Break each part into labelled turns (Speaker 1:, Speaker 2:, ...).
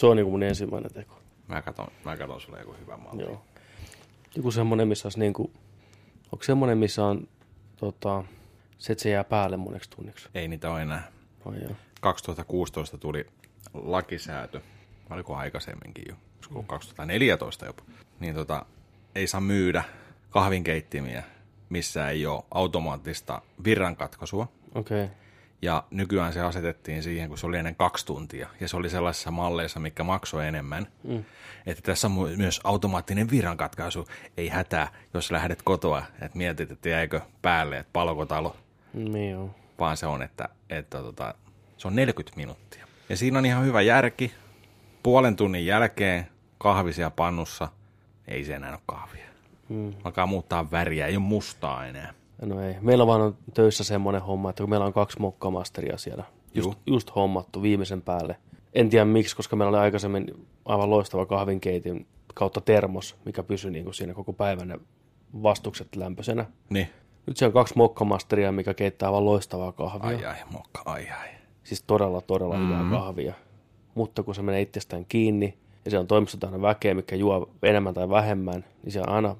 Speaker 1: Se on niinku mun ensimmäinen teko.
Speaker 2: Mä katon, mä katon sulle joku hyvä malli.
Speaker 1: Joo. Joku semmonen, missä olisi niinku, onko semmonen, missä on tota, se, että se jää päälle moneksi tunniksi.
Speaker 2: Ei niitä ole enää.
Speaker 1: Ai joo.
Speaker 2: 2016 tuli lakisäätö, vai oliko aikaisemminkin jo, olisiko 2014 jopa, niin tota, ei saa myydä kahvinkeittimiä, missä ei ole automaattista virrankatkaisua.
Speaker 1: Okei. Okay.
Speaker 2: Ja nykyään se asetettiin siihen, kun se oli ennen kaksi tuntia. Ja se oli sellaisissa malleissa, mikä maksoi enemmän. Mm. Että tässä on myös automaattinen virrankatkaisu. Ei hätää, jos lähdet kotoa, että mietit, että jäikö päälle, että paloko talo.
Speaker 1: Niin joo.
Speaker 2: Vaan se on, että, että tota, se on 40 minuuttia. Ja siinä on ihan hyvä järki. Puolen tunnin jälkeen kahvisia pannussa. Ei se enää ole kahvia. Mm. Alkaa muuttaa väriä, ei ole mustaa enää.
Speaker 1: No ei. Meillä vaan on töissä semmoinen homma, että kun meillä on kaksi mokkamasteria siellä, just,
Speaker 2: Juu.
Speaker 1: just hommattu viimeisen päälle. En tiedä miksi, koska meillä oli aikaisemmin aivan loistava kahvinkeitin kautta termos, mikä pysyi niin kuin siinä koko päivän ne vastukset lämpöisenä.
Speaker 2: Niin.
Speaker 1: Nyt siellä on kaksi mokkamasteria, mikä keittää aivan loistavaa kahvia.
Speaker 2: Ai ai, mokka, ai ai.
Speaker 1: Siis todella, todella mm-hmm. hyvää kahvia. Mutta kun se menee itsestään kiinni, ja se on toimistossa täynnä väkeä, mikä juo enemmän tai vähemmän, niin se on aina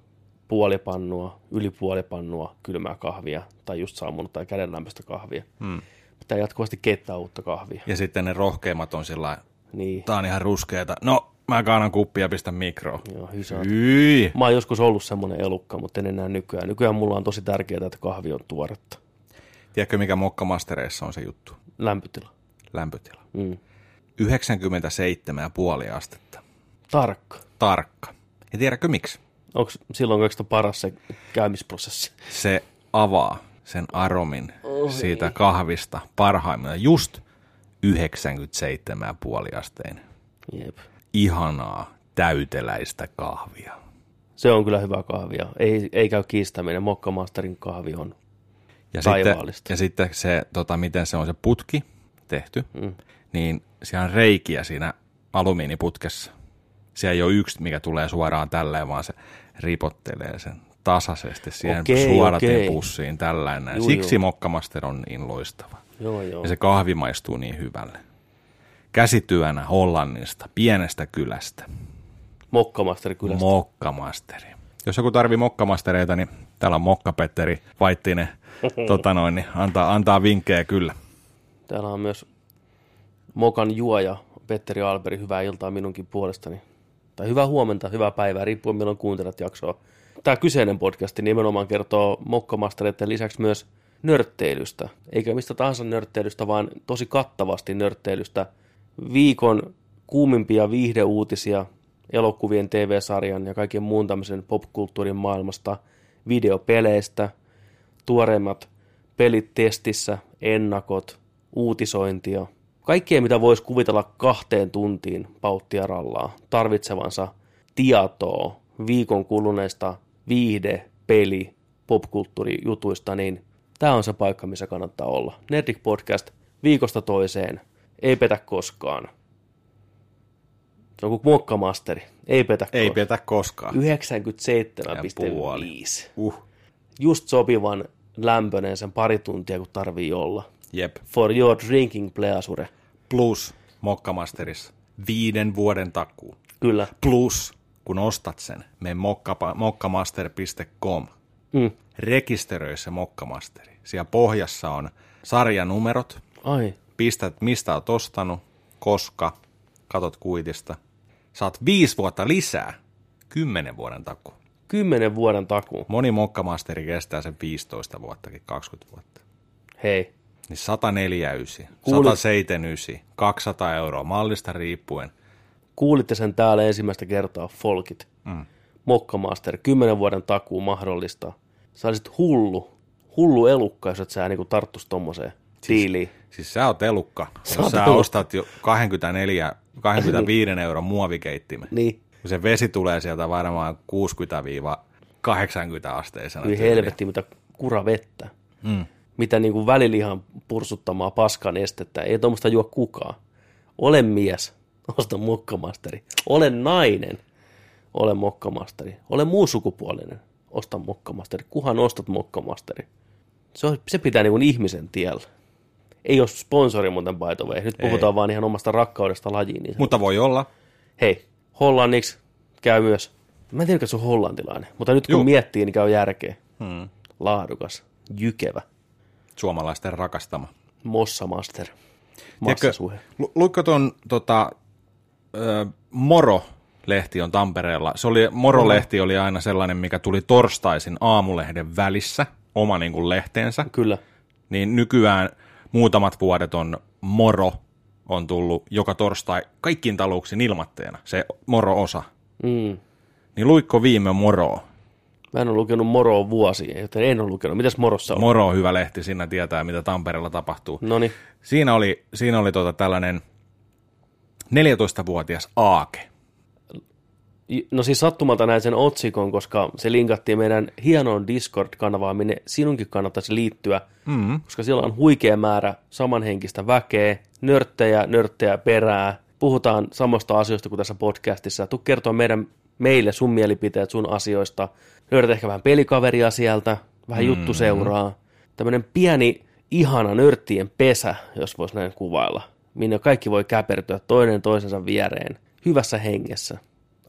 Speaker 1: puolipannua, yli puolipannua kylmää kahvia, tai just saamunut tai kädenlämpöistä kahvia.
Speaker 2: Mm.
Speaker 1: Pitää jatkuvasti keittää uutta kahvia.
Speaker 2: Ja sitten ne rohkeimmat on sillä
Speaker 1: Niin,
Speaker 2: tää on ihan ruskeeta. No, mä kaanan kuppia ja pistän mikroon.
Speaker 1: joo.
Speaker 2: Hyi.
Speaker 1: Mä oon joskus ollut semmoinen elukka, mutta en enää nykyään. Nykyään mulla on tosi tärkeää, että kahvi on tuoretta.
Speaker 2: Tiedätkö, mikä mokkamastereissa on se juttu?
Speaker 1: Lämpötila.
Speaker 2: Lämpötila.
Speaker 1: Mm.
Speaker 2: 97,5 astetta.
Speaker 1: Tarkka.
Speaker 2: Tarkka. Ja tiedätkö miksi?
Speaker 1: Onko silloin kaikista paras se käymisprosessi?
Speaker 2: Se avaa sen aromin siitä kahvista parhaimmillaan just 97,5 asteinen.
Speaker 1: Jep.
Speaker 2: Ihanaa täyteläistä kahvia.
Speaker 1: Se on kyllä hyvä kahvia. Ei, ei käy kiistäminen. Mokkamasterin kahvi on
Speaker 2: Ja sitten, ja sitten se, tota, miten se on se putki tehty, mm. niin siellä on reikiä siinä alumiiniputkessa. Siellä ei ole yksi, mikä tulee suoraan tälleen, vaan se ripottelee sen tasaisesti siihen
Speaker 1: Okei,
Speaker 2: suodatepussiin tällainen.
Speaker 1: Juu,
Speaker 2: Siksi
Speaker 1: juu.
Speaker 2: mokkamaster on niin loistava.
Speaker 1: Joo, joo.
Speaker 2: Ja se kahvi maistuu niin hyvälle. Käsityönä Hollannista, pienestä kylästä.
Speaker 1: Mokkamasteri kyllä.
Speaker 2: Mokkamasteri. Jos joku tarvii mokkamastereita, niin täällä on Mokka-Petteri Vaittinen. tota noin, niin antaa, antaa vinkkejä kyllä.
Speaker 1: Täällä on myös Mokan juoja Petteri Alberi. Hyvää iltaa minunkin puolestani. Tai hyvää huomenta, hyvää päivää, riippuen milloin kuuntelet jaksoa. Tämä kyseinen podcasti nimenomaan kertoo mokkamastereiden lisäksi myös nörtteilystä. Eikä mistä tahansa nörtteilystä, vaan tosi kattavasti nörtteilystä. Viikon kuumimpia viihdeuutisia elokuvien, TV-sarjan ja kaiken muun tämmöisen popkulttuurin maailmasta, videopeleistä, tuoreimmat pelit testissä, ennakot, uutisointia. Kaikkea, mitä voisi kuvitella kahteen tuntiin pauttia rallaa, tarvitsevansa tietoa viikon kuluneista viihde, peli, popkulttuurijutuista, niin tämä on se paikka, missä kannattaa olla. Nerdik Podcast viikosta toiseen, ei petä koskaan. Se on kuin mokkamasteri, ei petä
Speaker 2: Ei
Speaker 1: koskaan.
Speaker 2: petä koskaan.
Speaker 1: 97,5.
Speaker 2: Uh,
Speaker 1: Just sopivan lämpöinen sen pari tuntia, kun tarvii olla.
Speaker 2: jep.
Speaker 1: For your drinking pleasure.
Speaker 2: Plus Mokkamasterissa viiden vuoden takuu.
Speaker 1: Kyllä.
Speaker 2: Plus, kun ostat sen, mokkapa- mokkamaster.com.
Speaker 1: Mm.
Speaker 2: Rekisteröi se Mokkamasteri. Siellä pohjassa on sarjanumerot,
Speaker 1: Ai,
Speaker 2: pistät mistä oot ostanut, koska, katot kuitista. Saat viisi vuotta lisää, kymmenen vuoden takuu.
Speaker 1: kymmenen vuoden takuu.
Speaker 2: Moni Mokkamasteri kestää sen 15 vuottakin, 20 vuotta.
Speaker 1: Hei,
Speaker 2: Niin 149,
Speaker 1: Kuulit-
Speaker 2: 179, 200 euroa mallista riippuen.
Speaker 1: kuulitte sen täällä ensimmäistä kertaa, folkit. Mm. Mokkamaster, kymmenen vuoden takuu mahdollista. Sä olisit hullu, hullu elukka, jos et sä niinku tarttus tommoseen diiliin.
Speaker 2: Siis sä oot elukka,
Speaker 1: Sä
Speaker 2: jos
Speaker 1: oot
Speaker 2: sä
Speaker 1: elukka.
Speaker 2: ostat jo 24, 25 euron muovikeittimen.
Speaker 1: Niin,
Speaker 2: se vesi tulee sieltä varmaan 60-80 asteisena. Tyyliin.
Speaker 1: helvetti, mitä kura vettä. Mm. Mitä niinku välilihan pursuttamaa paskan estettä. Ei tuommoista juo kukaan. Ole mies, osta mokkamasteri. Ole nainen, ole mokkamasteri. Ole muu sukupuolinen, osta mokkamasteri. Kuhan ostat mokkamasteri. Se, on, se pitää niinku ihmisen tiellä. Ei ole sponsori muuten by the way. Nyt puhutaan vaan ihan omasta rakkaudesta lajiin. Niin
Speaker 2: Mutta voi olla.
Speaker 1: Hei, hollanniksi käy myös. Mä en tiedä, mikä se on hollantilainen, mutta nyt kun
Speaker 2: Juu.
Speaker 1: miettii, niin käy järkeä. Hmm. Laadukas, jykevä,
Speaker 2: Suomalaisten rakastama.
Speaker 1: Mossa Master,
Speaker 2: Tiedätkö,
Speaker 1: massasuhe.
Speaker 2: lu- luitko tuon tota, ö, Moro-lehti on Tampereella. Se oli, Moro-lehti oli aina sellainen, mikä tuli torstaisin aamulehden välissä, oma niin kuin lehteensä.
Speaker 1: Kyllä,
Speaker 2: Niin nykyään muutamat vuodet on Moro on tullut joka torstai kaikkiin talouksiin ilmatteena, se Moro-osa.
Speaker 1: mm.
Speaker 2: Niin luikko viime Moroa?
Speaker 1: Mä en ole lukenut Moroa vuosia, joten en ole lukenut. Mitäs Morossa on?
Speaker 2: Moro on hyvä lehti, siinä tietää, mitä Tampereella tapahtuu.
Speaker 1: No niin,
Speaker 2: Siinä oli, siinä oli tota tällainen 14-vuotias Aake.
Speaker 1: no siis sattumalta näin sen otsikon, koska se linkattiin meidän hienoon Discord-kanavaan, minne sinunkin kannattaisi liittyä,
Speaker 2: Mm.
Speaker 1: koska siellä on huikea määrä samanhenkistä väkeä, nörttejä, nörttejä perää. Puhutaan samasta asioista kuin tässä podcastissa. Tuu kertoa meidän, meille sun mielipiteet sun asioista. Löydät ehkä vähän pelikaveria sieltä, vähän mm. juttuseuraa. Tämmöinen pieni, ihana nörttien pesä, jos voisi näin kuvailla, minne kaikki voi käpertyä toinen toisensa viereen, hyvässä hengessä.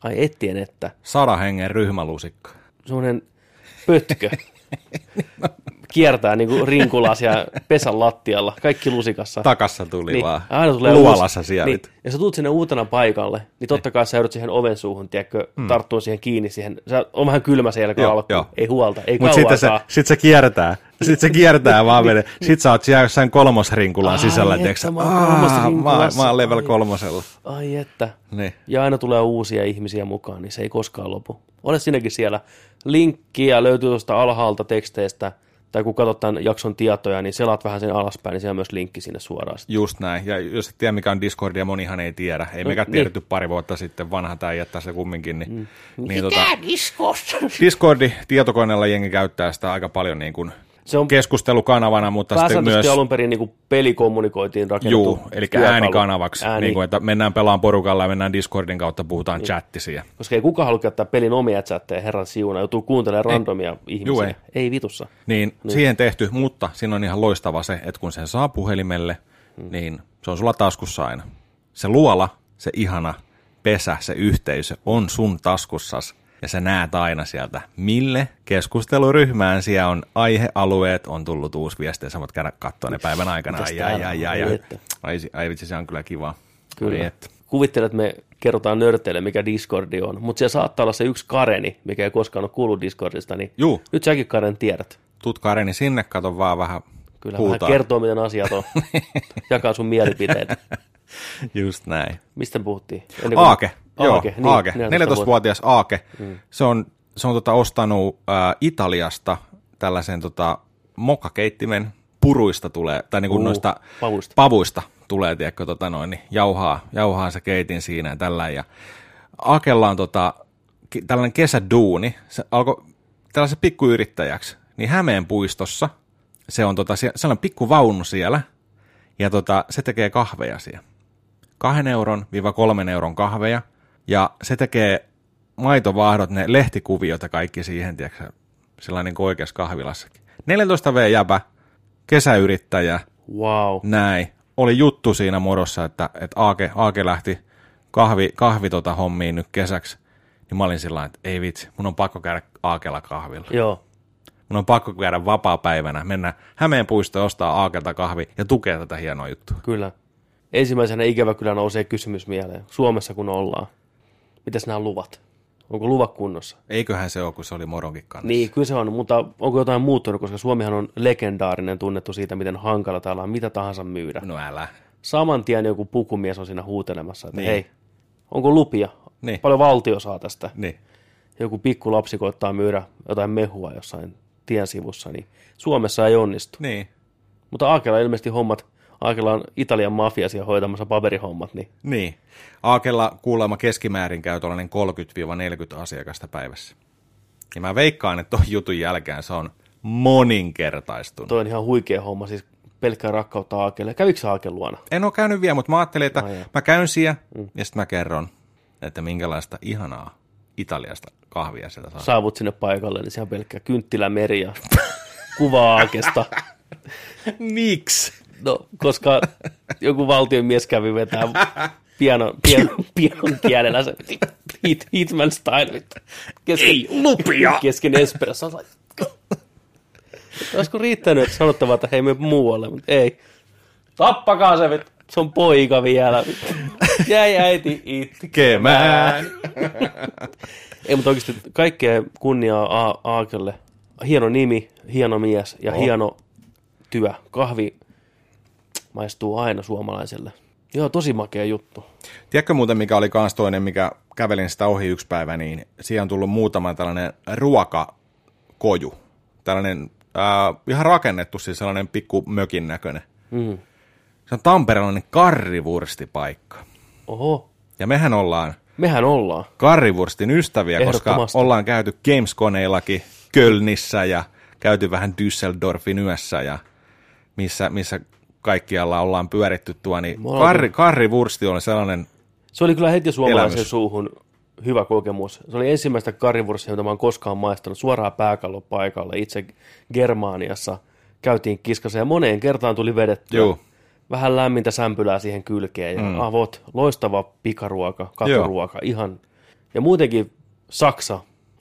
Speaker 1: Ai ettien että.
Speaker 2: Sara hengen ryhmälusikka.
Speaker 1: Semmoinen pötkö kiertää niin kuin rinkulas ja pesän lattialla, kaikki lusikassa.
Speaker 2: Takassa tuli
Speaker 1: Niin,
Speaker 2: vaan.
Speaker 1: aina tulee
Speaker 2: Luolassa
Speaker 1: uusi-
Speaker 2: siellä.
Speaker 1: Niin, ja sä tulet sinne uutena paikalle, niin totta kai sä joudut siihen oven suuhun, tiedätkö, hmm. tarttua siihen kiinni siihen. Sä, on vähän kylmä jälkeen
Speaker 2: Joo,
Speaker 1: alkuun. Ei huolta, ei
Speaker 2: Mutta sitten se, sit se kiertää. Sitten se kiertää vaan menee. Sitten sä oot siellä jossain kolmosrinkulan
Speaker 1: Ai
Speaker 2: sisällä.
Speaker 1: että,
Speaker 2: tiedätkö
Speaker 1: mä oon
Speaker 2: mä, mä oon level
Speaker 1: Ai.
Speaker 2: kolmosella.
Speaker 1: Ai että.
Speaker 2: Niin.
Speaker 1: Ja aina tulee uusia ihmisiä mukaan, niin se ei koskaan lopu. Ole sinnekin siellä. Linkkiä löytyy tuosta alhaalta teksteistä, tai kun katsot tämän jakson tietoja, niin selaat vähän sen alaspäin, niin siellä on myös linkki sinne suoraan.
Speaker 2: Just näin. Ja jos et tiedä, mikä on Discord, ja monihan ei tiedä. Ei mekään
Speaker 1: niin.
Speaker 2: tiedetty pari vuotta sitten, vanha tämä jättää se kumminkin. Niin, mm. niin tota,
Speaker 1: Discord?
Speaker 2: Discordi tietokoneella jengi käyttää sitä aika paljon niin kuin
Speaker 1: Se on
Speaker 2: keskustelukanavana, mutta sitten myös...
Speaker 1: alun perin niin pelikommunikoitiin rakennettu
Speaker 2: Juu, eli
Speaker 1: työkalu.
Speaker 2: äänikanavaksi,
Speaker 1: Ääni,
Speaker 2: niin kuin, että mennään pelaan porukalla ja mennään Discordin kautta, puhutaan
Speaker 1: Niin.
Speaker 2: chattisia.
Speaker 1: Koska ei kukaan halua käyttää pelin omia chatteja, herran siuna, joutuu kuuntelemaan randomia ihmisiä.
Speaker 2: Juu, ei.
Speaker 1: ei vitussa.
Speaker 2: Niin, niin siihen tehty, mutta siinä on ihan loistava se, että kun sen saa puhelimelle, hmm. niin se on sulla taskussa aina. Se luola, se ihana pesä, se yhteisö on sun taskussas ja sä näet aina sieltä, mille keskusteluryhmään siellä on aihealueet, on tullut uusi viesti ja sä voit käydä katsoa ne päivän aikana. Ai, ai, ai, ai,
Speaker 1: Ai
Speaker 2: ai. ai, vitsi, se on kyllä kiva.
Speaker 1: Kyllä.
Speaker 2: Ai että.
Speaker 1: Kuvittelen, että me kerrotaan nörteille, mikä Discordi on, mutta siellä saattaa olla se yksi Kareni, mikä ei koskaan ole kuullut Discordista, niin
Speaker 2: Juu,
Speaker 1: nyt säkin Karen tiedät.
Speaker 2: tut Kareni sinne, kato vaan vähän
Speaker 1: Kyllä
Speaker 2: huutaa.
Speaker 1: vähän kertoo, miten asiat on. Jakaa sun mielipiteet.
Speaker 2: Just näin.
Speaker 1: Mistä puhuttiin? Ennen kuin-
Speaker 2: Aake, joo,
Speaker 1: Aake,
Speaker 2: niin, Aake.
Speaker 1: 14
Speaker 2: 14-vuotias Aake. Mm. Se on, se on tota ostanut äh, Italiasta tällaisen tota, mokakeittimen puruista tulee, tai niinku
Speaker 1: Uu,
Speaker 2: noista
Speaker 1: pavuista.
Speaker 2: pavuista tulee, tiedätkö, tota noin, niin jauhaa, jauhaa se keitin siinä ja tällä. Ja Akella on tota, tällainen kesäduuni, se alkoi tällaisen pikkuyrittäjäksi, niin Hämeen puistossa, se on tota, sellainen pikku vaunu siellä, ja tota, se tekee kahveja siellä. Kahden euron viiva kolmen euron kahveja, ja se tekee maitovahdot, ne lehtikuviot ja kaikki siihen, tiedätkö, sellainen kuin oikeassa kahvilassakin. 14 V jäbä, kesäyrittäjä,
Speaker 1: Wow.
Speaker 2: näin. Oli juttu siinä morossa, että, että Aake, Aake lähti kahvi, kahvi tota hommiin nyt kesäksi. Niin mä olin sillä että ei vitsi, mun on pakko käydä Aakella kahvilla.
Speaker 1: Joo.
Speaker 2: Mun on pakko käydä vapaa-päivänä, mennä Hämeen puistoon ostaa Aakelta kahvi ja tukea tätä hienoa juttua.
Speaker 1: Kyllä. Ensimmäisenä ikävä kyllä nousee kysymys mieleen. Suomessa kun ollaan. Mitäs nämä luvat? Onko luvat kunnossa?
Speaker 2: Eiköhän se ole, kun se oli moronkin kanssa.
Speaker 1: Niin, kyllä se on, mutta onko jotain muuttunut, koska Suomihan on legendaarinen tunnettu siitä, miten hankala täällä on mitä tahansa myydä.
Speaker 2: No älä.
Speaker 1: Saman tien joku pukumies on siinä huutelemassa, että
Speaker 2: Niin.
Speaker 1: hei, onko lupia?
Speaker 2: Niin.
Speaker 1: Paljon valtio saa tästä?
Speaker 2: Niin.
Speaker 1: Joku pikku lapsi koittaa myydä jotain mehua jossain tien sivussa, niin Suomessa ei onnistu.
Speaker 2: Niin.
Speaker 1: Mutta Aakella ilmeisesti hommat, Aakella on Italian mafia siellä hoitamassa paperihommat, niin
Speaker 2: Niin. Aakella kuulemma keskimäärin käy tuollainen 30-40 asiakasta päivässä. Ja mä veikkaan, että tuon jutun jälkeen se on moninkertaistunut.
Speaker 1: toi on ihan huikea homma, siis pelkkää rakkautta Aakelle. Kävikö sä Aaken luona?
Speaker 2: En ole käynyt vielä, mutta mä ajattelin, että
Speaker 1: Ai jaa.
Speaker 2: mä käyn siellä mm. ja sitten mä kerron, että minkälaista ihanaa Italiasta kahvia sieltä saa.
Speaker 1: Saavut sinne paikalle, niin siellä on pelkkä kynttilämeri ja kuva Aakesta.
Speaker 2: Miksi?
Speaker 1: No, koska joku valtion mies kävi vetää pianon, pianon, pianon kielellä se hit, Hitman style. Kesken,
Speaker 2: Ei lupia!
Speaker 1: Kesken Espresso. Olisiko riittänyt, että sanottavaa, että hei me muualle, mutta ei. Tappakaa se, vittu. se on poika vielä. Jäi äiti
Speaker 2: Kemään.
Speaker 1: Ei, mutta oikeasti kaikkea kunniaa A- Aakelle. Hieno nimi, hieno mies ja
Speaker 2: Oh.
Speaker 1: hieno työ. Kahvi maistuu aina suomalaiselle. Joo, tosi makea juttu.
Speaker 2: Tiedätkö muuten, mikä oli kans toinen, mikä kävelin sitä ohi yksi päivä, niin siihen on tullut muutama tällainen ruokakoju. Tällainen äh, ihan rakennettu, siis sellainen pikku mökin näköinen.
Speaker 1: Mm.
Speaker 2: Se on tamperelainen karrivurstipaikka.
Speaker 1: Oho,
Speaker 2: Ja mehän ollaan
Speaker 1: mehän ollaan.
Speaker 2: karrivurstin ystäviä, koska ollaan käyty Gamesconeillakin Kölnissä ja käyty vähän Düsseldorfin yössä ja missä, missä kaikkialla ollaan pyöritty tuo, niin
Speaker 1: Me ollaan-
Speaker 2: karri, karrivursti on sellainen,
Speaker 1: Se oli kyllä heti suomalaisen
Speaker 2: Elämys.
Speaker 1: suuhun hyvä kokemus. Se oli ensimmäistä karrivurssia, jota mä oon koskaan maistanut suoraan pääkallon paikalle itse Germaniassa. Käytiin kiskassa ja moneen kertaan tuli vedettyä.
Speaker 2: Joo.
Speaker 1: Vähän lämmintä sämpylää siihen kylkeen ja mm. avot, loistava pikaruoka, katoruoka, ihan. Ja muutenkin Saksa,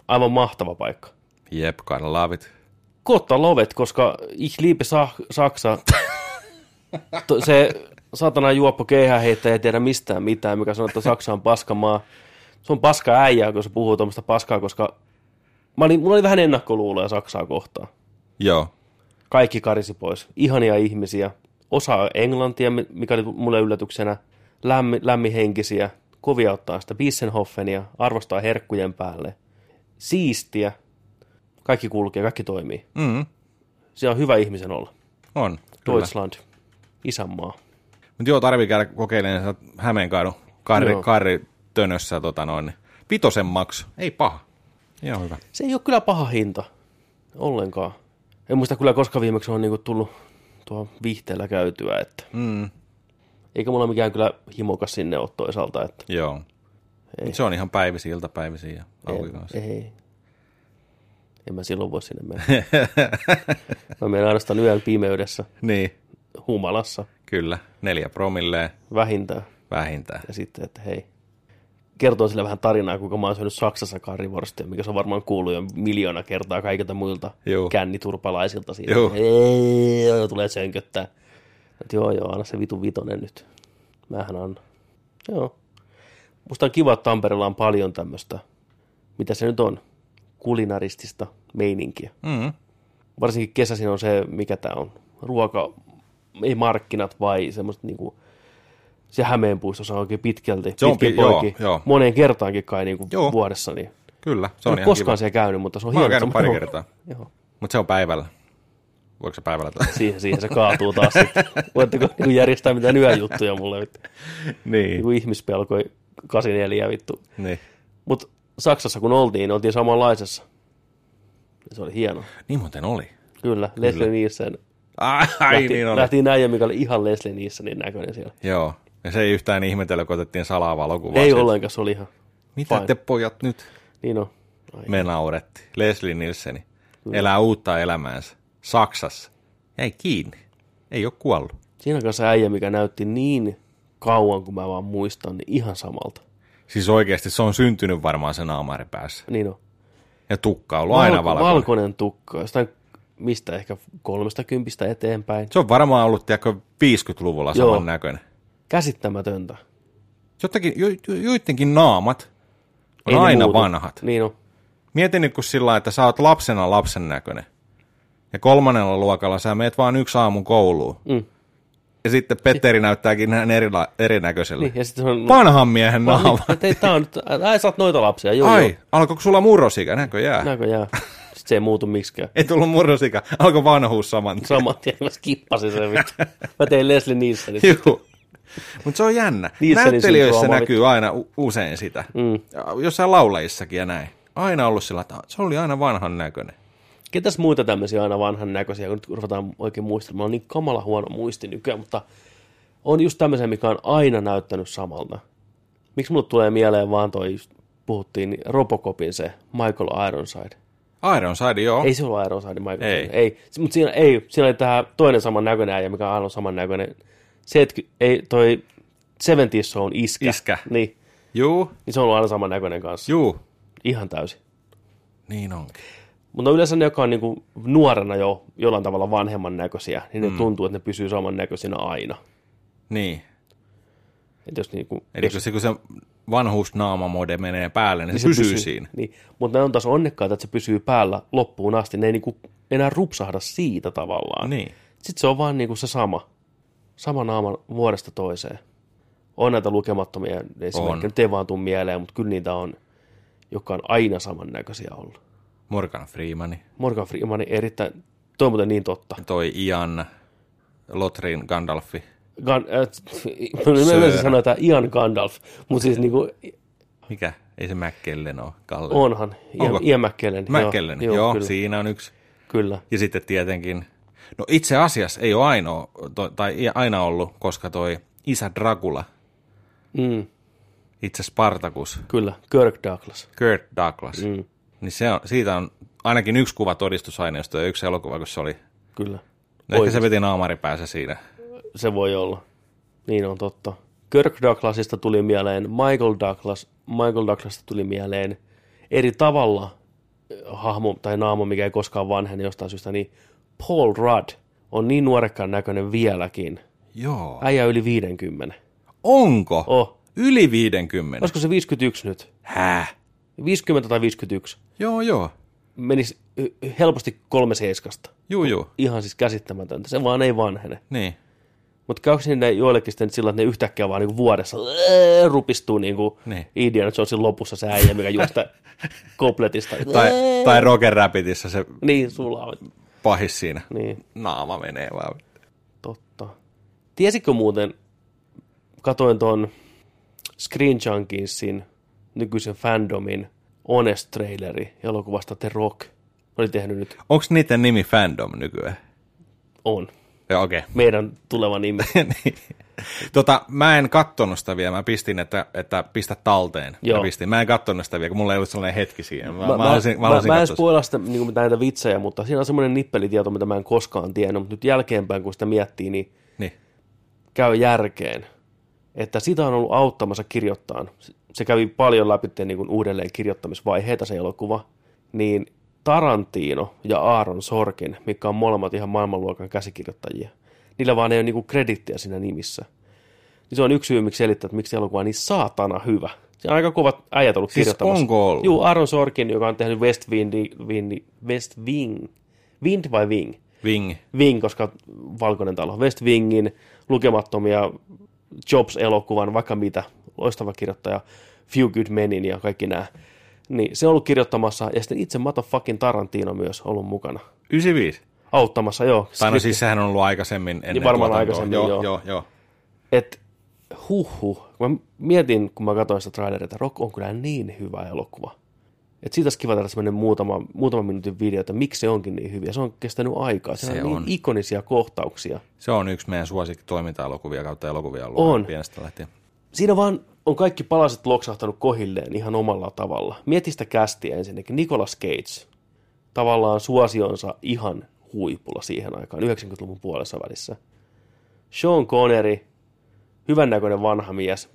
Speaker 1: aivan mahtava paikka.
Speaker 2: jep, love it.
Speaker 1: Kotta lovet, koska ich liebe Sa- Saksa. Se satana juoppo keihäheittäjä ei tiedä mistään mitään, mikä sanoo, että Saksa on paskamaa. Se on paska äijää, kun se puhuu tuommoista paskaa, koska mä olin, mulla oli vähän ennakkoluuloja Saksaa kohtaan.
Speaker 2: Joo,
Speaker 1: Kaikki karisi pois. Ihania ihmisiä. Osa englantia, mikä oli mulle yllätyksenä. Lämmi, lämmihenkisiä. Kovia ottaa sitä Bissenhoffenia. Arvostaa herkkujen päälle. Siistiä. Kaikki kulkee, kaikki toimii.
Speaker 2: mm,
Speaker 1: Se on hyvä ihmisen olla.
Speaker 2: on. Kyllä.
Speaker 1: Isänmaa.
Speaker 2: Mutta joo, tarvii käydä kokeilemaan Hämeenkaadun karri,
Speaker 1: Joo.
Speaker 2: karri tönössä tota noin. Vitosen maksu, ei paha. Ihan hyvä.
Speaker 1: Se ei ole kyllä paha hinta. Ollenkaan. En muista kyllä, koska viimeksi on niinku tullut tuo viihteellä käytyä, että
Speaker 2: Mm,
Speaker 1: eikä mulla mikään kyllä himokas sinne ole toisaalta, että
Speaker 2: joo.
Speaker 1: Ei.
Speaker 2: Mut se on ihan päivisiä, iltapäivisiä ja
Speaker 1: ei, ei. En mä silloin voi sinne mennä. mä menen ainoastaan yön pimeydessä,
Speaker 2: Niin,
Speaker 1: humalassa,
Speaker 2: kyllä. Neljä promilleen
Speaker 1: vähintään.
Speaker 2: vähintään.
Speaker 1: Ja sitten, että hei, kertoo sille vähän tarinaa, kuinka mä oon syönyt Saksassa karrivorstia, mikä se on varmaan kuullut jo miljoona kertaa kaikilta muilta
Speaker 2: Juu.
Speaker 1: känniturpalaisilta siitä.
Speaker 2: Juu.
Speaker 1: Ei, joo, tulee sönköttää. Että joo, joo, anna se vitu vitonen nyt. Mähän annan. Joo. Musta on kiva, että Tampereella on paljon tämmöistä, mitä se nyt on, kulinaristista meininkiä.
Speaker 2: Mm,
Speaker 1: Varsinkin kesäisin on se, mikä tämä on, ruoka, ei markkinat vai semmoista niinku, se Hämeenpuistossa on oikein pitkälti,
Speaker 2: Se on
Speaker 1: pitkin
Speaker 2: pi- joo,
Speaker 1: poikin,
Speaker 2: joo.
Speaker 1: moneen kertaankin kai niinku
Speaker 2: Joo.
Speaker 1: vuodessa, niin
Speaker 2: kyllä, se
Speaker 1: se
Speaker 2: on
Speaker 1: on
Speaker 2: ihan
Speaker 1: koskaan
Speaker 2: kiva.
Speaker 1: siellä käynyt, mutta se on
Speaker 2: Mä oon
Speaker 1: hieno.
Speaker 2: käynyt
Speaker 1: että
Speaker 2: pari
Speaker 1: se-
Speaker 2: kertaa.
Speaker 1: Joo.
Speaker 2: Mutta se on päivällä. Voiko se päivällä tulla?
Speaker 1: Siihen, siihen se kaatuu taas sitten. Voitteko niinku järjestää mitään yöjuttuja mulle? Vittu.
Speaker 2: niin,
Speaker 1: Niinku ihmispelkoi 84 vittu.
Speaker 2: niin.
Speaker 1: Mutta Saksassa kun oltiin, niin oltiin samanlaisessa. Se oli hieno.
Speaker 2: Niin muuten oli.
Speaker 1: Kyllä, Leslie Nielsen.
Speaker 2: Ai,
Speaker 1: Lähti,
Speaker 2: niin oli.
Speaker 1: lähti näijä, mikä oli ihan Leslie Nielsenin näköinen siellä.
Speaker 2: Joo. Ja se ei yhtään ihmetellä, kun otettiin salaa valokuvaa.
Speaker 1: Ei
Speaker 2: siitä.
Speaker 1: ollenkaan, se oli ihan,
Speaker 2: Mitä
Speaker 1: fine.
Speaker 2: te pojat nyt?
Speaker 1: niin on. Ai,
Speaker 2: Me naurettiin. Leslie Nielseni elää uutta elämäänsä. Saksassa. Jäi kiinni. Ei ole kuollut.
Speaker 1: Siinä kanssa äijä, mikä näytti niin kauan, kun mä vaan muistan, niin ihan samalta.
Speaker 2: Siis oikeasti se on syntynyt varmaan sen naamari päässä.
Speaker 1: Niin on.
Speaker 2: Ja tukka on ollut aina valkoinen.
Speaker 1: valkoinen tukka. Jostain mistä ehkä kolmesta kympistä eteenpäin.
Speaker 2: Se on varmaan ollut, tiedätkö, 50-luvulla
Speaker 1: Joo.
Speaker 2: saman näköinen.
Speaker 1: Käsittämätöntä.
Speaker 2: Jotakin, jo, jo, joidenkin naamat on
Speaker 1: Ei
Speaker 2: aina
Speaker 1: muutu.
Speaker 2: vanhat.
Speaker 1: Niin on.
Speaker 2: Mieti nyt kun sillä että sä oot lapsena lapsen näköinen. Ja kolmannella luokalla sä meet vaan yksi aamu kouluun.
Speaker 1: Mm.
Speaker 2: Ja sitten Petteri näyttääkin ihan erila, erinäköiselle.
Speaker 1: Niin, ja sitten on...
Speaker 2: Vanhan miehen naama.
Speaker 1: Että ei, tää on nyt, ai sä oot noita lapsia, joo,
Speaker 2: Ai,
Speaker 1: joo.
Speaker 2: alkoiko sulla murrosikä? Näköjään.
Speaker 1: Näköjään. Se ei muutu miksikään.
Speaker 2: Ei tullut murrosikä. Alkoi vanhuus saman tien.
Speaker 1: Saman tien mä skippasin sen vittu. Mä tein Leslie Nielsenin.
Speaker 2: Juu. Mutta se on jännä.
Speaker 1: Nielsenin
Speaker 2: Näyttelijöissä näkyy aina u- usein sitä.
Speaker 1: Mm.
Speaker 2: Jossain laulajissakin ja näin. Aina ollut sillä, että se oli aina vanhan näköinen.
Speaker 1: Ketäs muita tämmöisiä aina vanhan näköisiä, kun nyt ruvetaan oikein muistelemaan. On niin kamala huono muisti nykyään, mutta on just tämmöisiä, mikä on aina näyttänyt samalta. Miksi mulle tulee mieleen vaan toi, puhuttiin, niin Robocopin se Michael Ironside.
Speaker 2: Ironside, joo.
Speaker 1: Ei se ollut Ironside Michael
Speaker 2: Ei.
Speaker 1: Jordan. Ei. Mutta siinä, ei, siinä oli tämä toinen saman näköinen äijä, mikä on aina saman näköinen. Se, että ei, toi 70 on iskä.
Speaker 2: Iskä.
Speaker 1: Niin,
Speaker 2: Juu,
Speaker 1: niin se on ollut aina saman näköinen kanssa.
Speaker 2: juu.
Speaker 1: Ihan täysin.
Speaker 2: Niin onkin.
Speaker 1: Mutta yleensä ne, jotka on niinku nuorena jo jollain tavalla vanhemman näköisiä, niin ne mm. tuntuu, että ne pysyy saman näköisinä aina.
Speaker 2: Niin.
Speaker 1: Et jos niinku,
Speaker 2: Eli
Speaker 1: jos,
Speaker 2: se, kun se vanhuusnaamamode menee päälle, niin se,
Speaker 1: niin
Speaker 2: pysyy, siinä.
Speaker 1: Niin. Mutta ne on taas onnekkaita, että se pysyy päällä loppuun asti. Ne ei niinku enää rupsahda siitä tavallaan.
Speaker 2: Niin.
Speaker 1: Sitten se on vaan niinku se sama. Sama naama vuodesta toiseen. On näitä lukemattomia esimerkkejä, nyt ei vaan tuu mieleen, mutta kyllä niitä on, jotka on aina samannäköisiä ollut.
Speaker 2: Morgan Freemani,
Speaker 1: Morgan Freeman erittäin, toi on muuten niin totta.
Speaker 2: toi Ian Lotrin Gandalfi.
Speaker 1: Gan, äh, mä että Ian Gandalf, mutta siis niinku,
Speaker 2: Mikä? Ei se McKellen ole, Kalle.
Speaker 1: onhan Ian,
Speaker 2: Onko?
Speaker 1: Ian McKellen.
Speaker 2: McKellen, joo, joo
Speaker 1: kyllä,
Speaker 2: siinä on yksi.
Speaker 1: kyllä.
Speaker 2: Ja sitten tietenkin, no itse asiassa ei ole ainoa, to, tai ei aina ollut, koska toi isä Dracula,
Speaker 1: Mm,
Speaker 2: itse Spartacus,
Speaker 1: kyllä, Kirk Douglas.
Speaker 2: Kurt Douglas,
Speaker 1: Mm,
Speaker 2: niin se on, siitä on ainakin yksi kuva todistusaineisto ja yksi elokuva, kun se oli.
Speaker 1: kyllä.
Speaker 2: No ehkä se veti naamaripäässä siinä.
Speaker 1: Se voi olla. Niin on totta. Kirk Douglasista tuli mieleen Michael Douglas. Michael Douglasista tuli mieleen eri tavalla eh, hahmo tai naamo, mikä ei koskaan vanhene jostain syystä, niin Paul Rudd on niin nuorekkaan näköinen vieläkin.
Speaker 2: Joo.
Speaker 1: Äijä yli 50.
Speaker 2: Onko?
Speaker 1: Oh.
Speaker 2: Yli 50.
Speaker 1: Olisiko se 51 nyt?
Speaker 2: Häh?
Speaker 1: 50 tai 51.
Speaker 2: Joo, joo.
Speaker 1: Menisi eh, helposti kolme seiskasta.
Speaker 2: Juu, juu.
Speaker 1: Ihan siis käsittämätöntä. Se vaan ei vanhene.
Speaker 2: Niin.
Speaker 1: Mutta käykö sinne joillekin sitten sillä, että ne yhtäkkiä vaan niinku vuodessa ää, rupistuu niinku
Speaker 2: Niin.
Speaker 1: Indiana Jonesin lopussa se äijä, mikä juosta kompletista.
Speaker 2: Tai, tai Roger Rabbitissa se
Speaker 1: Niin, sulla on.
Speaker 2: pahis siinä.
Speaker 1: Niin,
Speaker 2: Naama menee vaan.
Speaker 1: totta. Tiesitkö muuten, katoin tuon Screen Junkiesin nykyisen fandomin Honest traileri elokuvasta The Rock. Oli tehnyt nyt,
Speaker 2: Onko niiden nimi Fandom nykyään?
Speaker 1: on,
Speaker 2: Joo, okei. Okay.
Speaker 1: meidän tuleva nimi.
Speaker 2: niin. tota, mä en kattonut sitä vielä. Mä pistin, että, että pistä talteen.
Speaker 1: Joo.
Speaker 2: Mä, pistin. mä en kattonut sitä vielä, kun mulla ei ollut sellainen hetki siihen. Mä,
Speaker 1: Mä, mä,
Speaker 2: halusin,
Speaker 1: mä,
Speaker 2: halusin
Speaker 1: mä en
Speaker 2: katsoa sitä.
Speaker 1: niin näitä vitsejä, mutta siinä on semmoinen nippelitieto, mitä mä en koskaan tiennyt, mutta nyt jälkeenpäin, kun sitä miettii, niin
Speaker 2: Niin.
Speaker 1: käy järkeen, että sitä on ollut auttamassa kirjoittaa. Se kävi paljon läpi niin kuin uudelleen kirjoittamisvaiheita se elokuva, niin Tarantino ja Aaron Sorkin, mikä on molemmat ihan maailmanluokan käsikirjoittajia, niillä vaan ei ole niin kuin kredittiä siinä nimissä. Niin se on yksi syy, miksi selittää, että miksi elokuva on niin saatana hyvä. Se on aika kovat äijät ollut
Speaker 2: Siis
Speaker 1: kirjoittamassa.
Speaker 2: onko ollut?
Speaker 1: Joo, Aaron Sorkin, joka on tehnyt West, Windi, Windi, West Wing. Wind vai Wing?
Speaker 2: Wing.
Speaker 1: Wing, koska Valkoinen talo. West Wingin lukemattomia Jobs-elokuvan, vaikka mitä, loistava kirjoittaja, Few Good Menin ja kaikki nämä. Niin se on ollut kirjoittamassa, ja sitten itse motherfucking Tarantino myös ollut mukana.
Speaker 2: 95.
Speaker 1: Auttamassa, joo.
Speaker 2: Tai no siis sehän on ollut aikaisemmin ennen
Speaker 1: Niin varmaan
Speaker 2: tuotantoa.
Speaker 1: aikaisemmin,
Speaker 2: joo.
Speaker 1: joo.
Speaker 2: joo, joo.
Speaker 1: Et huhhuh, kun mä mietin, kun mä katsoin sitä traileria, että Rock on kyllä niin hyvä elokuva. Että siitä olisi kiva tehdä semmoinen muutama, muutama minuutin video, että miksi se onkin niin hyviä. Se on kestänyt aikaa. Se,
Speaker 2: Se
Speaker 1: on niin
Speaker 2: on.
Speaker 1: ikonisia kohtauksia.
Speaker 2: Se on yksi meidän suosikki toiminta-elokuvia kautta elokuvia ollut
Speaker 1: On.
Speaker 2: pienestä lähtien.
Speaker 1: Siinä vaan on kaikki palaset loksahtanut kohilleen ihan omalla tavalla. Mieti sitä kästiä ensinnäkin. Nicolas Cage, tavallaan suosionsa ihan huipulla siihen aikaan, 90-luvun puolessa välissä. Sean Connery, hyvännäköinen vanha mies.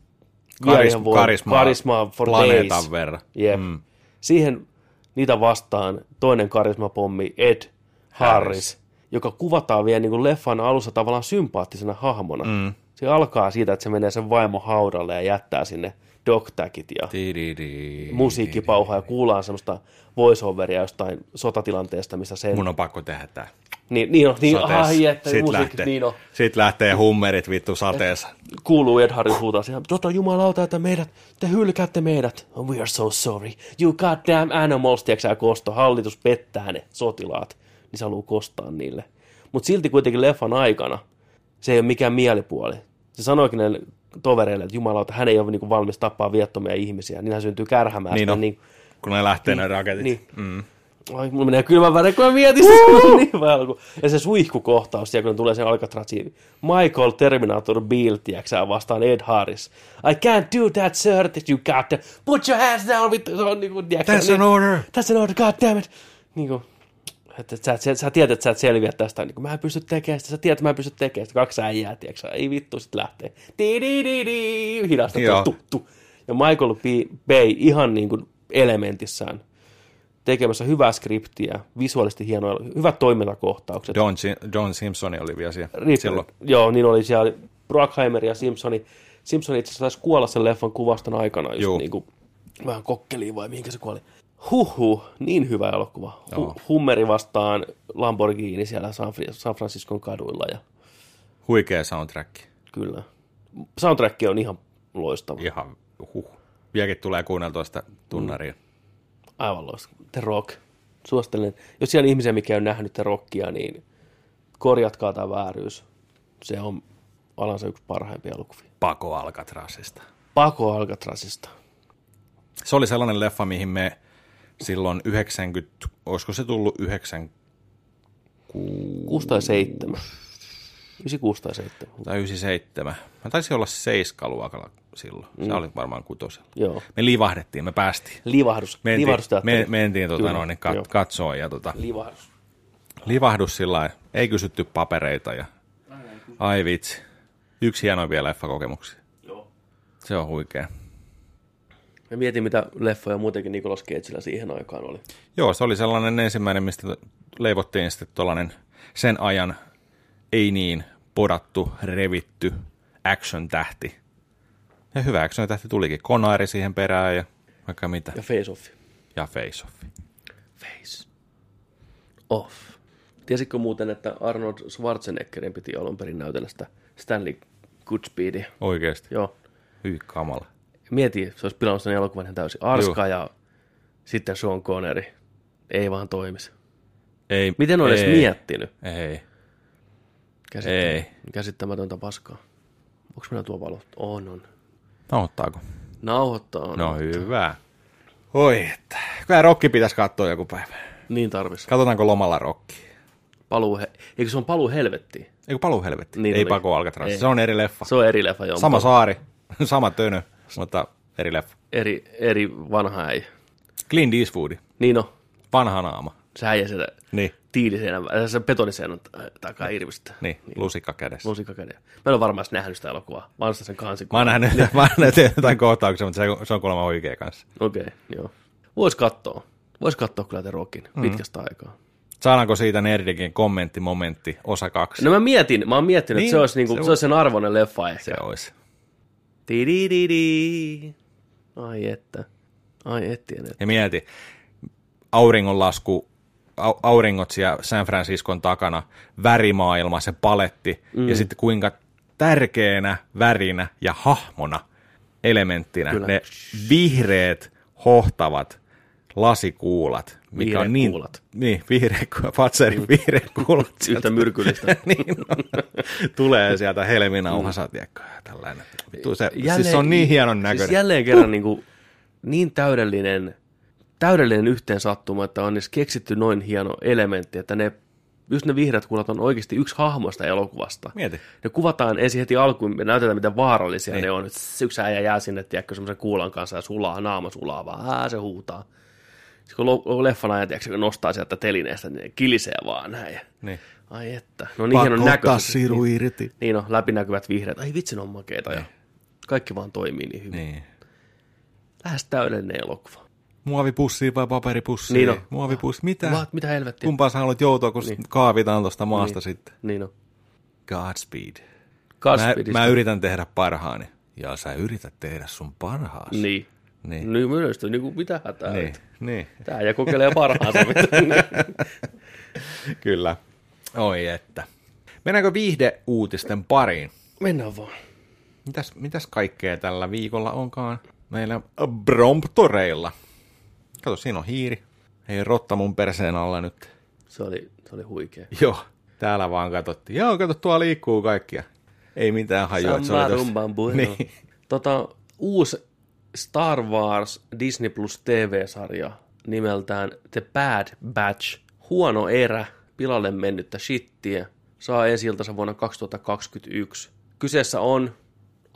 Speaker 1: Vie
Speaker 2: Karis,
Speaker 1: ihan voi-
Speaker 2: karismaa,
Speaker 1: karismaa for
Speaker 2: planeetan
Speaker 1: days.
Speaker 2: verran.
Speaker 1: Jep. Mm. Siihen niitä vastaan toinen karismapommi Ed Harris,
Speaker 2: Harris.
Speaker 1: joka kuvataan vielä niin kuin leffan alussa tavallaan sympaattisena hahmona. Mm. Se alkaa siitä, että se menee sen vaimon haudalle ja jättää sinne dogtagit ja
Speaker 2: Tididi.
Speaker 1: musiikkipauhaa ja kuullaan semmoista voiceoveria jostain sotatilanteesta, missä sen...
Speaker 2: Mun on pakko tehdä tää.
Speaker 1: Niin, niin on, niin, ai, että
Speaker 2: Sit
Speaker 1: musiikki,
Speaker 2: lähtee,
Speaker 1: niin on.
Speaker 2: sit lähtee hummerit vittu sateessa.
Speaker 1: kuuluu Ed Harris huutaa siihen, tota jumalauta, että meidät, te hylkäätte meidät. Oh, we are so sorry. You goddamn animals, tiedätkö kosto, hallitus pettää ne sotilaat. Niin se haluaa kostaa niille. Mutta silti kuitenkin leffan aikana se ei ole mikään mielipuoli. Se sanoikin näille tovereille, että jumalauta, hän ei ole niinku valmis tappaa viattomia ihmisiä. Niin hän syntyy kärhämään.
Speaker 2: Niin on,
Speaker 1: niin,
Speaker 2: kun ne lähtee ne raketit.
Speaker 1: niin. Mm. Ai, mulla menee kylmä väre, kun mä mietin sitä. Niin alku. Ja se suihkukohtaus, siellä kun tulee se Alcatrazin Michael Terminator Beale, tiiäksä, vastaan Ed Harris. I can't do that, sir, that you got to put your hands down. Se on niinku, tiiäksä,
Speaker 2: That's an order.
Speaker 1: That's an order, god damn it. niin kuin, että sä, sä, sä tiedät, että sä et selviä tästä, niin kuin, mä en pysty tekemään sitä, sä tiedät, että mä en pysty tekemään sitä, kaksi äijää, tiedätkö, ei vittu, sit lähtee, di di di di hidasta, tu, tu. Ja Michael B. Bay ihan niin kuin elementissään tekemässä hyvää skriptiä, visuaalisesti hienoja, hyvät toimintakohtaukset.
Speaker 2: John, Si- John Simpson oli vielä siellä
Speaker 1: Riippuu.
Speaker 2: silloin.
Speaker 1: Joo, niin oli siellä Brockheimer ja Simpsoni. Simpson itse asiassa taisi kuolla sen leffan kuvaston aikana, just
Speaker 2: Juu.
Speaker 1: niin kuin, vähän kokkeliin vai mihinkä se kuoli. Huhhuh, niin hyvä elokuva. Hu-. Hummeri vastaan Lamborghini siellä San, San Franciscon kaduilla ja
Speaker 2: Huikea soundtrack.
Speaker 1: kyllä. Soundtrack on ihan loistava.
Speaker 2: Ihan huh. Vieläkin tulee kuunneltua sitä tunnaria.
Speaker 1: Aivan loistava. The Rock. Suosittelen. Jos siellä on ihmisiä, mikä on nähnyt The Rockia, niin korjatkaa tämä vääryys. Se on alansa yksi parhaimpia elokuvia.
Speaker 2: Pako Alcatrazista.
Speaker 1: Pako Alcatrazista.
Speaker 2: Se oli sellainen leffa, mihin me silloin 90, olisiko se tullut 96
Speaker 1: 6 tai 7. 96 tai 7.
Speaker 2: tai 97. Mä taisin olla seiskaluokalla silloin. Se oli varmaan kutosella.
Speaker 1: Joo.
Speaker 2: Me livahdettiin, me päästiin.
Speaker 1: Livahdus.
Speaker 2: Mentiin,
Speaker 1: Livahdusteatteri.
Speaker 2: me, mentiin tota,
Speaker 1: Kyllä,
Speaker 2: noin, niin kat, katsoa ja tota,
Speaker 1: Livahdus.
Speaker 2: livahdus sillä lailla. ei kysytty papereita ja ai vitsi. Yksi hienoimpia leffakokemuksia.
Speaker 1: Joo.
Speaker 2: Se on huikea.
Speaker 1: Mä mietin, mitä leffoja muutenkin Nicolas Cageillä siihen aikaan oli.
Speaker 2: Joo, se oli sellainen ensimmäinen, mistä leivottiin sitten tuollainen sen ajan ei niin podattu, revitty action-tähti. Ja hyvä action-tähti tulikin. Konaari siihen perään ja vaikka mitä.
Speaker 1: Ja Face Off.
Speaker 2: Ja Face Off.
Speaker 1: Face Off. Tiesitkö muuten, että Arnold Schwarzeneggerin piti alun perin näytellä sitä Stanley Goodspeedia?
Speaker 2: Oikeesti.
Speaker 1: Joo.
Speaker 2: Hyi kamala.
Speaker 1: Mieti, se olisi pilannut sen elokuvan ihan täysin. Arska ja sitten Sean Connery. Ei vaan toimisi.
Speaker 2: Ei,
Speaker 1: Miten on edes
Speaker 2: ei,
Speaker 1: miettinyt?
Speaker 2: Ei.
Speaker 1: Käsittämätöntä,
Speaker 2: Ei.
Speaker 1: käsittämätöntä paskaa. Onko meillä tuo valo? On, on.
Speaker 2: Nauhoittaako?
Speaker 1: Nauhoittaa.
Speaker 2: No hyvä. Oi, että. Kyllä rokki pitäisi katsoa joku päivä.
Speaker 1: Niin tarvis.
Speaker 2: Katsotaanko lomalla rokki?
Speaker 1: Paluu, he... eikö se on paluu helvettiin?
Speaker 2: Eikö paluu helvetti?
Speaker 1: Niin
Speaker 2: ei
Speaker 1: oli.
Speaker 2: pako Alcatraz. Se on eri leffa.
Speaker 1: Se on eri leffa, joo.
Speaker 2: Sama saari, sama tönö, mutta eri leffa.
Speaker 1: Eri, eri vanha äijä.
Speaker 2: Clint Eastwood,
Speaker 1: Niin no,
Speaker 2: vanha naama.
Speaker 1: se äijä sitä
Speaker 2: Niin,
Speaker 1: tiiliseinän, äh, se betoniseinän takaa irvistä.
Speaker 2: niin, lusikka kädessä.
Speaker 1: Lusikka käden. Mä en ole varmaan nähnyt sitä elokuvaa. Mä sitä sen kansi.
Speaker 2: Mä oon nähnyt, mä oon nähnyt jotain kohtauksia, mutta se, se on kuulemma oikea kanssa.
Speaker 1: Okei, okay, joo. Vois katsoa. Vois katsoa kyllä The Rockin mm. pitkästä aikaa.
Speaker 2: Saadaanko siitä Nerdikin kommentti, momentti, osa kaksi?
Speaker 1: No mä mietin, mä oon miettinyt,
Speaker 2: Niin,
Speaker 1: että se olisi, niinku,
Speaker 2: se
Speaker 1: se, olisi sen arvoinen leffa ehkä.
Speaker 2: Se olisi.
Speaker 1: Tidididi. Ai että. Ai ettien, että.
Speaker 2: Ja mieti, auringonlasku, au, auringot siellä San Franciscon takana, värimaailma, se paletti, mm. ja sitten kuinka tärkeänä värinä ja hahmona elementtinä
Speaker 1: Kyllä.
Speaker 2: ne vihreät, hohtavat lasikuulat, mikä
Speaker 1: Vihreät
Speaker 2: on niin,
Speaker 1: kuulat.
Speaker 2: niin vihreät, Fatserin vihreät kuulat
Speaker 1: Yhtä myrkyllistä.
Speaker 2: niin, no, tulee sieltä helminauhasa, tiedätkö, ja tällainen. Vittu, se,
Speaker 1: Jälleen-
Speaker 2: siis se on niin hienon näköinen.
Speaker 1: Siis jälleen kerran niin, kuin, niin täydellinen, täydellinen yhteensattuma, että on edes keksitty noin hieno elementti, että ne, just ne vihreät kuulat on oikeasti yksi hahmoista elokuvasta.
Speaker 2: Mieti.
Speaker 1: Ne kuvataan ensin heti alkuun, me näytetään miten vaarallisia
Speaker 2: Niin.
Speaker 1: ne on. Yksi äijä jää sinne, tiedätkö, semmoisen kuulan kanssa ja sulaa, naama sulaa vaan, ää, se huutaa. Sitten kun leffan ajan, tiedätkö, kun nostaa sieltä telineestä, niin ne kilisee vaan näin. Ja,
Speaker 2: Niin.
Speaker 1: ai että, no niin hienon näköisesti.
Speaker 2: siru irti.
Speaker 1: Niin on, läpinäkyvät vihreät. Ai vitsi, ne on makeita. Ja kaikki vaan toimii niin hyvin.
Speaker 2: Niin.
Speaker 1: Lähes täydellinen elokuva.
Speaker 2: Muovipussiin vai paperipussiin?
Speaker 1: Niin on.
Speaker 2: Muovipussi, mitä?
Speaker 1: Vaat, mitä helvettiä?
Speaker 2: Kumpaan sä haluat joutua, kun niin. kaavitaan tuosta maasta niin. sitten?
Speaker 1: Niin on.
Speaker 2: Godspeed. Mä,
Speaker 1: Godspeedista.
Speaker 2: mä yritän tehdä parhaani. Ja sä yrität tehdä sun parhaasi.
Speaker 1: Niin.
Speaker 2: Niin.
Speaker 1: Niin myös, niin kuin mitä hätää.
Speaker 2: Niin. niin.
Speaker 1: Tää ja kokeilee parhaansa.
Speaker 2: Kyllä. Oi että. Mennäänkö viihdeuutisten pariin?
Speaker 1: Mennään vaan.
Speaker 2: Mitäs, mitäs kaikkea tällä viikolla onkaan meillä Bromptoreilla? Kato, siinä on hiiri. Ei rotta mun perseen alla nyt.
Speaker 1: Se oli, se oli huikea.
Speaker 2: Joo, täällä vaan katsottiin. Joo, kato, tuolla liikkuu kaikkia. Ei mitään hajua. tossa-
Speaker 1: rumban bueno.
Speaker 2: Niin.
Speaker 1: Tota, uusi Star Wars Disney Plus TV-sarja nimeltään The Bad Batch. Huono erä, pilalle mennyttä shittiä. Saa ensi vuonna 2021. Kyseessä on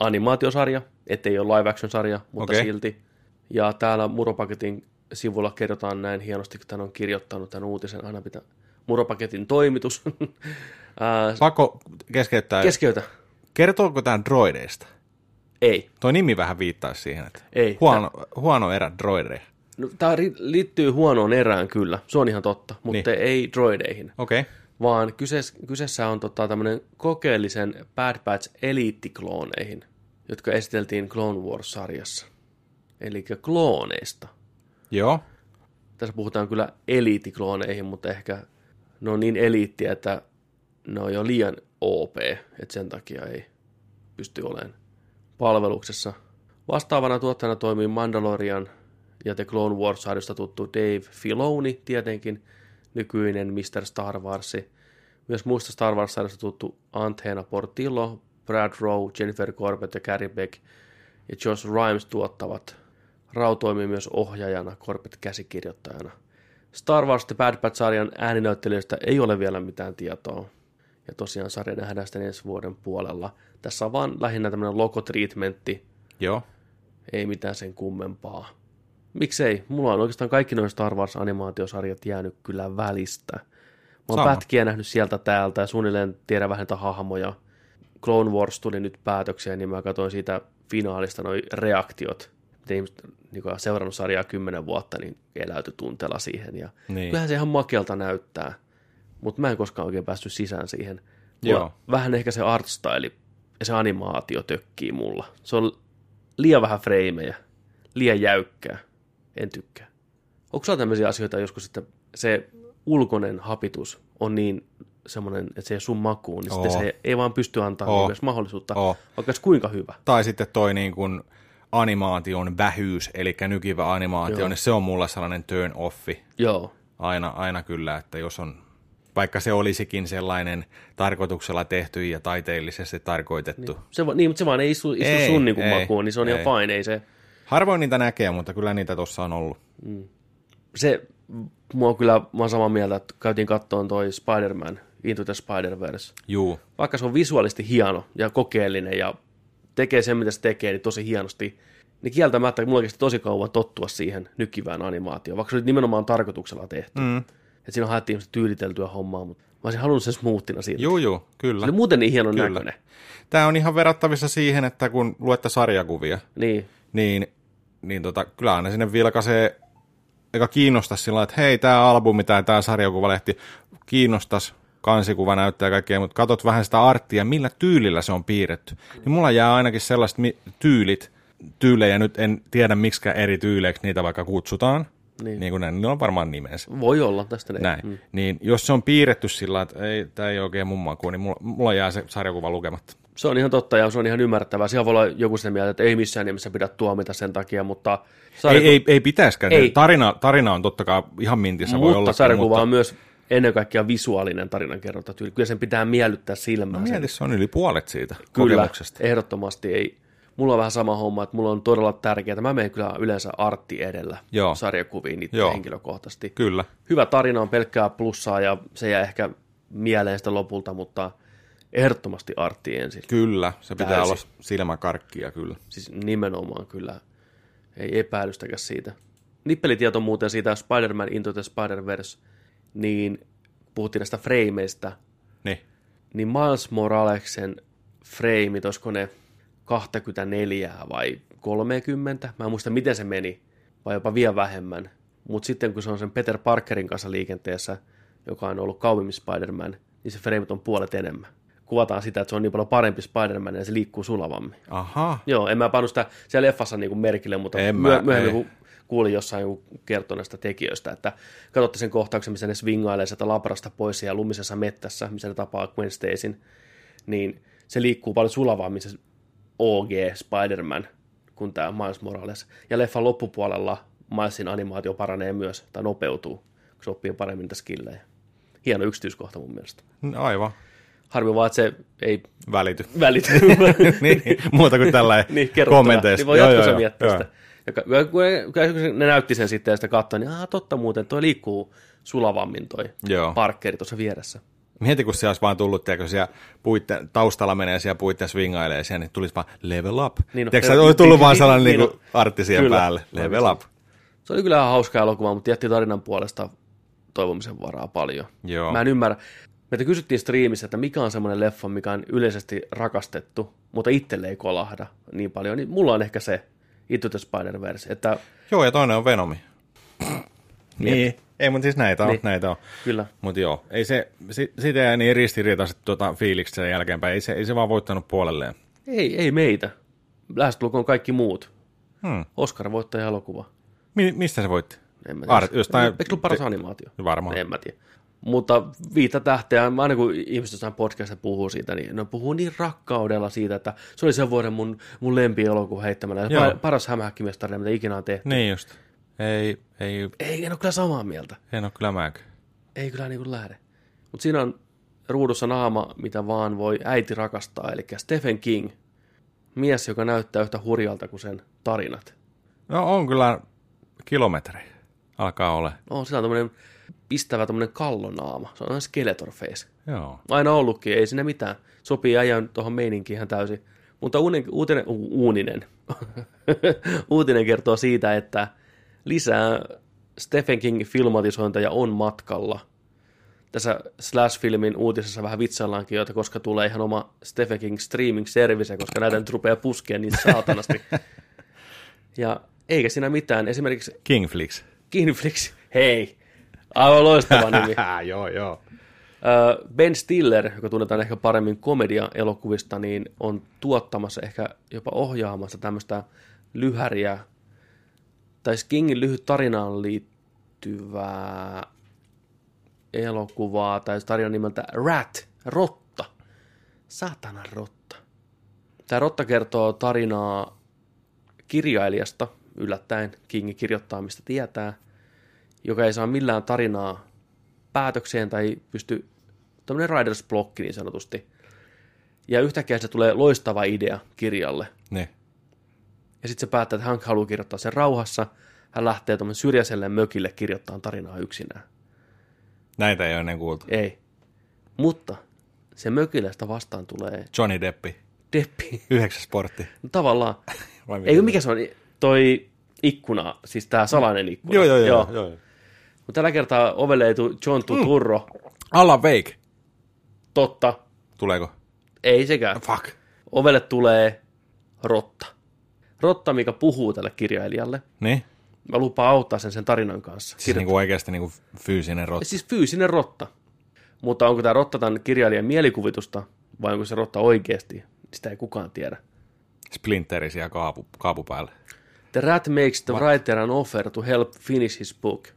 Speaker 1: animaatiosarja, ettei ole live action sarja, mutta
Speaker 2: Okei.
Speaker 1: silti. Ja täällä Muropaketin sivulla kerrotaan näin hienosti, kun hän on kirjoittanut tämän uutisen. Aina pitää muropaketin toimitus. Ää,
Speaker 2: Pakko keskeyttää.
Speaker 1: keskeytä.
Speaker 2: Kertooko tämä droideista?
Speaker 1: Ei.
Speaker 2: Tuo nimi vähän viittaa siihen, että
Speaker 1: Ei.
Speaker 2: huono, huono erä droideja.
Speaker 1: No, tämä liittyy huonoon erään kyllä, se on ihan totta, mutta
Speaker 2: Niin.
Speaker 1: ei droideihin.
Speaker 2: Okei. Okay.
Speaker 1: vaan kyseessä, kyseessä on tota, tämmöinen kokeellisen Bad Batch eliittiklooneihin, jotka esiteltiin Clone Wars-sarjassa. Eli klooneista.
Speaker 2: Joo.
Speaker 1: Tässä puhutaan kyllä eliittiklooneihin, mutta ehkä ne on niin eliittiä, että ne on jo liian OP, että sen takia ei pysty olemaan palveluksessa. Vastaavana tuottajana toimii Mandalorian ja The Clone Wars-sarjasta tuttu Dave Filoni tietenkin, nykyinen Mr. Star Wars. Myös muista Star Wars-sarjasta tuttu Anthena Portillo, Brad Rowe, Jennifer Corbett ja Carrie Beck ja Josh Rimes tuottavat. Rau toimii myös ohjaajana, Corbett käsikirjoittajana. Star Wars The Bad Batch-sarjan ääninäyttelijöistä ei ole vielä mitään tietoa. Ja tosiaan sarja nähdään sitten ensi vuoden puolella. Tässä on vaan lähinnä tämmöinen logotreatmentti,
Speaker 2: Joo.
Speaker 1: ei mitään sen kummempaa. Miksei? Mulla on oikeastaan kaikki noin Star Wars-animaatiosarjat jäänyt kyllä välistä. Mä oon
Speaker 2: Sama.
Speaker 1: pätkiä nähnyt sieltä täältä ja suunnilleen tiedän vähän niitä hahmoja. Clone Wars tuli nyt päätökseen, niin mä katsoin siitä finaalista noi reaktiot. Miten ihmiset, joka on seurannut sarjaa kymmenen vuotta, niin eläytyi tunteella siihen. Ja
Speaker 2: Niin.
Speaker 1: Kyllähän se ihan makealta näyttää, mutta mä en koskaan oikein päässyt sisään siihen. Mulla
Speaker 2: Joo.
Speaker 1: Vähän ehkä se art style ja se animaatio tökkii mulla. Se on liian vähän freimejä, liian jäykkää. En tykkää. Onko sulla tämmöisiä asioita joskus, että se ulkoinen hapitus on niin semmoinen, että se ei sun makuun, niin sitten
Speaker 2: Oo.
Speaker 1: se ei vaan pysty antaa
Speaker 2: Oo.
Speaker 1: edes mahdollisuutta,
Speaker 2: Oo.
Speaker 1: vaikka olisi kuinka hyvä.
Speaker 2: Tai sitten toi niin kuin animaation vähyys, eli nykivä animaatio,
Speaker 1: Joo.
Speaker 2: niin se on mulla sellainen turn offi.
Speaker 1: Joo,
Speaker 2: Aina, aina kyllä, että jos on, vaikka se olisikin sellainen tarkoituksella tehty ja taiteellisesti tarkoitettu. Niin.
Speaker 1: se, va- niin, mutta se vaan ei istu, istu
Speaker 2: Ei,
Speaker 1: sun niinku
Speaker 2: ei,
Speaker 1: makuun, niin se on
Speaker 2: ei.
Speaker 1: ihan fine, ei se...
Speaker 2: Harvoin niitä näkee, mutta kyllä niitä tuossa on ollut.
Speaker 1: se, mua kyllä, mä oon samaa mieltä, että käytiin kattoon toi Spider-Man, Into the Spider-Verse.
Speaker 2: Juu,
Speaker 1: Vaikka se on visuaalisesti hieno ja kokeellinen ja tekee sen, mitä se tekee, niin tosi hienosti, niin kieltämättä mulla kesti tosi kauan tottua siihen nykivään animaatioon, vaikka se oli nimenomaan tarkoituksella tehty. Mm. Että siinä haettiin tyyliteltyä hommaa, mutta mä olisin halunnut sen smoothina
Speaker 2: juu, juu,
Speaker 1: Se
Speaker 2: kyllä.
Speaker 1: oli muuten niin hienon
Speaker 2: Kyllä.
Speaker 1: näköinen.
Speaker 2: Tämä on ihan verrattavissa siihen, että kun luette sarjakuvia,
Speaker 1: Niin,
Speaker 2: niin, niin tota, kyllä aina sinne vilkaisee, eikä kiinnosta sillä että hei, tämä albumi tai tämä sarjakuvalehti kiinnostas, kansikuva näyttää ja kaikkea, mutta katot vähän sitä arttia, millä tyylillä se on piirretty. Niin mulla jää ainakin sellaiset mi- tyylit, tyylejä nyt en tiedä miksikään eri tyyleiksi niitä vaikka kutsutaan,
Speaker 1: Niin.
Speaker 2: niin, kuin näin, niillä on varmaan nimensä.
Speaker 1: voi olla tästä näin.
Speaker 2: Näin. Mm. Niin jos se on piirretty sillä että ei, tämä ei oikein mun makuun, niin mulla, mulla jää se sarjakuva lukematta.
Speaker 1: Se on ihan totta ja se on ihan ymmärrettävää. Siellä voi olla joku sen mieltä, että ei missään nimessä pidä tuomita sen takia, mutta
Speaker 2: Ei, ei, ei pitäisikään.
Speaker 1: Ei.
Speaker 2: Tarina, tarina on totta kai ihan mintissä voi
Speaker 1: mutta
Speaker 2: olla.
Speaker 1: sarjakuva on myös ennen kaikkea visuaalinen tarinankerrontatyyli. Kyllä sen pitää miellyttää silmää. sen.
Speaker 2: Mieti, se on yli puolet siitä
Speaker 1: Kyllä,
Speaker 2: kokemuksesta.
Speaker 1: ehdottomasti ei. Mulla on vähän sama homma, että mulla on todella tärkeää. Mä menen kyllä yleensä artti edellä
Speaker 2: Joo.
Speaker 1: sarjakuviin itse
Speaker 2: Joo.
Speaker 1: henkilökohtaisesti.
Speaker 2: Kyllä.
Speaker 1: Hyvä tarina on pelkkää plussaa ja se jää ehkä mieleen sitä lopulta, mutta ehdottomasti artti ensin.
Speaker 2: Kyllä, se pitää
Speaker 1: Täysin.
Speaker 2: olla silmäkarkkia kyllä.
Speaker 1: Siis nimenomaan kyllä. Ei epäilystäkään siitä. Nippelitieto muuten siitä Spider-Man Into the Spider-Verse, niin puhuttiin näistä frameista,
Speaker 2: Niin.
Speaker 1: niin Miles Moraleksen freimit, olisiko ne 24 vai 30, mä en muista miten se meni, vai jopa vielä vähemmän. Mutta sitten kun se on sen Peter Parkerin kanssa liikenteessä, joka on ollut kauemmin Spider-Man, niin se freimit on puolet enemmän. Kuvataan sitä, että se on niin paljon parempi Spider-Man ja se liikkuu sulavammin.
Speaker 2: Aha.
Speaker 1: Joo, en mä pannut sitä siellä leffassa niin kuin merkille, mutta
Speaker 2: En
Speaker 1: myö-
Speaker 2: mä,
Speaker 1: myöhemmin kun kuulin jossain joku kertoi näistä tekijöistä, että katsotte sen kohtauksen, missä ne swingailee sieltä labrasta pois ja lumisessa mettässä, missä ne tapaa Gwen Stacyn, niin se liikkuu paljon sulavammin se OG Spider-Man kuin tämä Miles Morales. Ja leffan loppupuolella Milesin animaatio paranee myös, tai nopeutuu, kun se oppii paremmin niitä skillejä. Hieno yksityiskohta mun mielestä.
Speaker 2: Aivan.
Speaker 1: Harmi vaan, että se ei
Speaker 2: Välity.
Speaker 1: välity.
Speaker 2: niin, muuta kuin tällä
Speaker 1: niin,
Speaker 2: kommenteista.
Speaker 1: Niin voi jatkossa miettiä
Speaker 2: joo.
Speaker 1: sitä. Ja kun- ne näytti sen sitten ja sitä katsoin, niin totta muuten, toi liikkuu sulavammin toi
Speaker 2: Joo.
Speaker 1: Parkeri tuossa vieressä.
Speaker 2: Mieti, kun se olisi vaan tullut, tiedätkö, siellä puitte, taustalla menee siellä puitten swingailee siellä, niin tulisi vaan level up.
Speaker 1: Niin on.
Speaker 2: Tiedätkö, olisi tullut
Speaker 1: niin,
Speaker 2: vaan
Speaker 1: niin,
Speaker 2: sellainen
Speaker 1: niin
Speaker 2: niin
Speaker 1: on.
Speaker 2: artti siihen
Speaker 1: Kyllä.
Speaker 2: päälle. Level up.
Speaker 1: Se Se oli kyllä ihan hauska elokuva, mutta jätti tarinan puolesta toivomisen varaa paljon.
Speaker 2: Joo.
Speaker 1: Mä en ymmärrä. Meitä kysyttiin striimissä, että mikä on semmoinen leffa, mikä on yleisesti rakastettu, mutta itselle ei kolahda niin paljon. Niin mulla on ehkä se Into the Spider-Verse, että
Speaker 2: Joo, ja toinen on Venomi. Niin. Ei, mutta siis näitä on,
Speaker 1: Niin.
Speaker 2: näitä on.
Speaker 1: kyllä,
Speaker 2: Mutta joo, ei se, si, siitä jäi niin ristiriitaiset tuota, fiilikset sen jälkeenpäin. Ei se, ei se vaan voittanut puolelleen.
Speaker 1: ei, ei meitä. Lähestulkoon kaikki muut.
Speaker 2: Hmm.
Speaker 1: Oscar-voittaja elokuva.
Speaker 2: Mi, mistä se voitti?
Speaker 1: En mä tiedä.
Speaker 2: jostain-
Speaker 1: Eikö ollut paras animaatio?
Speaker 2: Varmaan.
Speaker 1: En mä tiedä. Mutta viittä tähteä, aina kun ihmiset jossain podcastissa puhuu siitä, niin ne puhuu niin rakkaudella siitä, että se oli sen vuoden mun, mun lempielokuva heittämällä.
Speaker 2: Joo.
Speaker 1: Paras hämähäkkimestari, mitä ikinä on tehty.
Speaker 2: Niin just. Ei, ei,
Speaker 1: Ei, en ole kyllä samaa mieltä.
Speaker 2: en ole kyllä mäkö.
Speaker 1: Ei kyllä niin kuin lähde. Mutta siinä on ruudussa naama, mitä vaan voi äiti rakastaa, eli Stephen King. Mies, joka näyttää yhtä hurjalta kuin sen tarinat.
Speaker 2: No on kyllä kilometri. Alkaa ole.
Speaker 1: On sillä on tämmöinen pistävä tämmöinen kallonaama. Se on skeletor face.
Speaker 2: Joo.
Speaker 1: Aina ollutkin, ei sinne mitään. Sopii äijän tuohon meininkiin ihan täysin. Mutta uuden, uutinen, uuninen. uutinen kertoo siitä, että lisää Stephen Kingin filmatisointeja on matkalla. Tässä Slash-filmin uutisessa vähän vitsaillaankin, joita koska tulee ihan oma Stephen King streaming service, koska näitä nyt rupeaa puskeen niin saatanasti. Ja eikä siinä mitään. Esimerkiksi
Speaker 2: Kingflix.
Speaker 1: Kingflix, hei, aivan loistava nimi.
Speaker 2: joo, joo.
Speaker 1: Ben Stiller, joka tunnetaan ehkä paremmin komedia-elokuvista, niin on tuottamassa, ehkä jopa ohjaamassa tämmöistä lyhäriä, tai Kingin lyhyt tarinaan liittyvää elokuvaa, tai tarinan nimeltä Rat, Rotta. Saatana Rotta. Tämä Rotta kertoo tarinaa kirjailijasta, yllättäen King kirjoittaa mistä tietää, joka ei saa millään tarinaa päätökseen tai pysty, tämmöinen writer's block niin sanotusti. Ja yhtäkkiä se tulee loistava idea kirjalle.
Speaker 2: Niin.
Speaker 1: Ja sitten se päättää, että hän haluaa kirjoittaa sen rauhassa. Hän lähtee tuommoinen syrjäiselle mökille kirjoittamaan tarinaa yksinään.
Speaker 2: Näitä ei ole ennen kuultu.
Speaker 1: Ei. Mutta se mökilästä vastaan tulee
Speaker 2: Johnny Deppi.
Speaker 1: Deppi.
Speaker 2: Yhdeksäs sportti.
Speaker 1: No, tavallaan. Ei mikä se on, toi ikkuna, siis tämä salainen ikkuna.
Speaker 2: Joo, joo, joo. joo. joo.
Speaker 1: Mutta tällä kertaa ovelle ei tule John Turturro. Mm.
Speaker 2: Alan Wake.
Speaker 1: Totta.
Speaker 2: Tuleeko?
Speaker 1: Ei sekään.
Speaker 2: Fuck.
Speaker 1: Ovelle tulee rotta. Rotta, mikä puhuu tälle kirjailijalle.
Speaker 2: Niin?
Speaker 1: Mä lupaan auttaa sen sen tarinan kanssa.
Speaker 2: Siis niinku oikeasti niinku fyysinen rotta.
Speaker 1: Siis fyysinen rotta. Mutta onko tämä rotta tämän kirjailijan mielikuvitusta vai onko se rotta oikeasti? Sitä ei kukaan tiedä.
Speaker 2: Splinteri siellä kaapu, kaapu päälle.
Speaker 1: The rat makes the writer an offer to help finish his book.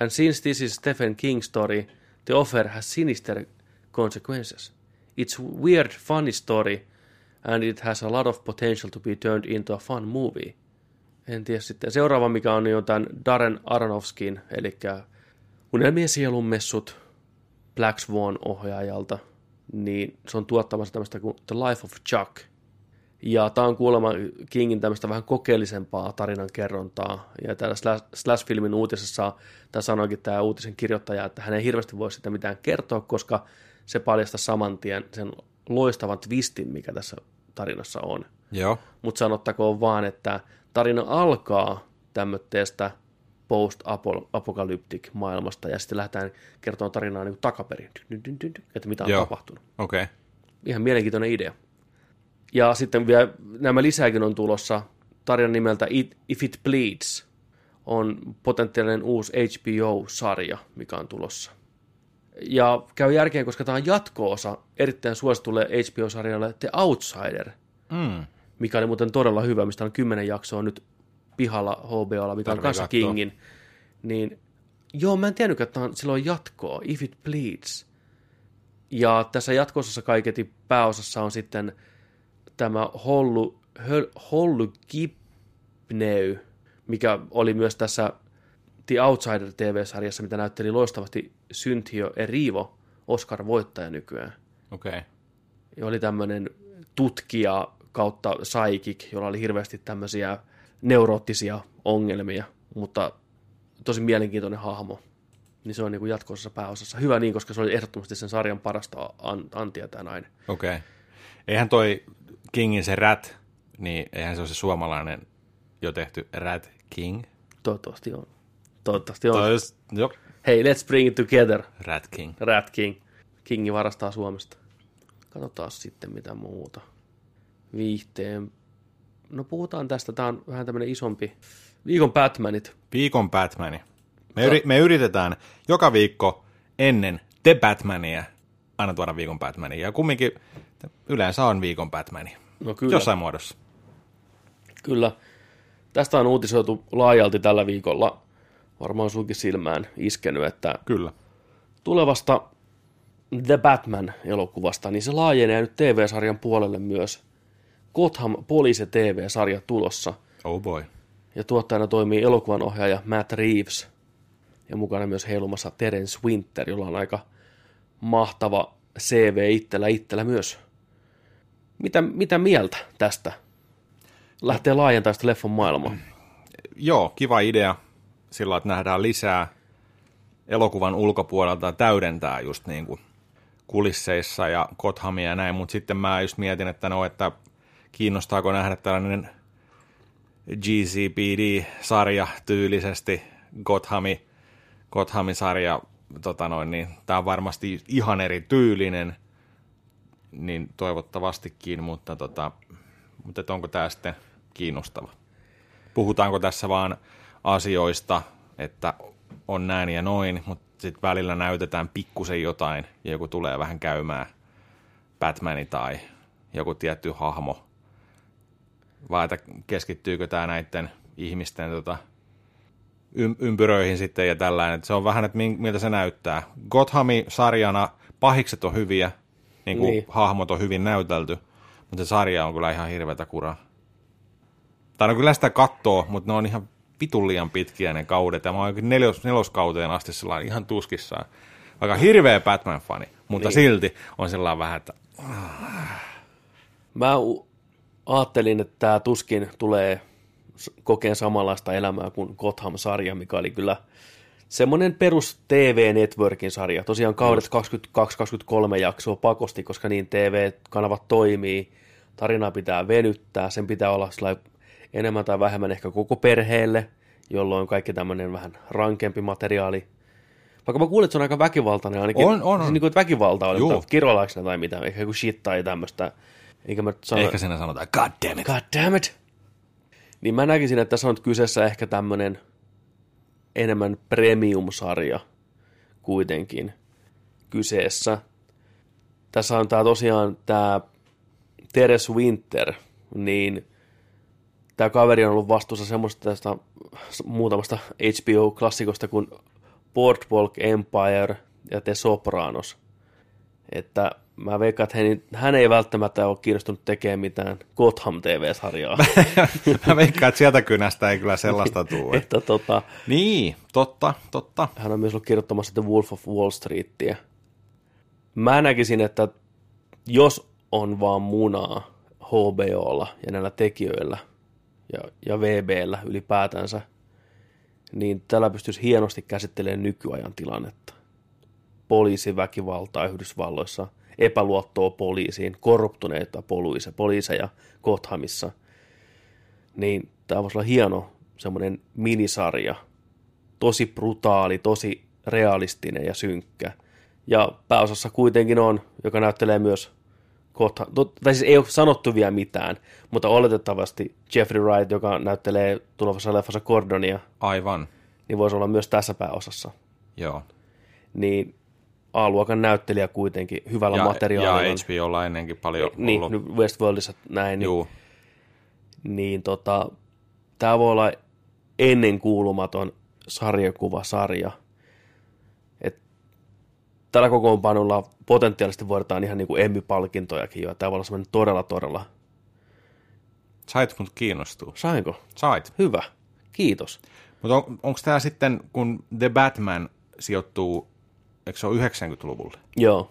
Speaker 1: And since this is Stephen King story, the offer has sinister consequences. It's weird, funny story, and it has a lot of potential to be turned into a fun movie. En tiedä sitten. Seuraava, mikä on, niin on tämän Darren Aronofskin, eli Unelmien sielunmessut Black Swan-ohjaajalta, niin se on tuottamassa tämmöistä kuin The Life of Chuck. Ja tämä on kuulemma Kingin tämmöistä vähän kokeellisempaa tarinankerrontaa. Ja täällä Slash- Slash-filmin uutisessa tämä sanoikin tämä uutisen kirjoittaja, että hän ei hirveästi voi sitä mitään kertoa, koska se paljastaa saman tien sen loistavan twistin, mikä tässä tarinassa on.
Speaker 2: Joo.
Speaker 1: Mutta sanottakoon vaan, että tarina alkaa tämmöistä post-apocalyptic maailmasta ja sitten lähdetään kertomaan tarinaa niin takaperin, että mitä on
Speaker 2: Joo.
Speaker 1: tapahtunut
Speaker 2: Okei. Okay.
Speaker 1: ihan mielenkiintoinen idea. Ja sitten vielä nämä lisääkin on tulossa. Tarinan nimeltä It, If It Bleeds on potentiaalinen uusi HBO-sarja, mikä on tulossa. Ja käy järkeen, koska tämä on jatko-osa erittäin suositulle HBO-sarjalle The Outsider,
Speaker 2: Mm.
Speaker 1: mikä oli muuten todella hyvä, mistä on kymmenen jaksoa nyt pihalla HBOlla, mikä on
Speaker 2: Tarvii
Speaker 1: kanssa
Speaker 2: katsoa.
Speaker 1: Kingin. Niin, joo, mä en tiennyt, että on, sillä on jatkoa, If It Bleeds. Ja tässä jatkosassa kaiketi pääosassa on sitten tämä Hollu, Hollu Gibneu, mikä oli myös tässä The Outsider TV-sarjassa, mitä näytteli loistavasti Synthio Erivo, Oscar-voittaja nykyään.
Speaker 2: Okei. Okay.
Speaker 1: Ja oli tämmöinen tutkija kautta psychic, jolla oli hirveästi tämmöisiä neuroottisia ongelmia, mutta tosi mielenkiintoinen hahmo. Niin se on niin jatkossa pääosassa. Hyvä niin, koska se oli ehdottomasti sen sarjan parasta an- antia tämä nainen.
Speaker 2: Okei. Okay. Eihän toi Kingin se Rat, niin eihän se ole se suomalainen jo tehty Rat King.
Speaker 1: Toivottavasti on. Toivottavasti on.
Speaker 2: Toi, jo.
Speaker 1: Hei, let's bring it together.
Speaker 2: Rat King.
Speaker 1: Rat King. Kingi varastaa Suomesta. Katsotaan sitten mitä muuta. Viihteen. No puhutaan tästä. Tämä on vähän tämmöinen isompi. Viikon Batmanit.
Speaker 2: Viikon Batmani. Me, yri, me yritetään joka viikko ennen The Batmania aina tuoda viikon Batmania. Ja kumminkin yleensä on viikon Batmani.
Speaker 1: No kyllä.
Speaker 2: Jossain muodossa.
Speaker 1: Kyllä. Tästä on uutisoitu laajalti tällä viikolla. Varmaan sunkin silmään iskenyt, että
Speaker 2: Kyllä.
Speaker 1: tulevasta The Batman-elokuvasta, niin se laajenee nyt TV-sarjan puolelle myös. Gotham Police TV-sarja tulossa.
Speaker 2: Oh boy.
Speaker 1: Ja tuottajana toimii elokuvan ohjaaja Matt Reeves. Ja mukana myös heilumassa Terence Winter, jolla on aika mahtava CV itsellä itsellä myös. Mitä, mitä mieltä tästä? Lähtee laajentamaan sitä leffon maailmaa.
Speaker 2: Joo, kiva idea sillä, että nähdään lisää elokuvan ulkopuolelta täydentää just niin kuin kulisseissa ja Gothamia ja näin, mutta sitten mä just mietin, että no, että kiinnostaako nähdä tällainen GCPD-sarja tyylisesti, Gothami, Gothami-sarja, tota noin, niin tämä on varmasti ihan eri tyylinen, niin toivottavastikin, mutta, tota, mutta onko tämä sitten kiinnostava? Puhutaanko tässä vaan asioista, että on näin ja noin, mutta sitten välillä näytetään pikkusen jotain ja joku tulee vähän käymään Batmani tai joku tietty hahmo. Vai että keskittyykö tämä näiden ihmisten tota, ym- ympyröihin sitten ja tällainen. Et se on vähän, että miltä se näyttää. Gothami-sarjana pahikset on hyviä, niin kuin
Speaker 1: niin.
Speaker 2: hahmot on hyvin näytelty, mutta se sarja on kyllä ihan hirveätä kuraa. Tai no kyllä sitä kattoo, mutta ne on ihan vitun liian pitkiä ne kaudet. Ja mä oon nelos, neloskauteen asti sellainen ihan tuskissaan. Vaikka hirveä Batman-fani, mutta
Speaker 1: Niin.
Speaker 2: silti on sellainen vähän, että
Speaker 1: Mä u- ajattelin, että tämä tuskin tulee kokeen samanlaista elämää kuin Gotham-sarja, mikä oli kyllä semmoinen perus TV-networkin sarja. Tosiaan kaudet 22-23 jaksoa pakosti, koska niin TV-kanavat toimii, tarina pitää venyttää, sen pitää olla sellainen enemmän tai vähemmän ehkä koko perheelle, jolloin kaikki tämmöinen vähän rankempi materiaali. Vaikka mä kuulin, että se on aika väkivaltainen ainakin.
Speaker 2: On, on, on.
Speaker 1: Siis niin kuin, että väkivalta on,
Speaker 2: Juu.
Speaker 1: mutta tai mitä, ehkä joku shit tai tämmöistä. Eikä mä sano,
Speaker 2: ehkä siinä sanotaan, god damn it.
Speaker 1: God damn it. Niin mä näkisin, että tässä on nyt kyseessä ehkä tämmönen enemmän premium-sarja kuitenkin kyseessä. Tässä on tää tosiaan tää Teres Winter, niin tämä kaveri on ollut vastuussa semmoista tästä muutamasta HBO-klassikosta kuin Boardwalk Empire ja The Sopranos. Että mä veikkaan, että hän, hän ei välttämättä ole kiinnostunut tekemään mitään Gotham TV-sarjaa.
Speaker 2: Mä veikkaan, että sieltä kynästä ei kyllä sellaista tule.
Speaker 1: että tota,
Speaker 2: niin, totta, totta.
Speaker 1: hän on myös ollut kirjoittamassa The Wolf of Wall Streetia. Mä näkisin, että jos on vaan munaa HBOlla ja näillä tekijöillä ja, ja VBllä ylipäätänsä, niin tällä pystyisi hienosti käsittelemään nykyajan tilannetta. Poliisiväkivaltaa Yhdysvalloissa, epäluottoa poliisiin, korruptuneita poliiseja, poliiseja Gothamissa. Niin tämä voisi olla hieno semmoinen minisarja, tosi brutaali, tosi realistinen ja synkkä. Ja pääosassa kuitenkin on, joka näyttelee myös Gotham, to- tai siis ei ole sanottu vielä mitään, mutta oletettavasti Jeffrey Wright, joka näyttelee tulevassa leffassa Gordonia,
Speaker 2: Aivan,
Speaker 1: niin voisi olla myös tässä pääosassa.
Speaker 2: joo.
Speaker 1: Niin A-luokan näyttelijä kuitenkin hyvällä
Speaker 2: Ja,
Speaker 1: materiaalilla.
Speaker 2: ja HBOlla ennenkin paljon
Speaker 1: niin,
Speaker 2: ollut.
Speaker 1: nyt Westworldissa näin, niin,
Speaker 2: Juu,
Speaker 1: niin tota, tämä voi olla ennenkuulumaton sarjakuvasarja. Tällä kokoonpanolla potentiaalisesti voidaan ihan niin kuin Emmy-palkintojakin jo. Tämä voi olla semmoinen todella, todella.
Speaker 2: sait mut kiinnostua.
Speaker 1: Sainko?
Speaker 2: Sait.
Speaker 1: Hyvä. Kiitos.
Speaker 2: Mutta on, onko tämä sitten, kun The Batman sijoittuu, eikö se ole 90-luvulle,
Speaker 1: Joo.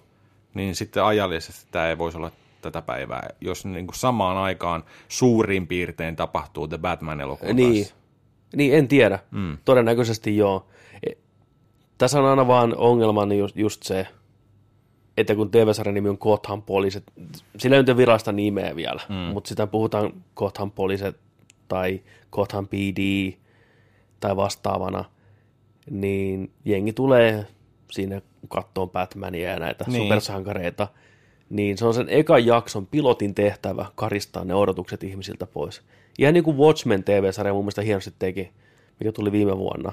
Speaker 2: niin sitten ajallisesti tämä ei voisi olla tätä päivää, jos niin kuin samaan aikaan suurin piirtein tapahtuu The Batman-elokuva
Speaker 1: Niin. Niin, en tiedä. Mm. Todennäköisesti joo. Tässä on aina vaan ongelmani just, just se, että kun TV-sarjan nimi on Gotham Police, sillä ei ole virallista nimeä vielä, mm. mutta sitä puhutaan Gotham Police tai Gotham PD tai vastaavana, niin jengi tulee sinne kattoon Batmania ja näitä
Speaker 2: niin.
Speaker 1: supersankareita, niin se on sen ekan jakson pilotin tehtävä karistaa ne odotukset ihmisiltä pois. Ihan niin kuin Watchmen TV-sarja mun mielestä hienosti teki, mikä tuli viime vuonna.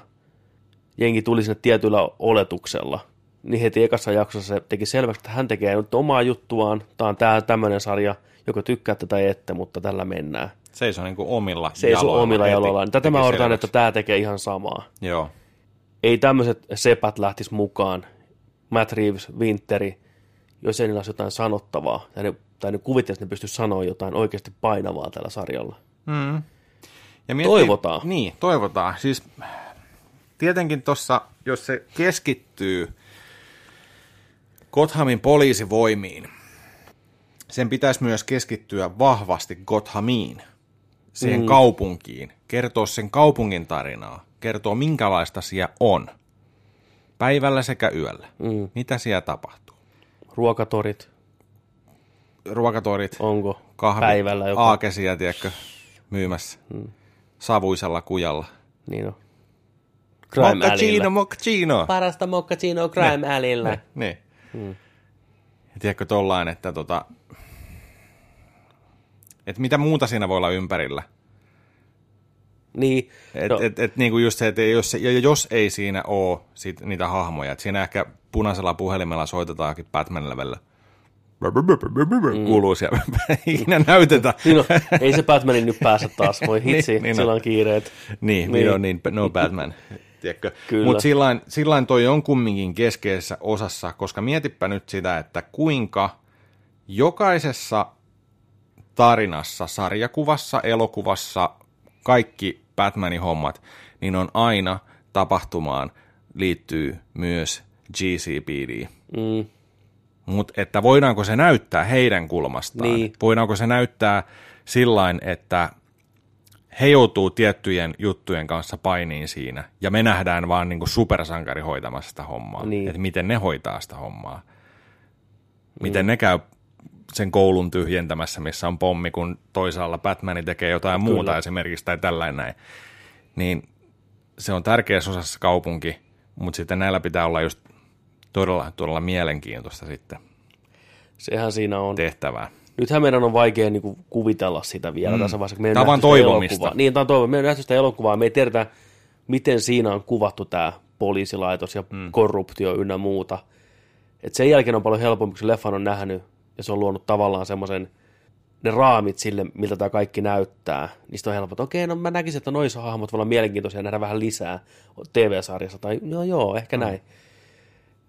Speaker 1: Jengi tuli sinne tietyllä oletuksella, niin heti ekassa jaksossa se teki selväksi, että hän tekee nyt omaa juttuaan, tämä on tää tämmöinen sarja, joko tykkää tätä ette, mutta tällä mennään.
Speaker 2: Seisoo niin kuin omilla
Speaker 1: Se ei ole omilla jaloillaan. Tätä mä odotan, että tämä tekee ihan samaa.
Speaker 2: Joo.
Speaker 1: Ei tämmöiset sepät lähtis mukaan, Matt Reeves, Winteri, jos ei niillä olisi jotain sanottavaa, tai ne, tai ne kuvittelisi, että ne pystyisi sanoa jotain oikeasti painavaa tällä sarjalla.
Speaker 2: Mm. Ja
Speaker 1: Toivotaan.
Speaker 2: Niin, toivotaan. Siis tietenkin tuossa, jos se keskittyy Gothamin poliisivoimiin, sen pitäisi myös keskittyä vahvasti Gothamiin, siihen mm. kaupunkiin, kertoa sen kaupungin tarinaa, kertoa minkälaista siellä on, päivällä sekä yöllä,
Speaker 1: Mm.
Speaker 2: mitä siellä tapahtuu.
Speaker 1: Ruokatorit,
Speaker 2: Ruokatorit,
Speaker 1: onko
Speaker 2: kahvi,
Speaker 1: päivällä joku?
Speaker 2: aakesiä, tiedätkö, myymässä mm. savuisella kujalla.
Speaker 1: Niin on. Crime
Speaker 2: Moccacino, moccacino.
Speaker 1: Parasta moccacino Crime Alleyllä.
Speaker 2: Niin. Hmm. Ja tiedätkö tollain, että tota, että mitä muuta siinä voi olla ympärillä.
Speaker 1: Niin,
Speaker 2: Et,
Speaker 1: no,
Speaker 2: et, et, niin kuin just se, että jos, ja jos ei siinä ole sit, niitä hahmoja, että siinä ehkä punaisella puhelimella soitetaankin Batman-levellä. Mm. Kuuluu siellä, ei ikinä näytetä.
Speaker 1: niin on, ei se Batmanin nyt pääse taas, voi hitsi,
Speaker 2: Niin,
Speaker 1: niin,
Speaker 2: on.
Speaker 1: sillä on kiireet.
Speaker 2: Niin,
Speaker 1: Niin.
Speaker 2: niin. on niin, no Batman. Mutta sillain, sillain toi on kumminkin keskeisessä osassa, koska mietipä nyt sitä, että kuinka jokaisessa tarinassa, sarjakuvassa, elokuvassa, kaikki Batmanin hommat, niin on aina tapahtumaan liittyy myös GCPD.
Speaker 1: Mm,
Speaker 2: Mutta että voidaanko se näyttää heidän kulmastaan?
Speaker 1: Niin.
Speaker 2: Voidaanko se näyttää sillain, että he joutuu tiettyjen juttujen kanssa painiin siinä, ja me nähdään vaan niin supersankari hoitamassa sitä hommaa.
Speaker 1: Niin.
Speaker 2: Että miten ne hoitaa sitä hommaa. Miten ne käy sen koulun tyhjentämässä, missä on pommi, kun toisaalla Batman tekee jotain
Speaker 1: Kyllä.
Speaker 2: muuta esimerkiksi tai tällainen näin. Niin se on tärkeässä osassa kaupunki, mutta sitten näillä pitää olla just todella, todella mielenkiintoista sitten
Speaker 1: sehän siinä on.
Speaker 2: tehtävää.
Speaker 1: Nythän meidän on vaikea niin kuin, kuvitella sitä vielä mm. tässä vaiheessa.
Speaker 2: Tää on vaan
Speaker 1: sitä
Speaker 2: toivomista.
Speaker 1: elokuvaa. Niin, tämä on toivo. Me ei nähty sitä elokuvaa, me ei tiedetä, miten siinä on kuvattu tämä poliisilaitos ja mm. korruptio ynnä muuta. Et sen jälkeen on paljon helpompi, kun se leffan on nähnyt, ja se on luonut tavallaan semmoisen, ne raamit sille, miltä tämä kaikki näyttää. Niistä on helppo, että okei, no mä näkisin, että noissa hahmot voi olla mielenkiintoisia nähdä vähän lisää TV-sarjassa, tai joo joo, ehkä mm. näin.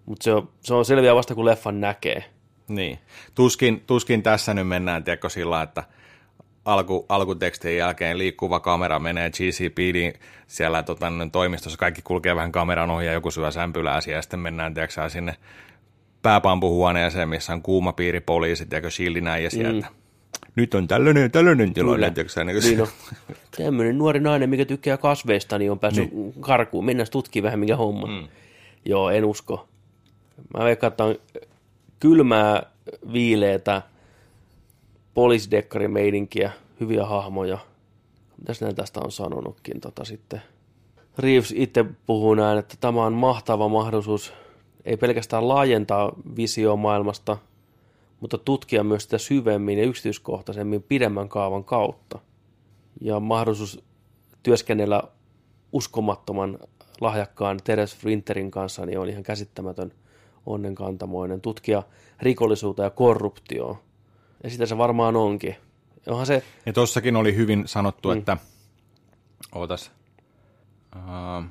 Speaker 1: Mutta se on, se on selviä vasta, kun leffan näkee.
Speaker 2: Niin. Tuskin, tuskin tässä nyt mennään, tiedätkö, sillä että alku, alkutekstin jälkeen liikkuva kamera menee GCPD siellä tota, toimistossa, kaikki kulkee vähän kameran ohi ja joku syö sämpylää ja sitten mennään tiedätkö, sinne pääpampuhuoneeseen, missä on kuuma piiri poliisi, tiedätkö, shieldi näin ja sieltä. Mm. Nyt on tällainen, tällainen tilanne, tiedätkö, niin,
Speaker 1: Niin on. Tämmöinen nuori nainen, mikä tykkää kasveista, niin on päässyt niin. karkuun. Mennään tutkimaan vähän mikä homma. Mm. Joo, en usko. Mä veikkaan, että on kylmää, viileetä, poliisidekkarimeininkiä, hyviä hahmoja. Mitäs näin tästä on sanonutkin tota sitten. Reeves itse puhuu näin, että tämä on mahtava mahdollisuus ei pelkästään laajentaa visio maailmasta, mutta tutkia myös sitä syvemmin ja yksityiskohtaisemmin pidemmän kaavan kautta. Ja mahdollisuus työskennellä uskomattoman lahjakkaan Teres Winterin kanssa niin on ihan käsittämätön onnenkantamoinen. Tutkia rikollisuutta ja korruptioa. Ja sitä se varmaan onkin. Onhan se,
Speaker 2: Ja tossakin oli hyvin sanottu, mm. että ootas. Uh,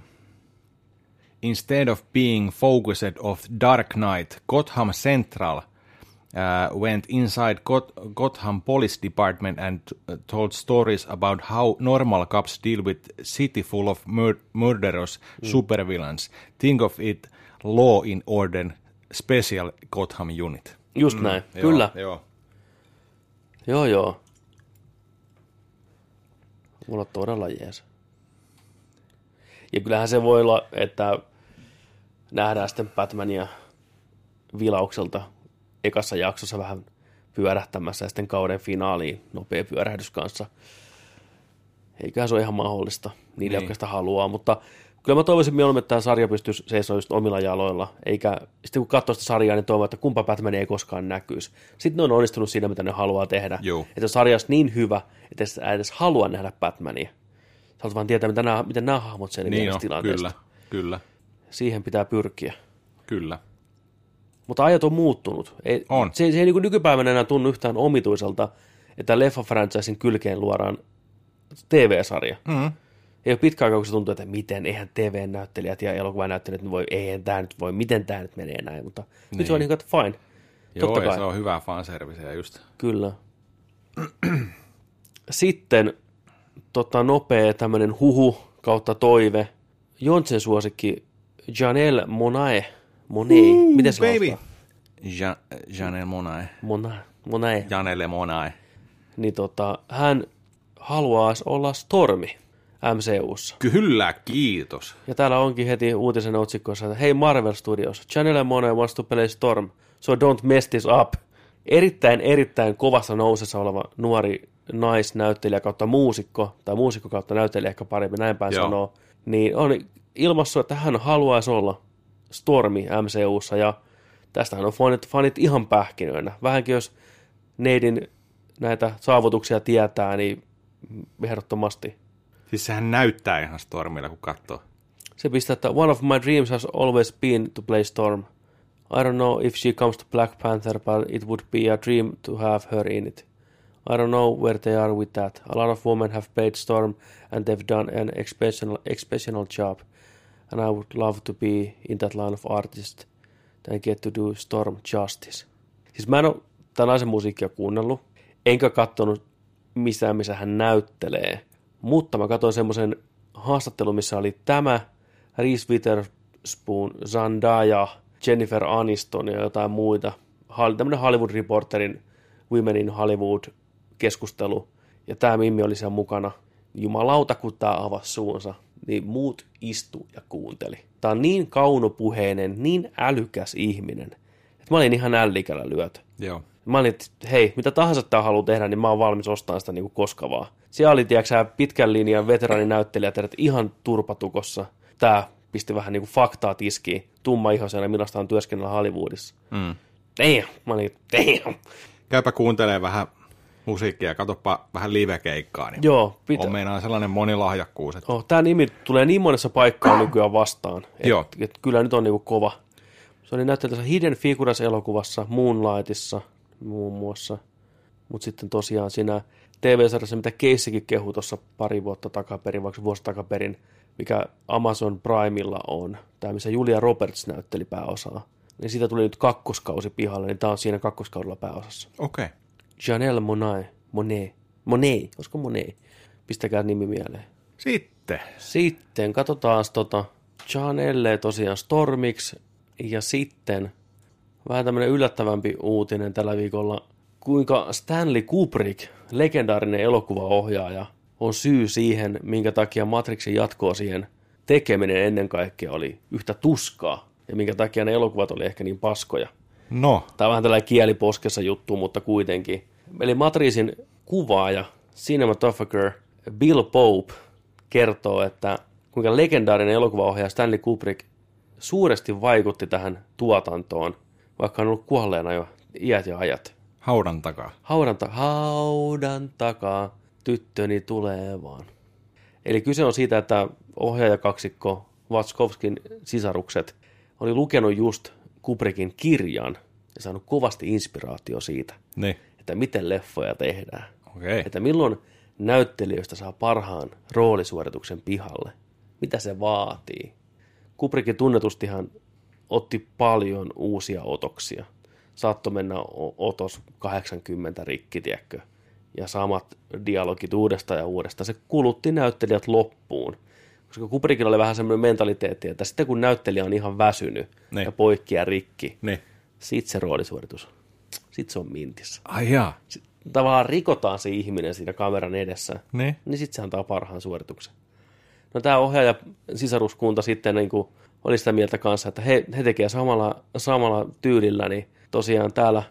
Speaker 2: instead of being focused of Dark Knight, Gotham Central uh, went inside Got- Gotham Police Department and told stories about how normal cops deal with city full of mur- murderous mm. supervillains. Think of it law in order special Gotham unit.
Speaker 1: just mm, näin, kyllä.
Speaker 2: Joo.
Speaker 1: Joo, joo. Mulla on todella jees. Ja kyllähän se voi olla, että nähdään sitten Batmania vilaukselta ekassa jaksossa vähän pyörähtämässä ja sitten kauden finaaliin nopea pyörähdys kanssa. Eiköhän se ole ihan mahdollista niille,
Speaker 2: Niin.
Speaker 1: jotka sitä haluaa, mutta kyllä mä toivoisin mieluummin, että tämä sarja pystyisi seisomaan just omilla jaloilla, eikä sitten kun katsoo sitä sarjaa, niin toivon, että kumpa Batman ei koskaan näkyisi. Sitten ne on onnistunut siinä, mitä ne haluaa tehdä.
Speaker 2: Juu.
Speaker 1: Että sarja olisi niin hyvä, että sä edes halua nähdä Batmania. Sä haluat vaan tietää, mitä nämä, miten nämä hahmot sen
Speaker 2: Niin on,
Speaker 1: tilanteesta.
Speaker 2: kyllä, kyllä,
Speaker 1: Siihen pitää pyrkiä.
Speaker 2: kyllä.
Speaker 1: Mutta ajat on muuttunut. Ei,
Speaker 2: On.
Speaker 1: Se, se ei niin nykypäivänä enää tunnu yhtään omituiselta, että leffa-franchisin kylkeen luodaan TV-sarja.
Speaker 2: Mm.
Speaker 1: Ei ole pitkä aikaa, kun se tuntuu, että miten, eihän TV-näyttelijät ja elokuvanäyttelijät nyt voi, eihän tämä nyt voi, miten tämä nyt menee näin, mutta niin. nyt se on niin kuin, että fine,
Speaker 2: Joo,
Speaker 1: Totta
Speaker 2: ja
Speaker 1: kai.
Speaker 2: se on hyvää fanserviceä just.
Speaker 1: kyllä. Sitten tota, nopea tämmöinen huhu kautta toive. Jontsen suosikki Janelle Monae. Monet, miten se
Speaker 2: baby. Ja, Janelle Monae.
Speaker 1: Monae. Monae.
Speaker 2: Janelle Monae.
Speaker 1: Niin tota, hän haluaisi olla Stormi MCUssa.
Speaker 2: Kyllä, kiitos.
Speaker 1: Ja täällä onkin heti uutisen otsikossa, että hei Marvel Studios, Janelle Monae wants to play Storm, so don't mess this up. Erittäin, erittäin kovassa nousessa oleva nuori naisnäyttelijä kautta muusikko, tai muusikko kautta näyttelijä ehkä paremmin, näin päin
Speaker 2: Joo.
Speaker 1: sanoo, niin on ilmassut, että hän haluaisi olla Stormi MCUssa, ja tästähän on fanit, fanit ihan pähkinöinä. Vähänkin jos Neidin näitä saavutuksia tietää, niin ehdottomasti
Speaker 2: Siis sehän näyttää ihan Stormilla, kun katsoo.
Speaker 1: Se pistää, että one of my dreams has always been to play Storm. I don't know if she comes to Black Panther, but it would be a dream to have her in it. I don't know where they are with that. A lot of women have played Storm and they've done an exceptional, exceptional job. And I would love to be in that line of artist and get to do Storm justice. Siis mä en ole tämän naisen musiikkia kuunnellut, enkä katsonut missään, missä hän näyttelee. Mutta mä katsoin semmoisen haastattelun, missä oli tämä, Reese Witherspoon, Zendaya, Jennifer Aniston ja jotain muita. Tämmöinen Hollywood Reporterin Women in Hollywood-keskustelu. Ja tämä Mimmi oli siellä mukana. Jumalauta, kun tämä avasi suunsa, niin muut istu ja kuunteli. Tämä on niin kaunopuheinen, niin älykäs ihminen, että mä olin ihan ällikällä lyöty.
Speaker 2: Joo.
Speaker 1: Mä olin, että hei, mitä tahansa tää haluaa tehdä, niin mä oon valmis ostamaan sitä niinku koska vaan. Siellä oli, tiedätkö pitkän linjan veteraaninäyttelijät että ihan turpatukossa. Tää pisti vähän niinku faktaa tiskiin, tumma ihosena, millaista on työskennellä Hollywoodissa.
Speaker 2: Mm.
Speaker 1: Damn! Mä olin, damn!
Speaker 2: Käypä kuuntelee vähän musiikkia ja katsopa vähän live-keikkaa, niin
Speaker 1: Joo, pitä,
Speaker 2: on meinaan sellainen monilahjakkuus, että
Speaker 1: oh, tää nimi tulee niin monessa paikkaa nykyään vastaan. Et,
Speaker 2: Joo.
Speaker 1: Et kyllä nyt on niinku kova. Se oli näyttelijä tässä Hidden Figures-elokuvassa, Moonlightissa muun muassa. Mutta sitten tosiaan siinä TV-sarjassa, mitä Keissikin kehui tuossa pari vuotta takaperin, vaikka vuosi takaperin, mikä Amazon Primella on, tämä missä Julia Roberts näytteli pääosaa, niin siitä tuli nyt kakkoskausi pihalle, niin tämä on siinä kakkoskaudella pääosassa.
Speaker 2: okei. Okay.
Speaker 1: Janelle Monae, Monet, Monet, olisiko Monet? Pistäkää nimi mieleen.
Speaker 2: Sitten.
Speaker 1: Sitten katsotaan tota Janelle tosiaan Stormiksi ja sitten vähän tämmöinen yllättävämpi uutinen tällä viikolla, kuinka Stanley Kubrick, legendaarinen elokuvaohjaaja, on syy siihen, minkä takia Matrixin jatkoa siihen tekeminen ennen kaikkea oli yhtä tuskaa ja minkä takia ne elokuvat oli ehkä niin paskoja.
Speaker 2: No,
Speaker 1: Tämä on vähän tällainen kieliposkessa juttu, mutta kuitenkin. Eli Matriisin kuvaaja, cinematographer Bill Pope kertoo, että kuinka legendaarinen elokuvaohjaaja Stanley Kubrick suuresti vaikutti tähän tuotantoon, vaikka on ollut kuolleena jo iät ja ajat.
Speaker 2: haudan takaa.
Speaker 1: Haudan, ta- haudan takaa tyttöni tulee vaan. Eli kyse on siitä, että ohjaajakaksikko Vatskovskin sisarukset oli lukenut just Kubrickin kirjan ja saanut kovasti inspiraatio siitä,
Speaker 2: Niin,
Speaker 1: että miten leffoja tehdään.
Speaker 2: okei.
Speaker 1: Että milloin näyttelijöistä saa parhaan roolisuorituksen pihalle. Mitä se vaatii. Kubrickin tunnetustihan otti paljon uusia otoksia. Saatto mennä otos 80 rikki, tiedätkö? Ja samat dialogit uudestaan ja uudestaan. Se kulutti näyttelijät loppuun. Koska Kubrickilla oli vähän semmoinen mentaliteetti, että sitten kun näyttelijä on ihan väsynyt
Speaker 2: Niin.
Speaker 1: ja poikki ja rikki,
Speaker 2: Niin.
Speaker 1: sit se roolisuoritus, sit se on mintissä.
Speaker 2: Ai jaa.
Speaker 1: Sit tavallaan rikotaan se ihminen siinä kameran edessä,
Speaker 2: Niin.
Speaker 1: niin sitten se antaa parhaan suorituksen. No tämä ohjaaja sisaruskunta sitten niin kuin oli sitä mieltä kanssa, että he, he tekevät samalla, samalla tyylillä, niin tosiaan täällä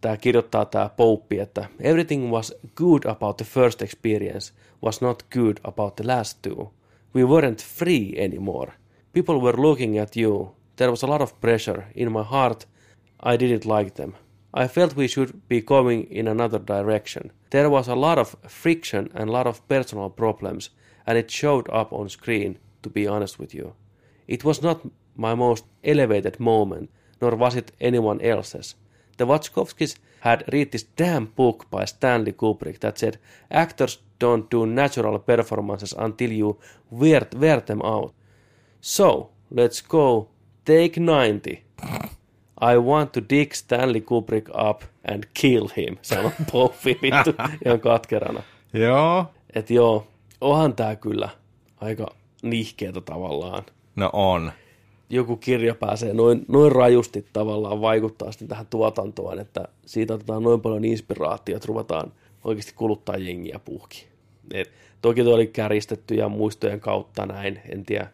Speaker 1: tämä kirjoittaa tämä Pope, että everything was good about the first experience was not good about the last two. We weren't free anymore. People were looking at you. There was a lot of pressure. In my heart, I didn't like them. I felt we should be going in another direction. There was a lot of friction and a lot of personal problems, and it showed up on screen, to be honest with you. It was not my most elevated moment, nor was it anyone else's. The Wachowskis had read this damn book by Stanley Kubrick that said actors don't do natural performances until you wear, wear them out. So, let's go. Take 90. I want to dig Stanley Kubrick up and kill him, sanoi Poffi vittu ihan katkerana.
Speaker 2: Joo.
Speaker 1: Et joo, onhan tää kyllä aika nihkeetä tavallaan.
Speaker 2: No on.
Speaker 1: Joku kirja pääsee noin, noin rajusti tavallaan vaikuttaa sitten tähän tuotantoon, että siitä otetaan noin paljon inspiraatiota, että ruvetaan oikeasti kuluttaa jengiä puhki. Et, toki tuo oli käristetty ja muistojen kautta näin, en tiedä,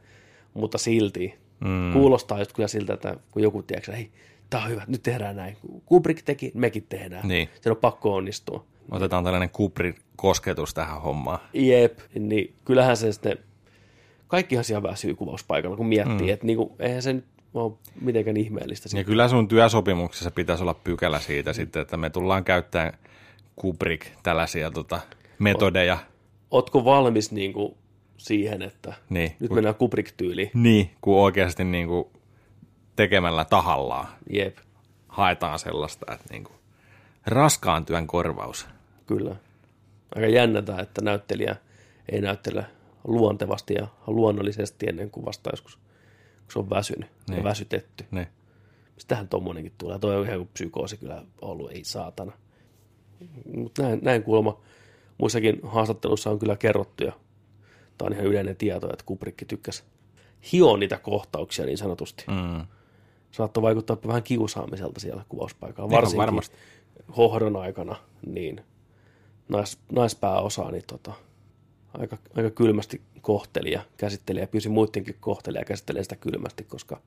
Speaker 1: mutta silti mm. kuulostaa just kyllä siltä, että kun joku tiedätkö, hei, tää on hyvä, nyt tehdään näin. Kubrick teki, mekin tehdään.
Speaker 2: Niin.
Speaker 1: Se on pakko onnistua.
Speaker 2: Otetaan tällainen Kubrick-kosketus tähän hommaan.
Speaker 1: Jep, niin kyllähän se sitten, kaikkihan siellä väsyy kuvauspaikalla, kun miettii, mm. että niinku, eihän se nyt ole mitenkään ihmeellistä.
Speaker 2: Ja kyllä sun työsopimuksessa pitäisi olla pykälä siitä sitten, että me tullaan käyttämään Kubrick tällaisia tota, metodeja.
Speaker 1: Ootko valmis niinku siihen, että
Speaker 2: Niin.
Speaker 1: nyt mennään Kubrick-tyyliin?
Speaker 2: Niin, kun oikeasti niin kuin tekemällä tahallaan
Speaker 1: Jep,
Speaker 2: haetaan sellaista, että niin kuin raskaan työn korvaus.
Speaker 1: kyllä. Aika jännätä, että näyttelijä ei näyttele luontevasti ja luonnollisesti ennen kuin vasta joskus, kun se on väsynyt niin. ja väsytetty.
Speaker 2: Niin.
Speaker 1: Mistähän tommonenkin tulee? Toi on ihan kuin psykoosi kyllä ollut, ei saatana. Mutta näin, näin kuulemma muissakin haastatteluissa on kyllä kerrottu ja tämä on ihan yleinen tieto, että Kubrick tykkäsi hioa niitä kohtauksia niin sanotusti.
Speaker 2: Mm.
Speaker 1: Saattoi vaikuttaa vähän kiusaamiselta siellä kuvauspaikalla, varsinkin
Speaker 2: varmasti.
Speaker 1: hohdon aikana, niin nais, naispääosa niin tota, aika, aika kylmästi kohteli ja käsitteli ja pyysi muidenkin kohteli ja käsittelee sitä kylmästi, koska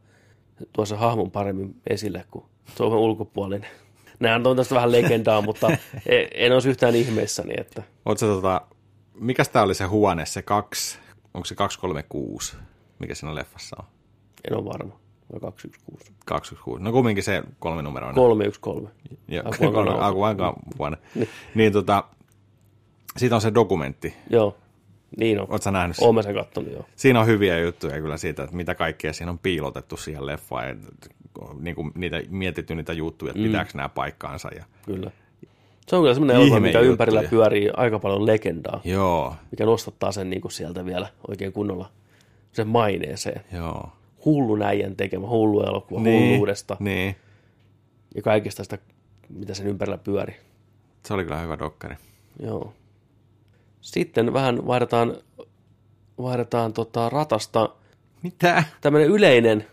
Speaker 1: se tuo se hahmon paremmin esille kuin Suomen ulkopuolinen. Nämä on tästä vähän legendaa, mutta e- en olisi yhtään ihmeissäni, että
Speaker 2: Oletko tota, mikäs tää oli se huone, se kaksi, onko se 236, mikä siinä leffassa on?
Speaker 1: en ole varma. Vai 216.
Speaker 2: 216, no kumminkin se kolme numeroinen.
Speaker 1: 313.
Speaker 2: Joo,
Speaker 1: Ankon
Speaker 2: vuonna. niin tota, siitä on se dokumentti.
Speaker 1: Joo, niin on.
Speaker 2: Oletko nähnyt sen?
Speaker 1: Oon mä sen kattonut, joo.
Speaker 2: Siinä on hyviä juttuja kyllä siitä, että mitä kaikkea siinä on piilotettu siihen leffaan. Ja, niin kuin niitä, mietitty niitä juttuja, että mm. pitääkö nämä paikkaansa. Ja,
Speaker 1: Kyllä. Se on kyllä semmoinen elokuva, mikä
Speaker 2: Ihmejuttuja.
Speaker 1: ympärillä pyörii aika paljon legendaa,
Speaker 2: joo,
Speaker 1: mikä nostattaa sen niin kuin sieltä vielä oikein kunnolla sen maineeseen.
Speaker 2: joo.
Speaker 1: Hullun äijän tekemä hullu elokuva niin, hulluudesta
Speaker 2: Niin,
Speaker 1: ja kaikesta sitä, mitä sen ympärillä pyöri.
Speaker 2: se oli kyllä hyvä dokkari.
Speaker 1: Joo. Sitten vähän vaihdetaan, vaihdetaan tota ratasta
Speaker 2: Mitä?
Speaker 1: tämmöinen yleinen,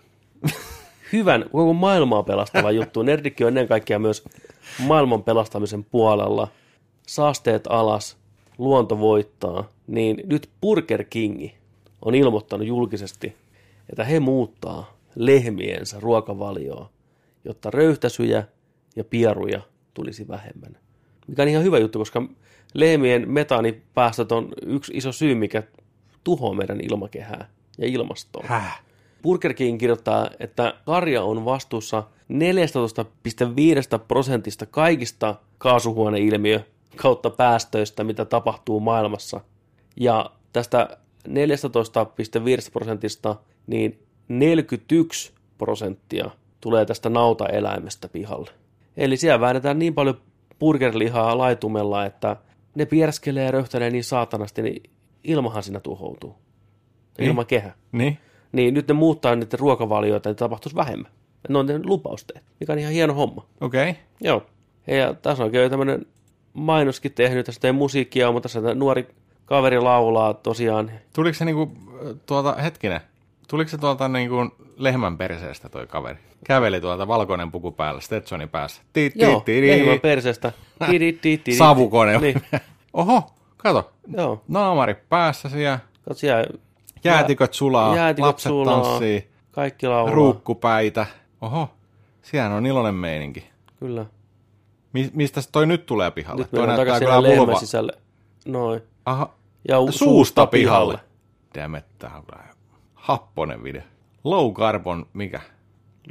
Speaker 1: hyvän, koko maailmaa pelastava juttu. Nerdikki on ennen kaikkea myös maailman pelastamisen puolella. Saasteet alas, luonto voittaa. Niin nyt Burger King on ilmoittanut julkisesti, että he muuttaa lehmiensä ruokavalioa, jotta röyhtäsyjä ja pieruja tulisi vähemmän. Mikä on ihan hyvä juttu, koska lehmien metaanipäästöt on yksi iso syy, mikä tuhoaa meidän ilmakehää ja ilmastoa.
Speaker 2: Häh?
Speaker 1: Burger King kirjoittaa, että karja on vastuussa 14,5 prosentista kaikista kaasuhuoneilmiö kautta päästöistä, mitä tapahtuu maailmassa. Ja tästä 14,5 prosentista, niin 41 prosenttia tulee tästä nautaeläimestä pihalle. Eli siellä väännetään niin paljon burgerlihaa laitumella, että ne pierskelee ja röhtäilee niin saatanasti, niin ilmahan siinä tuhoutuu.
Speaker 2: Niin.
Speaker 1: Ilmakehä
Speaker 2: Niin?
Speaker 1: niin nyt ne muuttaa niiden ruokavalioita, että tapahtuisi vähemmän. Ne on tehnyt lupausteet, mikä on ihan hieno homma.
Speaker 2: Okei. Okay.
Speaker 1: Joo. Ja tässä on oikein tämmöinen mainoskin tehnyt, tässä ei musiikkia, mutta tässä nuori kaveri laulaa tosiaan.
Speaker 2: Tuliko se niinku, tuolta, hetkinen, tuliko se tuolta niinku lehmän perseestä toi kaveri? Käveli tuolta valkoinen puku päällä, Stetsonin päässä. Ti, ti,
Speaker 1: Joo,
Speaker 2: ti, ti.
Speaker 1: lehmän perseestä.
Speaker 2: Savukone.
Speaker 1: Niin,
Speaker 2: Oho, kato.
Speaker 1: joo.
Speaker 2: Naamari päässä siellä,
Speaker 1: Kato siellä,
Speaker 2: jäätiköt sulaa,
Speaker 1: jäätiköt
Speaker 2: lapset
Speaker 1: sulaa,
Speaker 2: tanssii,
Speaker 1: kaikki laulaa.
Speaker 2: ruukkupäitä. Oho, siellä on iloinen meininki.
Speaker 1: Kyllä.
Speaker 2: Mi- mistä toi nyt tulee pihalle?
Speaker 1: Nyt
Speaker 2: toi
Speaker 1: takaisin
Speaker 2: kyllä
Speaker 1: lehmän sisälle. Noin.
Speaker 2: Aha,
Speaker 1: Ja u-
Speaker 2: suusta pihalle. Damn it, tää on kyllä happonen video. Low carbon, mikä?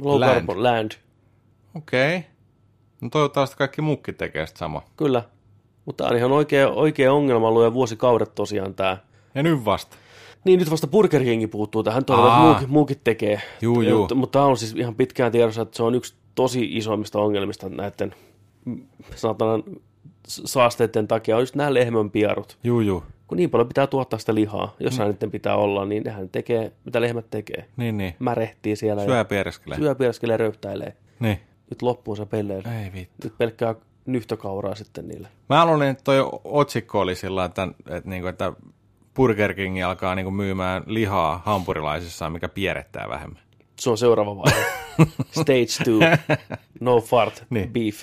Speaker 1: Low
Speaker 2: Land.
Speaker 1: carbon land.
Speaker 2: Okei. Okay. No toivottavasti kaikki muukki tekee sitä sama.
Speaker 1: Kyllä. Mutta tämä on ihan oikea, oikea ongelma ollut jo vuosikaudet tosiaan tämä.
Speaker 2: Ja nyt vasta.
Speaker 1: Niin nyt vasta Burger King puuttuu tähän, toivon, että muukin, muukin tekee.
Speaker 2: Juu, juu.
Speaker 1: Mutta, mutta tämä on siis ihan pitkään tiedossa, että se on yksi tosi isoimmista ongelmista näiden saatanan saasteiden takia, on just nämä lehmän pierut.
Speaker 2: Juu, juu.
Speaker 1: Kun niin paljon pitää tuottaa sitä lihaa, jossain mm. niiden pitää olla, niin nehän tekee, mitä lehmät tekee.
Speaker 2: Niin, niin.
Speaker 1: Märehtii siellä
Speaker 2: Syö piereskelee.
Speaker 1: syö, piereskelee, röyhtäilee.
Speaker 2: Niin.
Speaker 1: Nyt loppuu se pelleily.
Speaker 2: Ei vittu.
Speaker 1: Nyt pelkkää nyhtökauraa sitten niille.
Speaker 2: Mä haluan, että toi otsikko oli sillä, että, että, niinku, että Burger King alkaa niinku myymään lihaa hampurilaisissaan, mikä pierettää vähemmän.
Speaker 1: Se on seuraava vaihe. Stage 2. No fart.
Speaker 2: Niin.
Speaker 1: Beef.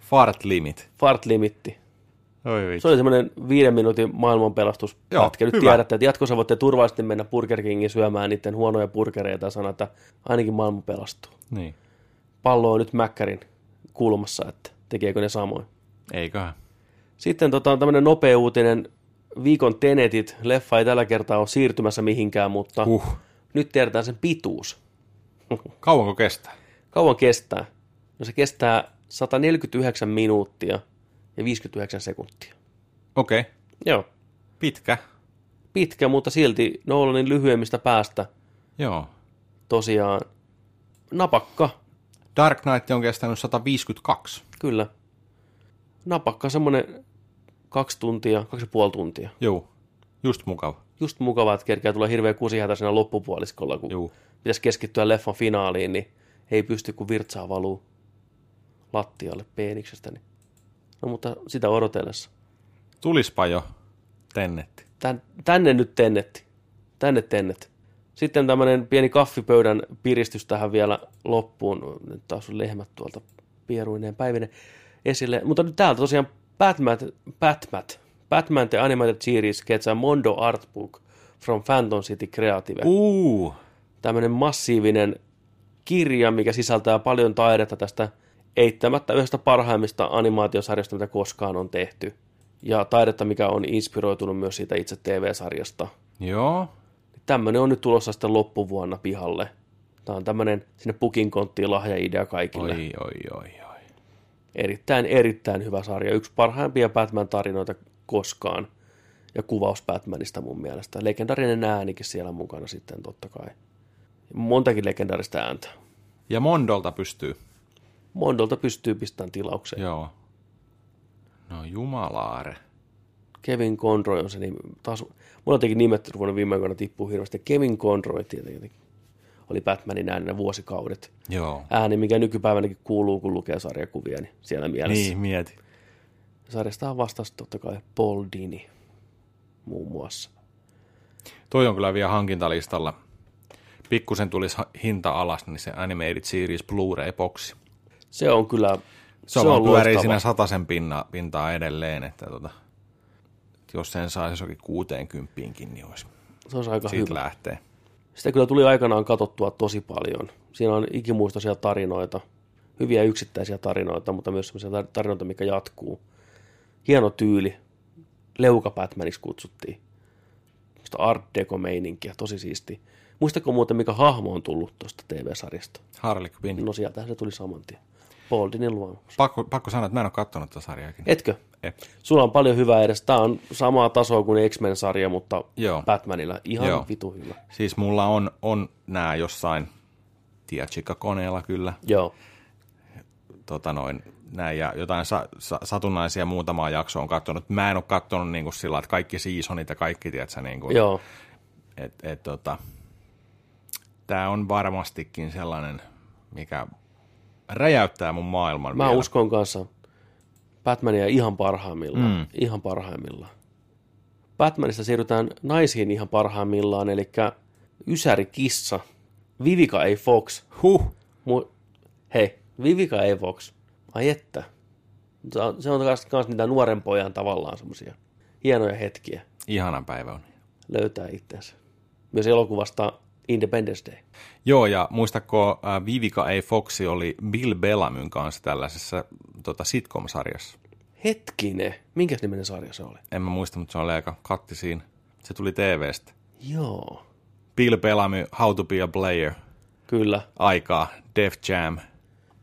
Speaker 2: Fart limit.
Speaker 1: Fart limitti.
Speaker 2: Oi.
Speaker 1: Se oli semmoinen viiden minuutin maailmanpelastuspätkä.
Speaker 2: Joo,
Speaker 1: Nyt
Speaker 2: hyvä.
Speaker 1: tiedätte, että jatkossa voitte turvallisesti mennä Burger Kingin syömään niiden huonoja burgereita ja sanoa, että ainakin maailma pelastuu.
Speaker 2: Niin.
Speaker 1: Pallo on nyt Mäkkärin kulmassa, että tekeekö ne samoin.
Speaker 2: Eiköhän.
Speaker 1: Sitten tota, on tämmöinen nopea uutinen. Viikon Tenetit. Leffa ei tällä kertaa ole siirtymässä mihinkään, mutta
Speaker 2: Huh.
Speaker 1: nyt tiedetään sen pituus.
Speaker 2: Kauanko kestää?
Speaker 1: Kauan kestää? No se kestää 149 minuuttia ja 59 sekuntia.
Speaker 2: Okei. Okay.
Speaker 1: Joo.
Speaker 2: Pitkä.
Speaker 1: Pitkä, mutta silti Nolanin lyhyemmistä päästä
Speaker 2: Joo.
Speaker 1: tosiaan napakka,
Speaker 2: Dark Knight on kestänyt 152.
Speaker 1: kyllä. Napakka, semmoinen kaksi tuntia, kaksi ja puoli tuntia.
Speaker 2: Joo. Just mukava.
Speaker 1: Just mukavaa, että kerkeä tulee hirveä kusihätä siinä loppupuoliskolla, kun
Speaker 2: Joo.
Speaker 1: pitäisi keskittyä leffan finaaliin, niin ei pysty, kun virtsaa valuu lattialle peeniksestä. Niin. No mutta sitä odotellessa.
Speaker 2: Tulispa jo tennetti.
Speaker 1: Tän, tänne nyt tennetti. Tänne tennet. Sitten tämmöinen pieni kaffipöydän piristys tähän vielä loppuun. Nyt taas on lehmät tuolta pieruineen päivineen esille. Mutta nyt täältä tosiaan Batman, Batman, Batman The Animated Series gets a Mondo Art Book from Phantom City Creative.
Speaker 2: Uu.
Speaker 1: Tämmöinen massiivinen kirja, mikä sisältää paljon taidetta tästä eittämättä yhdestä parhaimmista animaatiosarjasta, mitä koskaan on tehty. Ja taidetta, mikä on inspiroitunut myös siitä itse TV-sarjasta.
Speaker 2: Joo.
Speaker 1: Tämmöinen on nyt tulossa sitten loppuvuonna pihalle. Tämä on tämmöinen sinne pukin konttiin lahjaidea kaikille.
Speaker 2: Oi, oi, oi, oi.
Speaker 1: Erittäin, erittäin hyvä sarja. Yksi parhaimpia Batman-tarinoita koskaan. Ja kuvaus Batmanista mun mielestä. Legendarinen äänikin siellä mukana sitten totta kai. Montakin legendarista ääntä.
Speaker 2: Ja Mondolta pystyy.
Speaker 1: Mondolta pystyy pistämään tilaukseen.
Speaker 2: Joo. No jumalaare.
Speaker 1: Kevin Conroy on se nimi. Taas, mulla on tietenkin nimet ruvennut viime aikoina tippuu hirveästi. Kevin Conroy tietenkin oli Batmanin äänenä vuosikaudet.
Speaker 2: Joo.
Speaker 1: Ääni, mikä nykypäivänäkin kuuluu, kun lukee sarjakuvia, niin siellä mielessä.
Speaker 2: Niin, mieti.
Speaker 1: Sarjasta on vastasi totta kai Paul Dini muun muassa.
Speaker 2: Toi on kyllä vielä hankintalistalla. Pikkusen tulisi hinta alas, niin se Animated Series Blu-ray-boksi.
Speaker 1: Se on kyllä
Speaker 2: Se on, se on pyörii siinä sataisen pinna, pintaa edelleen, että tota, jos sen saisi jokin 60 niin olisi.
Speaker 1: Se olisi aika
Speaker 2: Siitä
Speaker 1: hyvä.
Speaker 2: lähtee.
Speaker 1: Sitä kyllä tuli aikanaan katsottua tosi paljon. Siinä on ikimuistoisia tarinoita, hyviä yksittäisiä tarinoita, mutta myös sellaisia tar- tarinoita, mikä jatkuu. Hieno tyyli. Leuka Batmaniksi kutsuttiin. Sitä art deco tosi siisti. Muistako muuten, mikä hahmo on tullut tuosta TV-sarjasta?
Speaker 2: Harley Quinn.
Speaker 1: No sieltähän se tuli saman tien. Paul Dinin luomus.
Speaker 2: Pakko, pakko sanoa, että mä en ole katsonut tätä sarjaakin.
Speaker 1: Etkö?
Speaker 2: Eh.
Speaker 1: Sulla on paljon hyvää edes. Tämä on samaa tasoa kuin X-Men-sarja, mutta
Speaker 2: Joo.
Speaker 1: Batmanilla ihan
Speaker 2: Joo.
Speaker 1: vitu hyvä.
Speaker 2: Siis mulla on, on nämä jossain Tiachika-koneella kyllä,
Speaker 1: Joo.
Speaker 2: tota noin, näin, ja jotain sa, sa, satunnaisia muutamaa jaksoa on katsonut. Mä en ole katsonut niin kuin sillä, että kaikki seasonit ja kaikki, tiedätkö, niin kuin,
Speaker 1: Joo.
Speaker 2: et, et, tota, tämä on varmastikin sellainen, mikä räjäyttää mun maailman
Speaker 1: Mä
Speaker 2: vielä.
Speaker 1: uskon kanssa Batmania ihan parhaimmillaan. Mm. Ihan parhaimmillaan. Batmanista siirrytään naisiin ihan parhaimmillaan, eli Ysäri Kissa, Vivica A. Fox.
Speaker 2: Huh,
Speaker 1: Mu- Hei, Vivica A. Fox. Ai että. Se on, kans niitä nuoren pojan tavallaan semmosia hienoja hetkiä
Speaker 2: ihanan päivä on.
Speaker 1: löytää itsensä. Myös elokuvasta Independence Day.
Speaker 2: Joo, ja muistatko, äh, Vivica A. Foxi oli Bill Bellamyn kanssa tällaisessa tota, sitcom-sarjassa.
Speaker 1: Hetkinen, minkäs nimenen sarja se oli?
Speaker 2: En mä muista, mutta se oli aika katti siinä. Se tuli TVstä.
Speaker 1: Joo,
Speaker 2: Bill Bellamy, How to be a Player,
Speaker 1: kyllä.
Speaker 2: aikaa, Def Jam.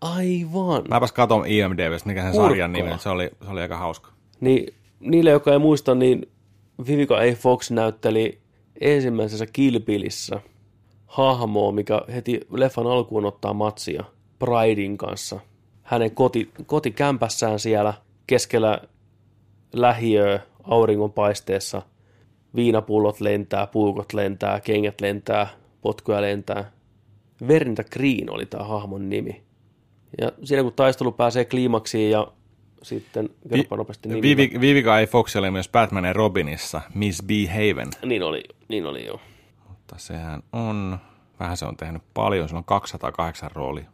Speaker 1: Aivan.
Speaker 2: Mäpäs katon IMDBstä, mikä sen
Speaker 1: Kurkkaa.
Speaker 2: sarjan nimi on. Se oli, se oli aika hauska.
Speaker 1: Niin, niille, jotka ei muista, niin Vivica A. Fox näytteli ensimmäisessä Kilpilissä hahmoa, mikä heti leffan alkuun ottaa matsia Pridein kanssa. Hänen koti, kotikämpässään siellä keskellä lähiöä auringonpaisteessa viinapullot lentää, puukot lentää, kengät lentää, potkuja lentää. Vernita Green oli tämä hahmon nimi. Ja siinä kun taistelu pääsee kliimaksiin ja sitten kerropa nopeasti nimi.
Speaker 2: Vivi- Vivica A. Fox oli myös Batman ja Robinissa, Miss B. Haven.
Speaker 1: Niin oli, niin oli joo.
Speaker 2: Mutta sehän on, vähän se on tehnyt paljon, se on 208 roolia.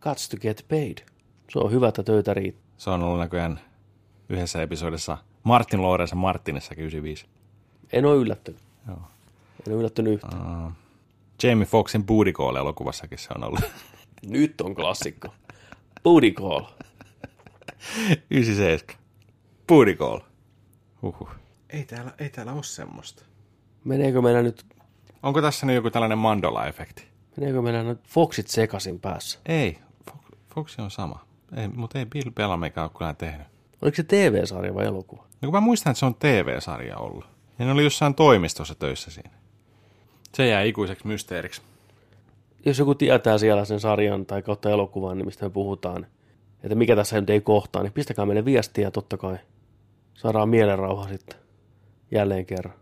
Speaker 1: Cuts to get paid. Se on hyvä, että töitä riittää.
Speaker 2: Se on ollut näköjään yhdessä episodissa Martin Lawrence Martinissa 95.
Speaker 1: En ole yllättynyt.
Speaker 2: Joo.
Speaker 1: En ole yllättynyt yhtään.
Speaker 2: Uh, Jamie Foxin Booty Call elokuvassakin se on ollut.
Speaker 1: Nyt on klassikko. Booty call.
Speaker 2: 97. Booty Call. Huhhuh. Ei täällä, ei täällä ole semmoista.
Speaker 1: Meneekö meillä nyt,
Speaker 2: Onko tässä nyt joku tällainen Mandola-efekti?
Speaker 1: meneekö meillä nyt Foxit sekasin päässä?
Speaker 2: Ei, Fox, Foxi on sama. Ei, mutta ei Bill Bellamykaan ole kyllä tehnyt.
Speaker 1: Oliko se TV-sarja vai elokuva?
Speaker 2: No kun mä muistan, että se on TV-sarja ollut. Ja ne oli jossain toimistossa töissä siinä. Se jää ikuiseksi mysteeriksi.
Speaker 1: Jos joku tietää siellä sen sarjan tai kautta elokuvan, niin mistä me puhutaan, että mikä tässä nyt ei kohtaa, niin pistäkää meille viestiä totta kai. Saadaan mielenrauha sitten jälleen kerran.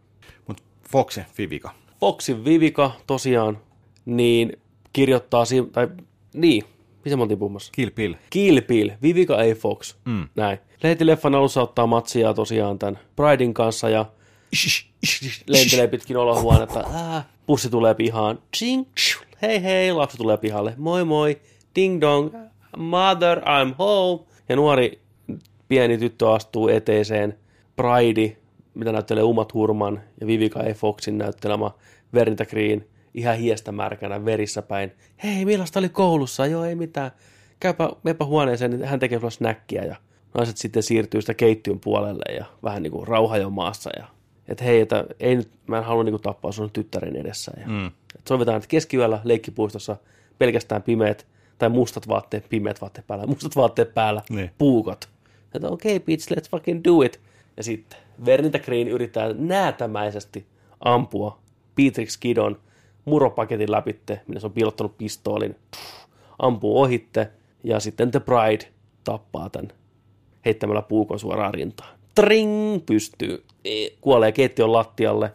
Speaker 2: Mutta Foxi, Vivica.
Speaker 1: Foxin Vivica tosiaan niin kirjoittaa, si- tai niin, missä me oltiin puhumassa?
Speaker 2: Kill Bill.
Speaker 1: Kill Bill, Vivica A. Fox.
Speaker 2: Mm.
Speaker 1: Näin. Lehtileffan alussa ottaa matsia tosiaan tämän Pridein kanssa ja lentelee pitkin olohuonetta. Pussi tulee pihaan. Ching, hei hei, lapsi tulee pihalle. Moi moi, ding dong, mother, I'm home. Ja nuori pieni tyttö astuu eteiseen. Pride, mitä näyttelee Uma Thurman ja Vivica A. Foxin näyttelemä Vernita Green ihan hiestä märkänä verissä päin. Hei, millaista oli koulussa? Joo, ei mitään. Käypä, meepä huoneeseen, niin hän tekee sulla snäkkiä ja naiset sitten siirtyy sitä keittiön puolelle ja vähän niin kuin rauha jo maassa. Ja, että hei, että ei nyt, mä en halua niin kuin tappaa sun tyttären edessä. Ja,
Speaker 2: Mm.
Speaker 1: että sovitaan, että keskiyöllä leikkipuistossa pelkästään pimeät tai mustat vaatteet, pimeät vaatteet päällä, mustat vaatteet päällä,
Speaker 2: Niin.
Speaker 1: puukot. Että okei, okay, bitch, let's fucking do it. Ja sitten Vernita Green yrittää näätämäisesti ampua Beatrix Kidon muropaketin läpitte, minne se on piilottanut pistoolin, ampuu ohitte, ja sitten The Bride tappaa tämän heittämällä puukon suoraan rintaan. Tring! Pystyy. E, Kuolee keittiön lattialle.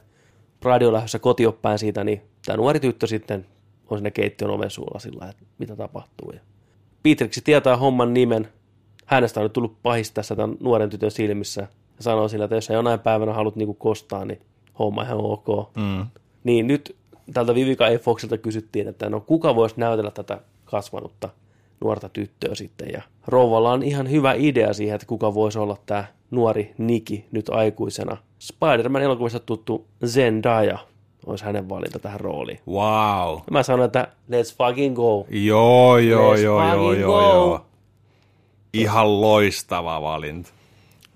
Speaker 1: Bride on lähdössä kotiopäin siitä, niin tämä nuori tyttö sitten on sinne keittiön oven suulla sillä, että mitä tapahtuu. Ja Beatrix tietää homman nimen. Hänestä on nyt tullut pahis tässä tämän nuoren tytön silmissä. Ja sanoo sillä, että jos sä jonain päivänä haluat niinku kostaa, niin homma ihan ok.
Speaker 2: Mm.
Speaker 1: Niin nyt tältä Vivica A. Foxilta kysyttiin, että no kuka voisi näytellä tätä kasvanutta nuorta tyttöä sitten. Ja rouvalla on ihan hyvä idea siihen, että kuka voisi olla tämä nuori Niki nyt aikuisena. Spider-Man elokuvissa tuttu Zendaya olisi hänen valinta tähän rooliin.
Speaker 2: Wow.
Speaker 1: Mä sanoin, että let's fucking go.
Speaker 2: Joo, joo,
Speaker 1: Let's
Speaker 2: joo, joo, joo, joo. Ihan loistava valinta.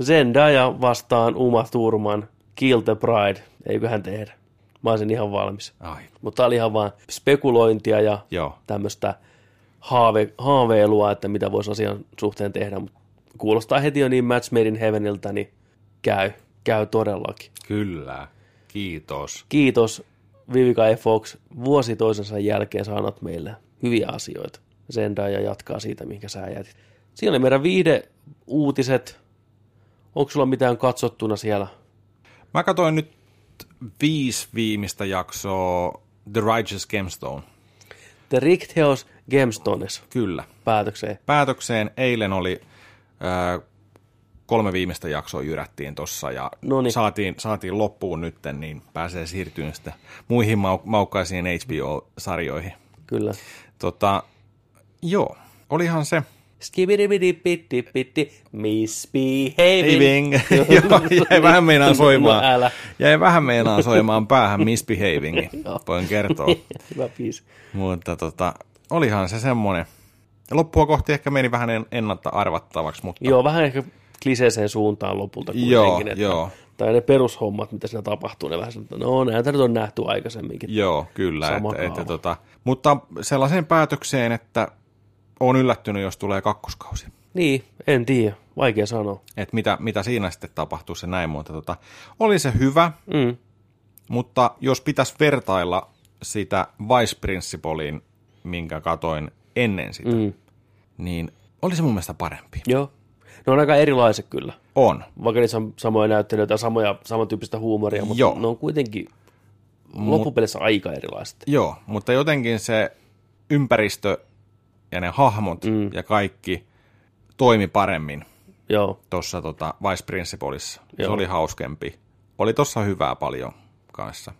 Speaker 1: Zendaya vastaan Uma Thurman, Kill the Bride. Eiköhän tehdä. Mä olisin ihan valmis.
Speaker 2: Ai,
Speaker 1: Mutta oli ihan vaan spekulointia ja
Speaker 2: joo.
Speaker 1: tämmöistä haave, haaveilua, että mitä voisi asian suhteen tehdä. Mut kuulostaa heti jo niin Match Made in Heaveniltä, niin käy, käy todellakin.
Speaker 2: Kyllä. Kiitos.
Speaker 1: Kiitos Vivica A. Fox. Vuosi toisensa jälkeen saanut meille hyviä asioita. Zendaya jatkaa siitä, minkä sä jätit. Siinä oli meidän viide uutiset. Onko sulla mitään katsottuna siellä?
Speaker 2: Mä katsoin nyt viisi viimeistä jaksoa The Righteous Gemstone.
Speaker 1: The Richthouse Gemstones
Speaker 2: Kyllä.
Speaker 1: päätökseen.
Speaker 2: Päätökseen eilen oli äh, kolme viimeistä jaksoa jyrättiin tossa ja
Speaker 1: Noniin.
Speaker 2: saatiin, saatiin loppuun nytten, niin pääsee siirtymään sitten muihin mau- maukkaisiin HBO-sarjoihin.
Speaker 1: Kyllä.
Speaker 2: Tota, joo, olihan se
Speaker 1: misbehaving.
Speaker 2: Having. Joo, jäi vähän meinaan soimaan.
Speaker 1: No älä.
Speaker 2: Jäi vähän meinaan soimaan päähän misbehaving, voin kertoa.
Speaker 1: Hyvä biisi.
Speaker 2: Mutta tota, olihan se semmoinen. Loppua kohti ehkä meni vähän en- ennalta arvattavaksi, mutta
Speaker 1: Joo, vähän ehkä kliseeseen suuntaan lopulta
Speaker 2: Joo,
Speaker 1: kuitenkin. että,
Speaker 2: joo.
Speaker 1: Tai ne perushommat, mitä siinä tapahtuu, ne vähän sanoo, että no näitä nyt on nähty aikaisemminkin.
Speaker 2: joo, kyllä.
Speaker 1: Sama
Speaker 2: Että, että, tota, mutta sellaiseen päätökseen, että on yllättynyt, jos tulee kakkoskausi.
Speaker 1: Niin, en tiedä. Vaikea sanoa.
Speaker 2: Että mitä, mitä siinä sitten tapahtuu se näin, mutta tota, oli se hyvä,
Speaker 1: Mm.
Speaker 2: mutta jos pitäisi vertailla sitä Vice Principaliin, minkä katoin ennen sitä,
Speaker 1: Mm.
Speaker 2: niin oli se mun mielestä parempi.
Speaker 1: Joo. Ne on aika erilaiset kyllä.
Speaker 2: On.
Speaker 1: Vaikka niissä on samoja näyttelijöitä ja samoja, samantyyppistä huumoria, mutta
Speaker 2: Joo.
Speaker 1: ne on kuitenkin loppupelissä aika erilaiset.
Speaker 2: Joo, mutta jotenkin se ympäristö ja ne hahmot mm. ja kaikki toimi paremmin tuossa tota Vice Principalissa. Se
Speaker 1: Joo.
Speaker 2: oli hauskempi. Oli tossa hyvää paljon kanssa.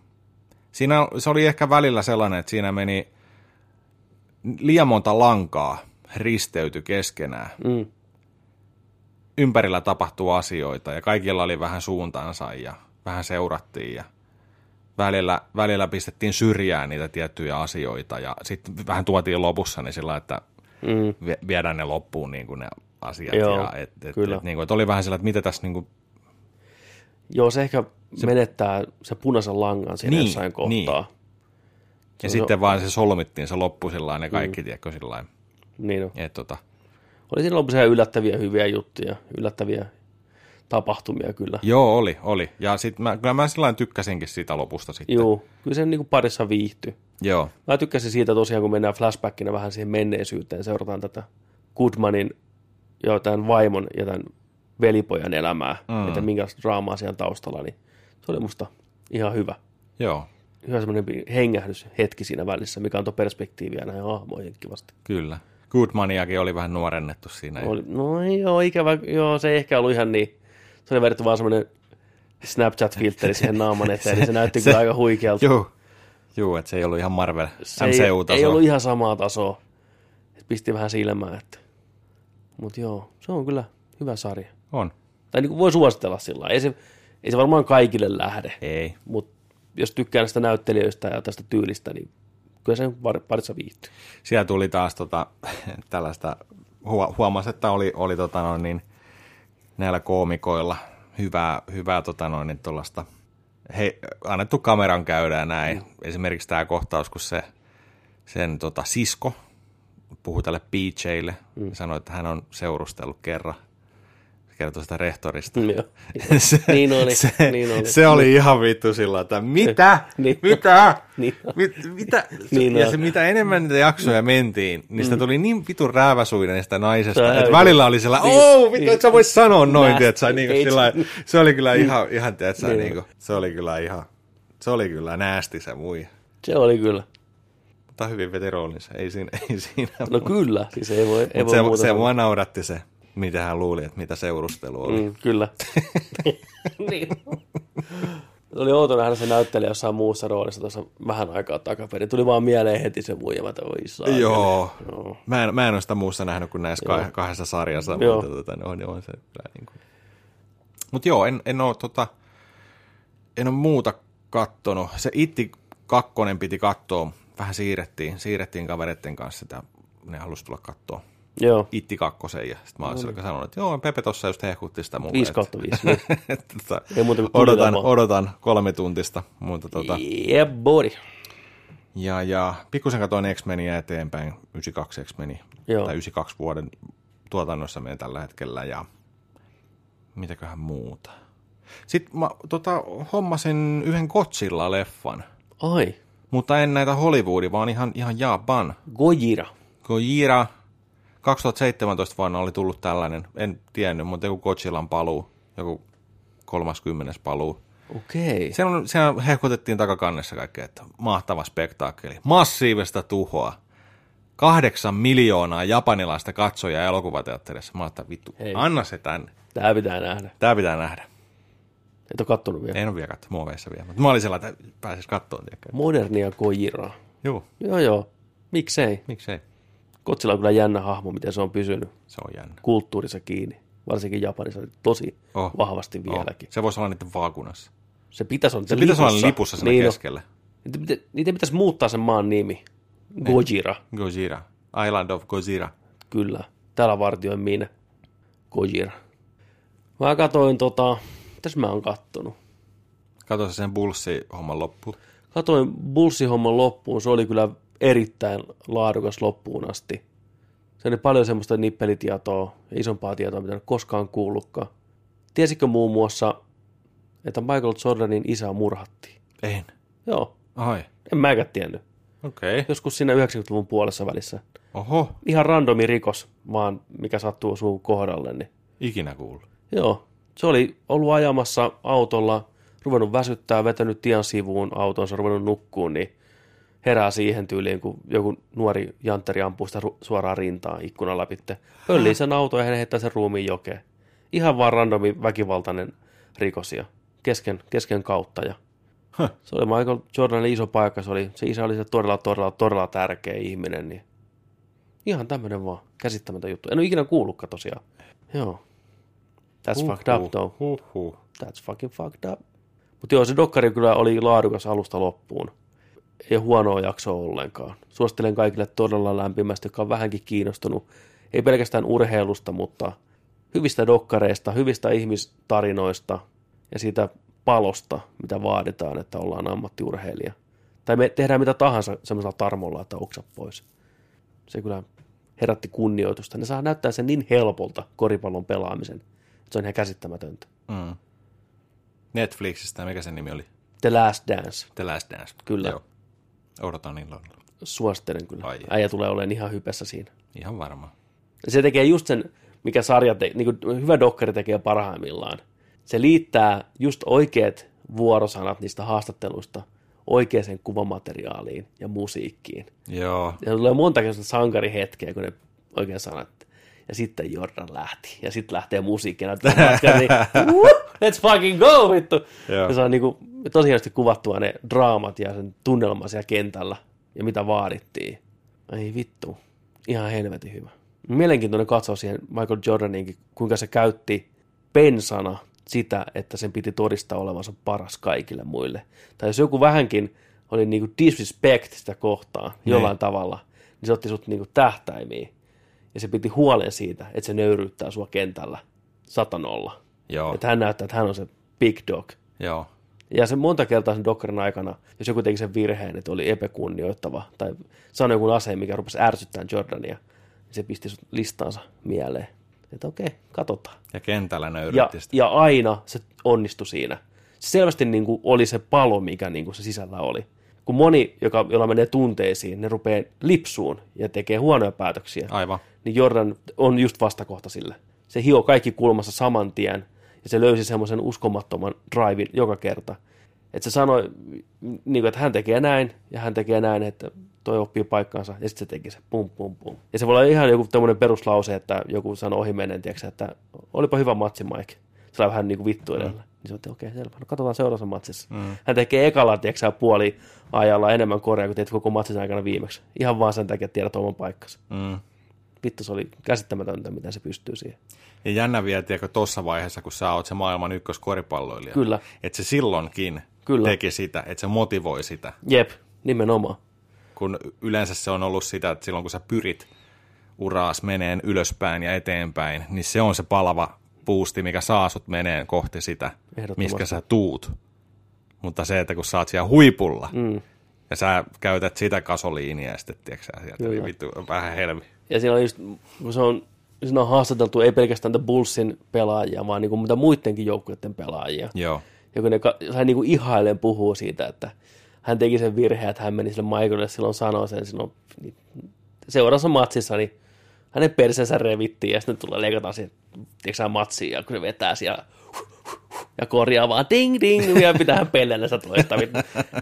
Speaker 2: Siinä se oli ehkä välillä sellainen, että siinä meni liian monta lankaa risteyty keskenään.
Speaker 1: Mm.
Speaker 2: Ympärillä tapahtuu asioita ja kaikilla oli vähän suuntaansa ja vähän seurattiin ja välillä, välillä pistettiin syrjään niitä tiettyjä asioita ja sitten vähän tuotiin lopussa niin sillä, että
Speaker 1: Mm.
Speaker 2: vie- viedään ne loppuun niin kuin ne asiat.
Speaker 1: Joo,
Speaker 2: ja et, et,
Speaker 1: kyllä.
Speaker 2: Et, niin kuin, että oli vähän sillä, että mitä tässä niin kuin,
Speaker 1: Joo, se ehkä se... menettää se punaisen langan siinä
Speaker 2: Niin,
Speaker 1: jossain kohtaa.
Speaker 2: niin. Ja
Speaker 1: on
Speaker 2: sitten vaan se solmittiin se loppu sillä ne kaikki, mm. tiedätkö, sillä.
Speaker 1: Niin on.
Speaker 2: Et, tota,
Speaker 1: Oli siinä lopussa yllättäviä hyviä juttuja, yllättäviä tapahtumia kyllä.
Speaker 2: joo, oli, oli. Ja sitten mä, kyllä mä sillä tykkäsinkin siitä lopusta sitten.
Speaker 1: Joo, kyllä se niin parissa viihtyi.
Speaker 2: Joo,
Speaker 1: Mä tykkäsin siitä tosiaan, kun mennään flashbackina vähän siihen menneisyyteen, seurataan tätä Goodmanin ja tämän vaimon ja tämän velipojan elämää, mm. että minkälaista draamaa siellä taustalla, niin se oli musta ihan hyvä.
Speaker 2: joo,
Speaker 1: Hyvä semmoinen hengähdys hetki siinä välissä, mikä antoi perspektiiviä näihin hahmoihin kivasti.
Speaker 2: kyllä. Goodmaniakin oli vähän nuorennettu siinä.
Speaker 1: Oli, no joo, ikävä, joo, se ei ehkä ollut ihan niin. Se oli vedetty vaan semmoinen Snapchat-filtteri siihen naaman eteen, niin se näytti kyllä aika huikealta.
Speaker 2: Joo, joo että se ei ollut ihan Marvel
Speaker 1: se ei,
Speaker 2: MCU-taso.
Speaker 1: ei ollut ihan samaa tasoa. Et pisti vähän silmään, että... Mutta joo, se on kyllä hyvä sarja.
Speaker 2: On.
Speaker 1: Tai niin kuin voi suositella sillä ei se, ei se varmaan kaikille lähde,
Speaker 2: Ei.
Speaker 1: mutta jos tykkää näistä näyttelijöistä ja tästä tyylistä, niin kyllä se parissa viihtyy.
Speaker 2: siellä tuli taas tota, tällaista, huo- huomasi, että oli, oli tota noin, niin, näillä koomikoilla hyvää, hyvää tota noin, niin, tuollaista, he, annettu kameran käydä ja näin. Mm. Esimerkiksi tämä kohtaus, kun se sen tota, sisko puhui tälle PJlle mm. ja sanoi, että hän on seurustellut kerran. Kertoi sitä rehtorista.
Speaker 1: Mm, joo.
Speaker 2: se,
Speaker 1: Niin oli,
Speaker 2: se,
Speaker 1: niin oli.
Speaker 2: se oli ihan vittu sillä, että mitä?
Speaker 1: Niin.
Speaker 2: Mitä?
Speaker 1: Niin.
Speaker 2: Mit, mitä?
Speaker 1: Niin
Speaker 2: ja se, mitä enemmän niitä jaksoja mentiin, niin sitä tuli niin vitun rääväsuinen niistä naisesta,
Speaker 1: Tää
Speaker 2: että
Speaker 1: oli-
Speaker 2: välillä oli
Speaker 1: Niin.
Speaker 2: oh, vittu,
Speaker 1: Niin.
Speaker 2: et sä vois sanoa noin, tiedätkö, niin
Speaker 1: bitch.
Speaker 2: sillä, se oli kyllä ihan, ihan tiedätkö,
Speaker 1: Niin.
Speaker 2: niin kuin, se oli kyllä ihan, se oli kyllä näästi se muija.
Speaker 1: Se oli kyllä.
Speaker 2: Hyvin veti roolinsa, ei siinä, ei siinä.
Speaker 1: No kyllä, siis ei voi, ei
Speaker 2: Mut
Speaker 1: voi
Speaker 2: se,
Speaker 1: muuta
Speaker 2: se
Speaker 1: sanoa.
Speaker 2: mua nauratti se, mitä hän luuli, että mitä seurustelu oli.
Speaker 1: Mm, kyllä. niin. Oli outo nähdä se näyttelijä jossain muussa roolissa tuossa vähän aikaa takaperin. Tuli vaan mieleen heti se muija, mä.
Speaker 2: Joo.
Speaker 1: Joo.
Speaker 2: Mä en, mä en ole sitä muussa nähnyt kuin näissä kah- kahdessa sarjassa,
Speaker 1: Joo.
Speaker 2: mutta tota, on, ne on se kyllä niin kuin. Mut joo, en, en ole tota, en ole muuta kattonut. Se Itti kakkonen piti katsoa, vähän siirrettiin, siirrettiin kavereiden kanssa sitä, ne halusi tulla katsoa
Speaker 1: Joo,
Speaker 2: Itti kakkosen ja sitten mä olisin no, sanonut, että joo, Pepe tossa just hehkutti sitä mulle.
Speaker 1: 5 kautta 5. Niin.
Speaker 2: tota, odotan, odotan kolme tuntista, mutta tota,
Speaker 1: Yeah, buddy.
Speaker 2: ja, ja pikkusen katsoin X-Meniä eteenpäin, 92 X-Meni,
Speaker 1: Joo.
Speaker 2: tai 92 vuoden tuotannossa meidän tällä hetkellä, ja mitäköhän muuta. Sitten mä tota, hommasin yhden Godzilla-leffan,
Speaker 1: Ai,
Speaker 2: mutta en näitä Hollywoodi, vaan ihan, ihan Japan.
Speaker 1: Gojira.
Speaker 2: Gojira, 2017 vuonna oli tullut tällainen, en tiennyt, mutta joku Godzillan paluu, joku 30. paluu.
Speaker 1: Okei.
Speaker 2: Siellä, on, siellä hehkutettiin takakannessa kaikkea, että mahtava spektaakkeli. Massiivista tuhoa. Kahdeksan miljoonaa japanilaista katsojaa elokuvateatterissa. Mä ajattelin, vittu,
Speaker 1: Hei.
Speaker 2: anna se tänne.
Speaker 1: Tää pitää nähdä.
Speaker 2: Tää pitää nähdä.
Speaker 1: Et ole kattonut vielä.
Speaker 2: En ole vielä katsonut muoveissa vielä, mutta mä olin sellainen, että pääsis kattoon.
Speaker 1: Modernia Gojiraa.
Speaker 2: Joo,
Speaker 1: Joo, joo. Miksei?
Speaker 2: miksei.
Speaker 1: Kotsilla on kyllä jännä hahmo, miten se on pysynyt
Speaker 2: Se on jännä.
Speaker 1: kulttuurissa kiinni. Varsinkin Japanissa tosi
Speaker 2: Oh.
Speaker 1: vahvasti vieläkin.
Speaker 2: Se voisi olla niiden vaakunassa.
Speaker 1: Se pitäisi olla
Speaker 2: Se pitäisi olla lipussa siinä
Speaker 1: niin,
Speaker 2: keskellä.
Speaker 1: Niitä, pitä- niiden pitäisi muuttaa sen maan nimi. Gojira,
Speaker 2: Gojira. Island of Gojira.
Speaker 1: kyllä. Täällä vartioin minä. Gojira. Mä katoin tota, mitäs mä oon kattonut?
Speaker 2: Kato se sen bulssi-homman loppu.
Speaker 1: Katoin Bullsi-homman loppuun, se oli kyllä erittäin laadukas loppuun asti. Se oli paljon semmoista nippelitietoa ja isompaa tietoa, mitä en koskaan kuullutkaan. Tiesitkö muun muassa, että Michael Jordanin isä murhattiin?
Speaker 2: En.
Speaker 1: Joo,
Speaker 2: Ai.
Speaker 1: en mäkään tiennyt.
Speaker 2: Okei. Okay.
Speaker 1: Joskus siinä 90-luvun puolessa välissä.
Speaker 2: Oho.
Speaker 1: Ihan randomi rikos, vaan mikä sattuu sun kohdalle. Niin.
Speaker 2: Ikinä kuullut.
Speaker 1: Joo, se oli ollut ajamassa autolla, ruvennut väsyttää, vetänyt tien sivuun autonsa, ruvennut nukkuun, niin herää siihen tyyliin, kun joku nuori jantteri ampuu sitä ru- suoraan rintaan ikkunan läpi. Pöllii sen auto ja hän heittää sen ruumiin jokeen. Ihan vaan randomi väkivaltainen rikos ja kesken, kesken kautta. Ja
Speaker 2: Huh.
Speaker 1: se oli Michael Jordanin iso paikka, se, oli, se isä oli se todella, todella, todella tärkeä ihminen. Niin ihan tämmöinen vaan käsittämätön juttu. En ole ikinä kuullutkaan tosiaan. Joo. That's fucked up though.
Speaker 2: Huhhuh.
Speaker 1: That's fucking fucked up. Mutta joo, se dokkari kyllä oli laadukas alusta loppuun. Ei huonoa jaksoa ollenkaan. Suosittelen kaikille todella lämpimästi, jotka on vähänkin kiinnostunut. Ei pelkästään urheilusta, mutta hyvistä dokkareista, hyvistä ihmistarinoista ja siitä palosta, mitä vaaditaan, että ollaan ammattiurheilija. Tai me tehdään mitä tahansa semmoisella tarmolla, että oksa pois. Se kyllä herätti kunnioitusta. Ne saa näyttää sen niin helpolta koripallon pelaamisen, että se on ihan käsittämätöntä.
Speaker 2: Mm. Netflixistä, mikä sen nimi oli?
Speaker 1: The Last Dance.
Speaker 2: The Last Dance.
Speaker 1: Kyllä.
Speaker 2: Joo. Odotan niin lailla.
Speaker 1: Suosittelen kyllä.
Speaker 2: Ai.
Speaker 1: Äijä tulee olemaan ihan hypessä siinä.
Speaker 2: Ihan varma.
Speaker 1: Se tekee just sen, mikä sarja, te, niin kuin hyvä dokkari tekee parhaimmillaan. Se liittää just oikeat vuorosanat niistä haastatteluista oikeaan kuvamateriaaliin ja musiikkiin.
Speaker 2: Joo.
Speaker 1: Ja tulee monta kertaa sankarihetkeä, kun ne oikein sanat. Ja sitten Jordan lähti. Ja sitten lähtee musiikki. Ja niin, "Woo, let's fucking go, vittu.
Speaker 2: Joo.
Speaker 1: Ja se on niinku, tosi hienosti kuvattua ne draamat ja sen tunnelma siellä kentällä. Ja mitä vaadittiin. Ei vittu. Ihan helvetin hyvä. Mielenkiintoinen katsoa siihen Michael Jordaninkin, kuinka se käytti pensana sitä, että sen piti todistaa olevansa paras kaikille muille. Tai jos joku vähänkin oli niinku disrespect sitä kohtaa jollain tavalla, niin se otti sut niinku tähtäimiin. Ja se piti huolen siitä, että se nöyryyttää sua kentällä satanolla.
Speaker 2: Joo.
Speaker 1: Että hän näyttää, että hän on se big dog.
Speaker 2: Joo.
Speaker 1: Ja se monta kertaa sen dokkarin aikana, jos joku teki sen virheen, että oli epäkunnioittava tai sanoi jonkun aseen, mikä rupesi ärsyttämään Jordania, niin se pisti sut listaansa mieleen. Että okei, katsotaan.
Speaker 2: Ja kentällä
Speaker 1: Ja,
Speaker 2: nöyrytti sitä.
Speaker 1: ja aina se onnistui siinä. Se selvästi niin kuin oli se palo, mikä niin kuin se sisällä oli. Kun moni, joka, jolla menee tunteisiin, ne rupeaa lipsuun ja tekee huonoja päätöksiä,
Speaker 2: Aivan.
Speaker 1: niin Jordan on just vastakohta sille. Se hio kaikki kulmassa saman tien ja se löysi semmoisen uskomattoman drivin joka kerta. Että se sanoi, niin kuin, että hän tekee näin ja hän tekee näin, että toi oppii paikkaansa ja sitten se teki se pum pum pum. Ja se voi olla ihan joku tämmöinen peruslause, että joku sanoo ohi menen, tiiäksä, että olipa hyvä matsi Mike. Se on vähän niin kuin vittu edellä. Mm. Niin se okei, selvä. No katsotaan seuraavassa matsissa. Mm. Hän tekee ekalla, tiiäksä, puoli ajalla enemmän korea kuin teet koko matsin aikana viimeksi. Ihan vaan sen takia, että tiedät oman paikkansa
Speaker 2: Mm.
Speaker 1: Vittu se oli käsittämätöntä, miten se pystyy siihen.
Speaker 2: Ja jännä vielä, tiedätkö, tuossa vaiheessa, kun sä oot se maailman ykköskoripalloilija.
Speaker 1: Kyllä.
Speaker 2: Että se silloinkin
Speaker 1: Kyllä.
Speaker 2: teki sitä, että se motivoi sitä.
Speaker 1: Jep, nimenomaan.
Speaker 2: Kun yleensä se on ollut sitä, että silloin kun sä pyrit uraas meneen ylöspäin ja eteenpäin, niin se on se palava puusti, mikä saa sut meneen kohti sitä, miskä sä tuut. Mutta se, että kun sä oot siellä huipulla, mm. ja sä käytät sitä kasoliinia ja sitten, tiedätkö sä, sieltä, niin vittu, vähän helmi.
Speaker 1: Ja siinä on just, kun se on, siinä on haastateltu ei pelkästään The Bullsin pelaajia, vaan niin kuin mitä muidenkin joukkueiden pelaajia.
Speaker 2: Joo,
Speaker 1: Ja kun ne hän niin kuin ihailen puhuu siitä, että hän teki sen virheen, että hän meni sille Michaelille silloin sanoi sen silloin niin seuraavassa matsissa, niin hänen persensä revittiin ja sitten tulee leikataan siihen, tiedätkö matsiin ja kun se vetää siellä ja korjaa vaan ding ding ja pitää hän pellellä toista.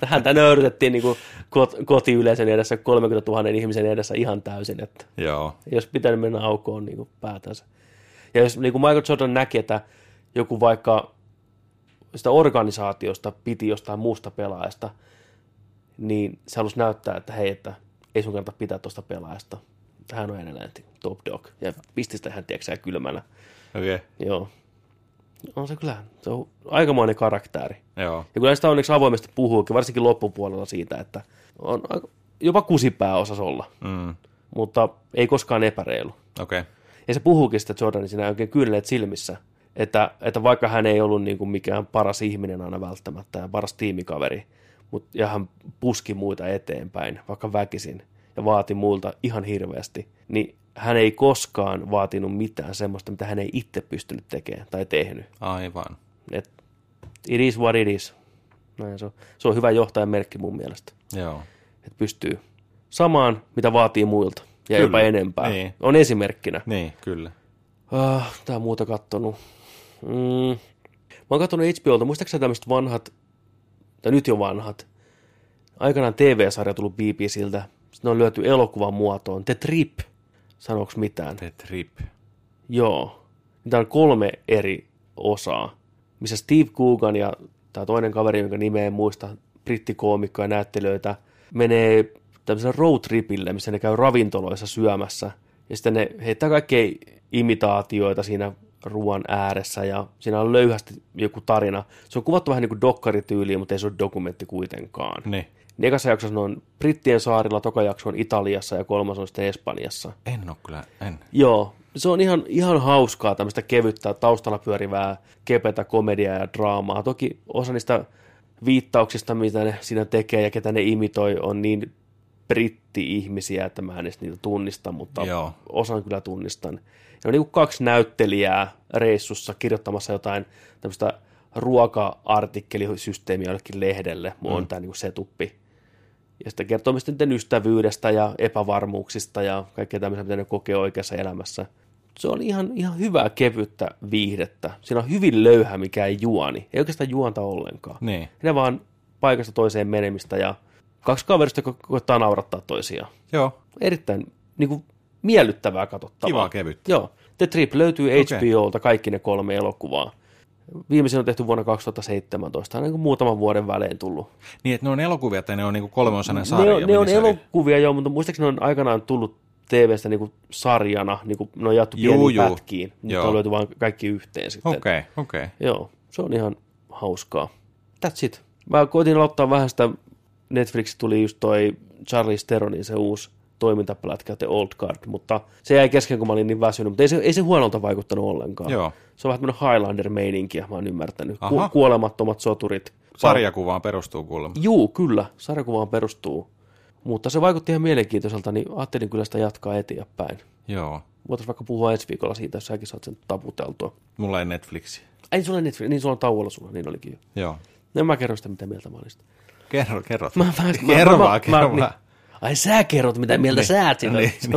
Speaker 1: Häntä nöyrytettiin niin kot- kotiyleisön edessä 30 000 ihmisen edessä ihan täysin, että
Speaker 2: joo,
Speaker 1: ei olisi pitänyt mennä aukoon niin kuin päätänsä. Ja jos niin kuin Michael Jordan näki, että joku vaikka sitä organisaatiosta piti jostain muusta pelaajasta, niin se halusi näyttää, että hei, että ei sun kannata pitää tuosta pelaajasta. hän on edelleen top dog. Ja pisti sitä hän, tiedätkö, kylmällä.
Speaker 2: Okei. Okay.
Speaker 1: Joo. On se kyllä, se on aikamoinen karakteri.
Speaker 2: Joo.
Speaker 1: Ja kyllä sitä onneksi avoimesti puhuukin, varsinkin loppupuolella siitä, että on jopa kusipää osas olla,
Speaker 2: Mm.
Speaker 1: mutta ei koskaan epäreilu.
Speaker 2: Okei. Okay.
Speaker 1: Ja se puhuukin sitä Jordanin siinä oikein kyyneleet silmissä, että, että vaikka hän ei ollut niin kuin mikään paras ihminen aina välttämättä ja paras tiimikaveri, mutta, ja hän puski muita eteenpäin, vaikka väkisin, ja vaati muilta ihan hirveästi, niin hän ei koskaan vaatinut mitään semmoista, mitä hän ei itse pystynyt tekemään tai tehnyt.
Speaker 2: Aivan.
Speaker 1: Et it is what it is. Näin se, on. se on hyvä johtajan merkki mun mielestä,
Speaker 2: Joo.
Speaker 1: että pystyy samaan, mitä vaatii muilta, ja
Speaker 2: Kyllä.
Speaker 1: jopa enempää.
Speaker 2: Niin.
Speaker 1: On esimerkkinä.
Speaker 2: Niin, kyllä.
Speaker 1: Ah, tää muuta kattonut. Mm. Mä oon kattonut HBOlta, muistaakseni tämmöiset vanhat, tai nyt jo vanhat, aikanaan TV-sarja tullut BBCltä, sitten on lyöty elokuvan muotoon. The Trip, sanoks mitään?
Speaker 2: The Trip.
Speaker 1: Joo. Niitä on kolme eri osaa, missä Steve Coogan ja tämä toinen kaveri, jonka nimeä en muista, brittikoomikko ja näyttelijöitä, menee tämmöiselle roadtripille, missä ne käy ravintoloissa syömässä. Ja sitten ne heittää kaikkea imitaatioita siinä ruoan ääressä ja siinä on löyhästi joku tarina. Se on kuvattu vähän niin kuin dokkarityyliin, mutta ei se ole dokumentti kuitenkaan.
Speaker 2: Niin.
Speaker 1: Niin ekassa jaksossa ne on Brittien saarilla, toka jakso on Italiassa ja kolmas on sitten Espanjassa.
Speaker 2: En oo kyllä, en.
Speaker 1: Joo, se on ihan, ihan hauskaa tämmöistä kevyttä taustalla pyörivää kepetä komediaa ja draamaa. Toki osa niistä viittauksista, mitä ne siinä tekee ja ketä ne imitoi, on niin britti-ihmisiä, että mä en edes niitä tunnista, mutta
Speaker 2: Joo.
Speaker 1: osan kyllä tunnistan. Ja on niin kuin kaksi näyttelijää reissussa kirjoittamassa jotain tämmöistä ruoka-artikkelisysteemiä jollekin lehdelle. Mulla on tämä niin setuppi. Ja sitten kertoo myös niiden ystävyydestä ja epävarmuuksista ja kaikkea tämmöistä, mitä ne kokee oikeassa elämässä. Se on ihan, ihan hyvää kevyttä viihdettä. Siinä on hyvin löyhä, mikä ei juoni. Ei oikeastaan juonta ollenkaan.
Speaker 2: Niin.
Speaker 1: Ne vaan paikasta toiseen menemistä ja kaksi kaverista ko- koittaa naurattaa toisiaan.
Speaker 2: Joo.
Speaker 1: Erittäin niin kuin, miellyttävää katsottavaa.
Speaker 2: Kivaa kevyttä.
Speaker 1: Joo. The Trip löytyy
Speaker 2: Okei.
Speaker 1: HBOlta kaikki ne kolme elokuvaa. Viimeisin on tehty vuonna 2017, aina niin kuin muutaman vuoden välein tullut.
Speaker 2: Niin, että ne on elokuvia tai ne on niinku kolmeosainen sarja.
Speaker 1: Ne on, ne on elokuvia joo, mutta muistaakseni ne on aikanaan tullut TV-stä niin kuin sarjana, niin kuin ne on jaettu
Speaker 2: Juu,
Speaker 1: pieniin
Speaker 2: juu.
Speaker 1: pätkiin, mutta on löyty vaan kaikki yhteen sitten.
Speaker 2: Okei, okay, okei. Okay.
Speaker 1: Joo, se on ihan hauskaa. That's it. Mä koitin aloittaa vähän sitä, Netflix tuli just toi Charlie Steronin se uusi toimintaplätkä, The Old Guard, mutta se jäi kesken, kun mä olin niin väsynyt, mutta ei se, ei se huonolta vaikuttanut ollenkaan.
Speaker 2: Joo.
Speaker 1: Se on vähän tämmöinen Highlander-meininkiä, mä oon ymmärtänyt. Ku- kuolemattomat soturit.
Speaker 2: Sarjakuvaan perustuu kuulemma.
Speaker 1: Juu, kyllä, sarjakuvaan perustuu. Mutta se vaikutti ihan mielenkiintoiselta, niin ajattelin kyllä sitä jatkaa eteenpäin.
Speaker 2: Joo.
Speaker 1: Voitaisiin vaikka puhua ensi viikolla siitä, jos säkin saat sen taputeltua.
Speaker 2: Mulla ei Netflixi.
Speaker 1: Ei sulla Netflix, niin sulla on tauolla sulla, niin olikin jo.
Speaker 2: Joo.
Speaker 1: No mä kerron sitä, mitä mieltä mä olin sitä.
Speaker 2: Kerro, kerro.
Speaker 1: Mä, mä,
Speaker 2: kerro
Speaker 1: mä,
Speaker 2: vaan,
Speaker 1: mä,
Speaker 2: kerro
Speaker 1: mä,
Speaker 2: vaan.
Speaker 1: Niin. Ai sä kerrot, mitä mieltä
Speaker 2: Niin.
Speaker 1: sä oot siitä.
Speaker 2: Niin,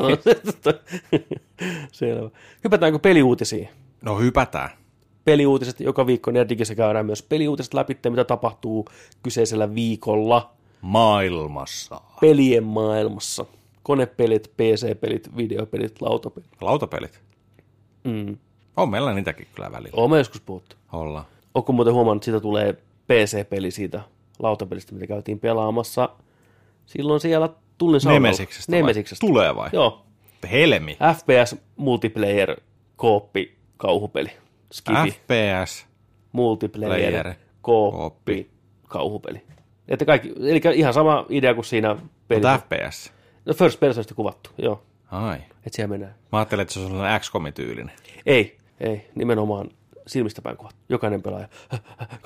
Speaker 1: Selvä. Hypätäänkö peliuutisiin?
Speaker 2: No hypätään.
Speaker 1: Peliuutiset, joka viikko Nerdikissä käydään myös peliuutiset läpi, mitä tapahtuu kyseisellä viikolla
Speaker 2: Maailmassa.
Speaker 1: pelien maailmassa. Konepelit, PC-pelit, videopelit, lautapelit.
Speaker 2: Lautapelit.
Speaker 1: Mm.
Speaker 2: On meillä niitäkin kyllä välillä.
Speaker 1: Mä joskus puhuttu.
Speaker 2: Olla.
Speaker 1: Onko muuten huomannut, että siitä tulee PC-peli siitä lautapelistä, mitä käytiin pelaamassa silloin siellä tullin saunalla.
Speaker 2: Nemesiksestä vai?
Speaker 1: Nemesiksestä.
Speaker 2: Tulee vai?
Speaker 1: Joo.
Speaker 2: Helmi.
Speaker 1: FPS multiplayer kooppi kauhupeli. Skipi.
Speaker 2: FPS.
Speaker 1: multiplayer
Speaker 2: Player,
Speaker 1: kooppi kauhupeli. Että kaikki, eli ihan sama idea kuin siinä pelissä.
Speaker 2: Mutta FPS.
Speaker 1: No first personista kuvattu, joo.
Speaker 2: Ai.
Speaker 1: Et siellä mennään.
Speaker 2: Mä ajattelin, että se on sellainen XCOM-tyylinen.
Speaker 1: Ei, ei, nimenomaan silmistä päin kuvattu. Jokainen pelaaja.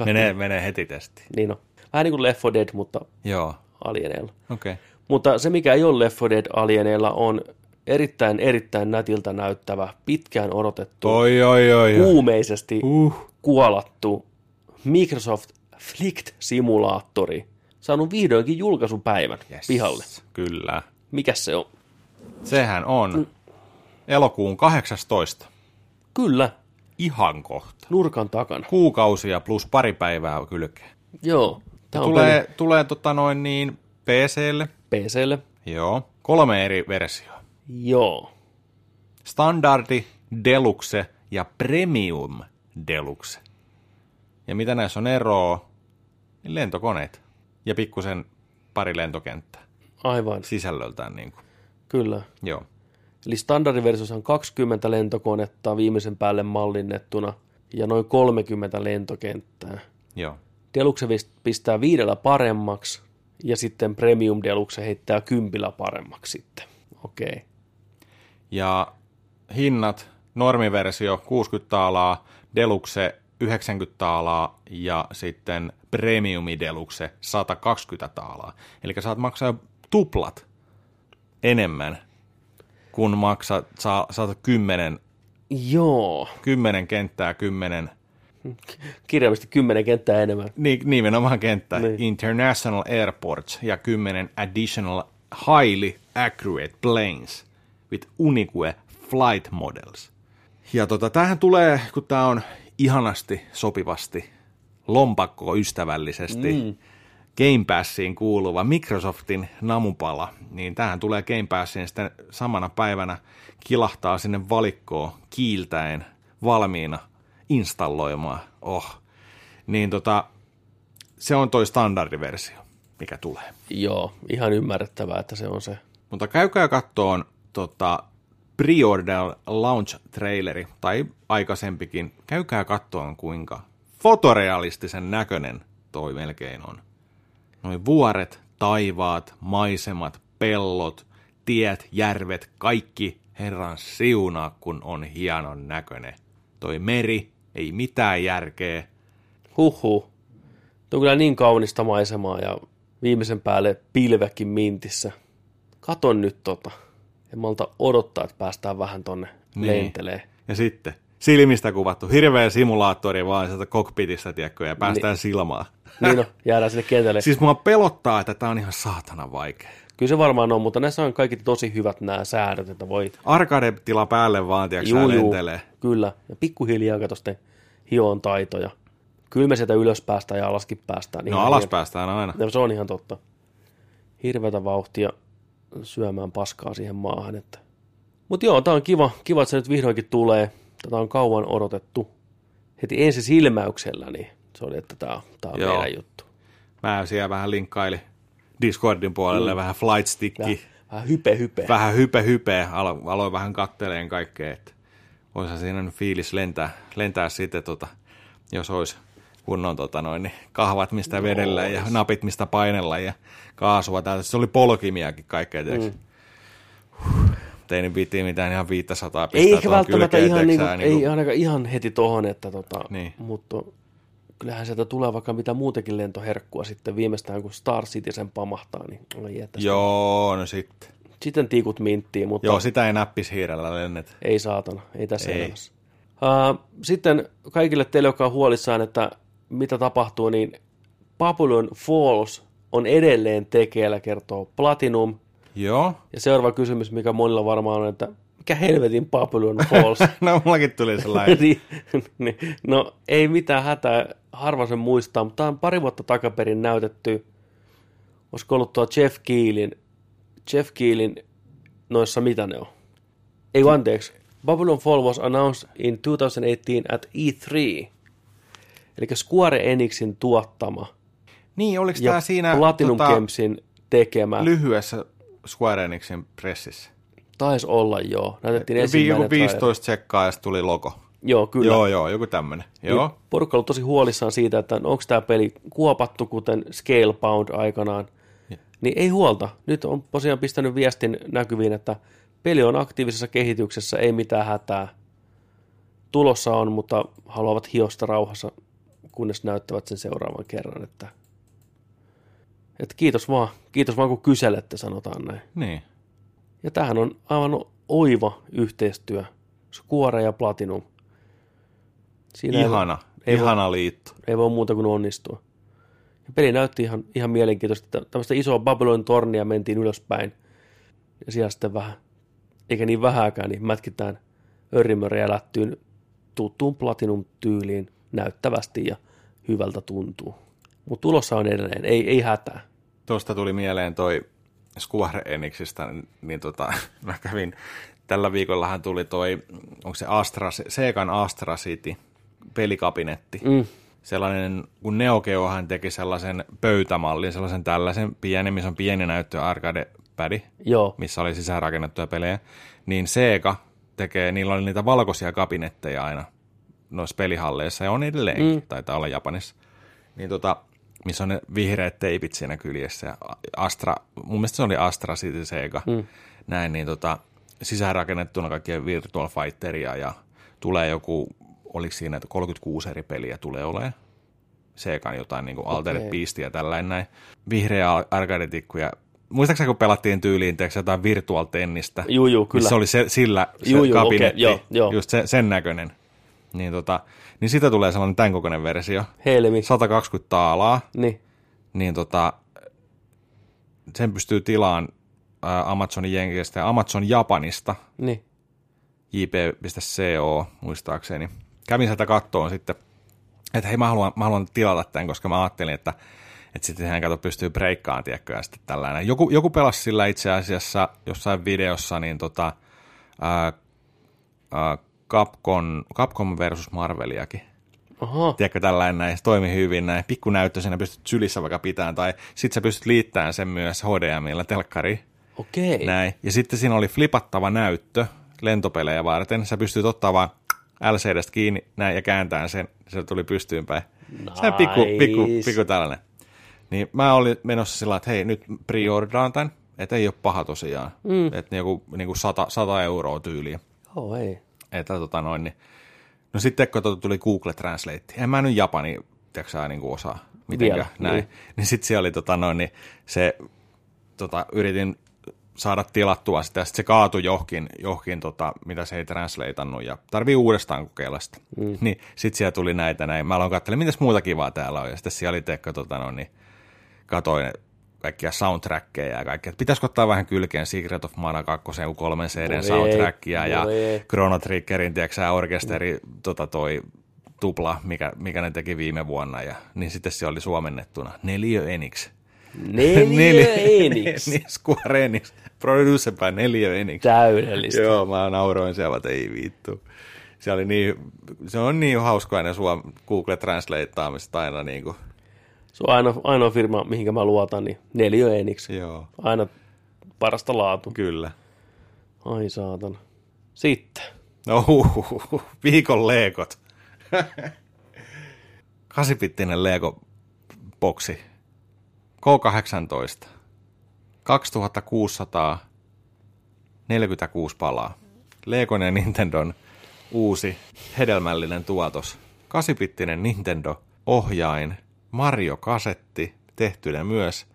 Speaker 2: Menee, menee heti testiin.
Speaker 1: Niin on. Vähän niin kuin Left 4 Dead, mutta
Speaker 2: Joo.
Speaker 1: alieneilla.
Speaker 2: Okei. Okay.
Speaker 1: Mutta se, mikä ei ole Left 4 Dead alieneilla, on erittäin, erittäin nätiltä näyttävä, pitkään odotettu,
Speaker 2: Oi, oi, oi. oi.
Speaker 1: kuumeisesti
Speaker 2: Uh.
Speaker 1: kuolattu Microsoft Flight-simulaattori saanut vihdoinkin julkaisupäivän
Speaker 2: Yes.
Speaker 1: pihalle.
Speaker 2: Kyllä.
Speaker 1: Mikäs se on?
Speaker 2: Sehän on elokuun 18.
Speaker 1: Kyllä,
Speaker 2: Ihan kohta.
Speaker 1: nurkan takana.
Speaker 2: Kuukausia plus pari päivää kylkeen.
Speaker 1: Joo, tämä
Speaker 2: Tulee, tulee tota noin niin PClle.
Speaker 1: PClle.
Speaker 2: Joo. Kolme eri versioa.
Speaker 1: Joo,
Speaker 2: Standardi, Deluxe ja Premium Deluxe. Ja mitä näissä on eroa? Niin lentokoneet. Ja pikkusen pari lentokenttää.
Speaker 1: aivan,
Speaker 2: Sisällöltään niin kuin.
Speaker 1: kyllä.
Speaker 2: Joo.
Speaker 1: Eli standardiversiossa on 20 lentokonetta viimeisen päälle mallinnettuna ja noin 30 lentokenttää.
Speaker 2: Joo.
Speaker 1: Deluxe pistää viidellä paremmaksi ja sitten Premium Deluxe heittää kympillä paremmaksi sitten. Okei. Okay.
Speaker 2: Ja hinnat, normiversio 60 taalaa, Deluxe 90 taalaa ja sitten Premiumi Deluxe 120 taalaa. Eli saat maksaa tuplat enemmän, kun maksat, saa, saat 10,
Speaker 1: Joo.
Speaker 2: 10 kenttää, 10
Speaker 1: Kirjaimisesti kymmenen kenttää enemmän.
Speaker 2: Ni, nimenomaan kenttä.
Speaker 1: Niin.
Speaker 2: International Airports ja 10 additional highly accurate planes with unique flight models. Ja tota, tämähän tulee, kun tämä on ihanasti, sopivasti, lompakko ystävällisesti mm. Game Passiin kuuluva Microsoftin namupala, niin tähän tulee Game Passiin sitten samana päivänä kilahtaa sinne valikkoon kiiltäen valmiina installoimaan. Oh. Niin tota, se on toi standardiversio, mikä tulee.
Speaker 1: Joo, ihan ymmärrettävää, että se on se.
Speaker 2: Mutta käykää kattoon tota, pre-order launch traileri, tai aikaisempikin, käykää kattoon kuinka fotorealistisen näköinen toi melkein on. Noin vuoret, taivaat, maisemat, pellot, tiet, järvet, kaikki herran siunaa, kun on hienon näköinen. Toi meri, ei mitään järkeä.
Speaker 1: Huhhuh. Tuo on kyllä niin kaunista maisemaa ja viimeisen päälle pilvekin mintissä. Katon nyt tota. En malta odottaa, että päästään vähän tonne niin. lentelee.
Speaker 2: Ja sitten silmistä kuvattu, hirveä simulaattori vaan sieltä cockpitista, tiedätkö, ja päästään niin. silmaan.
Speaker 1: Niin no, jäädään sinne kentälle.
Speaker 2: Siis mua pelottaa, että tää on ihan saatana vaikea.
Speaker 1: Kyllä se varmaan on, mutta näissä on kaikki tosi hyvät nämä säädöt, että voi...
Speaker 2: Arcade-tila päälle vaan, tiedätkö,
Speaker 1: Juu, juu,
Speaker 2: lentelee.
Speaker 1: Kyllä. Ja pikkuhiljaa kato sitten hioon taitoja. Kyllä me sieltä ylös päästään ja alaskin päästään.
Speaker 2: No
Speaker 1: Ihan
Speaker 2: alas
Speaker 1: hien-
Speaker 2: päästään aina.
Speaker 1: No, se on ihan totta. Hirveätä vauhtia syömään paskaa siihen maahan. Että... Mutta joo, tää on kiva, kiva, että se nyt vihdoinkin tulee. Tätä on kauan odotettu. Heti ensi silmäyksellä, niin se oli, että tää, tää on
Speaker 2: Joo.
Speaker 1: meidän juttu.
Speaker 2: Mä siellä vähän linkkaili Discordin puolelle, mm. vähän flight stickki,
Speaker 1: Vähän, vähän hype hype.
Speaker 2: vähän hype hype, alo, aloin vähän katteleen kaikkea, että olisi siinä nyt fiilis lentää, lentää sitten, tota, jos olisi kunnon tota noin, niin kahvat, mistä vedellä ja napit, mistä painella ja kaasua täältä. Se oli polkimiakin kaikkea, mm. Tein niin viittiin mitään ihan 500 pistää
Speaker 1: Ei ehkä
Speaker 2: tuohon
Speaker 1: välttämättä ihan, niinku,
Speaker 2: sä,
Speaker 1: ei ainakaan ihan heti tohon, että tota,
Speaker 2: Niin.
Speaker 1: mutta kyllähän sieltä tulee vaikka mitä muutenkin lentoherkkua sitten viimeistään, kun Star Citizen pamahtaa, niin että
Speaker 2: Joo, no sitten.
Speaker 1: Sitten tiikut minttiin, mutta
Speaker 2: Joo, sitä ei näppishiirellä lennet.
Speaker 1: ei saatana, ei tässä
Speaker 2: Ei.
Speaker 1: ei. elämässä. Uh, sitten kaikille teille, jotka on huolissaan, että mitä tapahtuu, niin Babylon Falls on edelleen tekeillä, kertoo Platinum.
Speaker 2: Joo.
Speaker 1: Ja seuraava kysymys, mikä monilla varmaan on, että mikä helvetin Babylon Falls?
Speaker 2: no, mullakin tuli sellainen.
Speaker 1: niin, niin, no ei mitään hätää, harva sen muistaa, mutta tämä on pari vuotta takaperin näytetty, olisiko ollut tuo Jeff Keelin, Jeff Keelin noissa mitä ne on? Ei kun anteeksi, Babylon Fall was announced in 2018 at E3, eli Square Enixin tuottama
Speaker 2: niin, oliko tämä siinä
Speaker 1: Platinum
Speaker 2: tota,
Speaker 1: Gamesen tekemä,
Speaker 2: lyhyessä Square Enixin pressissä?
Speaker 1: taisi olla joo, näytettiin ensimmäinen
Speaker 2: joku 15 tsekkaa ja sitten tuli logo.
Speaker 1: Joo, kyllä.
Speaker 2: Joo, joo, joku tämmöinen. Joo.
Speaker 1: Niin porukka ollut tosi huolissaan siitä, että onko tämä peli kuopattu, kuten Scalebound aikanaan. Niin ei huolta. Nyt on tosiaan pistänyt viestin näkyviin, että peli on aktiivisessa kehityksessä, ei mitään hätää. Tulossa on, mutta haluavat hiosta rauhassa, kunnes näyttävät sen seuraavan kerran. Että, että kiitos vaan, kiitos vaan kun kyselette, sanotaan näin.
Speaker 2: Niin.
Speaker 1: Ja tämähän on aivan oiva yhteistyö. Square ja Platinum. Siinä
Speaker 2: Ihana,
Speaker 1: ei
Speaker 2: ihana liitto.
Speaker 1: ei voi muuta kuin onnistua. Ja peli näytti ihan, ihan mielenkiintoista, tämmöistä isoa Babylon tornia mentiin ylöspäin. Ja siellä sitten vähän, eikä niin vähäkään, niin mätkitään örrimöriä lättyyn tuttuun Platinum-tyyliin näyttävästi ja hyvältä tuntuu. Mutta tulossa on edelleen, ei, ei hätää.
Speaker 2: Tuosta tuli mieleen toi Square Enixistä, niin tota, mä kävin, tällä viikollahan tuli toi, onko se Astra, Segan Astra City pelikabinetti.
Speaker 1: Mm.
Speaker 2: Sellainen, kun Neo Geohan teki sellaisen pöytämallin, sellaisen tällaisen pienen, missä on pieni näyttö arcade pädi,
Speaker 1: Joo.
Speaker 2: missä oli sisäänrakennettuja pelejä, niin Sega tekee, niillä oli niitä valkoisia kabinetteja aina noissa pelihalleissa, ja on edelleenkin, mm. taitaa olla Japanissa. Niin tota, missä on ne vihreät teipit siinä kyljessä, ja Astra, mun mielestä se oli Astra sitten Sega, mm. näin, niin tota, sisäänrakennettuna kaikkien Virtual Fighteria, ja tulee joku, oliko siinä, että 36 eri peliä tulee olemaan, Segan jotain niin kuin Altered. Beastia ja tällainen näin. Vihreä arcade-tikku ja Muistaakseni kun pelattiin tyyliin teeksi jotain virtual tennistä,
Speaker 1: Juu, juu, kyllä.
Speaker 2: missä oli se, sillä se
Speaker 1: Juu, juu,
Speaker 2: kabinetti,
Speaker 1: okei, joo, joo.
Speaker 2: just se, sen näköinen. Niin, tota, niin siitä tulee sellainen tämän kokoinen versio,
Speaker 1: Helmi.
Speaker 2: 120 taalaa,
Speaker 1: Niin.
Speaker 2: niin tota, sen pystyy tilaan ää, Amazonin jenkistä ja Amazon Japanista,
Speaker 1: Niin.
Speaker 2: jp.co muistaakseni. Kävin sieltä kattoon sitten, että hei mä haluan, mä haluan tilata tämän, koska mä ajattelin, että, että sitten hän kato pystyy breikkaan, tiedätkö, ja sitten tällainen. Joku, joku pelasi sillä itse asiassa jossain videossa, niin tota, ää, ää, Capcom, Capcom versus Marveliakin.
Speaker 1: Aha.
Speaker 2: Tiedätkö, tällainen näin, se toimi hyvin näin, pikkunäyttö siinä pystyt sylissä vaikka pitämään, tai sitten sä pystyt liittämään sen myös HDMillä telkkariin.
Speaker 1: Okei.
Speaker 2: Näin. Ja sitten siinä oli flipattava näyttö lentopelejä varten. Sä pystyt ottaa vaan LCDstä kiinni näin ja kääntämään sen. Se tuli pystyyn päin. Se on pikku, pikku,
Speaker 1: Nice.
Speaker 2: pikku tällainen. Niin mä olin menossa sillä että hei, nyt preordaan tämän. Että ei ole paha tosiaan. Mm. Että joku niin kuin 100, 100 euroa tyyliin.
Speaker 1: Joo, ei.
Speaker 2: Että tota noin, niin. No sitten kun tuota tuli Google Translate, en mä nyt japani, tiedätkö sä, niin kuin osaa mitenkään,
Speaker 1: Vielä,
Speaker 2: näin.
Speaker 1: Niin,
Speaker 2: niin sitten siellä oli tota noin, niin se, tota, yritin saada tilattua sitä, ja sitten se kaatui johonkin, johonkin tota, mitä se ei translateannut, ja tarvii uudestaan kokeilla sitä. Mm. Niin sitten siellä tuli näitä näin. Mä aloin katsella, mitäs muuta kivaa täällä on, ja sitten siellä oli teekö, tota noin, niin katoin kaikkia soundtrackeja ja kaikkea. Pitäisikö ottaa vähän kylkeen Secret of Mana 2 kun kolmen CD
Speaker 1: Voi ei,
Speaker 2: soundtrackia ja. Chrono Triggerin, tiedätkö orkesteri, tota toi tupla, mikä, mikä ne teki viime vuonna, ja niin sitten se oli suomennettuna. Neliö Enix.
Speaker 1: Neljä Enix.
Speaker 2: niin, Square Enix. Producer by Neliö Enix.
Speaker 1: Täydellistä.
Speaker 2: Joo, mä nauroin siellä, että ei vittu. Se, oli niin, se on niin hauskaa ne suom Google Translateaamista aina niin kuin,
Speaker 1: Se on ainoa, ainoa firma, mihinkä mä luotan, niin Neljö Enix.
Speaker 2: joo,
Speaker 1: Aina parasta laatu.
Speaker 2: kyllä.
Speaker 1: Ai saatana. Sitten.
Speaker 2: No viikon leekot. Kasipittinen Lego boksi. K18. 2646 palaa. Legon ja Nintendon uusi hedelmällinen tuotos. Kasipittinen Nintendo ohjain Mario-kasetti, tehtynä myös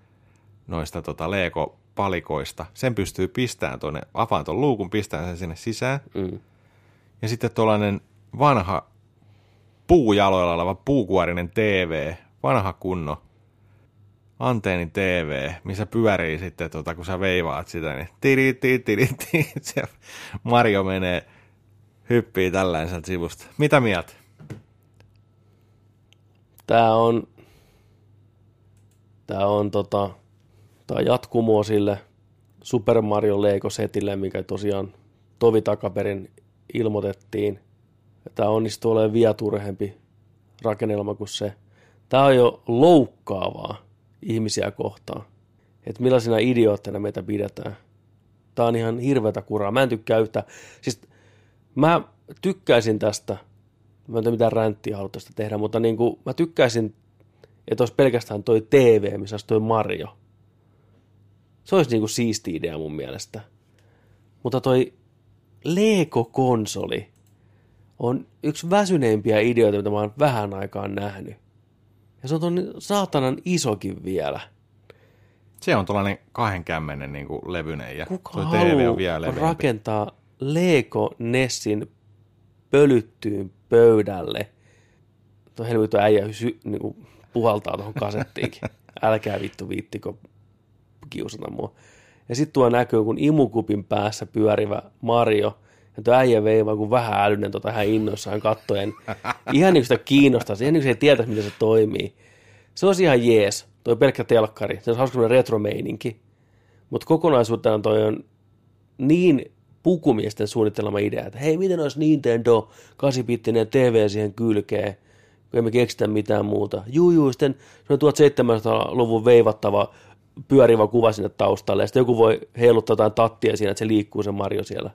Speaker 2: noista tota Lego-palikoista. Sen pystyy pistämään tuonne, avaan tuon luukun, pistämään sen sinne sisään.
Speaker 1: Mm.
Speaker 2: Ja sitten tuollainen vanha puujaloilla oleva puukuorinen TV, vanha kunno anteeni TV, missä pyörii sitten, tota, kun sä veivaat sitä, niin tiri, tiri, tiri, tiri, se Mario menee, hyppii tällainen sieltä sivusta. Mitä mieltä?
Speaker 1: Tää on, tää on tota, tää jatkumoa sille Super Mario Lego-setille, mikä tosiaan tovi takaperin ilmoitettiin. Tää onnistuu olemaan vielä turhempi rakennelma kuin se. Tää on jo loukkaavaa ihmisiä kohtaan. Että millaisina idiootteina meitä pidetään. Tää on ihan hirveätä kuraa. Mä en tykkää yhtä. Siis mä tykkäisin tästä mä en tiedä mitään ränttiä halua tästä tehdä, mutta niin kuin, mä tykkäisin, että olisi pelkästään toi TV, missä olisi toi Mario. Se olisi niin kuin siisti idea mun mielestä. Mutta toi Lego-konsoli on yksi väsyneimpiä ideoita, mitä mä oon vähän aikaan nähnyt. Ja se on ton saatanan isokin vielä.
Speaker 2: Se on tuollainen kahden kämmenen niin kuin levyinen ja
Speaker 1: Kuka
Speaker 2: TV on vielä leveämpi.
Speaker 1: rakentaa Lego Nessin pölyttyyn pöydälle? Tuo helvetti äijä sy, niinku, puhaltaa tuohon kasettiinkin. Älkää vittu viittiko kiusata mua. Ja sitten tuo näkyy, kun imukupin päässä pyörivä Mario, tuo äijä veivaa, kun vähän älynen tota ihan innoissaan kattojen. Ihan niin kuin sitä kiinnostaa, ihan niin kuin se ei tietäisi, miten se toimii. Se olisi ihan jees, toi pelkkä telkkari, se on hauska retromeininki. Mutta kokonaisuutena toi on niin pukumiesten suunnittelema idea, että hei, miten olisi Nintendo 8-bittinen TV siihen kylkeen, kun emme keksitä mitään muuta. Juu, juu, sitten semmoinen 1700-luvun veivattava pyörivä kuva sinne taustalle, ja sitten joku voi heiluttaa jotain tattia siinä, että se liikkuu se Mario siellä.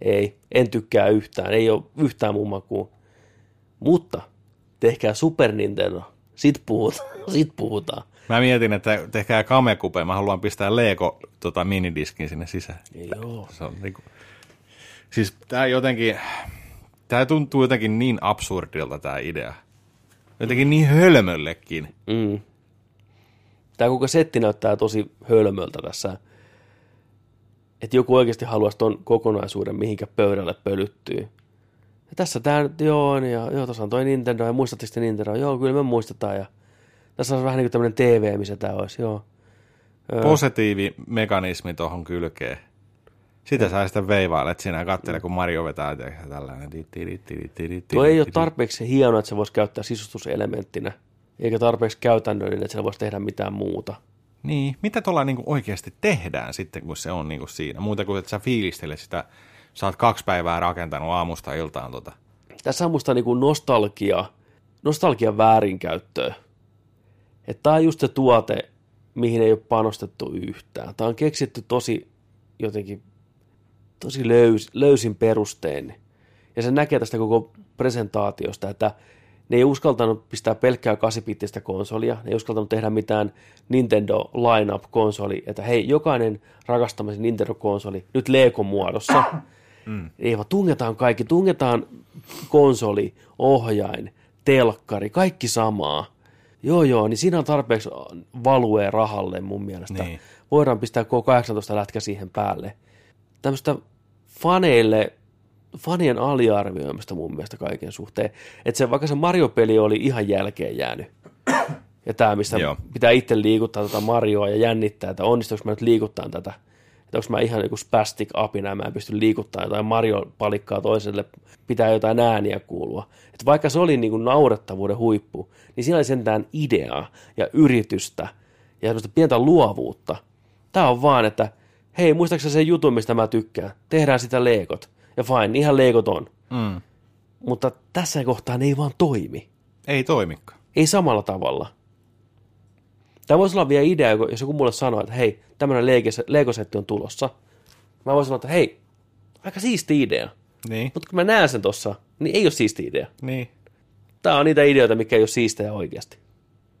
Speaker 1: Ei, en tykkää yhtään, ei ole yhtään mun makuun. Mutta tehkää Super Nintendo, sit puhutaan, sit puhutaan.
Speaker 2: Mä mietin, että tehkää kamekupe, mä haluan pistää Lego tota, minidiskin sinne sisään.
Speaker 1: Joo.
Speaker 2: Se on niinku... Siis tää jotenkin, tää tuntuu jotenkin niin absurdilta tää idea. Jotenkin niin hölmöllekin.
Speaker 1: Mm. Tämä koko setti näyttää tosi hölmöltä tässä. Että joku oikeasti haluaisi ton kokonaisuuden mihinkä pöydälle pölyttyy. Ja tässä tämä nyt, joo, niin ja joo, tuossa on toi Nintendo, ja muistatteko te Nintendo? Joo, kyllä me muistetaan, ja tässä on vähän niin kuin tämmöinen TV, missä tämä olisi, joo.
Speaker 2: Positiivimekanismi tuohon kylkeen. Sitä sä sitten veivailet siinä ja katselee, kun Mario vetää tällainen.
Speaker 1: Tuo ei ole tarpeeksi hieno, että se voisi käyttää sisustuselementtinä, eikä tarpeeksi käytännöllinen, että sillä voisi tehdä mitään muuta.
Speaker 2: Niin, mitä tuolla niinku oikeasti tehdään sitten, kun se on niinku siinä? Muuta kuin, että sä fiilistelet sitä, sä oot kaksi päivää rakentanut aamusta iltaan tota.
Speaker 1: Tässä on musta niinku nostalgia, nostalgian väärinkäyttöä. Että tämä on just se tuote, mihin ei ole panostettu yhtään. Tämä on keksitty tosi jotenkin tosi löys, löysin perustein. Ja se näkee tästä koko presentaatiosta, että ne ei uskaltanut pistää pelkkää 8 konsolia, ne ei uskaltanut tehdä mitään Nintendo lineup-konsoli, että hei, jokainen rakastamasi Nintendo-konsoli nyt Lego-muodossa. Mm. Ei vaan tungetaan kaikki, tungetaan konsoli, ohjain, telkkari, kaikki samaa. Joo, joo, niin siinä on tarpeeksi value rahalle mun mielestä.
Speaker 2: Niin.
Speaker 1: Voidaan pistää K18 lätkä siihen päälle. Tämmöistä faneille, fanien aliarvioimista mun mielestä kaiken suhteen. Että se, vaikka se Mario-peli oli ihan jälkeen jäänyt, ja tämä, missä
Speaker 2: Joo.
Speaker 1: pitää itse liikuttaa tätä Marioa ja jännittää, että onnistuuko mä nyt liikuttaa tätä. Että onko mä ihan joku spastic apina mä en pysty liikuttaa jotain Mario-palikkaa toiselle, pitää jotain ääniä kuulua. Että vaikka se oli niin kuin naurettavuuden huippu, niin siinä oli sentään ideaa ja yritystä ja semmoista pientä luovuutta. Tämä on vaan, että hei, muistaakseni se jutun, mistä mä tykkään? Tehdään sitä leikot. Ja fine, ihan leikot on.
Speaker 2: Mm.
Speaker 1: Mutta tässä kohtaa ne ei vaan toimi.
Speaker 2: Ei toimikaan.
Speaker 1: Ei samalla tavalla. Tämä voisi olla vielä idea, jos joku mulle sanoo, että hei, tämmöinen Lego-setti on tulossa. Mä voisin sanoa, että hei, aika siisti idea.
Speaker 2: Niin,
Speaker 1: Mutta kun mä näen sen tossa, niin ei ole siisti idea.
Speaker 2: niin.
Speaker 1: Tää on niitä ideoita, mikä ei ole siistejä oikeasti.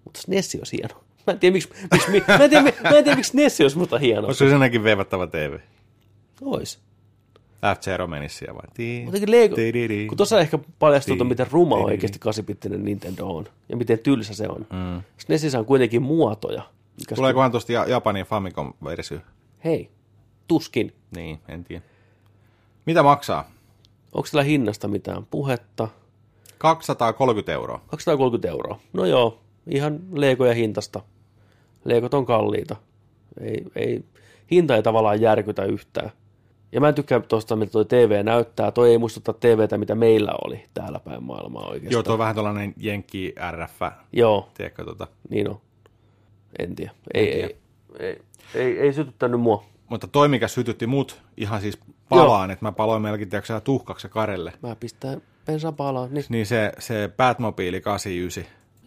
Speaker 1: Mutta Nessi olisi hieno. Mä en tiedä, miksi, miksi, mi- mä en tiedä, mä en tiedä, miksi Nessi olisi musta hieno.
Speaker 2: Onko se senäkin veivattava TV?
Speaker 1: Ois.
Speaker 2: FC Romanisia vai? Tii,
Speaker 1: Jotenkin Lego,
Speaker 2: tididi.
Speaker 1: kun tuossa ehkä paljastuu,
Speaker 2: Tii,
Speaker 1: miten ruma oikeasti 8 Nintendo on. Ja miten tylsä se on. Mm. Nessissä on kuitenkin muotoja.
Speaker 2: Tuleekohan tuosta Ja- Japanin Famicom-versio?
Speaker 1: Hei, tuskin.
Speaker 2: Niin, en tiedä. Mitä maksaa?
Speaker 1: Onko sillä hinnasta mitään puhetta?
Speaker 2: 230 euroa.
Speaker 1: 230 euroa. No joo, ihan leikoja hintasta. Leikot on kalliita. Ei, ei, hinta ei tavallaan järkytä yhtään. Ja mä en tykkää tuosta, mitä toi TV näyttää. Toi ei muistuta TVtä, mitä meillä oli täällä päin maailmaa oikeastaan.
Speaker 2: Joo, tuo on vähän tällainen Jenkki RF,
Speaker 1: Joo,
Speaker 2: tiedätkö tota.
Speaker 1: niin on. En tiedä. Ei,
Speaker 2: tiedä.
Speaker 1: ei, ei, ei, ei sytyttänyt mua.
Speaker 2: Mutta toi, mikä sytytti mut ihan siis palaan, että mä paloin melkein tiedätkö, tuhkaksi karelle.
Speaker 1: Mä pistän bensan palaan. Niin.
Speaker 2: Niin se, se Batmobile 89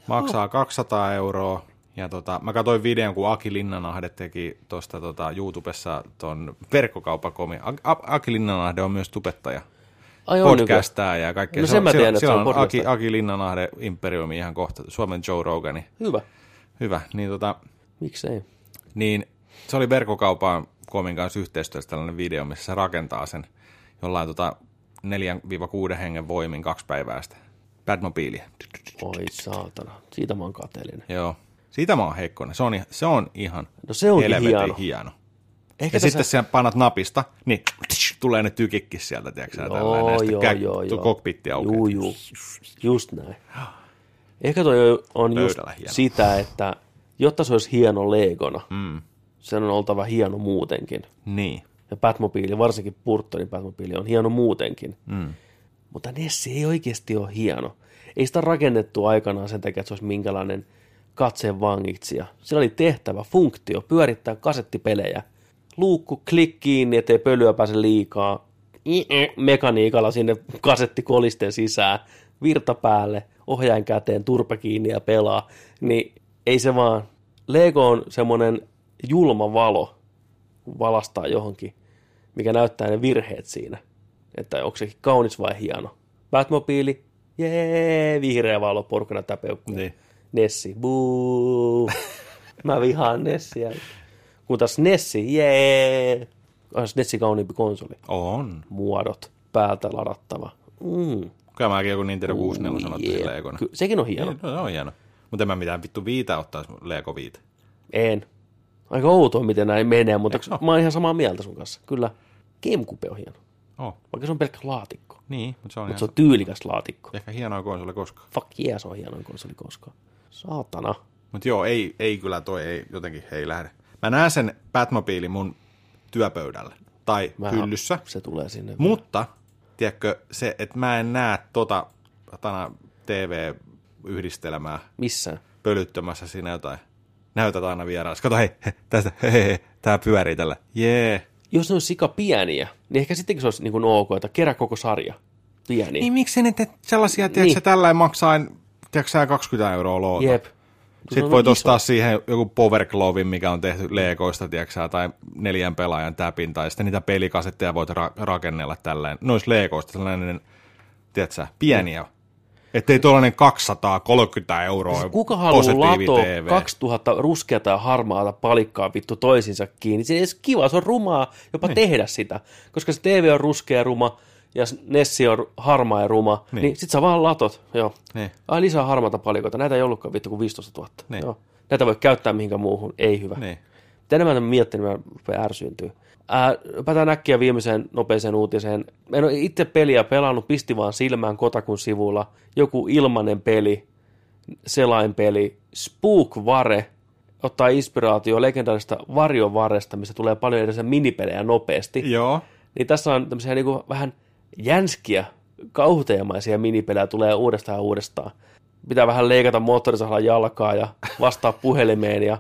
Speaker 2: maksaa 200 euroa. Ja tota, mä katsoin videon, kun Aki Linnanahde teki tuosta tota, YouTubessa ton verkkokaupakomi. A- A- Aki Linnanahde on myös tubettaja.
Speaker 1: Ai on
Speaker 2: Podcastaa ja kaikkea.
Speaker 1: No
Speaker 2: Se
Speaker 1: sen mä tiedän, että
Speaker 2: siellä
Speaker 1: se on
Speaker 2: on Aki. Aki Linnanahde Imperiumi ihan kohta, Suomen Joe Rogani.
Speaker 1: Hyvä.
Speaker 2: Hyvä. Niin, tota,
Speaker 1: Miksei?
Speaker 2: niin se oli verkkokaupan komin kanssa yhteistyössä tällainen video, missä se rakentaa sen jollain tota 4-6 hengen voimin kaksi päivää sitä Batmobilia.
Speaker 1: Oi saatana. Siitä mä oon kateellinen.
Speaker 2: Joo. Siitä mä oon heikkoinen. Se on, se on ihan
Speaker 1: No se onkin
Speaker 2: helvetin
Speaker 1: hieno.
Speaker 2: hieno.
Speaker 1: Ehkä
Speaker 2: Ja sitten siellä painat napista, niin tulee ne tykikki sieltä, tiedätkö sä, tällainen, ja
Speaker 1: Joo, joo,
Speaker 2: kä-
Speaker 1: joo, joo.
Speaker 2: kokpitti aukeaa.
Speaker 1: Juu, juu. Just näin. Ehkä toi on just
Speaker 2: Pöydällä hieno.
Speaker 1: sitä, että jotta se olisi hieno Legona,
Speaker 2: Mm.
Speaker 1: sen on oltava hieno muutenkin.
Speaker 2: Niin.
Speaker 1: Ja Batmobile, varsinkin Burtonin Batmobile, on hieno muutenkin.
Speaker 2: Mm.
Speaker 1: Mutta Nessi ei oikeasti ole hieno. Ei sitä rakennettu aikanaan sen takia, että se olisi minkälainen katseen vangitsija. Sillä oli tehtävä, funktio, pyörittää kasettipelejä. Luukku, klik kiinni, ettei pölyä pääse liikaa. I-i, Mekaniikalla sinne kasettikolisten sisään. Virta päälle, ohjain käteen, turpa kiinni ja pelaa. Niin ei se vaan. Lego on semmoinen julma valo, kun valastaa johonkin, mikä näyttää ne virheet siinä. Että onko se kaunis vai hieno. Batmobiili, jee, vihreä valo, porkkana täpeukkuu.
Speaker 2: Niin.
Speaker 1: Nessi, buu. Mä vihaan Nessiä. Kun taas Nessi, jee. On Nessi kauniimpi konsoli.
Speaker 2: On.
Speaker 1: Muodot, päältä ladattava. Mm.
Speaker 2: Kyllä mäkin joku Nintendo 64 sanottiin
Speaker 1: Jep.
Speaker 2: Legona.
Speaker 1: Ky- sekin on hieno.
Speaker 2: No, se on hieno. Mutta en mä mitään vittu viitä ottaisi Lego viitä.
Speaker 1: En. Aika outoa, miten näin menee, mutta
Speaker 2: Eiks oo?
Speaker 1: mä oon ihan samaa mieltä sun kanssa. Kyllä. Gamecube on hieno.
Speaker 2: Oh.
Speaker 1: Vaikka se on pelkkä laatikko.
Speaker 2: Niin, mutta se on
Speaker 1: Mutta se on tyylikäs laatikko.
Speaker 2: Ehkä hienoa konsoli koskaan.
Speaker 1: Fuck yeah, se on hienoin konsoli koskaan. Saatana.
Speaker 2: Mutta joo, ei, ei kyllä toi ei, jotenkin ei lähde. Mä näen sen Batmobiilin mun työpöydällä tai
Speaker 1: Mä-
Speaker 2: hyllyssä,
Speaker 1: Se tulee sinne.
Speaker 2: mutta tiedätkö, se, että mä en näe tota tana TV-yhdistelmää
Speaker 1: Missään.
Speaker 2: pölyttämässä siinä jotain. Näytät aina vieraassa. Kato, hei, he, tästä, hei, hei, hei, tää pyörii tällä. Jee.
Speaker 1: Jos ne on sika pieniä, niin ehkä sittenkin se olisi niin kuin ok, että kerää koko sarja. Pieniä.
Speaker 2: Niin miksi ne teet sellaisia, tiedätkö,
Speaker 1: Niin.
Speaker 2: niin. tällä maksaa, tiedätkö, sä 20 euroa loota.
Speaker 1: Jep.
Speaker 2: Sitten voit
Speaker 1: iso.
Speaker 2: ostaa siihen joku Power Glovin, mikä on tehty Legoista, tiedätkö, tai neljän pelaajan täpin, tai sitten niitä pelikasetteja voit ra- rakennella tälleen. Nois Legoista sellainen, tiedätkö, pieniä. Ettei tuollainen 230 euroa
Speaker 1: Siis Kuka haluaa
Speaker 2: positiivi
Speaker 1: lato
Speaker 2: TV.
Speaker 1: 2000 ruskeata ja harmaata palikkaa vittu toisinsa kiinni? Se ei edes kiva, se on rumaa jopa niin. tehdä sitä. Koska se TV on ruskea ja ruma ja Nessi on harmaa ja ruma, niin,
Speaker 2: Niin.
Speaker 1: sit sä vaan latot. Joo.
Speaker 2: Niin.
Speaker 1: Ai lisää harmaata palikoita. Näitä ei ollutkaan vittu kuin 15 000.
Speaker 2: Niin.
Speaker 1: Joo. Näitä voi käyttää mihinkään muuhun. Ei hyvä.
Speaker 2: Niin.
Speaker 1: Mitä enemmän mä miettin, niin mä rupean ärsyyntyy. Ää, päätään äkkiä viimeiseen nopeeseen uutiseen. Mä en ole itse peliä pelannut, pisti vaan silmään Kotakun sivulla. Joku ilmanen peli, selainpeli, Spook-vare, ottaa inspiraatio legendaarista varjovaresta, missä tulee paljon edes minipelejä nopeasti.
Speaker 2: Joo.
Speaker 1: Niin tässä on tämmöisiä niin vähän jänskiä, kauhuteemaisia minipelejä tulee uudestaan ja uudestaan. Pitää vähän leikata moottorisahalla jalkaa ja vastaa puhelimeen ja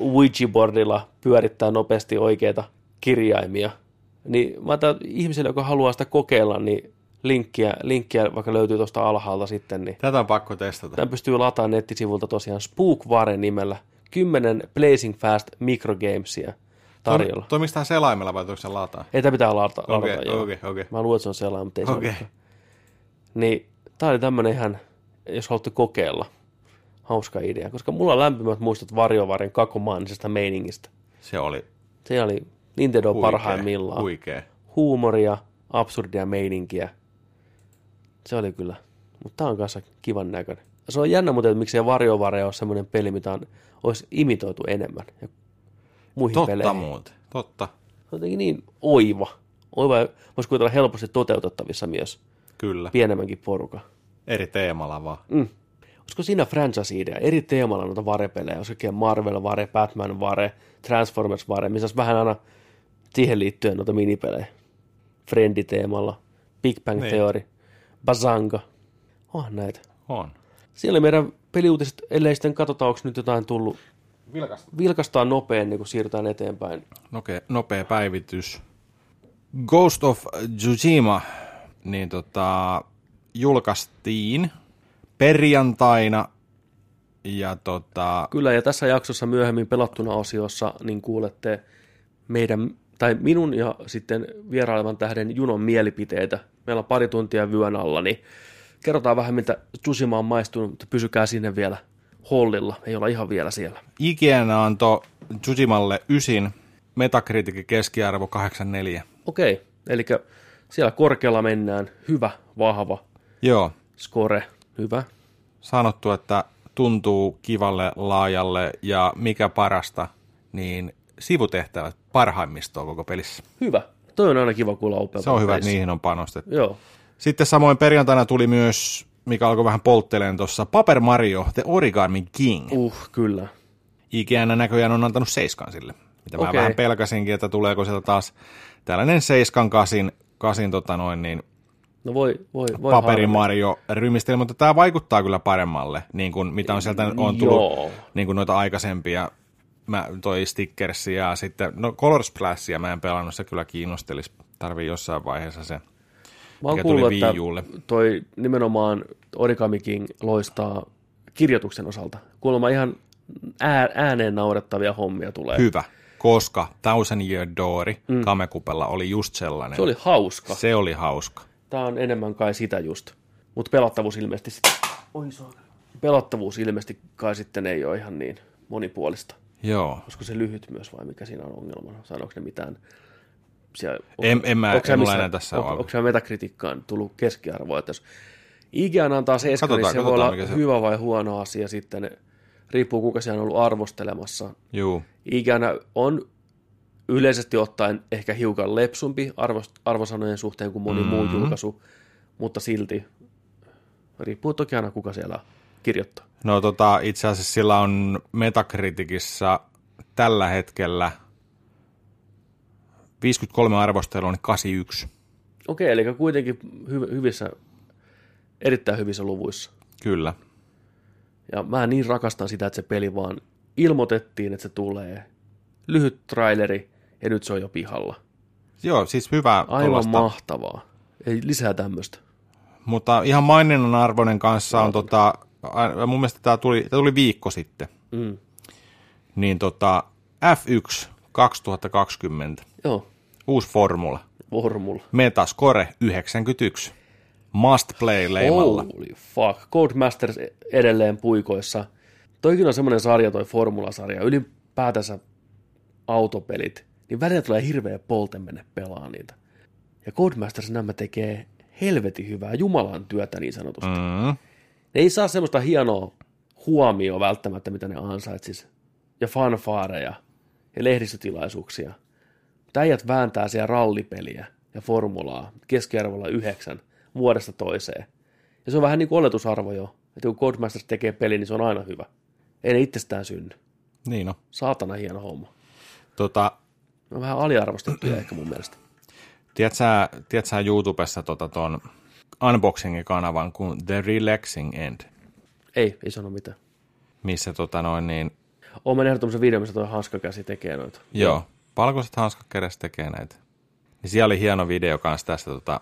Speaker 1: Ouija-boardilla pyörittää nopeasti oikeita kirjaimia. Niin mä ajattelin, että ihmiselle, joka haluaa sitä kokeilla, niin linkkiä, linkkiä vaikka löytyy tuosta alhaalta sitten, niin
Speaker 2: Tätä on pakko testata.
Speaker 1: Tämän pystyy lataamaan nettisivulta tosiaan Spookvare nimellä. 10 Blazing Fast microgamesia tarjolla.
Speaker 2: Toimistaa selaimella vai tuoksi se lataa?
Speaker 1: Ei tämä pitää ladata,
Speaker 2: Okei,
Speaker 1: ladata joo.
Speaker 2: okei, okei.
Speaker 1: Mä luulen, että se on sellainen, mutta ei se
Speaker 2: Okei.
Speaker 1: okay. Niin, tää oli tämmönen ihan, jos haluatte kokeilla, hauska idea. Koska mulla on lämpimät muistot Varjovaren kakomaanisesta meiningistä.
Speaker 2: Se oli
Speaker 1: Se oli Nintendo
Speaker 2: huikea.
Speaker 1: parhaimmillaan.
Speaker 2: Huikea.
Speaker 1: Huumoria, absurdia meininkiä. Se oli kyllä. Mutta tää on kanssa kivan näköinen. Se on jännä muuten, että miksei Varjovare ole semmoinen peli, mitä on, olisi imitoitu enemmän ja muihin
Speaker 2: Totta
Speaker 1: peleihin.
Speaker 2: muuten. Totta.
Speaker 1: Se on jotenkin niin oiva. Oiva ja voisi kuvitella helposti toteutettavissa myös
Speaker 2: Kyllä.
Speaker 1: pienemmänkin porukan.
Speaker 2: Eri teemalla vaan.
Speaker 1: Mm. Olisiko siinä franchise-idea? Eri teemalla noita varepelejä. Olisiko Marvel-vare, Batman-vare, Transformers-vare, missä olisi vähän aina siihen liittyen noita minipelejä. Frienditeemalla, Big Bang
Speaker 2: Niin.
Speaker 1: Theory, Bazanga. Onhan näitä.
Speaker 2: On.
Speaker 1: Siellä meidän peliuutiset, ellei sitten katsotaan, onko nyt jotain tullut.
Speaker 2: Vilkasta.
Speaker 1: Vilkastaan nopein, niin kun siirrytään eteenpäin.
Speaker 2: Nopea, nopea päivitys. Ghost of Tsushima niin tota, julkaistiin perjantaina ja tota,
Speaker 1: Kyllä, ja tässä jaksossa myöhemmin pelattuna osiossa niin kuulette meidän, tai minun ja sitten vierailevan tähden Junon mielipiteitä. Meillä on pari tuntia vyön alla, niin kerrotaan vähän, miltä Tsushima on maistunut, mutta pysykää sinne vielä hollilla, ei olla ihan vielä siellä.
Speaker 2: IGN antoi Tsushimalle ysin, Metacriticin keskiarvo 84.
Speaker 1: Okei, eli siellä korkealla mennään, hyvä, vahva,
Speaker 2: Joo,
Speaker 1: score, hyvä.
Speaker 2: sanottu, että tuntuu kivalle, laajalle ja mikä parasta, niin sivutehtävät parhaimmistoa koko pelissä.
Speaker 1: Hyvä. Toi on aina kiva kuulla
Speaker 2: Se on hyvä, että niihin on panostettu.
Speaker 1: Joo.
Speaker 2: Sitten samoin perjantaina tuli myös, mikä alkoi vähän poltteleen tuossa, Paper Mario, The Origami King.
Speaker 1: Uh, kyllä.
Speaker 2: IGN näköjään on antanut seiskan sille, mitä mä
Speaker 1: Okei.
Speaker 2: vähän pelkäsinkin, että tuleeko sieltä taas tällainen seiskan kasin, kasin tota noin, niin
Speaker 1: No voi, voi, voi
Speaker 2: Paperi. Mario ryhmistelmä, mutta tämä vaikuttaa kyllä paremmalle, niin kuin mitä on sieltä on tullut,
Speaker 1: Joo.
Speaker 2: niin kuin noita aikaisempia, mä, toi Stickersia ja sitten, no Color Splashia mä en pelannut, se kyllä kiinnostelisi, tarvii jossain vaiheessa se.
Speaker 1: Mä oon kuullut, että toi nimenomaan Origami King loistaa kirjoituksen osalta. Kuulemma ihan ää, ääneen naurettavia hommia tulee.
Speaker 2: Hyvä, koska Thousand Year Doori mm. Kamekupella oli just sellainen.
Speaker 1: Se oli hauska.
Speaker 2: Se oli hauska.
Speaker 1: Tämä on enemmän kai sitä just. Mutta pelattavuus ilmeisesti sitten... Oi. Pelattavuus ilmeisesti kai sitten ei ole ihan niin monipuolista.
Speaker 2: Joo.
Speaker 1: Olisiko se lyhyt myös vai mikä siinä on ongelmana? Sanoiko ne mitään? Siellä,
Speaker 2: En- en mä- en mulla enää tässä ole.
Speaker 1: onko siellä metakritiikkaan tullut keskiarvoa, että jos IGN antaa seiskan, niin
Speaker 2: Katsotaan-
Speaker 1: se voi olla
Speaker 2: se-
Speaker 1: hyvä vai huono asia sitten. Riippuu kuka siellä on ollut arvostelemassa.
Speaker 2: Juu.
Speaker 1: IGN on yleisesti ottaen ehkä hiukan lepsumpi arvos, arvosanojen suhteen kuin moni mm-hmm. muu julkaisu, mutta silti riippuu toki aina kuka siellä kirjoittaa.
Speaker 2: No tota, itse asiassa sillä on Metacriticissa tällä hetkellä 53 arvostelua, niin 81.
Speaker 1: Okei, eli kuitenkin hy- hyvissä, erittäin hyvissä luvuissa.
Speaker 2: Kyllä.
Speaker 1: Ja mä niin rakastan sitä, että se peli vaan ilmoitettiin, että se tulee. Lyhyt traileri, ja nyt se on jo pihalla.
Speaker 2: Joo, siis hyvä
Speaker 1: Aivan
Speaker 2: tuollaista.
Speaker 1: mahtavaa. Ei lisää tämmöistä.
Speaker 2: Mutta ihan maininnan arvoinen kanssa on tota, mun mielestä tämä tuli, tää tuli viikko sitten,
Speaker 1: Mm.
Speaker 2: niin tota F1 2020,
Speaker 1: Joo,
Speaker 2: uusi formula,
Speaker 1: Vormulla.
Speaker 2: Metascore 91, must play leimalla.
Speaker 1: Holy fuck. Codemasters edelleen puikoissa. Toikin on semmoinen sarja, toi Formula-sarja, ylipäätänsä autopelit, niin välillä tulee hirveä polte mennä pelaa niitä. Ja Codemasters nämä tekee helvetin hyvää Jumalan työtä niin sanotusti. Mm.
Speaker 2: Mm,
Speaker 1: Ne ei saa semmoista hienoa huomioon välttämättä, mitä ne ansaitsis. Ja fanfaareja ja lehdistötilaisuuksia. Mutta äijät vääntää siellä rallipeliä ja formulaa keskiarvolla yhdeksän vuodesta toiseen. Ja se on vähän niin kuin oletusarvo jo, että kun Codemasters tekee peli, niin se on aina hyvä. Ei ne itsestään synny.
Speaker 2: niin no.
Speaker 1: Saatana hieno homma.
Speaker 2: Tota,
Speaker 1: Ne on vähän aliarvostettuja ehkä mun mielestä.
Speaker 2: tiedät sä, YouTubessa tota ton unboxing-kanavan kuin The Relaxing End,
Speaker 1: Ei, ei sano mitään.
Speaker 2: missä tota noin niin,
Speaker 1: Oon mä nähnyt tämmöisen videon, missä toi hanskakäsi tekee noita.
Speaker 2: Joo, valkoiset hanskat kädessä tekee näitä. Niin siellä oli hieno video kanssa tästä, tota,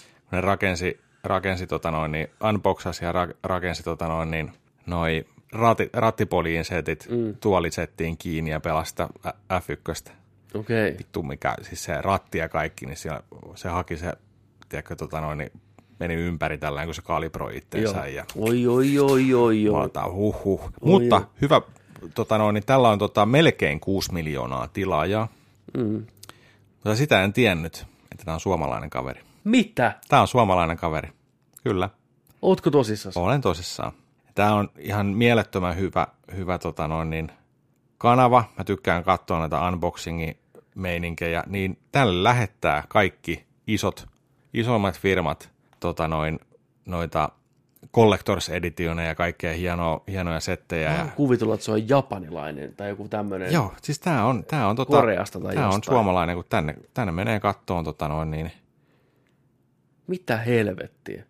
Speaker 2: kun ne rakensi, rakensi tota noin, niin unboxasi ja ra, rakensi tota noin, niin, noi ratti, rattipoliin setit, mm. tuolisettiin kiinni ja pelasta F1.
Speaker 1: Okei. Okay.
Speaker 2: Vittu mikä, siis se ratti ja kaikki, niin siellä, se haki se, tiedätkö, tota noin, niin meni ympäri tällä kun se kalibroi itteensä. Ja
Speaker 1: Oi, oi, oi, oi, oi.
Speaker 2: Huh, huh. Mutta hyvä, tota noin, niin tällä on tota, melkein 6 miljoonaa tilaajaa.
Speaker 1: Mm.
Speaker 2: Mutta sitä en tiennyt, että tämä on suomalainen kaveri.
Speaker 1: Mitä?
Speaker 2: Tämä on suomalainen kaveri. Kyllä,
Speaker 1: Ootko tosissaan?
Speaker 2: olen tosissaan. Tämä on ihan mielettömän hyvä, hyvä tota noin, niin, kanava. Mä tykkään katsoa näitä unboxingi-meininkejä. Niin tälle lähettää kaikki isot, isommat firmat tota noin, noita Collectors Editioneja ja kaikkea hienoa, hienoja settejä. Ja,
Speaker 1: Kuvitella, että se on japanilainen tai joku tämmöinen.
Speaker 2: Joo, siis tämä on, tää on, tota,
Speaker 1: Koreasta tai
Speaker 2: tää on suomalainen, kun tänne, tänne menee kattoon tota noin, niin
Speaker 1: Mitä helvettiä?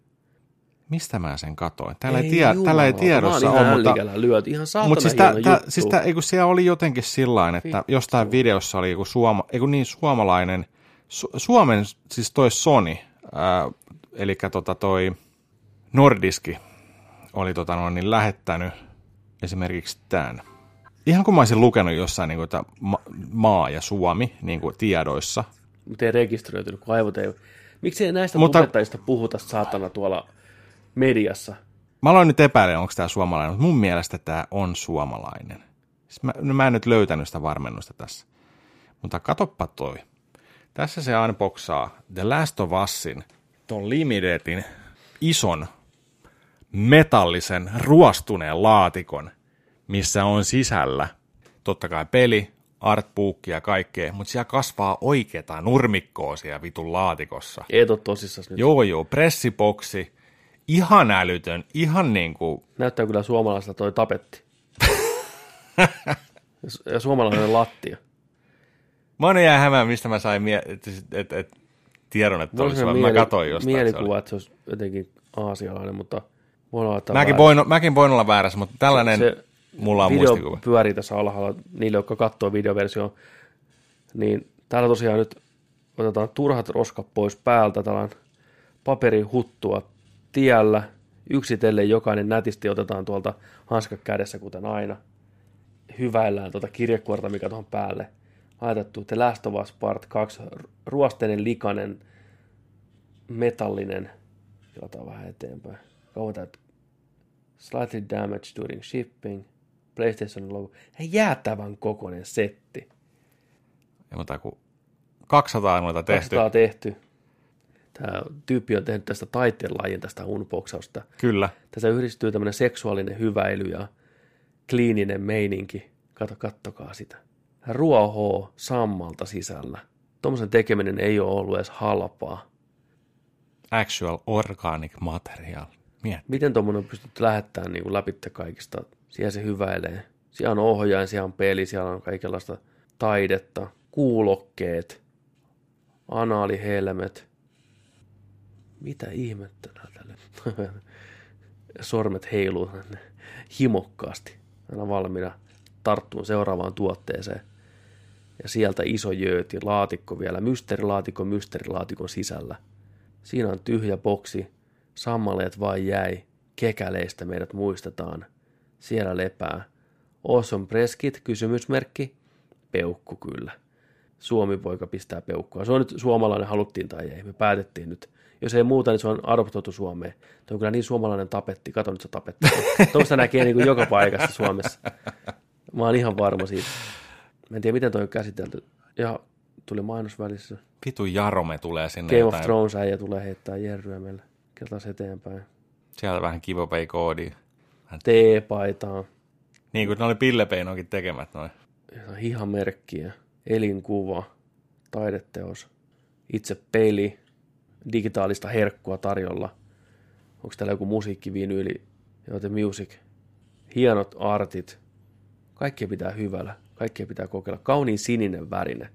Speaker 2: mistä mä sen katoin? Täällä ei,
Speaker 1: Ei
Speaker 2: tie, täällä ei tiedossa
Speaker 1: mä oon
Speaker 2: ole, mutta,
Speaker 1: lyöty. Ihan
Speaker 2: mutta siis, tää, tää, siis tää, ei kun siellä oli jotenkin sillain, että
Speaker 1: Vittu.
Speaker 2: jostain videossa oli joku suoma, ei kun niin suomalainen, Su, Suomen, siis toi Sony, ää, eli tota toi Nordiski oli tota noin, niin lähettänyt esimerkiksi tämän. Ihan kun mä olisin lukenut jossain, niin kuin, että ma, maa ja Suomi niin kuin tiedoissa,
Speaker 1: Mutta ei rekisteröitynyt, kun aivot ei... Miksi ei näistä
Speaker 2: Mutta-
Speaker 1: pupettajista puhuta saatana tuolla mediassa?
Speaker 2: Mä aloin nyt epäillä, onko tämä suomalainen, mutta mun mielestä tämä on suomalainen. Siis mä, no mä en nyt löytänyt sitä varmennusta tässä. Mutta katoppa toi. Tässä se unboxaa The Last of Usin, ton Limitedin ison metallisen ruostuneen laatikon, missä on sisällä totta kai peli, artbook ja kaikkea, mutta siellä kasvaa oikeeta nurmikkoa siellä vitun laatikossa.
Speaker 1: Et ole tosissaan nyt.
Speaker 2: Joo, joo, pressiboksi, ihan älytön, ihan niin kuin,
Speaker 1: Näyttää kyllä suomalaiselta toi tapetti. Ja su- ja suomalainen lattia.
Speaker 2: mä oon jää hämää, mistä mä sain mie- et, et, et, tiedon, että olisi,
Speaker 1: semmoinen
Speaker 2: mä
Speaker 1: mieli-
Speaker 2: katsoin jostain.
Speaker 1: Mielikuva, että se olisi jotenkin aasialainen, mutta
Speaker 2: Mäkin voin, mäkin voin olla väärässä, mutta tällainen
Speaker 1: Se
Speaker 2: mulla on
Speaker 1: video
Speaker 2: muistikuva.
Speaker 1: pyörii tässä alhaalla niille, jotka katsoo videoversio. Niin täällä tosiaan nyt otetaan turhat roskat pois päältä. Täällä on paperihuttua tiellä. Yksitellen jokainen nätisti otetaan tuolta hanskat kädessä, kuten aina. hyväillään tuota kirjekuorta, mikä tuohon päälle laitettu. The Last of Us Part 2, ruosteinen, likainen, metallinen. Jotain vähän eteenpäin. Kauan täytyy. Slightly damaged during shipping. PlayStation logo. Jäätävän kokoinen setti.
Speaker 2: Ja mutta kun 200 noita tehty.
Speaker 1: 200 tehty. Tämä tyyppi on tehnyt tästä taiteen lajin tästä unboxausta.
Speaker 2: Kyllä.
Speaker 1: Tässä yhdistyy tämmöinen seksuaalinen hyväily ja kliininen meininki. Kato, kattokaa sitä. Hän ruohoo sammalta sisällä. Tuommoisen tekeminen ei ole ollut edes halpaa.
Speaker 2: Actual organic material. Miet.
Speaker 1: Miten tuommoinen on pystytty lähettämään niin läpi kaikista? Siellä se hyväilee. Siellä on ohjain, siellä on peli, siellä on kaikenlaista taidetta, kuulokkeet, anaalihelmet. Mitä ihmettä tälle? Sormet heiluu himokkaasti. Aina valmiina tarttuun seuraavaan tuotteeseen. Ja sieltä iso jööti, laatikko vielä, mysteerilaatikko mysteerilaatikon sisällä. Siinä on tyhjä boksi, sammaleet vain jäi, kekäleistä meidät muistetaan. Siellä lepää. Awesome Preskit, kysymysmerkki, peukku kyllä. Suomi poika pistää peukkua. Se on nyt suomalainen, haluttiin tai ei. Me päätettiin nyt. Jos ei muuta, niin se on adoptoitu Suomeen. Tuo on kyllä niin suomalainen tapetti. Kato nyt se tapetti. Tuosta näkee niin kuin joka paikassa Suomessa. Mä oon ihan varma siitä. Mä en tiedä, miten toi on käsitelty. Ja tuli mainos välissä.
Speaker 2: Vitu Jarome tulee sinne.
Speaker 1: Game jotain. of Thrones äijä tulee heittää jerryä meille. Keltaas eteenpäin.
Speaker 2: Sieltä vähän kivopei koodi.
Speaker 1: T-paitaa.
Speaker 2: Niin kuin ne oli Pillepeinokin tekemät noin.
Speaker 1: Ihan merkkiä. Elinkuva. Taideteos. Itse peli. Digitaalista herkkua tarjolla. Onko täällä joku musiikkivinyyli? Joten music. Hienot artit. Kaikkea pitää hyvällä. Kaikkea pitää kokeilla. Kauniin sininen värine.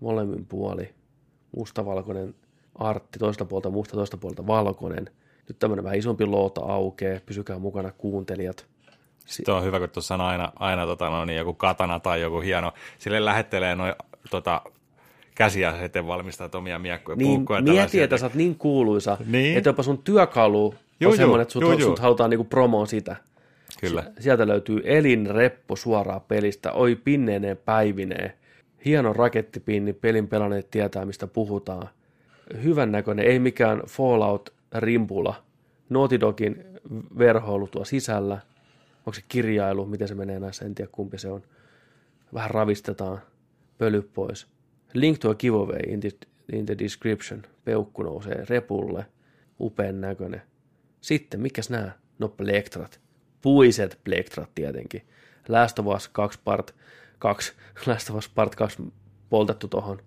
Speaker 1: Molemmin puoli. Mustavalkoinen artti, toista puolta musta, toista puolta valkoinen. Nyt tämmöinen vähän isompi loota aukeaa, pysykää mukana kuuntelijat.
Speaker 2: Si- Tuo on hyvä, kun tuossa on aina, aina tota, no, niin joku katana tai joku hieno, sille lähettelee noin tota, käsiaseiden valmistaa omia miekkoja,
Speaker 1: niin, puukkoja. Mieti, että sä oot niin kuuluisa, niin. että jopa sun työkalu juu, on semmoinen, että sut, juu, sut halutaan niinku promoon sitä.
Speaker 2: Kyllä.
Speaker 1: Sieltä löytyy elinreppo suoraan pelistä, oi pinneeneen päivineen. Hieno rakettipinni, pelin pelanneet tietää, mistä puhutaan. Hyvän näköinen, ei mikään Fallout-rimpula. Naughty Dogin verhoilu tuo sisällä. Onko se kirjailu, miten se menee näissä, en tiedä kumpi se on. Vähän ravistetaan, pöly pois. Link to a giveaway in the, in the description. Peukku nousee repulle, upean näköinen. Sitten, mikäs nää? No, plektrat puiset plektrat tietenkin. Last of Us 2 part 2, Last of Us part 2 poltettu tuohon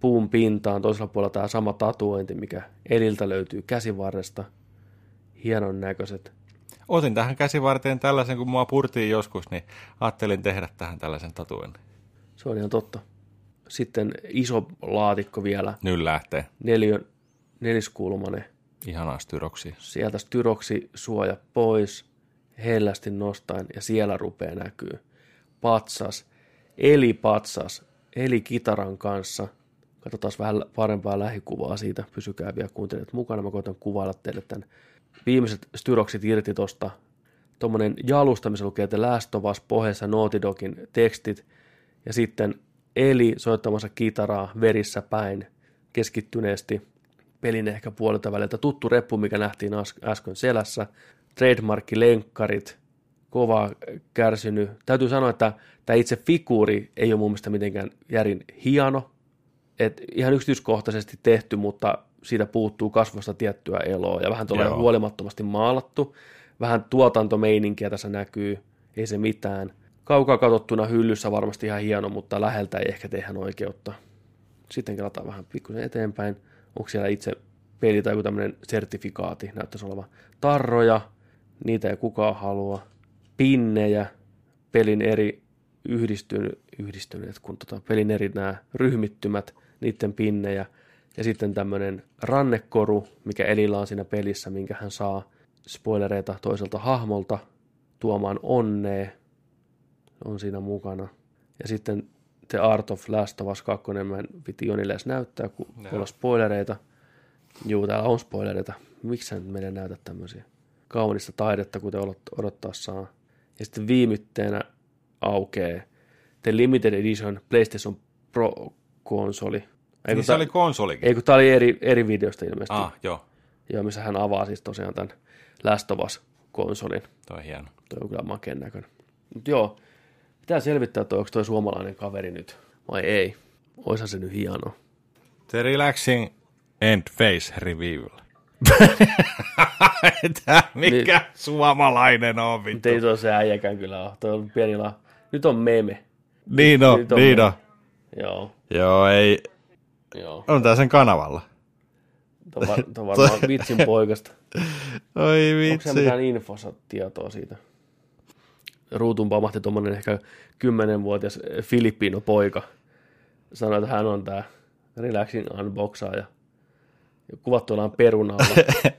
Speaker 1: puun pintaan. Toisella puolella tämä sama tatuointi, mikä Eliltä löytyy käsivarresta. Hienon näköiset.
Speaker 2: Otin tähän käsivarteen tällaisen, kun mua purtiin joskus, niin ajattelin tehdä tähän tällaisen tatuoinnin.
Speaker 1: Se on ihan totta. Sitten iso laatikko vielä.
Speaker 2: Nyt lähtee.
Speaker 1: Neljön, neliskulmanen.
Speaker 2: Ihanaa styroksi.
Speaker 1: Sieltä styroksi suoja pois hellästi nostaen ja siellä rupeaa näkyy patsas, eli patsas, eli kitaran kanssa. Katsotaan vähän parempaa lähikuvaa siitä, pysykää vielä kuuntelijat mukana. Mä koitan kuvailla teille tämän viimeiset styroksit irti tosta. Tuommoinen jalusta, missä lukee The Last of Us pohjassa Nautidogin tekstit ja sitten Eli soittamassa kitaraa verissä päin keskittyneesti pelin ehkä puolelta väliltä. Tuttu reppu, mikä nähtiin äsken selässä trademarkkilenkkarit, kova kärsinyt. Täytyy sanoa, että tämä itse figuuri ei ole mun mielestä mitenkään järin hieno. Et ihan yksityiskohtaisesti tehty, mutta siitä puuttuu kasvosta tiettyä eloa ja vähän tulee huolimattomasti maalattu. Vähän tuotantomeininkiä tässä näkyy, ei se mitään. Kaukaa katsottuna hyllyssä varmasti ihan hieno, mutta läheltä ei ehkä tehdä oikeutta. Sitten kelataan vähän pikkusen eteenpäin. Onko siellä itse peli tai joku tämmöinen sertifikaati, näyttäisi olevan tarroja, niitä ei kukaan halua. Pinnejä, pelin eri yhdistyneet, yhdistyneet kun tota, pelin eri nämä ryhmittymät, niiden pinnejä. Ja sitten tämmöinen rannekoru, mikä Elillä on siinä pelissä, minkä hän saa spoilereita toiselta hahmolta tuomaan onnea, on siinä mukana. Ja sitten The Art of Last of Us 2, mä en piti Jonille edes näyttää, kun no. olla spoilereita. Juu, täällä on spoilereita. Miksi sä nyt meille näytä tämmöisiä? kaunista taidetta, kuten odottaa saa. Ja sitten viimitteenä aukeaa The Limited Edition PlayStation Pro-konsoli. Ei,
Speaker 2: Niin se
Speaker 1: tää-
Speaker 2: oli konsolikin.
Speaker 1: Ei, kun tämä oli eri, eri videosta ilmeisesti.
Speaker 2: Ah, joo.
Speaker 1: Joo, missä hän avaa siis tosiaan tämän Last of Us-konsolin.
Speaker 2: Toi on hieno.
Speaker 1: Toi on kyllä makeen näköinen. Mutta joo, pitää selvittää, että onko toi suomalainen kaveri nyt vai ei. Oishan se nyt hienoa.
Speaker 2: The Relaxing End Face Reveal. Tää mikä
Speaker 1: Niin.
Speaker 2: suomalainen on vittu.
Speaker 1: Mutta ei toi se äijäkään kyllä ole. Toi on pieni la... Nyt on meme.
Speaker 2: Niin on,
Speaker 1: Nyt
Speaker 2: niin on.
Speaker 1: Joo,
Speaker 2: Joo, ei.
Speaker 1: joo.
Speaker 2: On tää sen kanavalla.
Speaker 1: Tuo on, var, on varmaan vitsin poikasta.
Speaker 2: Oi
Speaker 1: Onko se
Speaker 2: vitsi.
Speaker 1: mitään infossa tietoa siitä? Ruutun pamahti tuommoinen ehkä kymmenenvuotias Filippino poika. Sanoi, että hän on tämä relaxing unboxaaja. Ja kuvattu ollaan perunalla.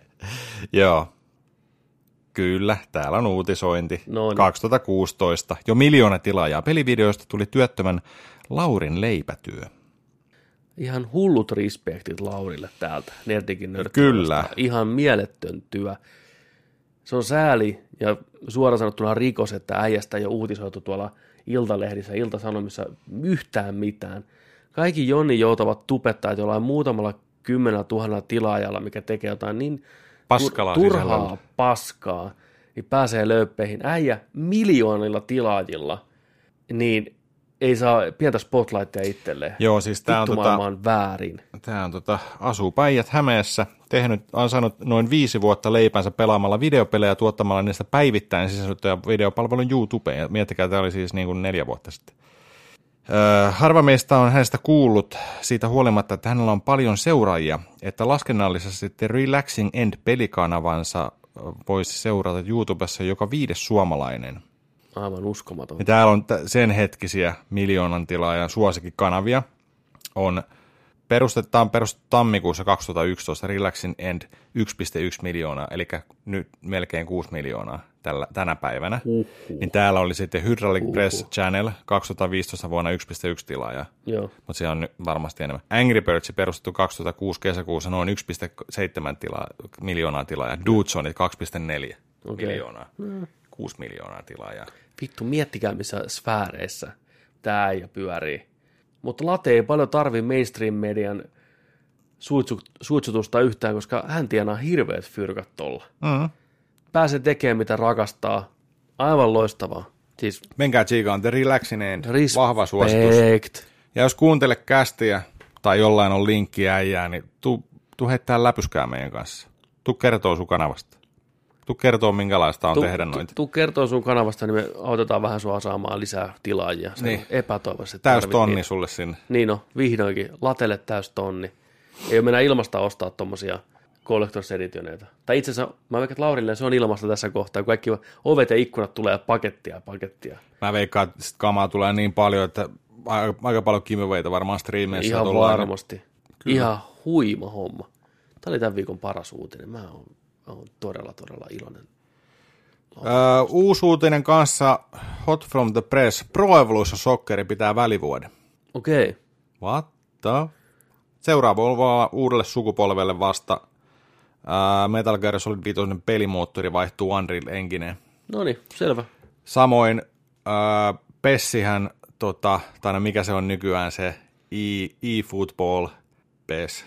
Speaker 2: Joo. Kyllä, täällä on uutisointi.
Speaker 1: No niin.
Speaker 2: 2016. Jo miljoona tilaajaa. Pelivideoista tuli työttömän Laurin leipätyö.
Speaker 1: Ihan hullut respektit Laurille täältä, Nerdikin nörtti.
Speaker 2: Kyllä.
Speaker 1: Ihan mieletön työ. Se on sääli ja suoraan sanottuna rikos, että äijästä ei ole uutisoitu tuolla Iltalehdissä, Iltasanomissa yhtään mitään. Kaikki Jonni joutavat tupettajat jollain muutamalla kymmenellä tuhannella tilaajalla, mikä tekee jotain niin
Speaker 2: Paskalaa
Speaker 1: turhaa
Speaker 2: sisällöllä.
Speaker 1: paskaa, niin pääsee lööppeihin. Äijä miljoonilla tilaajilla, niin ei saa pientä spotlightia itselleen.
Speaker 2: Joo, siis on,
Speaker 1: Vittu
Speaker 2: tota,
Speaker 1: on väärin.
Speaker 2: tää on tota, asuu Päijät Hämeessä, tehnyt, on saanut noin viisi vuotta leipänsä pelaamalla videopelejä ja tuottamalla niistä päivittäin sisältöjä videopalvelun YouTubeen. Ja miettikää, tämä oli siis niin kuin neljä vuotta sitten. Öö, harva meistä on hänestä kuullut siitä huolimatta, että hänellä on paljon seuraajia, että laskennallisesti The Relaxing End pelikanavansa voisi seurata YouTubessa joka viides suomalainen.
Speaker 1: Aivan uskomaton.
Speaker 2: Ja täällä on sen hetkisiä miljoonan tilaajan suosikkikanavia. On perustetaan perustettu tammikuussa 2011 Relaxing End 1,1 miljoonaa, eli nyt melkein 6 miljoonaa tällä, tänä päivänä.
Speaker 1: Uhuh.
Speaker 2: Niin täällä oli sitten Hydraulic Press Channel 2015 vuonna 1,1 tilaajaa, mutta se on nyt varmasti enemmän. Angry Birds perustettu 2006 kesäkuussa noin 1,7 tila, miljoonaa tilaajaa. Dudesonit 2,4
Speaker 1: Okei.
Speaker 2: miljoonaa. 6 miljoonaa tilaajaa.
Speaker 1: Vittu, miettikää missä sfääreissä tämä äijä pyörii. Mutta Late ei paljon tarvi mainstream-median suitsu, suitsutusta yhtään, koska hän tienaa hirveät fyrkat tolla.
Speaker 2: Mm.
Speaker 1: Pääsee tekemään mitä rakastaa. Aivan loistavaa. Siis
Speaker 2: Menkää tsiikaan The Relaxing End.
Speaker 1: respect.
Speaker 2: Vahva suositus. Ja jos kuuntele kästiä tai jollain on linkki äijää, niin tuu, tuu heittää läpyskää meidän kanssa. Tuu kertoo sun kanavasta. Tuu kertoo, minkälaista on
Speaker 1: Tu,
Speaker 2: tehdä
Speaker 1: tu,
Speaker 2: noita.
Speaker 1: tu kertoo sun kanavasta, niin me autetaan vähän sua saamaan lisää tilaajia. Se
Speaker 2: Niin.
Speaker 1: epätoivoisesti.
Speaker 2: Täys tonni
Speaker 1: niitä.
Speaker 2: sulle sinne.
Speaker 1: Niin no, vihdoinkin. Latelle täys tonni. Ei ole mennä ilmasta ostaa tommosia Collectors Editioneita. Tai itse asiassa, mä veikkaan, että Laurille se on ilmasta tässä kohtaa. Kaikki ovet ja ikkunat tulee pakettia ja pakettia.
Speaker 2: Mä veikkaan, että sit kamaa tulee niin paljon, että aika, aika paljon giveawayta varmaan striimeissä
Speaker 1: Ihan varmasti. Ihan huima homma. Tämä oli tämän viikon paras uutinen. Mä oon, oon todella, todella iloinen.
Speaker 2: Öö, uusi uutinen kanssa, Hot from the Press, Pro Evolution Socceri pitää välivuoden.
Speaker 1: Okei. Okay.
Speaker 2: What the? Seuraava on vaan uudelle sukupolvelle vasta. Ää, Metal Gear Solid 5 pelimoottori vaihtuu Unreal Engineen.
Speaker 1: No niin, selvä.
Speaker 2: Samoin ää, Pessihän, tota, tai no mikä se on nykyään se e- eFootball, PES,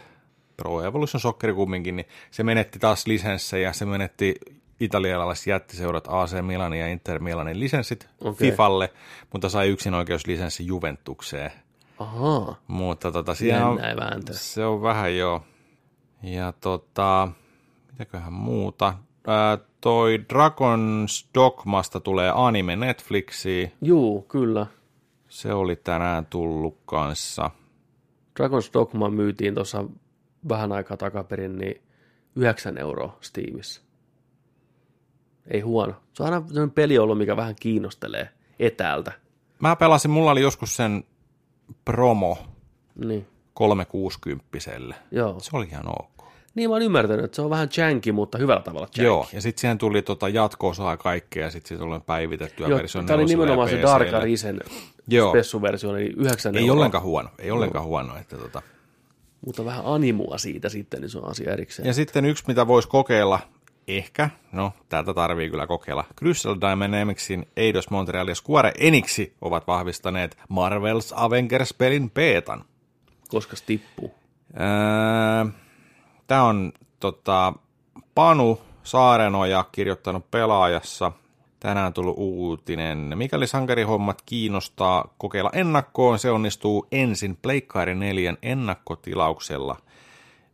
Speaker 2: Pro Evolution Soccer kumminkin, niin se menetti taas lisenssejä, se menetti italialaiset jättiseurat AC Milanin ja Inter Milanin lisenssit
Speaker 1: Okei.
Speaker 2: FIFalle, mutta sai yksinoikeuslisenssi Juventukseen.
Speaker 1: Ahaa.
Speaker 2: Mutta tota, siinä on, se on vähän joo. Ja tota, mitäköhän muuta? Ää, toi Dragon's Dogmasta tulee anime Netflixiin.
Speaker 1: Juu, kyllä.
Speaker 2: Se oli tänään tullut kanssa.
Speaker 1: Dragon's Dogma myytiin tuossa vähän aikaa takaperin, niin 9 euroa Steamissa. Ei huono. Se on aina peli ollut, mikä vähän kiinnostelee etäältä.
Speaker 2: Mä pelasin, mulla oli joskus sen promo
Speaker 1: Niin,
Speaker 2: 360
Speaker 1: joo.
Speaker 2: Se oli ihan ok.
Speaker 1: Niin mä oon ymmärtänyt, että se on vähän janky, mutta hyvällä tavalla janky.
Speaker 2: Joo, ja sitten siihen tuli tota jatko-osaa kaikkea, ja sitten siitä tuli päivitettyä
Speaker 1: Joo,
Speaker 2: versio
Speaker 1: tämä oli nimenomaan se Dark
Speaker 2: Joo.
Speaker 1: spessuversio, eli 9
Speaker 2: Ei
Speaker 1: euroa.
Speaker 2: ollenkaan huono, ei ollenkaan huono. Että tota.
Speaker 1: Mutta vähän animua siitä sitten, niin se on asia erikseen.
Speaker 2: Ja sitten yksi, mitä voisi kokeilla, ehkä, no tätä tarvii kyllä kokeilla. Crystal Dynamicsin Eidos Montreal ja Square Enixi ovat vahvistaneet Marvel's Avengers-pelin beetan.
Speaker 1: Koska tippuu.
Speaker 2: Öö, Tämä on tota, Panu Saarenoja kirjoittanut pelaajassa. Tänään tullut uutinen. Mikäli sankarihommat kiinnostaa kokeilla ennakkoon, se onnistuu ensin Pleikkari 4 ennakkotilauksella,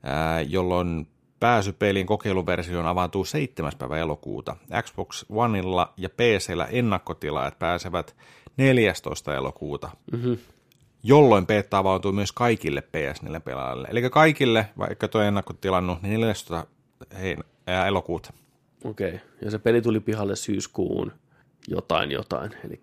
Speaker 2: ää, jolloin pääsy pelin kokeiluversioon avautuu 7. päivä elokuuta. Xbox Oneilla ja PCllä ennakkotilaajat pääsevät 14. elokuuta, mm-hmm. jolloin beta avautuu myös kaikille PS4-pelaajille. Eli kaikille, vaikka tuo ennakkotilannut, niin 14. Hein, ää, elokuuta.
Speaker 1: Okei, okay. ja se peli tuli pihalle syyskuun jotain jotain, eli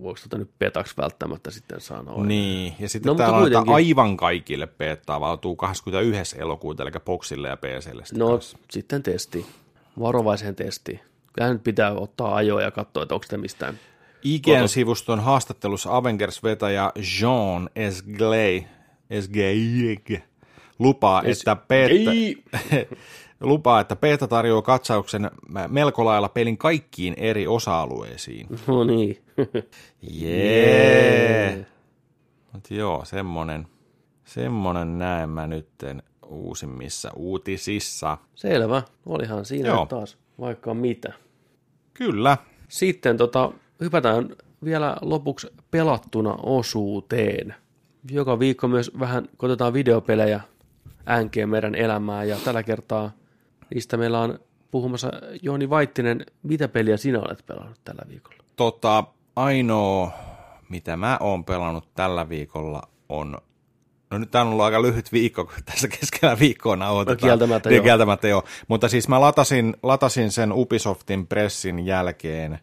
Speaker 1: voiko tätä nyt petaksi välttämättä sitten sanoa?
Speaker 2: Niin, ja sitten no, täällä on, kuitenkin... aivan kaikille beta avautuu 21. elokuuta, eli Boxille ja PClle.
Speaker 1: No, kanssa. sitten testi, varovaiseen testi. Kyllähän nyt pitää ottaa ajoa ja katsoa, että onko mistään
Speaker 2: IGN sivuston haastattelussa Avengers-vetäjä Jean Esgley, Esgley lupaa, es- että beta, lupaa, että beta tarjoaa katsauksen melko lailla pelin kaikkiin eri osa-alueisiin.
Speaker 1: No niin.
Speaker 2: Jee. Yeah. Mut joo, semmonen, semmonen näen mä nytten uusimmissa uutisissa.
Speaker 1: Selvä, olihan siinä joo. taas vaikka mitä.
Speaker 2: Kyllä.
Speaker 1: Sitten tota, hypätään vielä lopuksi pelattuna osuuteen. Joka viikko myös vähän kotetaan videopelejä äänkeä meidän elämää ja tällä kertaa niistä meillä on puhumassa Jooni Vaittinen. Mitä peliä sinä olet pelannut tällä viikolla?
Speaker 2: Tota, ainoa, mitä mä oon pelannut tällä viikolla on No nyt tämä on ollut aika lyhyt viikko, kun tässä keskellä viikkoa nauhoitetaan.
Speaker 1: No kieltämättä
Speaker 2: niin. Kieltämättä joo. Mutta siis mä latasin, latasin sen Ubisoftin pressin jälkeen.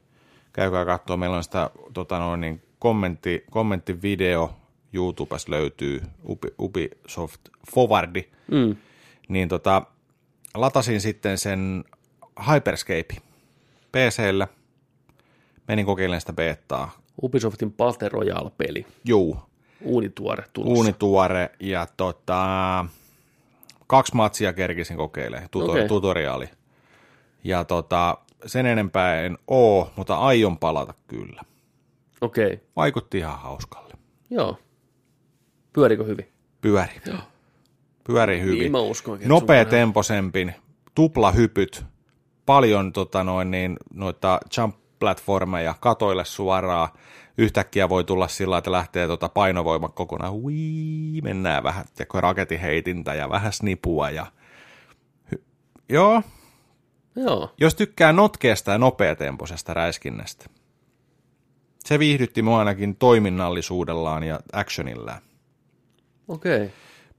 Speaker 2: Käykää katsoa, meillä on sitä tota noin, niin kommentti, kommenttivideo YouTubessa löytyy, Ubi, Ubisoft Forwardi. Mm. Niin tota, latasin sitten sen Hyperscape PClle. Menin kokeilemaan sitä betaa.
Speaker 1: Ubisoftin Battle Royale-peli.
Speaker 2: Juu.
Speaker 1: Uunituore tulossa.
Speaker 2: Uunituore ja tota, kaksi matsia kerkisin kokeilemaan, tuto, okay. tutoriaali. Ja tota, sen enempää en oo, mutta aion palata kyllä.
Speaker 1: Okei. Okay.
Speaker 2: Vaikutti ihan hauskalle.
Speaker 1: Joo. Pyörikö hyvin?
Speaker 2: Pyöri.
Speaker 1: Joo.
Speaker 2: Pyöri hyvin.
Speaker 1: Niin mä uskon,
Speaker 2: Nopea temposempin, tuplahypyt, paljon tota noin, niin, noita jump platformeja katoille suoraan. Yhtäkkiä voi tulla sillä että lähtee tota painovoima kokonaan. Ui, mennään vähän teko raketiheitintä ja vähän snipua. Ja... Hy- Joo.
Speaker 1: Joo.
Speaker 2: Jos tykkää notkeasta ja nopeatempoisesta räiskinnästä. Se viihdytti mua ainakin toiminnallisuudellaan ja actionillään.
Speaker 1: Okei. Okay.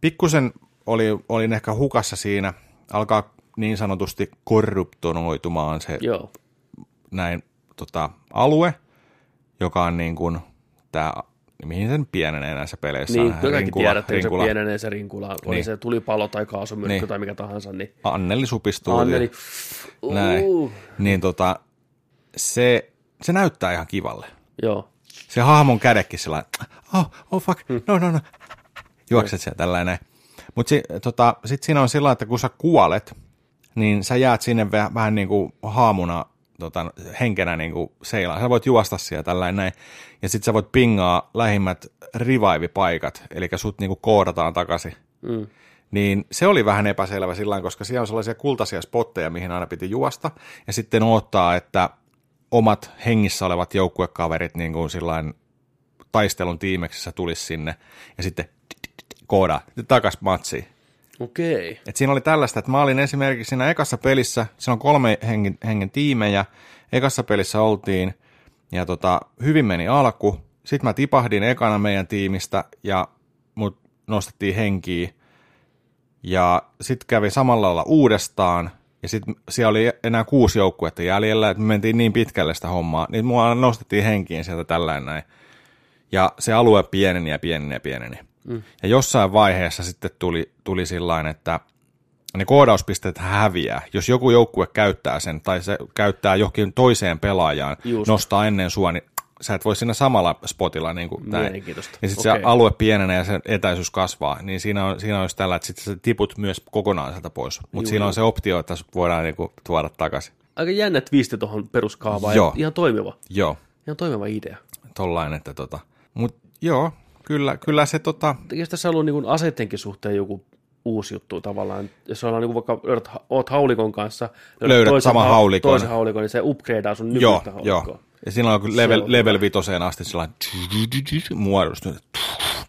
Speaker 2: Pikkusen oli, olin ehkä hukassa siinä, alkaa niin sanotusti korruptonoitumaan se
Speaker 1: Joo.
Speaker 2: näin tota, alue, joka on niin kuin tämä, mihin sen pienenee näissä peleissä.
Speaker 1: Niin, kaikki rinkula, tiedätte, rinkula. se pienenee se rinkula, oli niin. se tulipalo tai kaasumyrkky niin. tai mikä tahansa. Niin...
Speaker 2: Anneli supistuu.
Speaker 1: Anneli.
Speaker 2: Uh. Näin. Niin tota, se, se näyttää ihan kivalle.
Speaker 1: Joo.
Speaker 2: Se hahmon kädekin sillä oh, oh fuck, no no no, juokset siellä tällainen. Mutta si, tota, sitten siinä on sillä että kun sä kuolet, niin sä jäät sinne vähän, vähän niin kuin haamuna tota, henkenä niin kuin seilaan. Sä voit juosta siellä tällainen näin, ja sitten sä voit pingaa lähimmät revive-paikat, eli sut niin kuin koodataan takaisin. Mm. Niin se oli vähän epäselvä sillä koska siellä on sellaisia kultaisia spotteja, mihin aina piti juosta, ja sitten odottaa, että omat hengissä olevat joukkuekaverit niin kuin sillain taistelun tiimeksessä tulisi sinne, ja sitten kooda takas matsiin.
Speaker 1: Okei.
Speaker 2: Et siinä oli tällaista, että mä olin esimerkiksi siinä ekassa pelissä, siinä on kolme hengen, hengen tiimejä, ekassa pelissä oltiin, ja tota, hyvin meni alku, sitten mä tipahdin ekana meidän tiimistä, ja mut nostettiin henkiä, ja sitten kävi samalla lailla uudestaan, ja sitten siellä oli enää kuusi joukkuetta jäljellä, että me mentiin niin pitkälle sitä hommaa, niin mua nostettiin henkiin sieltä tällainen näin. Ja se alue pieneni ja pieneni ja pieneni. Mm. Ja jossain vaiheessa sitten tuli, tuli sillain, että ne koodauspisteet häviää. Jos joku joukkue käyttää sen tai se käyttää johonkin toiseen pelaajaan, Just. nostaa ennen sua, niin sä et voi siinä samalla spotilla niin kuin näin. Ja sitten
Speaker 1: Okei.
Speaker 2: se alue pienenee ja se etäisyys kasvaa, niin siinä on, siinä on just tällä, että sitten sä tiput myös kokonaan sieltä pois. Mutta siinä on se optio, että voidaan niin kuin tuoda takaisin.
Speaker 1: Aika jännä twisti tuohon peruskaavaan.
Speaker 2: Joo.
Speaker 1: Ihan toimiva.
Speaker 2: Joo,
Speaker 1: Ihan toimiva idea.
Speaker 2: tollain, että tota. Mut joo, kyllä, kyllä se tota,
Speaker 1: Eikö tässä ollut niin aseidenkin suhteen joku uusi juttu tavallaan? Jos ollaan niin vaikka löydät, oot haulikon kanssa,
Speaker 2: Löydät
Speaker 1: toisen
Speaker 2: saman haulikon.
Speaker 1: toisen haulikon, niin se upgradeaa sun
Speaker 2: joo,
Speaker 1: nykyistä haulikkoa.
Speaker 2: joo. Ja siinä on level,
Speaker 1: on
Speaker 2: level vitoseen asti sellainen muodostunut,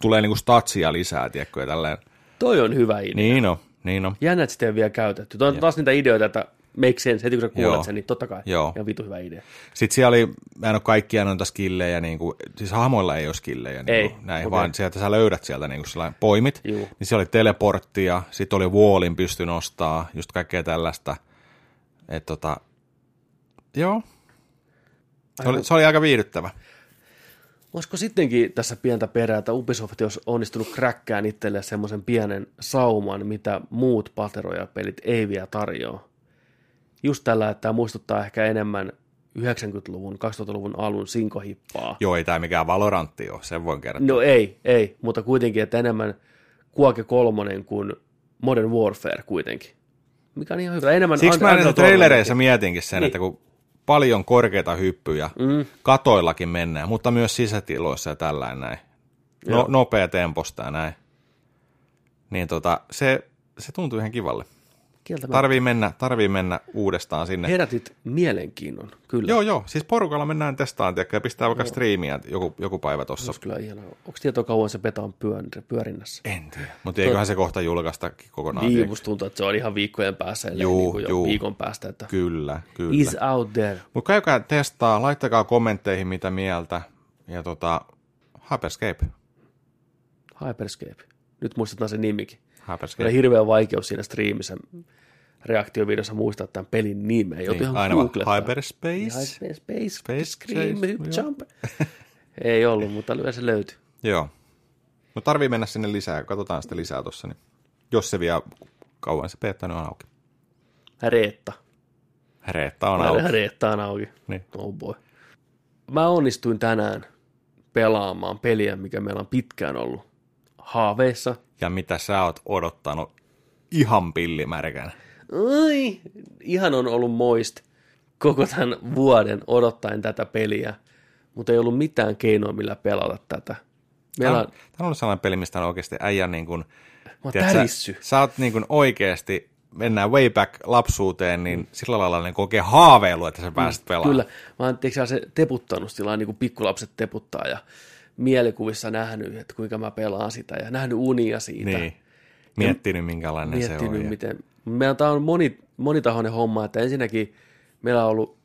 Speaker 2: tulee niinku statsia lisää, tiedätkö, ja tälleen.
Speaker 1: Toi on hyvä idea.
Speaker 2: Niin on, niin on.
Speaker 1: Jännä, että sitä ei vielä käytetty. Tuo on taas niitä ideoita, että make sense, heti kun sä kuulet
Speaker 2: Joo.
Speaker 1: sen, niin totta kai.
Speaker 2: Joo.
Speaker 1: Ihan vitu hyvä idea.
Speaker 2: Sitten siellä oli, mä en ole kaikkia noita skillejä, niin kuin, siis hahmoilla ei ole skillejä, niin
Speaker 1: Ei,
Speaker 2: kuin, näin,
Speaker 1: okei.
Speaker 2: vaan sieltä sä löydät sieltä niin kuin sellainen poimit,
Speaker 1: Juu.
Speaker 2: niin siellä oli teleporttia, sitten oli wallin pysty nostaa, just kaikkea tällaista. Et tota, joo, se oli, se oli aika viihdyttävä.
Speaker 1: Olisiko sittenkin tässä pientä perää, että Ubisoft olisi onnistunut kräkkään itselleen semmoisen pienen sauman, mitä muut pateroja-pelit ei vielä tarjoa. Just tällä, että tämä muistuttaa ehkä enemmän 90-luvun, 2000-luvun alun sinkohippaa.
Speaker 2: Joo, ei tämä mikään Valorantti ole, sen voin kertoa.
Speaker 1: No ei, ei, mutta kuitenkin, että enemmän Kuake kolmonen kuin Modern Warfare kuitenkin. Mikä on ihan hyvä. Enemmän
Speaker 2: Siksi mä näissä
Speaker 1: Tournamentin.
Speaker 2: trailereissa mietinkin sen,
Speaker 1: Niin.
Speaker 2: että kun paljon korkeita hyppyjä,
Speaker 1: Mm,
Speaker 2: katoillakin mennään, mutta myös sisätiloissa ja tällainen näin. No,
Speaker 1: Joo.
Speaker 2: nopea temposta ja näin. Niin tota, se, se tuntuu ihan kivalle.
Speaker 1: Kieltämättä.
Speaker 2: Tarvii mennä, tarvii mennä uudestaan sinne.
Speaker 1: Herätit mielenkiinnon, kyllä.
Speaker 2: Joo, joo. Siis porukalla mennään testaan, tiedätkö, ja pistää vaikka striimiä joku, joku päivä
Speaker 1: olisi kyllä ihanaa. Onko tietoa kauan se beta on pyör- pyörinnässä?
Speaker 2: En tiedä. Mutta eiköhän se kohta julkaista kokonaan.
Speaker 1: Niin, musta tuntuu, että se on ihan viikkojen päässä,
Speaker 2: Juu,
Speaker 1: niin kuin jo
Speaker 2: juu.
Speaker 1: viikon päästä, että
Speaker 2: Kyllä, kyllä.
Speaker 1: is out there.
Speaker 2: Mutta käykää testaa, laittakaa kommentteihin mitä mieltä. Ja tota, Hyperscape.
Speaker 1: Hyperscape. Nyt muistetaan se nimikin. Oli
Speaker 2: Hyperscape.
Speaker 1: hirveä vaikeus siinä striimissä reaktiovideossa muistaa tämän pelin nimeä. Joutui
Speaker 2: Niin,
Speaker 1: ihan googlettaa.
Speaker 2: Hyperspace.
Speaker 1: Hyperspace, space,
Speaker 2: Space,
Speaker 1: scream,
Speaker 2: space,
Speaker 1: jump. Ei ollut, mutta kyllä se löytyi.
Speaker 2: Joo. Mutta tarvii mennä sinne lisää, katsotaan sitten lisää tuossa. Niin. Jos se vielä kauan se beta nyt on auki.
Speaker 1: Reetta.
Speaker 2: Reetta on auki.
Speaker 1: Reetta on auki.
Speaker 2: Niin.
Speaker 1: Oh boy. Mä onnistuin tänään pelaamaan peliä, mikä meillä on pitkään ollut haaveissa.
Speaker 2: Ja mitä sä oot odottanut ihan pillimärkänä.
Speaker 1: Ai, ihan on ollut moist koko tämän vuoden odottaen tätä peliä, mutta ei ollut mitään keinoa, millä pelata tätä. Meillä on,
Speaker 2: Tämä on ollut sellainen peli, mistä on oikeasti äijän niin kuin,
Speaker 1: mä
Speaker 2: tiedät. Sä, sä oot niin kuin oikeasti, mennään way back lapsuuteen, niin sillä lailla niin oikein haaveilu, että sä pääset pelaamaan.
Speaker 1: Kyllä, mä oon se teputtanut sillä niin kuin pikkulapset teputtaa ja mielikuvissa nähnyt, että kuinka mä pelaan sitä ja nähnyt unia siitä.
Speaker 2: Niin. Miettinyt, minkälainen se on.
Speaker 1: miettinyt,
Speaker 2: ja-
Speaker 1: miten... Meillä tämä on moni, monitahoinen homma, että ensinnäkin meillä on ollut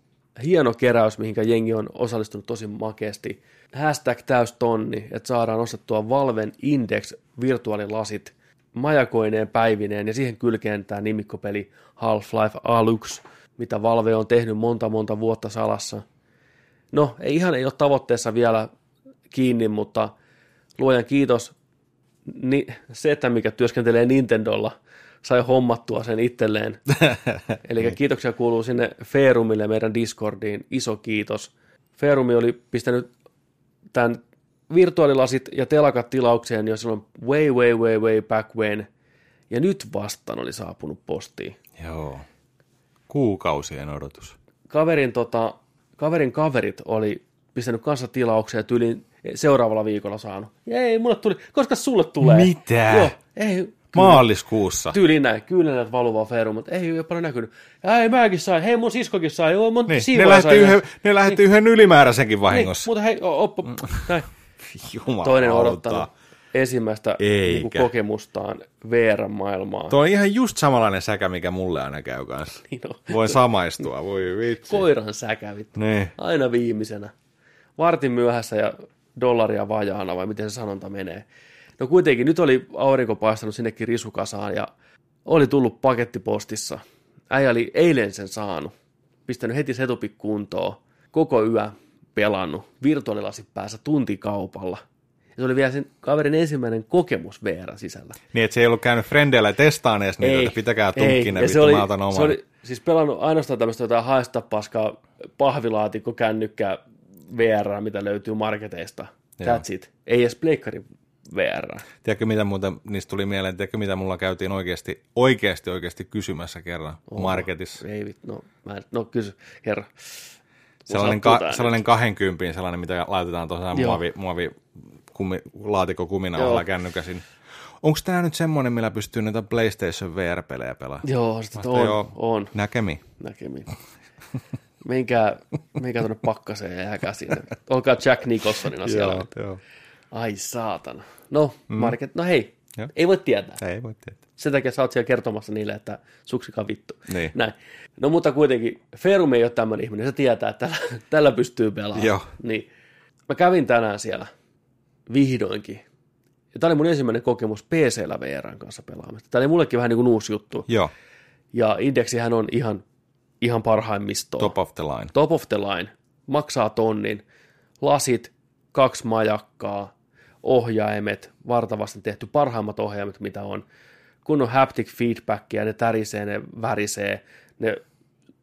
Speaker 1: hieno keräys, mihinkä jengi on osallistunut tosi makeasti. Hashtag täystonni, että saadaan ostettua Valven Index virtuaalilasit majakoineen päivineen ja siihen kylkeen tämä nimikkopeli Half-Life Alyx, mitä Valve on tehnyt monta monta vuotta salassa. No, ei ihan ei ole tavoitteessa vielä kiinni, mutta luojan kiitos, ni, se, että mikä työskentelee Nintendolla, sai hommattua sen itselleen. Eli kiitoksia kuuluu sinne Ferumille meidän Discordiin. Iso kiitos. Ferumi oli pistänyt tämän virtuaalilasit ja telakat tilaukseen jo silloin way, way, way, way back when. Ja nyt vastaan oli saapunut postiin.
Speaker 2: Joo. Kuukausien odotus.
Speaker 1: Kaverin, tota, kaverin kaverit oli pistänyt kanssa tilaukseen tyyliin seuraavalla viikolla saanut. Ei, mulle tuli, koska sulle tulee.
Speaker 2: Mitä?
Speaker 1: Joo, ei,
Speaker 2: Maaliskuussa.
Speaker 1: tyyliin näin, kyyneleet valuvaa Feerum, mutta ei ole paljon näkynyt. Ja ei mäkin sain, hei mun siskokin sai, joo, mun
Speaker 2: Niin, ne lähetti, yhden, ne lähetti yhden ylimääräisenkin
Speaker 1: niin,
Speaker 2: vahingossa.
Speaker 1: mutta hei, oppo, näin.
Speaker 2: Jumala
Speaker 1: Toinen odottanut ensimmäistä niin kokemustaan VR-maailmaa.
Speaker 2: Tuo on ihan just samanlainen säkä, mikä mulle aina käy kanssa.
Speaker 1: Niin on.
Speaker 2: Voin samaistua, voi vitsi.
Speaker 1: Koiran säkävit.
Speaker 2: Niin.
Speaker 1: Aina viimeisenä. Vartin myöhässä ja dollaria vajaana, vai miten se sanonta menee. No kuitenkin, nyt oli aurinko paistanut sinnekin risukasaan ja oli tullut pakettipostissa. Äijä oli eilen sen saanut. Pistänyt heti setupik kuntoon. Koko yö pelannut. Virtuaalilasi päässä tuntikaupalla. Ja se oli vielä sen kaverin ensimmäinen kokemus VR sisällä.
Speaker 2: Niin, että se ei ollut käynyt frendeillä testaan edes niitä, että pitäkää tunkkinen, vittu
Speaker 1: oli,
Speaker 2: mä otan oman.
Speaker 1: se oli siis pelannut ainoastaan tämmöistä jotain haista paskaa pahvilaatikko, kännykkä, VR, mitä löytyy marketeista.
Speaker 2: Joo.
Speaker 1: That's it. Ei edes pleikkari VR.
Speaker 2: Tiedätkö mitä muuten, niistä tuli mieleen, tiedätkö mitä mulla käytiin oikeasti, oikeasti, oikeasti kysymässä kerran oh, marketissa?
Speaker 1: Ei vit, no, mä en, no kysy, kerro.
Speaker 2: Sellainen, ka, sellainen kahden kympin, sellainen, mitä laitetaan
Speaker 1: Joo.
Speaker 2: muovi, muovi kumi, laatikko kumina
Speaker 1: Joo.
Speaker 2: alla kännykäsin. Onko tämä nyt semmoinen, millä pystyy näitä PlayStation VR-pelejä pelaamaan?
Speaker 1: Joo, sit,
Speaker 2: Vasta
Speaker 1: on,
Speaker 2: joo.
Speaker 1: on,
Speaker 2: Näkemi.
Speaker 1: näkemiin. Menkää, menkää tuonne pakkaseen ja jääkää sinne. Olkaa Jack Nicholsonina siellä.
Speaker 2: joo.
Speaker 1: Ai saatana. No, mm. market, no hei,
Speaker 2: Joo.
Speaker 1: ei voi tietää.
Speaker 2: Ei voi tietää.
Speaker 1: Sen takia sä oot siellä kertomassa niille, että suksikaa vittu.
Speaker 2: Niin.
Speaker 1: Näin. No mutta kuitenkin, Ferum ei ole tämmöinen ihminen, se tietää, että tällä, tällä pystyy pelaamaan.
Speaker 2: Joo.
Speaker 1: Niin. Mä kävin tänään siellä vihdoinkin. Ja tämä oli mun ensimmäinen kokemus PC-llä VRn kanssa pelaamista. Tämä oli mullekin vähän niin kuin uusi juttu.
Speaker 2: Joo,
Speaker 1: Ja indeksihän on ihan, ihan parhaimmistoa.
Speaker 2: top of the line.
Speaker 1: Top of the line. Maksaa tonnin. Lasit, kaksi majakkaa, ohjaimet, vartavasti tehty parhaimmat ohjaimet, mitä on. Kun on haptic feedbackia, ne tärisee, ne värisee, ne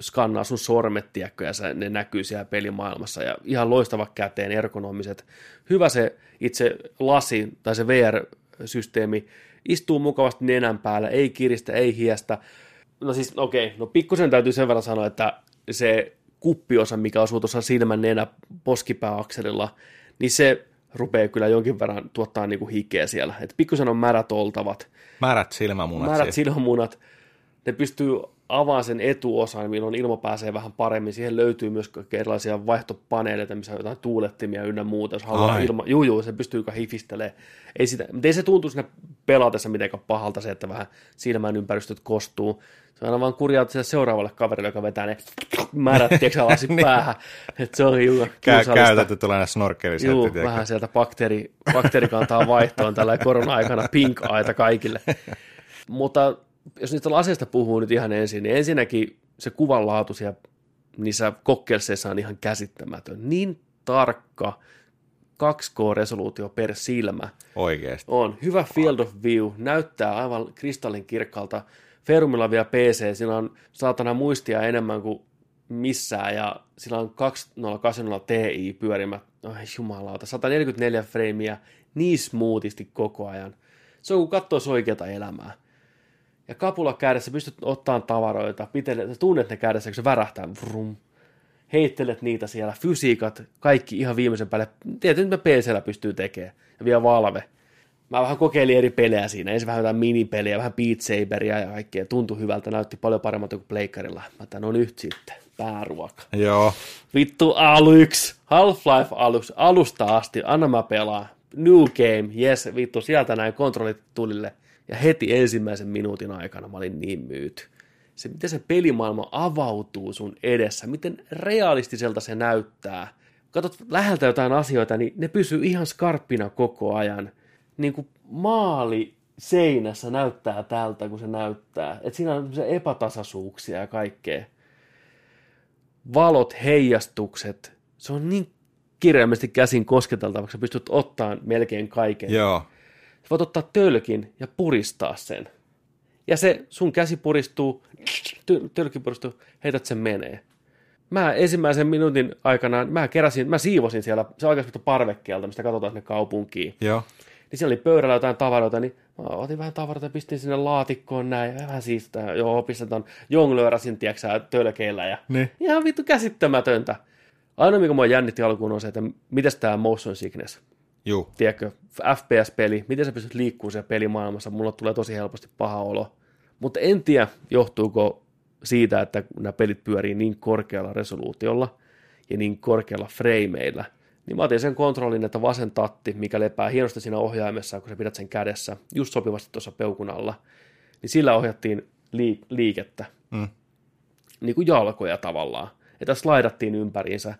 Speaker 1: skannaa sun sormet, tiedätkö, ja ne näkyy siellä pelimaailmassa. Ja ihan loistava käteen, ergonomiset. Hyvä se itse lasi tai se VR-systeemi. Istuu mukavasti nenän päällä, ei kiristä, ei hiestä. No siis, okei, okay, no pikkusen täytyy sen verran sanoa, että se kuppiosa, mikä asuu tuossa silmän nenä poskipääakselilla, niin se rupeaa kyllä jonkin verran tuottaa niinku hikeä siellä. Et pikkusen on märät oltavat.
Speaker 2: Märät silmämunat
Speaker 1: Märät
Speaker 2: siis.
Speaker 1: silmämunat, ne pystyy avaamaan sen etuosan, milloin ilma pääsee vähän paremmin. Siihen löytyy myös erilaisia vaihtopaneeleita, missä on jotain tuulettimia ynnä muuta. Jos haluaa
Speaker 2: Ai.
Speaker 1: ilma, juu, juu, se pystyy hifistelemään. Ei, sitä, mutta ei se tuntu siinä pelatessa mitenkään pahalta se, että vähän silmän ympäristöt kostuu. Se on aina vaan kurjaa seuraavalle kaverille, joka vetää ne märät, tiedätkö, lasit päähän. Että se on hiukan
Speaker 2: Kä-
Speaker 1: kiusallista.
Speaker 2: käytetty tällainen snorkkelisetti.
Speaker 1: Juu,
Speaker 2: tiedätkö?
Speaker 1: vähän sieltä bakteeri, bakteerikantaa vaihtoon tällä korona-aikana pink-aita kaikille. Mutta jos niistä laseista puhuu nyt ihan ensin, niin ensinnäkin se kuvanlaatu siellä niissä kokkelseissa on ihan käsittämätön. Niin tarkka 2K-resoluutio per silmä
Speaker 2: Oikeasti.
Speaker 1: on. Hyvä field of view, näyttää aivan kristallin kirkkaalta. Ferumilla vielä PC, sillä on saatana muistia enemmän kuin missään, ja sillä on 2080 Ti pyörimät, ai jumalauta, 144 freimiä, niin smoothisti koko ajan. Se on kuin katsoisi oikeata elämää. Ja kapula kädessä pystyt ottamaan tavaroita, pitele, sä tunnet ne kädessä, kun se värähtää, vrum. Heittelet niitä siellä, fysiikat, kaikki ihan viimeisen päälle. Tietysti me PCllä pystyy tekemään. Ja vielä Valve. Mä vähän kokeilin eri pelejä siinä. Ensin vähän jotain minipeliä, vähän Beat Saberia ja kaikkea. Tuntui hyvältä, näytti paljon paremmalta kuin pleikkarilla. Mä tämän on nyt sitten, pääruoka.
Speaker 2: Joo.
Speaker 1: Vittu aluksi, Half-Life aluksi, alusta asti, anna mä pelaa. New game, yes, vittu, sieltä näin kontrollit tulille. Ja heti ensimmäisen minuutin aikana mä olin niin myyty. Se, miten se pelimaailma avautuu sun edessä, miten realistiselta se näyttää. Katsot läheltä jotain asioita, niin ne pysyy ihan skarppina koko ajan. Niin kuin maali seinässä näyttää tältä, kun se näyttää. Et siinä on epätasaisuuksia ja kaikkea valot, heijastukset, se on niin kirjaimellisesti käsin kosketeltavaksi, pystyt ottaa melkein kaiken.
Speaker 2: Joo.
Speaker 1: Sä voit ottaa tölkin ja puristaa sen. Ja se sun käsi puristuu, tölki puristuu, heität sen menee. Mä ensimmäisen minuutin aikana, mä keräsin, mä siivosin siellä, se oikeastaan parvekkeelta, mistä katsotaan sinne kaupunkiin.
Speaker 2: Joo.
Speaker 1: Niin siellä oli pöydällä jotain tavaroita, niin mä otin vähän tavaroita ja pistin sinne laatikkoon näin, ja vähän siitä, joo, pistetään jonglöörasin, tiedätkö tölkeillä, ja
Speaker 2: Niin.
Speaker 1: ihan vittu käsittämätöntä. Ainoa, mikä mua jännitti alkuun on se, että miten tämä motion sickness,
Speaker 2: Juu.
Speaker 1: tiedätkö, FPS-peli, miten sä pystyt liikkumaan siellä pelimaailmassa, mulla tulee tosi helposti paha olo. Mutta en tiedä, johtuuko siitä, että nämä pelit pyörii niin korkealla resoluutiolla ja niin korkealla frameilla, niin mä otin sen kontrollin, että vasen tatti, mikä lepää hienosti siinä ohjaimessa, kun sä pidät sen kädessä, just sopivasti tuossa peukun alla, niin sillä ohjattiin liik- liikettä,
Speaker 2: Mm.
Speaker 1: niin kuin jalkoja tavallaan, että slaidattiin ympäriinsä,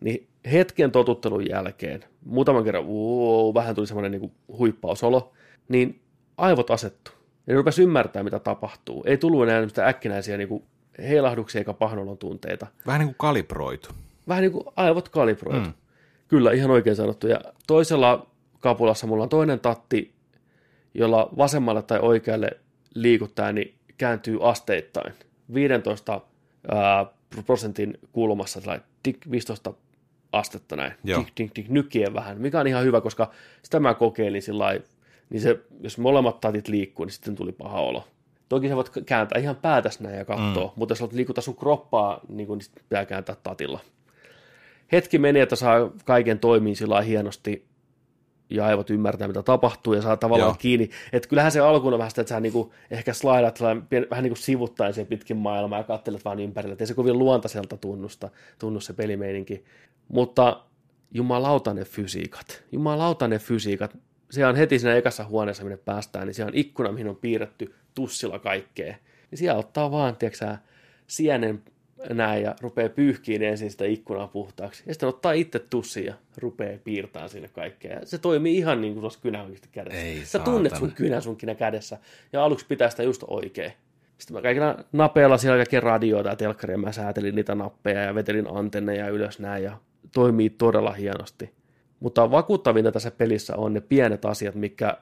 Speaker 1: niin hetken totuttelun jälkeen, muutaman kerran wow, vähän tuli semmoinen niin huippausolo, niin aivot asettu. Ja ne rupesi ymmärtää, mitä tapahtuu. Ei tullut enää sitä äkkinäisiä niin kuin heilahduksia eikä pahnolon tunteita.
Speaker 2: Vähän niin kuin kalibroitu.
Speaker 1: Vähän niin kuin aivot kalibroitu. Mm. Kyllä, ihan oikein sanottu. Ja toisella kapulassa mulla on toinen tatti, jolla vasemmalle tai oikealle liikuttaa, niin kääntyy asteittain. 15 ää, prosentin kulmassa, tai tik 15 astetta näin,
Speaker 2: Joo.
Speaker 1: tik, tik, tik, nykien vähän, mikä on ihan hyvä, koska sitä mä kokeilin sillä niin se, jos molemmat tatit liikkuu, niin sitten tuli paha olo. Toki sä voit kääntää ihan päätäs näin ja katsoa, mm. mutta jos haluat liikuttaa sun kroppaa, niin, kun, niin pitää kääntää tatilla. Hetki meni, että saa kaiken toimiin sillä hienosti ja aivot ymmärtää, mitä tapahtuu ja saa tavallaan
Speaker 2: Joo.
Speaker 1: kiinni. Että kyllähän se alkuun on vähän sitä, että sä niinku ehkä slaidat vähän niin kuin sivuttaen sen pitkin maailmaa ja katselet vaan ympärillä. Et ei se kovin luontaiselta tunnusta, tunnu se pelimeininki. Mutta jumalauta ne fysiikat. Jumalauta ne fysiikat. Se on heti siinä ekassa huoneessa, minne päästään, niin siellä on ikkuna, mihin on piirretty tussilla kaikkea. Niin siellä ottaa vaan, tiedätkö sienen näin ja rupeaa pyyhkiin ensin sitä ikkunaa puhtaaksi. Ja sitten ottaa itse tussin ja rupeaa piirtämään sinne kaikkea. Ja se toimii ihan niin kuin tuossa kynä oikeasti kädessä.
Speaker 2: Ei
Speaker 1: Sä tunnet
Speaker 2: saatana.
Speaker 1: sun kynän sun kynä kädessä. Ja aluksi pitää sitä just oikein. Sitten mä kaikilla napeilla siellä kaikkea radioita ja telkkaria mä säätelin niitä nappeja ja vetelin antenneja ylös näin ja toimii todella hienosti. Mutta vakuuttavinta tässä pelissä on ne pienet asiat, mikä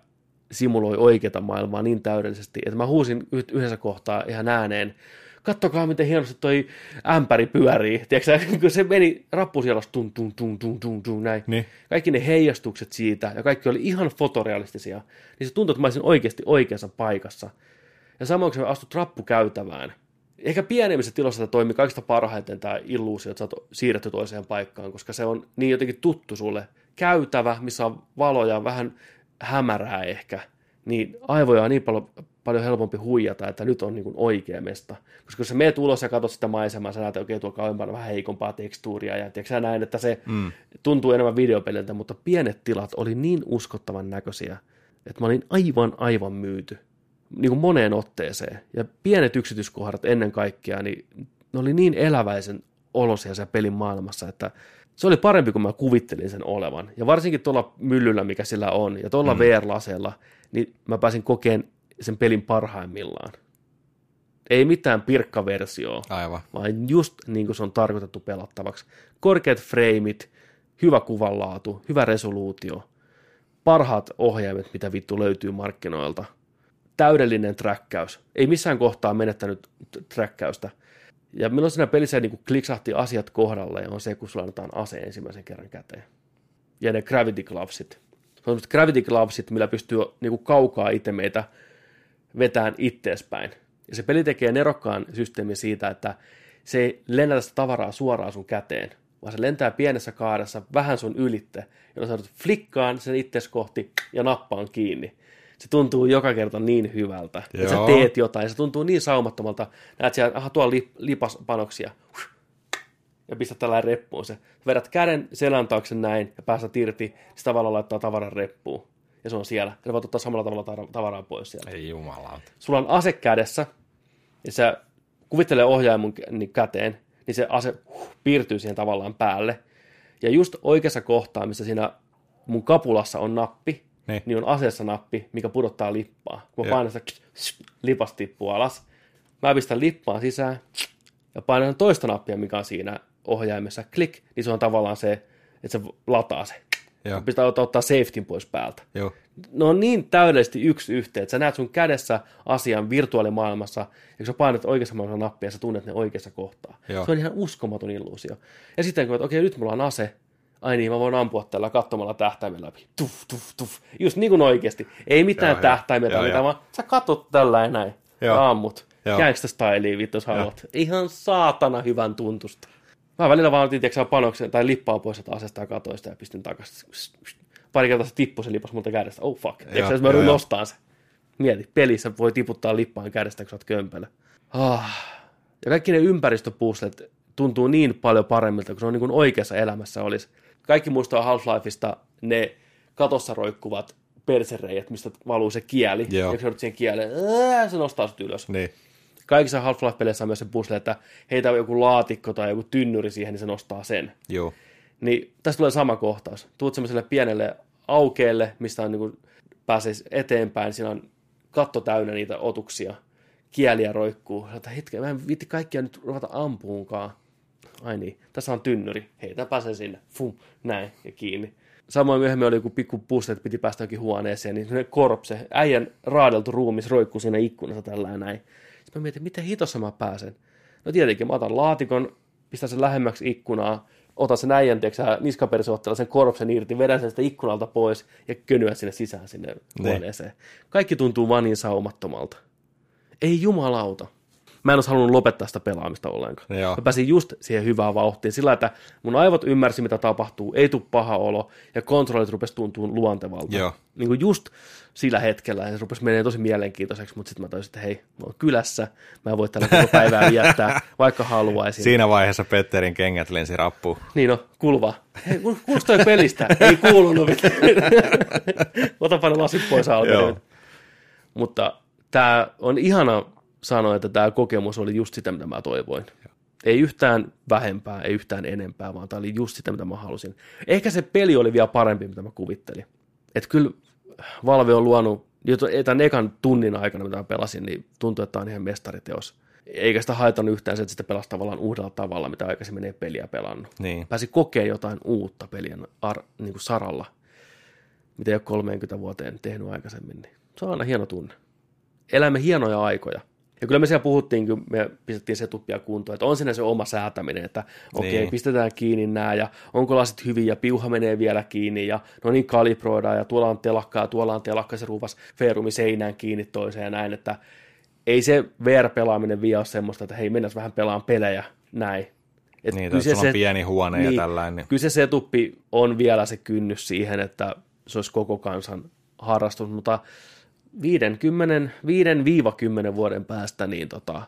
Speaker 1: simuloi oikeata maailmaa niin täydellisesti, että mä huusin yh- yhdessä kohtaa ihan ääneen, kattokaa miten hienosti toi ämpäri pyörii. Tiedätkö, kun se meni rappusielossa tum, tum, tum, tum, tum, tum, näin.
Speaker 2: Niin.
Speaker 1: Kaikki ne heijastukset siitä, ja kaikki oli ihan fotorealistisia. Niin se tuntui, että mä olisin oikeasti oikeassa paikassa. Ja samoin kun sä astut rappukäytävään, ehkä pienemmissä tiloissa tämä toimii kaikista parhaiten tämä illuusio, että sä oot siirretty toiseen paikkaan, koska se on niin jotenkin tuttu sulle. Käytävä, missä on valoja, vähän hämärää ehkä, niin aivoja on niin paljon, paljon helpompi huijata, että nyt on niin kuin oikea mesta. Koska kun sä meet ulos ja katsot sitä maisemaa, sä näet, että okei, tuo kauempana vähän heikompaa tekstuuria, ja tiedätkö, sä näin, että se mm. tuntuu enemmän videopeliltä, mutta pienet tilat oli niin uskottavan näköisiä, että mä olin aivan, aivan myyty niin kuin moneen otteeseen. Ja pienet yksityiskohdat ennen kaikkea, niin ne oli niin eläväisen olosia siellä pelin maailmassa, että se oli parempi kuin mä kuvittelin sen olevan. Ja varsinkin tuolla myllyllä, mikä sillä on, ja tuolla mm. VR-laseella, niin mä pääsin kokeen sen pelin parhaimmillaan. Ei mitään pirkkaversioa,
Speaker 2: Aivan.
Speaker 1: vaan just niin kuin se on tarkoitettu pelattavaksi. Korkeat freimit, hyvä kuvanlaatu, hyvä resoluutio, parhaat ohjaimet, mitä vittu löytyy markkinoilta. Täydellinen träkkäys. Ei missään kohtaa menettänyt träkkäystä. Ja milloin siinä pelissä niin kuin kliksahti asiat kohdalle, on se, kun sulla annetaan ase ensimmäisen kerran käteen. Ja ne Gravity Glovesit. Se on Gravity Glovesit, millä pystyy niin kuin kaukaa itemeitä vetään itteespäin. Ja se peli tekee nerokkaan systeemin siitä, että se ei lennätä sitä tavaraa suoraan sun käteen, vaan se lentää pienessä kaaressa vähän sun ylitte, jolloin sä flikkaan sen itses kohti ja nappaan kiinni. Se tuntuu joka kerta niin hyvältä. Että sä
Speaker 2: Joo.
Speaker 1: teet jotain, se tuntuu niin saumattomalta. Näet siellä, aha, tuolla lip, lipas panoksia. Ja pistät tällä reppuun se. Vedät käden selän taakse näin ja päästät irti, se tavallaan laittaa tavaran reppuun. Ja se on siellä. Ja sä voit ottaa samalla tavalla tavaraa pois sieltä
Speaker 2: Ei jumalauta.
Speaker 1: sulla on ase kädessä, ja sä kuvittelee ohjaimun niin käteen, niin se ase huh, piirtyy siihen tavallaan päälle. Ja just oikeassa kohtaa, missä siinä mun kapulassa on nappi,
Speaker 2: Niin.
Speaker 1: niin on aseessa nappi, mikä pudottaa lippaa. Kun mä painan sitä, lipas tippuu alas. Mä pistän lippaa sisään ja painan toista nappia, mikä on siinä ohjaimessa, klik, niin se on tavallaan se, että se lataa se.
Speaker 2: Joo.
Speaker 1: Pitää ottaa, ottaa safetyn pois päältä
Speaker 2: Joo.
Speaker 1: ne on niin täydellisesti yksi yhteen, että sä näet sun kädessä asian virtuaalimaailmassa, ja kun sä painat oikeassa maailmassa nappia, sä tunnet ne oikeassa kohtaa.
Speaker 2: Joo.
Speaker 1: Se on ihan uskomaton illuusio. Ja sitten kun, että okei, nyt mulla on ase, ai niin, mä voin ampua tällä katsomalla tähtäimen läpi. Tuf, tuf, tuf. Just niin kuin oikeasti. Ei mitään
Speaker 2: Joo,
Speaker 1: tähtäimetä,
Speaker 2: joo,
Speaker 1: mitä
Speaker 2: joo.
Speaker 1: vaan sä katot tällä näin.
Speaker 2: Joo.
Speaker 1: Ja ammut.
Speaker 2: Joo.
Speaker 1: Gangsta-styliin vittu jos haluat. Ihan saatana hyvän tuntusta. Mä välillä vaan otin tiiäksä, panoksen tai lippaa pois sieltä asesta ja katoista ja pistin takaisin. Pari kertaa se tippui se lipas multa kädestä. Oh fuck. Tiiäksä, jos mä joudun nostaa se. Mieti, pelissä voi tiputtaa lippaan kädestä, kun sä oot kömpelö. Ah. Ja kaikki ne ympäristöpuuslet tuntuu niin paljon paremmilta, kun se on niin kuin oikeassa elämässä olisi. Kaikki muistaa Half-Lifeista ne katossa roikkuvat persereijät, mistä valuu se kieli.
Speaker 2: Joo.
Speaker 1: Ja kun sä siihen kieleen, ää, se nostaa sut ylös
Speaker 2: Niin.
Speaker 1: Kaikissa Half-Life-peleissä on myös se puzzle, että heitä joku laatikko tai joku tynnyri siihen, niin se nostaa sen.
Speaker 2: Joo.
Speaker 1: Niin tässä tulee sama kohtaus. Tuut semmoiselle pienelle aukeelle, mistä on niin kuin, pääsee eteenpäin, siinä on katto täynnä niitä otuksia, kieliä roikkuu. Että hetken, mä en viitti kaikkia nyt ruveta ampuunkaan. Ai niin, tässä on tynnyri, heitä pääsee sinne, fum, näin ja kiinni. Samoin myöhemmin oli joku pikku puzzle, että piti päästä johonkin huoneeseen, niin korpse, äijän raadeltu ruumis roikkuu siinä ikkunassa tällä näin. Sitten mä mietin, miten hitossa mä pääsen. No tietenkin, mä otan laatikon, pistän sen lähemmäksi ikkunaa, otan sen äijän, tiedätkö niskapersootteella sen korpsen irti, vedän sen sitä ikkunalta pois ja könyä sinne sisään sinne huoneeseen. Kaikki tuntuu vaan niin saumattomalta. Ei jumalauta mä en olisi halunnut lopettaa sitä pelaamista ollenkaan. Joo. Mä pääsin just siihen hyvään vauhtiin sillä, että mun aivot ymmärsi, mitä tapahtuu, ei tule paha olo, ja kontrollit rupesi tuntua luontevalta. Joo. Niin kuin just sillä hetkellä, ja se rupesi menemään tosi mielenkiintoiseksi, mutta sitten mä tajusin, että hei, mä oon kylässä, mä voin tällä koko päivää viettää, vaikka haluaisin.
Speaker 2: Siinä vaiheessa Petterin kengät lensi rappuun.
Speaker 1: Niin no, kulva. Hei, kuulosti toi pelistä? ei kuulunut mitään. Otapa ne lasit pois. Mutta tämä on ihana sanoa, että tämä kokemus oli just sitä, mitä mä toivoin. Ei yhtään vähempää, ei yhtään enempää, vaan tämä oli just sitä, mitä mä halusin. Ehkä se peli oli vielä parempi, mitä mä kuvittelin. Että kyllä Valve on luonut, tämän ekan tunnin aikana, mitä mä pelasin, niin tuntui, että tämä on ihan mestariteos. Eikä sitä haitannut yhtään se, että sitä pelasi tavallaan uudella tavalla, mitä aikaisemmin ei peliä pelannut. Niin. Pääsi kokea jotain uutta pelien ar, niin kuin saralla, mitä ei ole 30 vuoteen tehnyt aikaisemmin. Niin se on aina hieno tunne. Elämme hienoja aikoja. Ja kyllä me siellä puhuttiin, kun me pistettiin setupia kuntoon, että on siinä se oma säätäminen, että okei, okay, niin. pistetään kiinni nämä ja onko lasit hyvin ja piuha menee vielä kiinni ja no niin kalibroidaan ja tuolla on telakkaa ja tuolla on telakka, se ruuvas feerumi seinään kiinni toiseen ja näin, että ei se VR-pelaaminen vielä ole semmoista, että hei, mennään vähän pelaan pelejä, näin.
Speaker 2: Et niin, kyllä se, on pieni huone niin, ja tällainen. Niin.
Speaker 1: Kyllä se setuppi on vielä se kynnys siihen, että se olisi koko kansan harrastus, mutta 50, 5-10 vuoden päästä niin tota,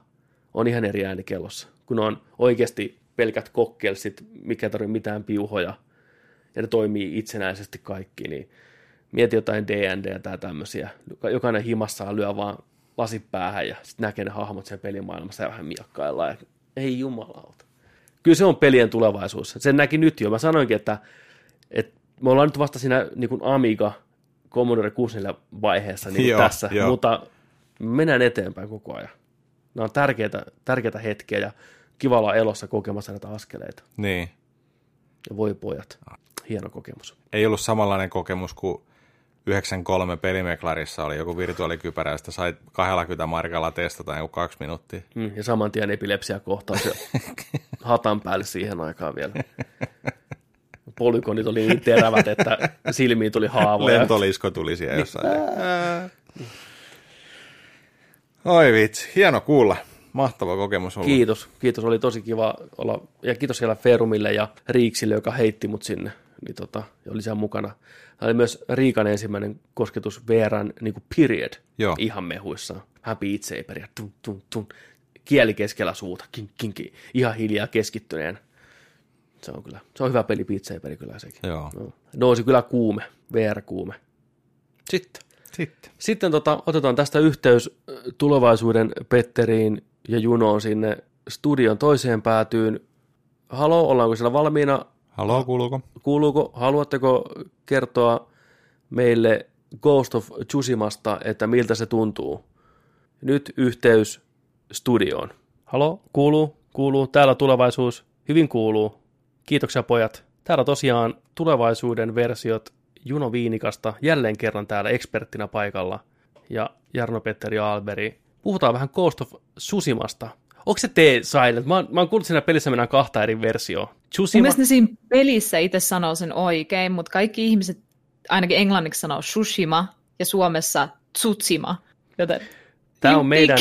Speaker 1: on ihan eri ääni kellossa, kun on oikeasti pelkät kokkelsit, mikä tarvitse mitään piuhoja, ja ne toimii itsenäisesti kaikki, niin mieti jotain D&D tai tämmöisiä. Jokainen himassa lyö vaan lasipäähän ja sitten näkee ne hahmot sen pelimaailmassa ja vähän miakkaillaan. Ja ei jumalauta. Kyllä se on pelien tulevaisuus. Sen näki nyt jo. Mä sanoinkin, että, että me ollaan nyt vasta siinä niin Amiga Commodore 64 vaiheessa niin joo, tässä, joo. mutta mennään eteenpäin koko ajan. Nämä on tärkeitä, tärkeitä hetkiä ja kiva olla elossa kokemassa näitä askeleita.
Speaker 2: Niin.
Speaker 1: Ja voi pojat, hieno kokemus.
Speaker 2: Ei ollut samanlainen kokemus kuin 93 pelimeklarissa oli joku virtuaalikypärä, josta sai 20 markalla testata joku kaksi minuuttia.
Speaker 1: Mm, ja saman tien epilepsia kohtaus ja hatan päälle siihen aikaan vielä. Polygonit oli niin terävät, että silmiin tuli haavoja.
Speaker 2: Lentolisko tuli siellä jossain. Oi vitsi, hieno kuulla. Mahtava kokemus ollut.
Speaker 1: Kiitos, kiitos. Oli tosi kiva olla. Ja kiitos siellä Ferumille ja Riiksille, joka heitti mut sinne. Niin tota, oli siellä mukana. Tämä oli myös Riikan ensimmäinen kosketus VRn niin kuin period. Joo. Ihan mehuissa. Vähän Beat Saberia. Tun, tun, tun. Kieli keskellä suuta. Kin, kin, kin. Ihan hiljaa keskittyneen se on kyllä, se on hyvä peli, Beat peli kyllä sekin.
Speaker 2: Joo.
Speaker 1: No. Nousi kyllä kuume, VR-kuume. Sitten.
Speaker 2: Sitten,
Speaker 1: Sitten tota, otetaan tästä yhteys tulevaisuuden Petteriin ja Junoon sinne studion toiseen päätyyn. Halo, ollaanko siellä valmiina?
Speaker 2: Halo, kuuluuko?
Speaker 1: Kuuluuko? Haluatteko kertoa meille Ghost of Tsushimasta, että miltä se tuntuu? Nyt yhteys studioon. Halo, kuuluu, kuuluu, täällä tulevaisuus, hyvin kuuluu. Kiitoksia pojat. Täällä tosiaan tulevaisuuden versiot Juno Viinikasta jälleen kerran täällä eksperttinä paikalla. Ja Jarno-Petteri Alberi. Puhutaan vähän Ghost of Susimasta. Onko se te Silent? Mä, mä oon kuullut siinä pelissä mennään kahta eri versioa.
Speaker 3: Tsushima... Mun ne siinä pelissä itse sanoo sen oikein, mutta kaikki ihmiset ainakin englanniksi sanoo Sushima ja Suomessa Tsutsima. Joten
Speaker 1: Tämä on, meidän,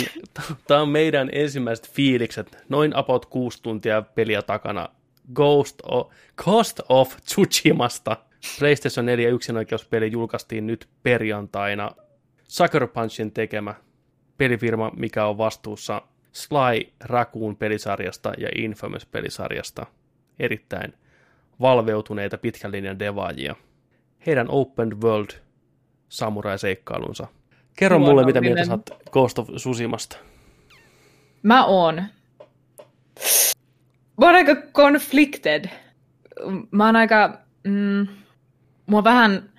Speaker 1: tämä on meidän ensimmäiset fiilikset. Noin about kuusi tuntia peliä takana Ghost of, Ghost of Tsushimasta. PlayStation 4 yksinoikeuspeli julkaistiin nyt perjantaina. Sucker Punchin tekemä pelifirma, mikä on vastuussa Sly Raccoon pelisarjasta ja Infamous pelisarjasta. Erittäin valveutuneita pitkän linjan devaajia. Heidän Open World samurai-seikkailunsa. Kerro mulle, mitä mieltä sä Ghost of Tsushimasta.
Speaker 3: Mä oon Mä oon aika conflicted. Mä oon aika... Mm, mua vähän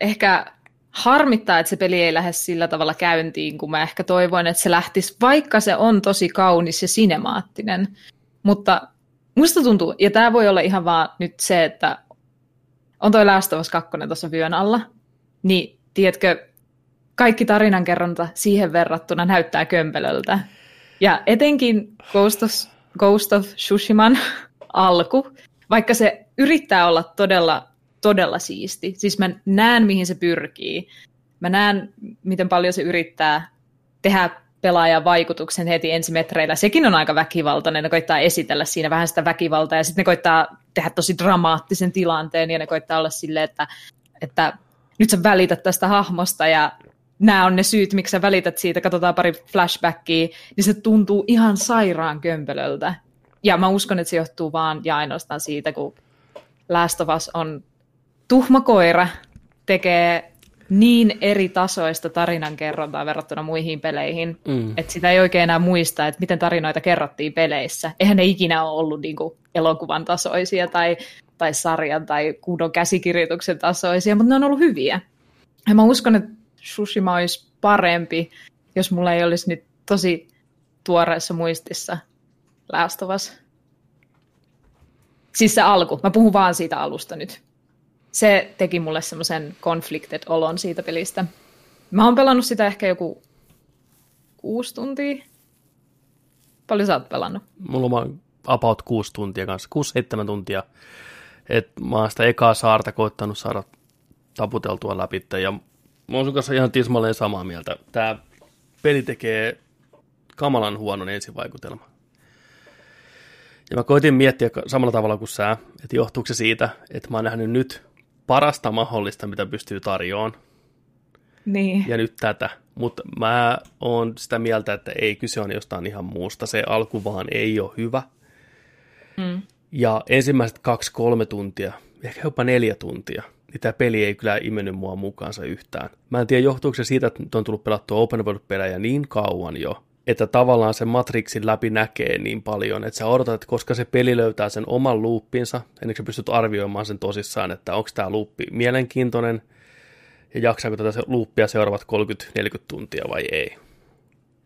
Speaker 3: ehkä harmittaa, että se peli ei lähde sillä tavalla käyntiin, kun mä ehkä toivoin, että se lähtisi, vaikka se on tosi kaunis ja sinemaattinen. Mutta musta tuntuu, ja tämä voi olla ihan vaan nyt se, että on toi Last of Us 2 tuossa vyön alla, niin tiedätkö, kaikki tarinankerronta siihen verrattuna näyttää kömpelöltä. Ja etenkin Ghost of Ghost of Tsushiman alku, vaikka se yrittää olla todella, todella siisti. Siis mä näen, mihin se pyrkii. Mä näen, miten paljon se yrittää tehdä pelaajan vaikutuksen heti ensimetreillä. Sekin on aika väkivaltainen, ne koittaa esitellä siinä vähän sitä väkivaltaa, ja sitten ne koittaa tehdä tosi dramaattisen tilanteen, ja ne koittaa olla silleen, että, että nyt sä välität tästä hahmosta, ja nämä on ne syyt, miksi sä välität siitä, katsotaan pari flashbackia, niin se tuntuu ihan sairaan kömpelöltä. Ja mä uskon, että se johtuu vaan ja ainoastaan siitä, kun Last of Us on tuhma koira, tekee niin eri tasoista tarinankerrontaa verrattuna muihin peleihin, mm. että sitä ei oikein enää muista, että miten tarinoita kerrottiin peleissä. Eihän ne ikinä ole ollut niin kuin elokuvan tasoisia tai, tai sarjan tai kunnon käsikirjoituksen tasoisia, mutta ne on ollut hyviä. Ja mä uskon, että Sushima olisi parempi, jos mulla ei olisi nyt tosi tuoreessa muistissa Last of Us. Siis se alku. Mä puhun vaan siitä alusta nyt. Se teki mulle semmoisen conflicted olon siitä pelistä. Mä oon pelannut sitä ehkä joku kuusi tuntia. Paljon sä oot pelannut?
Speaker 1: Mulla on about kuusi tuntia kanssa, kuusi seitsemän tuntia. Et mä oon sitä ekaa saarta koittanut saada taputeltua läpi ja mä oon sun kanssa ihan tismalleen samaa mieltä. Tää peli tekee kamalan huonon ensivaikutelman. Ja mä koitin miettiä samalla tavalla kuin sä, että johtuuko se siitä, että mä oon nähnyt nyt parasta mahdollista, mitä pystyy tarjoamaan.
Speaker 3: Niin.
Speaker 1: Ja nyt tätä. Mutta mä oon sitä mieltä, että ei kyse on jostain ihan muusta. Se alku vaan ei ole hyvä. Mm. Ja ensimmäiset kaksi-kolme tuntia, ehkä jopa neljä tuntia, niin tämä peli ei kyllä imennyt mua mukaansa yhtään. Mä en tiedä, johtuuko se siitä, että on tullut pelattua open world-pelejä niin kauan jo, että tavallaan se Matrixin läpi näkee niin paljon, että sä odotat, että koska se peli löytää sen oman luuppinsa, ennen kuin sä pystyt arvioimaan sen tosissaan, että onko tämä luuppi mielenkiintoinen, ja jaksaako tätä luuppia seuraavat 30-40 tuntia vai ei.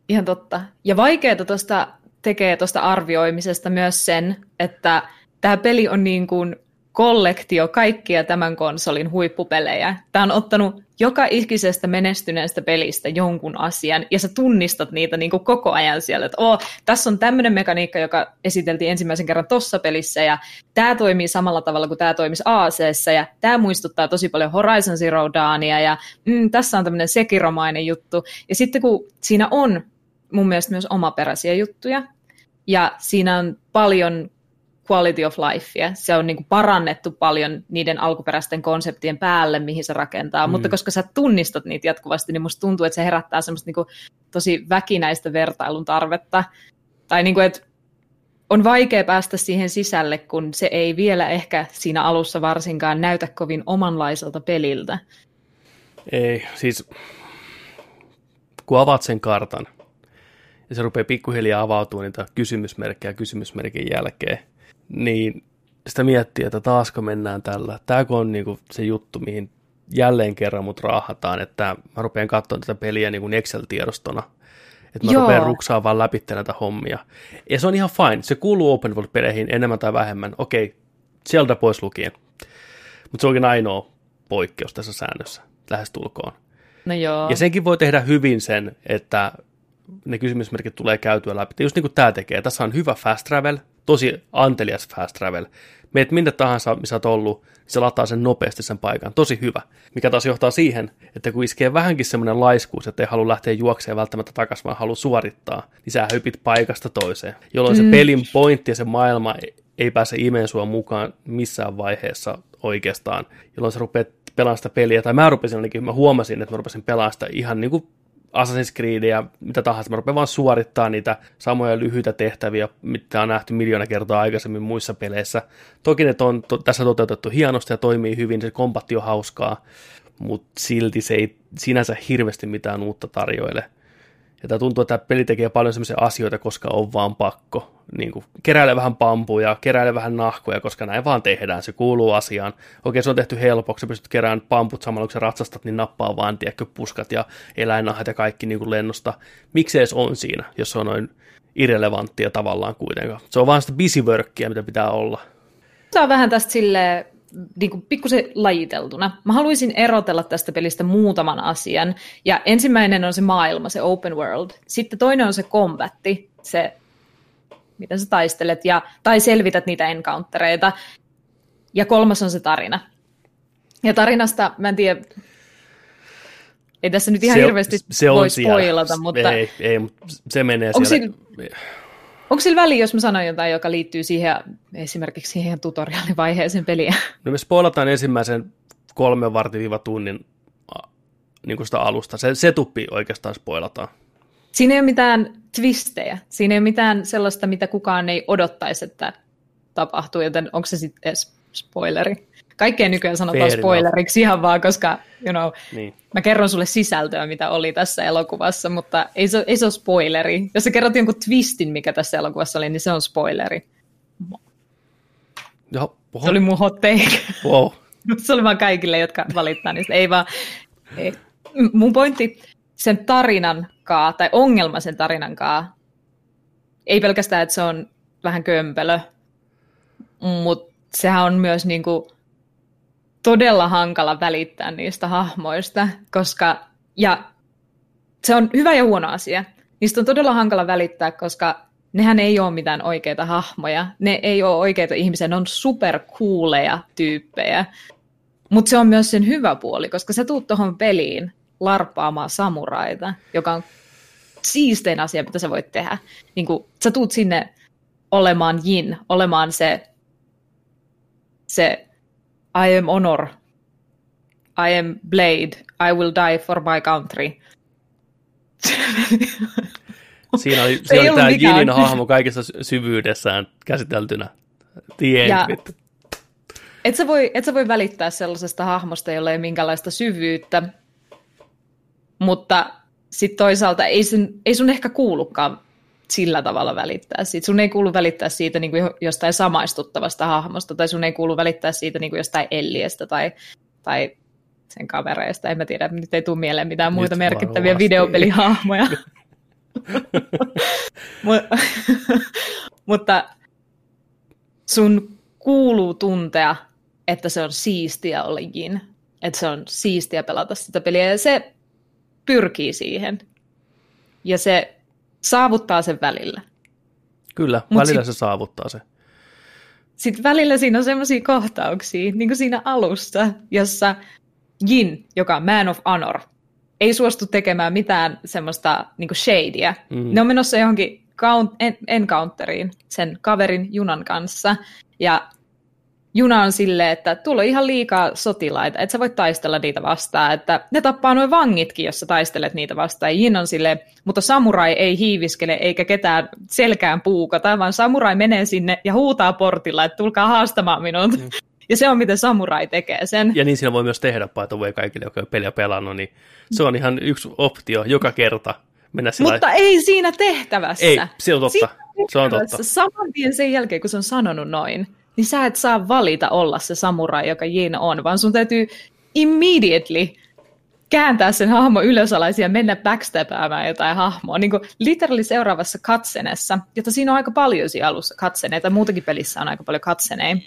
Speaker 3: Ihan totta. Ja vaikeaa tuosta tekee tuosta arvioimisesta myös sen, että tämä peli on niin kuin kollektio kaikkia tämän konsolin huippupelejä. Tämä on ottanut joka ikisestä menestyneestä pelistä jonkun asian, ja sä tunnistat niitä niin kuin koko ajan siellä, että oh, tässä on tämmöinen mekaniikka, joka esiteltiin ensimmäisen kerran tossa pelissä, ja tämä toimii samalla tavalla kuin tämä toimisi ac ja tämä muistuttaa tosi paljon Horizon Zero Dawnia, ja mm, tässä on tämmöinen sekiromainen juttu. Ja sitten kun siinä on mun mielestä myös omaperäisiä juttuja, ja siinä on paljon quality of lifea. Se on niin kuin parannettu paljon niiden alkuperäisten konseptien päälle, mihin se rakentaa, mm. mutta koska sä tunnistat niitä jatkuvasti, niin musta tuntuu, että se herättää semmoista niin kuin tosi väkinäistä vertailun tarvetta. Tai niin kuin, että on vaikea päästä siihen sisälle, kun se ei vielä ehkä siinä alussa varsinkaan näytä kovin omanlaiselta peliltä.
Speaker 1: Ei, siis kun avaat sen kartan, ja se rupeaa pikkuhiljaa avautumaan niitä kysymysmerkkejä kysymysmerkin jälkeen, niin sitä miettii, että taasko mennään tällä. Tämä on niinku se juttu, mihin jälleen kerran mut raahataan, että mä rupean katsomaan tätä peliä niin kuin Excel-tiedostona. Että mä Joo. rupean ruksaamaan vaan läpi näitä hommia. Ja se on ihan fine. Se kuuluu open world-peleihin enemmän tai vähemmän. Okei, sieltä pois lukien. Mutta se onkin ainoa poikkeus tässä säännössä, lähestulkoon.
Speaker 3: No joo.
Speaker 1: Ja senkin voi tehdä hyvin sen, että ne kysymysmerkit tulee käytyä läpi. Just niin kuin tämä tekee. Tässä on hyvä fast travel, tosi antelias fast travel. Meet minne tahansa, missä olet ollut, niin se lataa sen nopeasti sen paikan. Tosi hyvä. Mikä taas johtaa siihen, että kun iskee vähänkin semmoinen laiskuus, että ei halua lähteä juokseen välttämättä takaisin, vaan haluaa suorittaa, niin sä hypit paikasta toiseen. Jolloin mm. se pelin pointti ja se maailma ei pääse imeen sua mukaan missään vaiheessa oikeastaan. Jolloin sä rupeat pelaamaan sitä peliä, tai mä rupesin ainakin, mä huomasin, että mä rupesin pelaamaan sitä ihan niin kuin Assassin's Creed ja mitä tahansa. Mä rupean vaan suorittaa niitä samoja lyhyitä tehtäviä, mitä on nähty miljoona kertaa aikaisemmin muissa peleissä. Toki ne on to, tässä toteutettu hienosti ja toimii hyvin, se kompatti on hauskaa, mutta silti se ei sinänsä hirveästi mitään uutta tarjoile. Ja tämä tuntuu, että tämä peli tekee paljon sellaisia asioita, koska on vaan pakko. Niin kuin, keräile vähän pampuja, keräile vähän nahkoja, koska näin vaan tehdään, se kuuluu asiaan. Okei, se on tehty helpoksi, sä pystyt keräämään pamput samalla, kun sä ratsastat, niin nappaa vaan, tiedätkö, puskat ja eläinnahat ja kaikki niin kuin lennosta. Miksi edes on siinä, jos se on noin irrelevanttia tavallaan kuitenkaan. Se on vaan sitä busy mitä pitää olla.
Speaker 3: Tämä on vähän tästä silleen, niin kuin pikkusen lajiteltuna. Mä haluaisin erotella tästä pelistä muutaman asian. Ja ensimmäinen on se maailma, se open world. Sitten toinen on se kombatti, se miten sä taistelet ja, tai selvität niitä encountereita. Ja kolmas on se tarina. Ja tarinasta, mä en tiedä, ei tässä nyt ihan
Speaker 1: Se
Speaker 3: hirveästi
Speaker 1: se
Speaker 3: voi spoilata, mutta
Speaker 1: Ei, ei, mutta se menee siellä.
Speaker 3: Onko sillä väliä, jos mä sanon jotain, joka liittyy siihen esimerkiksi siihen tutoriaalivaiheeseen peliä?
Speaker 1: No me spoilataan ensimmäisen kolmen vartin tunnin a, niin kuin sitä alusta. Se, se tuppi oikeastaan spoilataan.
Speaker 3: Siinä ei ole mitään twistejä. Siinä ei ole mitään sellaista, mitä kukaan ei odottaisi, että tapahtuu, joten onko se sitten spoileri? Kaikkea nykyään sanotaan
Speaker 1: Fair enough.
Speaker 3: spoileriksi ihan vaan, koska you know,
Speaker 1: Niin.
Speaker 3: mä kerron sulle sisältöä, mitä oli tässä elokuvassa, mutta ei se, ei se ole spoileri. Jos sä kerrot jonkun twistin, mikä tässä elokuvassa oli, niin se on spoileri.
Speaker 1: Joo, oho,
Speaker 3: Se oli mun hot take.
Speaker 1: wow.
Speaker 3: se oli vaan kaikille, jotka valittaa niistä. Ei vaan, ei. Mun pointti sen tarinan kaa, tai ongelma sen tarinan kaa, ei pelkästään, että se on vähän kömpelö, mutta sehän on myös niinku todella hankala välittää niistä hahmoista, koska, ja se on hyvä ja huono asia. Niistä on todella hankala välittää, koska nehän ei ole mitään oikeita hahmoja. Ne ei ole oikeita ihmisiä, ne on supercooleja tyyppejä. Mutta se on myös sen hyvä puoli, koska sä tuut tuohon peliin larppaamaan samuraita, joka on siistein asia, mitä sä voit tehdä. Niin kun, sä tuut sinne olemaan Jin, olemaan se, se I am honor, I am blade, I will die for my country.
Speaker 1: Siinä oli, siinä oli tämä. Jinin hahmo kaikessa sy- syvyydessään käsiteltynä. The end,
Speaker 3: Ja-. Et sä, voi, et sä voi välittää sellaisesta hahmosta, jolla ei ole minkäänlaista syvyyttä, mutta sitten toisaalta ei sun, ei sun ehkä kuulukaan sillä tavalla välittää siitä. Sun ei kuulu välittää siitä niin kuin jostain samaistuttavasta hahmosta, tai sun ei kuulu välittää siitä niin kuin jostain Elliestä tai, tai sen kavereista. En mä tiedä, nyt ei tule mieleen mitään muita
Speaker 1: Nyt
Speaker 3: merkittäviä
Speaker 1: varmasti.
Speaker 3: videopelihahmoja. Mu- Mutta sun kuuluu tuntea, että se on siistiä olla Jin. Että se on siistiä pelata sitä peliä. Ja se pyrkii siihen. Ja se saavuttaa sen välillä.
Speaker 1: Kyllä,
Speaker 3: Mut
Speaker 1: välillä
Speaker 3: sit-
Speaker 1: se saavuttaa se.
Speaker 3: Sitten välillä siinä on semmoisia kohtauksia, niin kuin siinä alussa, jossa Jin, joka on man of honor, ei suostu tekemään mitään semmoista niin kuin shadyä.
Speaker 1: Mm.
Speaker 3: Ne on menossa johonkin count, en, encounteriin sen kaverin junan kanssa, ja juna on silleen, että tuolla on ihan liikaa sotilaita, että sä voit taistella niitä vastaan, että ne tappaa noin vangitkin, jos sä taistelet niitä vastaan. Jin on silleen, mutta samurai ei hiiviskele eikä ketään selkään puukata, vaan samurai menee sinne ja huutaa portilla, että tulkaa haastamaan minut. Mm. Ja se on, miten samurai tekee sen.
Speaker 1: Ja niin siinä voi myös tehdä, the way, kaikille, jotka on peliä pelannut, niin se on ihan yksi optio joka kerta. Mennä sillä
Speaker 3: Mutta ei siinä tehtävässä.
Speaker 1: Ei, se on totta.
Speaker 3: Siinä
Speaker 1: Se on totta.
Speaker 3: Saman tien sen jälkeen, kun se on sanonut noin, niin sä et saa valita olla se samurai, joka Jin on, vaan sun täytyy immediately kääntää sen hahmo ylösalaisin ja mennä backstabaamaan jotain hahmoa. Niin kuin literally seuraavassa katsenessa, jota siinä on aika paljon siinä alussa katseneita, muutakin pelissä on aika paljon katseneita,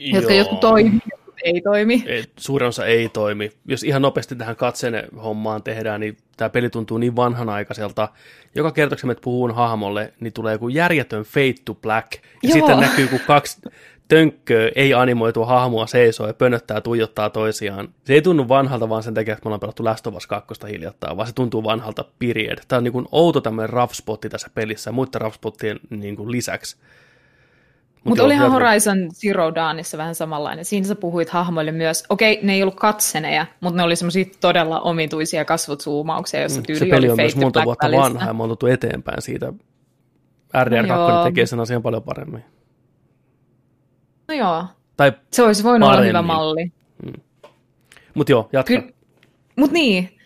Speaker 3: jotka jotkut toimii, jotkut ei toimi.
Speaker 1: Ei, Suurin osa ei toimi. Jos ihan nopeasti tähän katsene hommaan tehdään, niin tämä peli tuntuu niin vanhanaikaiselta. Joka kerta, kun puhun hahmolle, niin tulee joku järjetön fade to black. Ja
Speaker 3: Joo.
Speaker 1: sitten näkyy, kun kaksi tönkköä ei animoitua hahmoa seisoo ja pönöttää tuijottaa toisiaan. Se ei tunnu vanhalta vaan sen takia, että me ollaan pelattu Last of Us 2 hiljattain, vaan se tuntuu vanhalta period. Tämä on niin kuin outo tämmöinen rough spotti tässä pelissä muiden rough spottien niin kuin lisäksi. Mut
Speaker 3: Mutta
Speaker 1: joo,
Speaker 3: olihan. Horizon Zero Dawnissa vähän samanlainen. Siinä sä puhuit hahmoille myös, okei, ne ei ollut katseneja, mutta ne oli semmoisia todella omituisia kasvotsuumauksia, jossa tyyli
Speaker 1: Mm, Se peli on myös monta vuotta vanha ja me on eteenpäin siitä. RDR2
Speaker 3: Joo.
Speaker 1: tekee sen asian paljon paremmin.
Speaker 3: No joo,
Speaker 1: Tai,
Speaker 3: se olisi voinut olla hyvä
Speaker 1: Paremmin.
Speaker 3: malli.
Speaker 1: mut joo, jatka.
Speaker 3: Kyllä, mut niin,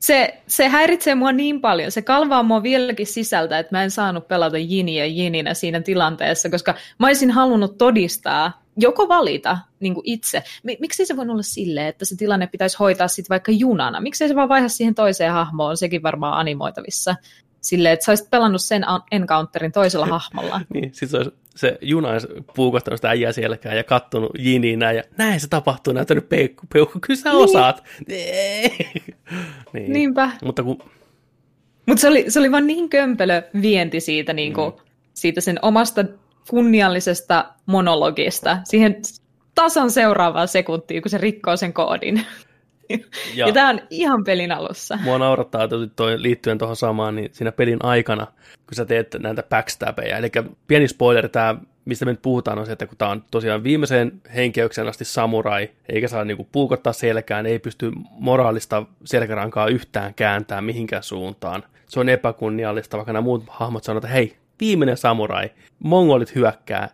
Speaker 3: se, se häiritsee mua niin paljon, se kalvaa mua vieläkin sisältä, että mä en saanut pelata Jiniä Jininä siinä tilanteessa, koska mä olisin halunnut todistaa, joko valita niin itse. Mi- Miksi se voi olla silleen, että se tilanne pitäisi hoitaa sitten vaikka junana? Miksi se vaan vaihda siihen toiseen hahmoon? Sekin varmaan animoitavissa. Silleen, että sä olisit pelannut sen encounterin toisella hahmolla.
Speaker 1: Niin, sit se, olisi, se juna olisi puukottanut sitä äijää selkään ja kattonut Jiniin näin, ja näin se tapahtuu, näyttänyt peukku, peukku, kyllä sä osaat. niin.
Speaker 3: Niinpä.
Speaker 1: Mutta kun,
Speaker 3: Mutta se oli, se oli vaan niin kömpelö vienti siitä, niin kuin,
Speaker 1: Mm.
Speaker 3: siitä sen omasta kunniallisesta monologista. Siihen tasan seuraavaa sekuntia, kun se rikkoo sen koodin. Ja, ja tämä on ihan pelin alussa.
Speaker 1: Mua naurattaa toi, liittyen tuohon samaan, niin siinä pelin aikana, kun sä teet näitä backstabbeja, eli pieni spoiler, tämä, mistä me nyt puhutaan, on se, että kun tämä on tosiaan viimeiseen henkeykseen asti samurai, eikä saa niinku puukottaa selkään, ei pysty moraalista selkärankaa yhtään kääntää mihinkään suuntaan. Se on epäkunniallista, vaikka nämä muut hahmot sanoo, että hei, viimeinen samurai, mongolit hyökkää,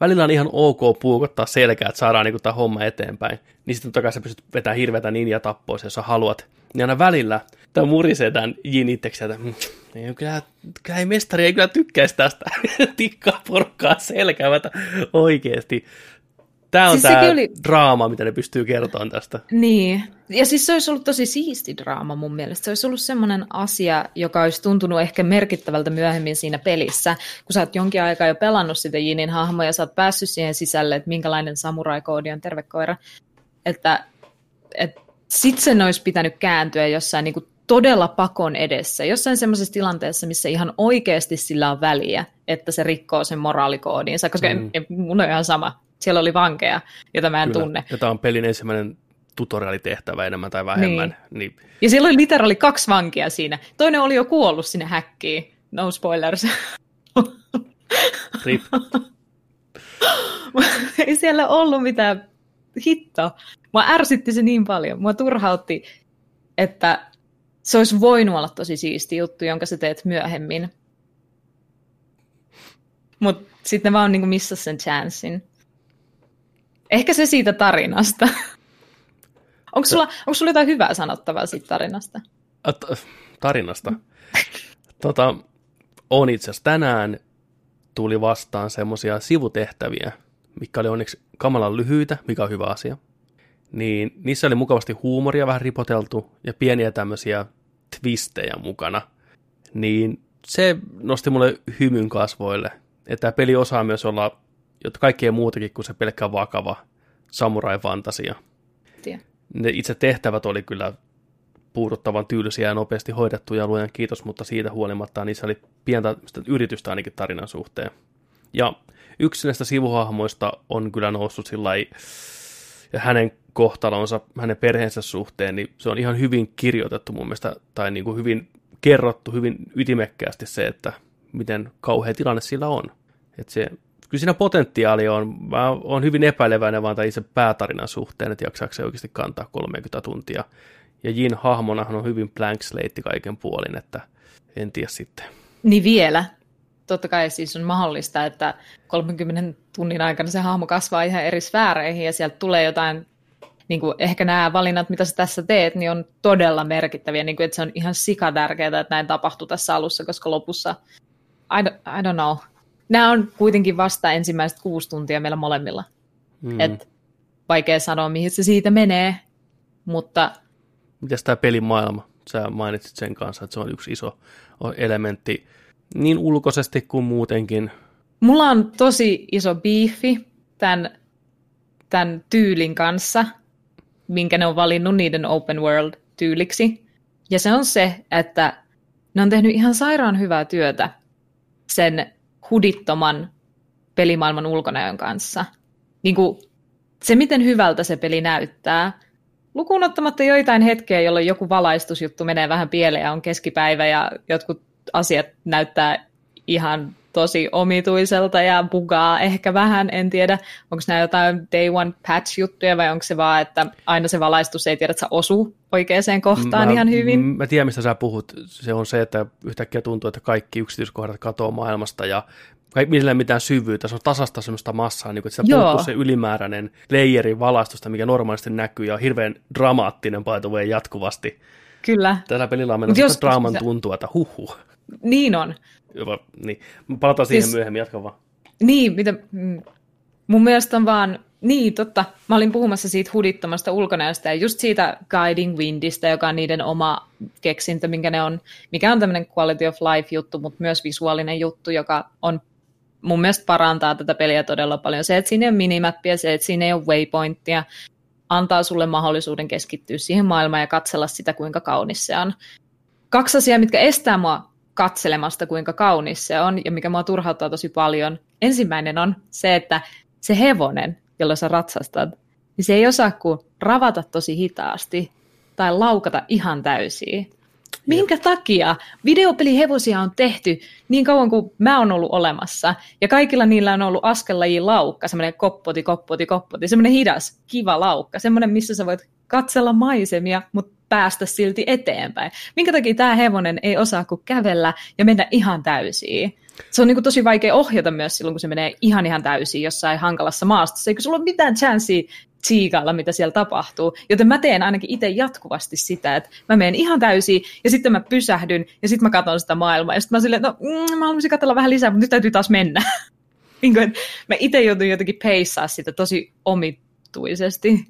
Speaker 1: välillä on ihan ok puukottaa selkää, että saadaan niin tämä homma eteenpäin. Niin sitten kai sä pystyt vetämään hirveätä ninja tappoa, jos sä haluat. Niin aina välillä tämä murisee tämän Jin itseksi, että mm, ei, kyllä, kyllä ei mestari ei kyllä tykkäisi tästä tikkaa porkkaa selkäämätä oikeasti. Tämä on siis tämä oli... draama, mitä ne pystyy kertomaan tästä.
Speaker 3: Niin. Ja siis se olisi ollut tosi siisti draama mun mielestä. Se olisi ollut semmoinen asia, joka olisi tuntunut ehkä merkittävältä myöhemmin siinä pelissä, kun sä oot jonkin aikaa jo pelannut sitä Jinin hahmoa ja sä oot päässyt siihen sisälle, että minkälainen samurai-koodi on terve koira. Että, että sit sen olisi pitänyt kääntyä jossain niin kuin todella pakon edessä, jossain semmoisessa tilanteessa, missä ihan oikeasti sillä on väliä, että se rikkoo sen moraalikoodiinsa, koska mm. mun on ihan sama, siellä oli vankeja, joita mä en Kyllä. tunne.
Speaker 1: Ja tämä on pelin ensimmäinen tutorialitehtävä enemmän tai vähemmän. Niin. Niin.
Speaker 3: Ja siellä oli literaali kaksi vankia siinä. Toinen oli jo kuollut sinne häkkiin. No spoilers.
Speaker 1: Rip.
Speaker 3: Ei siellä ollut mitään hitto. Mua ärsytti se niin paljon. Mua turhautti, että se olisi voinut olla tosi siisti juttu, jonka sä teet myöhemmin. Mutta sitten mä vaan niinku missas sen chanssin. Ehkä se siitä tarinasta. onko, sulla, onko sulla jotain hyvää sanottavaa siitä tarinasta?
Speaker 1: tarinasta? tota, on itse asiassa tänään tuli vastaan semmoisia sivutehtäviä, mikä oli onneksi kamalan lyhyitä, mikä on hyvä asia. Niin niissä oli mukavasti huumoria vähän ripoteltu ja pieniä tämmöisiä twistejä mukana. Niin se nosti mulle hymyn kasvoille. Että tämä peli osaa myös olla jotta kaikkea muutakin kuin se pelkkä vakava samurai-fantasia. Ne itse tehtävät oli kyllä puuduttavan tyylisiä ja nopeasti hoidettuja, luojan kiitos, mutta siitä huolimatta niissä oli pientä yritystä ainakin tarinan suhteen. Ja yksi näistä sivuhahmoista on kyllä noussut sillä ja hänen kohtalonsa, hänen perheensä suhteen, niin se on ihan hyvin kirjoitettu mun mielestä, tai niin kuin hyvin kerrottu, hyvin ytimekkäästi se, että miten kauhea tilanne sillä on. Että se kyllä siinä potentiaali on. Mä oon hyvin epäileväinen vaan tämän itse päätarinan suhteen, että jaksaako se oikeasti kantaa 30 tuntia. Ja Jin hahmonahan on hyvin blank slate kaiken puolin, että en tiedä sitten.
Speaker 3: Niin vielä. Totta kai siis on mahdollista, että 30 tunnin aikana se hahmo kasvaa ihan eri sfääreihin ja sieltä tulee jotain, niin kuin ehkä nämä valinnat, mitä sä tässä teet, niin on todella merkittäviä, niin kuin, että se on ihan sikatärkeää, että näin tapahtuu tässä alussa, koska lopussa, I don't, I don't know, nämä on kuitenkin vasta ensimmäiset kuusi tuntia meillä molemmilla. Mm. Et vaikea sanoa, mihin se siitä menee, mutta...
Speaker 1: Mitäs tämä pelimaailma? Sä mainitsit sen kanssa, että se on yksi iso elementti niin ulkoisesti kuin muutenkin.
Speaker 3: Mulla on tosi iso biifi tämän, tämän tyylin kanssa, minkä ne on valinnut niiden open world tyyliksi. Ja se on se, että ne on tehnyt ihan sairaan hyvää työtä sen hudittoman pelimaailman ulkonäön kanssa. Niin kuin se, miten hyvältä se peli näyttää, lukuun ottamatta joitain hetkiä, jolloin joku valaistusjuttu menee vähän pieleen ja on keskipäivä ja jotkut asiat näyttää ihan tosi omituiselta ja bugaa ehkä vähän, en tiedä, onko nämä jotain day one patch-juttuja vai onko se vaan, että aina se valaistus ei tiedä, että se osuu oikeaan kohtaan
Speaker 1: mä,
Speaker 3: ihan hyvin.
Speaker 1: Mä tiedän, mistä sä puhut. Se on se, että yhtäkkiä tuntuu, että kaikki yksityiskohdat katoaa maailmasta ja millä mitään syvyyttä, se on tasasta semmoista massaa, niin kuin, että se puuttuu se ylimääräinen leijeri valaistusta, mikä normaalisti näkyy ja on hirveän dramaattinen paituveen jatkuvasti.
Speaker 3: Kyllä.
Speaker 1: Tällä pelillä on mennyt draaman se... tuntua, että huhu.
Speaker 3: Niin on.
Speaker 1: Jopa, niin. Palataan siis, siihen myöhemmin, jatka vaan.
Speaker 3: Niin, mitä, mm, mun mielestä on vaan, niin totta, mä olin puhumassa siitä hudittomasta ulkonäöstä ja just siitä Guiding Windistä, joka on niiden oma keksintö, minkä ne on, mikä on tämmöinen quality of life juttu, mutta myös visuaalinen juttu, joka on mun mielestä parantaa tätä peliä todella paljon. Se, että siinä ei ole minimappia, se, että siinä ei ole waypointtia, antaa sulle mahdollisuuden keskittyä siihen maailmaan ja katsella sitä, kuinka kaunis se on. Kaksi asiaa, mitkä estää mua katselemasta, kuinka kaunis se on ja mikä mua turhauttaa tosi paljon. Ensimmäinen on se, että se hevonen jolla sä ratsastat, niin se ei osaa kuin ravata tosi hitaasti tai laukata ihan täysiä. Minkä Jep. takia videopelihevosia on tehty niin kauan kuin mä oon ollut olemassa, ja kaikilla niillä on ollut askellajien laukka, semmoinen koppoti, koppoti, koppoti, semmoinen hidas, kiva laukka, semmoinen, missä sä voit katsella maisemia, mutta päästä silti eteenpäin. Minkä takia tämä hevonen ei osaa kuin kävellä ja mennä ihan täysiin? Se on niin tosi vaikea ohjata myös silloin, kun se menee ihan ihan täysiin jossain hankalassa maastossa, eikö sulla ole mitään chanssiä tsiikailla, mitä siellä tapahtuu. Joten mä teen ainakin itse jatkuvasti sitä, että mä menen ihan täysin ja sitten mä pysähdyn ja sitten mä katson sitä maailmaa. Ja sitten mä silleen, no mm, mä haluaisin katsella vähän lisää, mutta nyt täytyy taas mennä. niin kuin, mä itse joutun jotenkin peissaa sitä tosi omituisesti.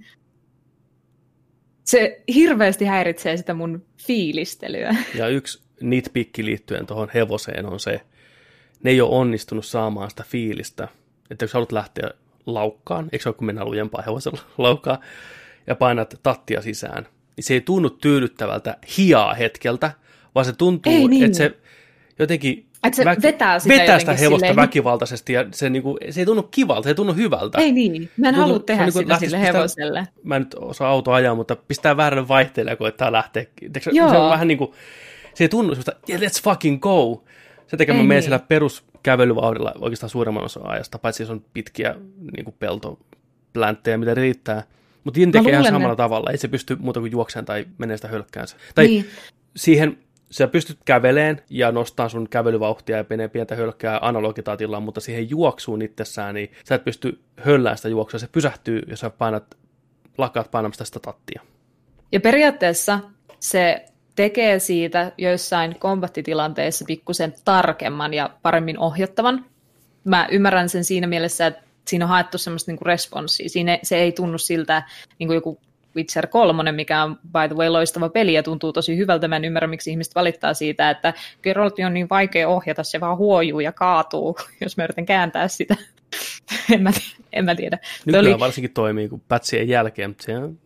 Speaker 3: Se hirveästi häiritsee sitä mun fiilistelyä.
Speaker 1: Ja yksi nitpikki liittyen tuohon hevoseen on se, ne ei ole onnistunut saamaan sitä fiilistä, että jos haluat lähteä laukkaan, eikö se ole kun mennään lujempaa hevosella laukkaan, ja painat tattia sisään, niin se ei tunnu tyydyttävältä hiaa hetkeltä, vaan se tuntuu, ei niin. että se jotenkin
Speaker 3: että se väki, vetää sitä,
Speaker 1: vetää sitä hevosta silleen. väkivaltaisesti ja se, niinku, se ei tunnu kivalta, se ei tunnu hyvältä.
Speaker 3: Ei niin, mä en tunnu, halua tehdä niinku sitä sille hevoselle.
Speaker 1: Pistää, mä en nyt osaa auto ajaa, mutta pistää väärälle vaihteelle ja koettaa lähteä. Joo. Se on vähän niin kuin, se ei tunnu sellaista, yeah, let's fucking go. Se tekee, mä menen niin. siellä peruskävelyvauhdilla oikeastaan suuremman osan ajasta, paitsi jos on pitkiä niin kuin peltoplänttejä, mitä riittää. Mutta Jin tekee ihan samalla ne. tavalla, ei se pysty muuta kuin juokseen tai menee sitä hölkkäänsä. Tai niin. siihen sä pystyt käveleen ja nostaa sun kävelyvauhtia ja menee pientä hölkkää analogitatilla, mutta siihen juoksuun itsessään, niin sä et pysty höllään sitä juoksua. Se pysähtyy, jos sä painat, lakkaat painamasta sitä tattia.
Speaker 3: Ja periaatteessa se tekee siitä joissain kombattitilanteissa pikkusen tarkemman ja paremmin ohjattavan. Mä ymmärrän sen siinä mielessä, että siinä on haettu semmoista niinku responssia. Siinä se ei tunnu siltä niin kuin joku Witcher 3, mikä on by the way loistava peli ja tuntuu tosi hyvältä. Mä en ymmärrä, miksi ihmiset valittaa siitä, että Geraltti on niin vaikea ohjata, se vaan huojuu ja kaatuu, jos mä yritän kääntää sitä. en, mä, en mä tiedä.
Speaker 1: Nykyään oli... varsinkin toimii kuin pätsien jälkeen, mutta se on...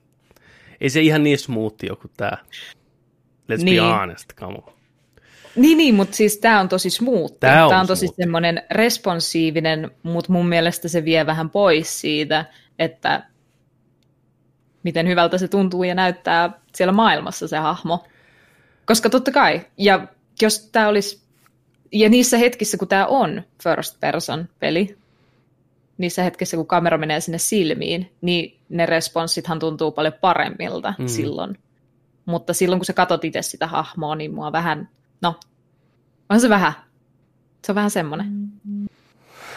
Speaker 1: ei se ihan niin smoothi kuin tämä. Let's niin. be honest, come on.
Speaker 3: Niin, niin mutta siis tämä on tosi smooth. Tämä on, on tosi semmoinen responsiivinen, mutta mun mielestä se vie vähän pois siitä, että miten hyvältä se tuntuu ja näyttää siellä maailmassa se hahmo. Koska totta kai, ja jos tämä olisi, ja niissä hetkissä kun tämä on first person peli, niissä hetkissä kun kamera menee sinne silmiin, niin ne responsithan tuntuu paljon paremmilta mm. silloin mutta silloin kun sä katot itse sitä hahmoa, niin mua vähän, no, on se vähän, se on vähän semmoinen.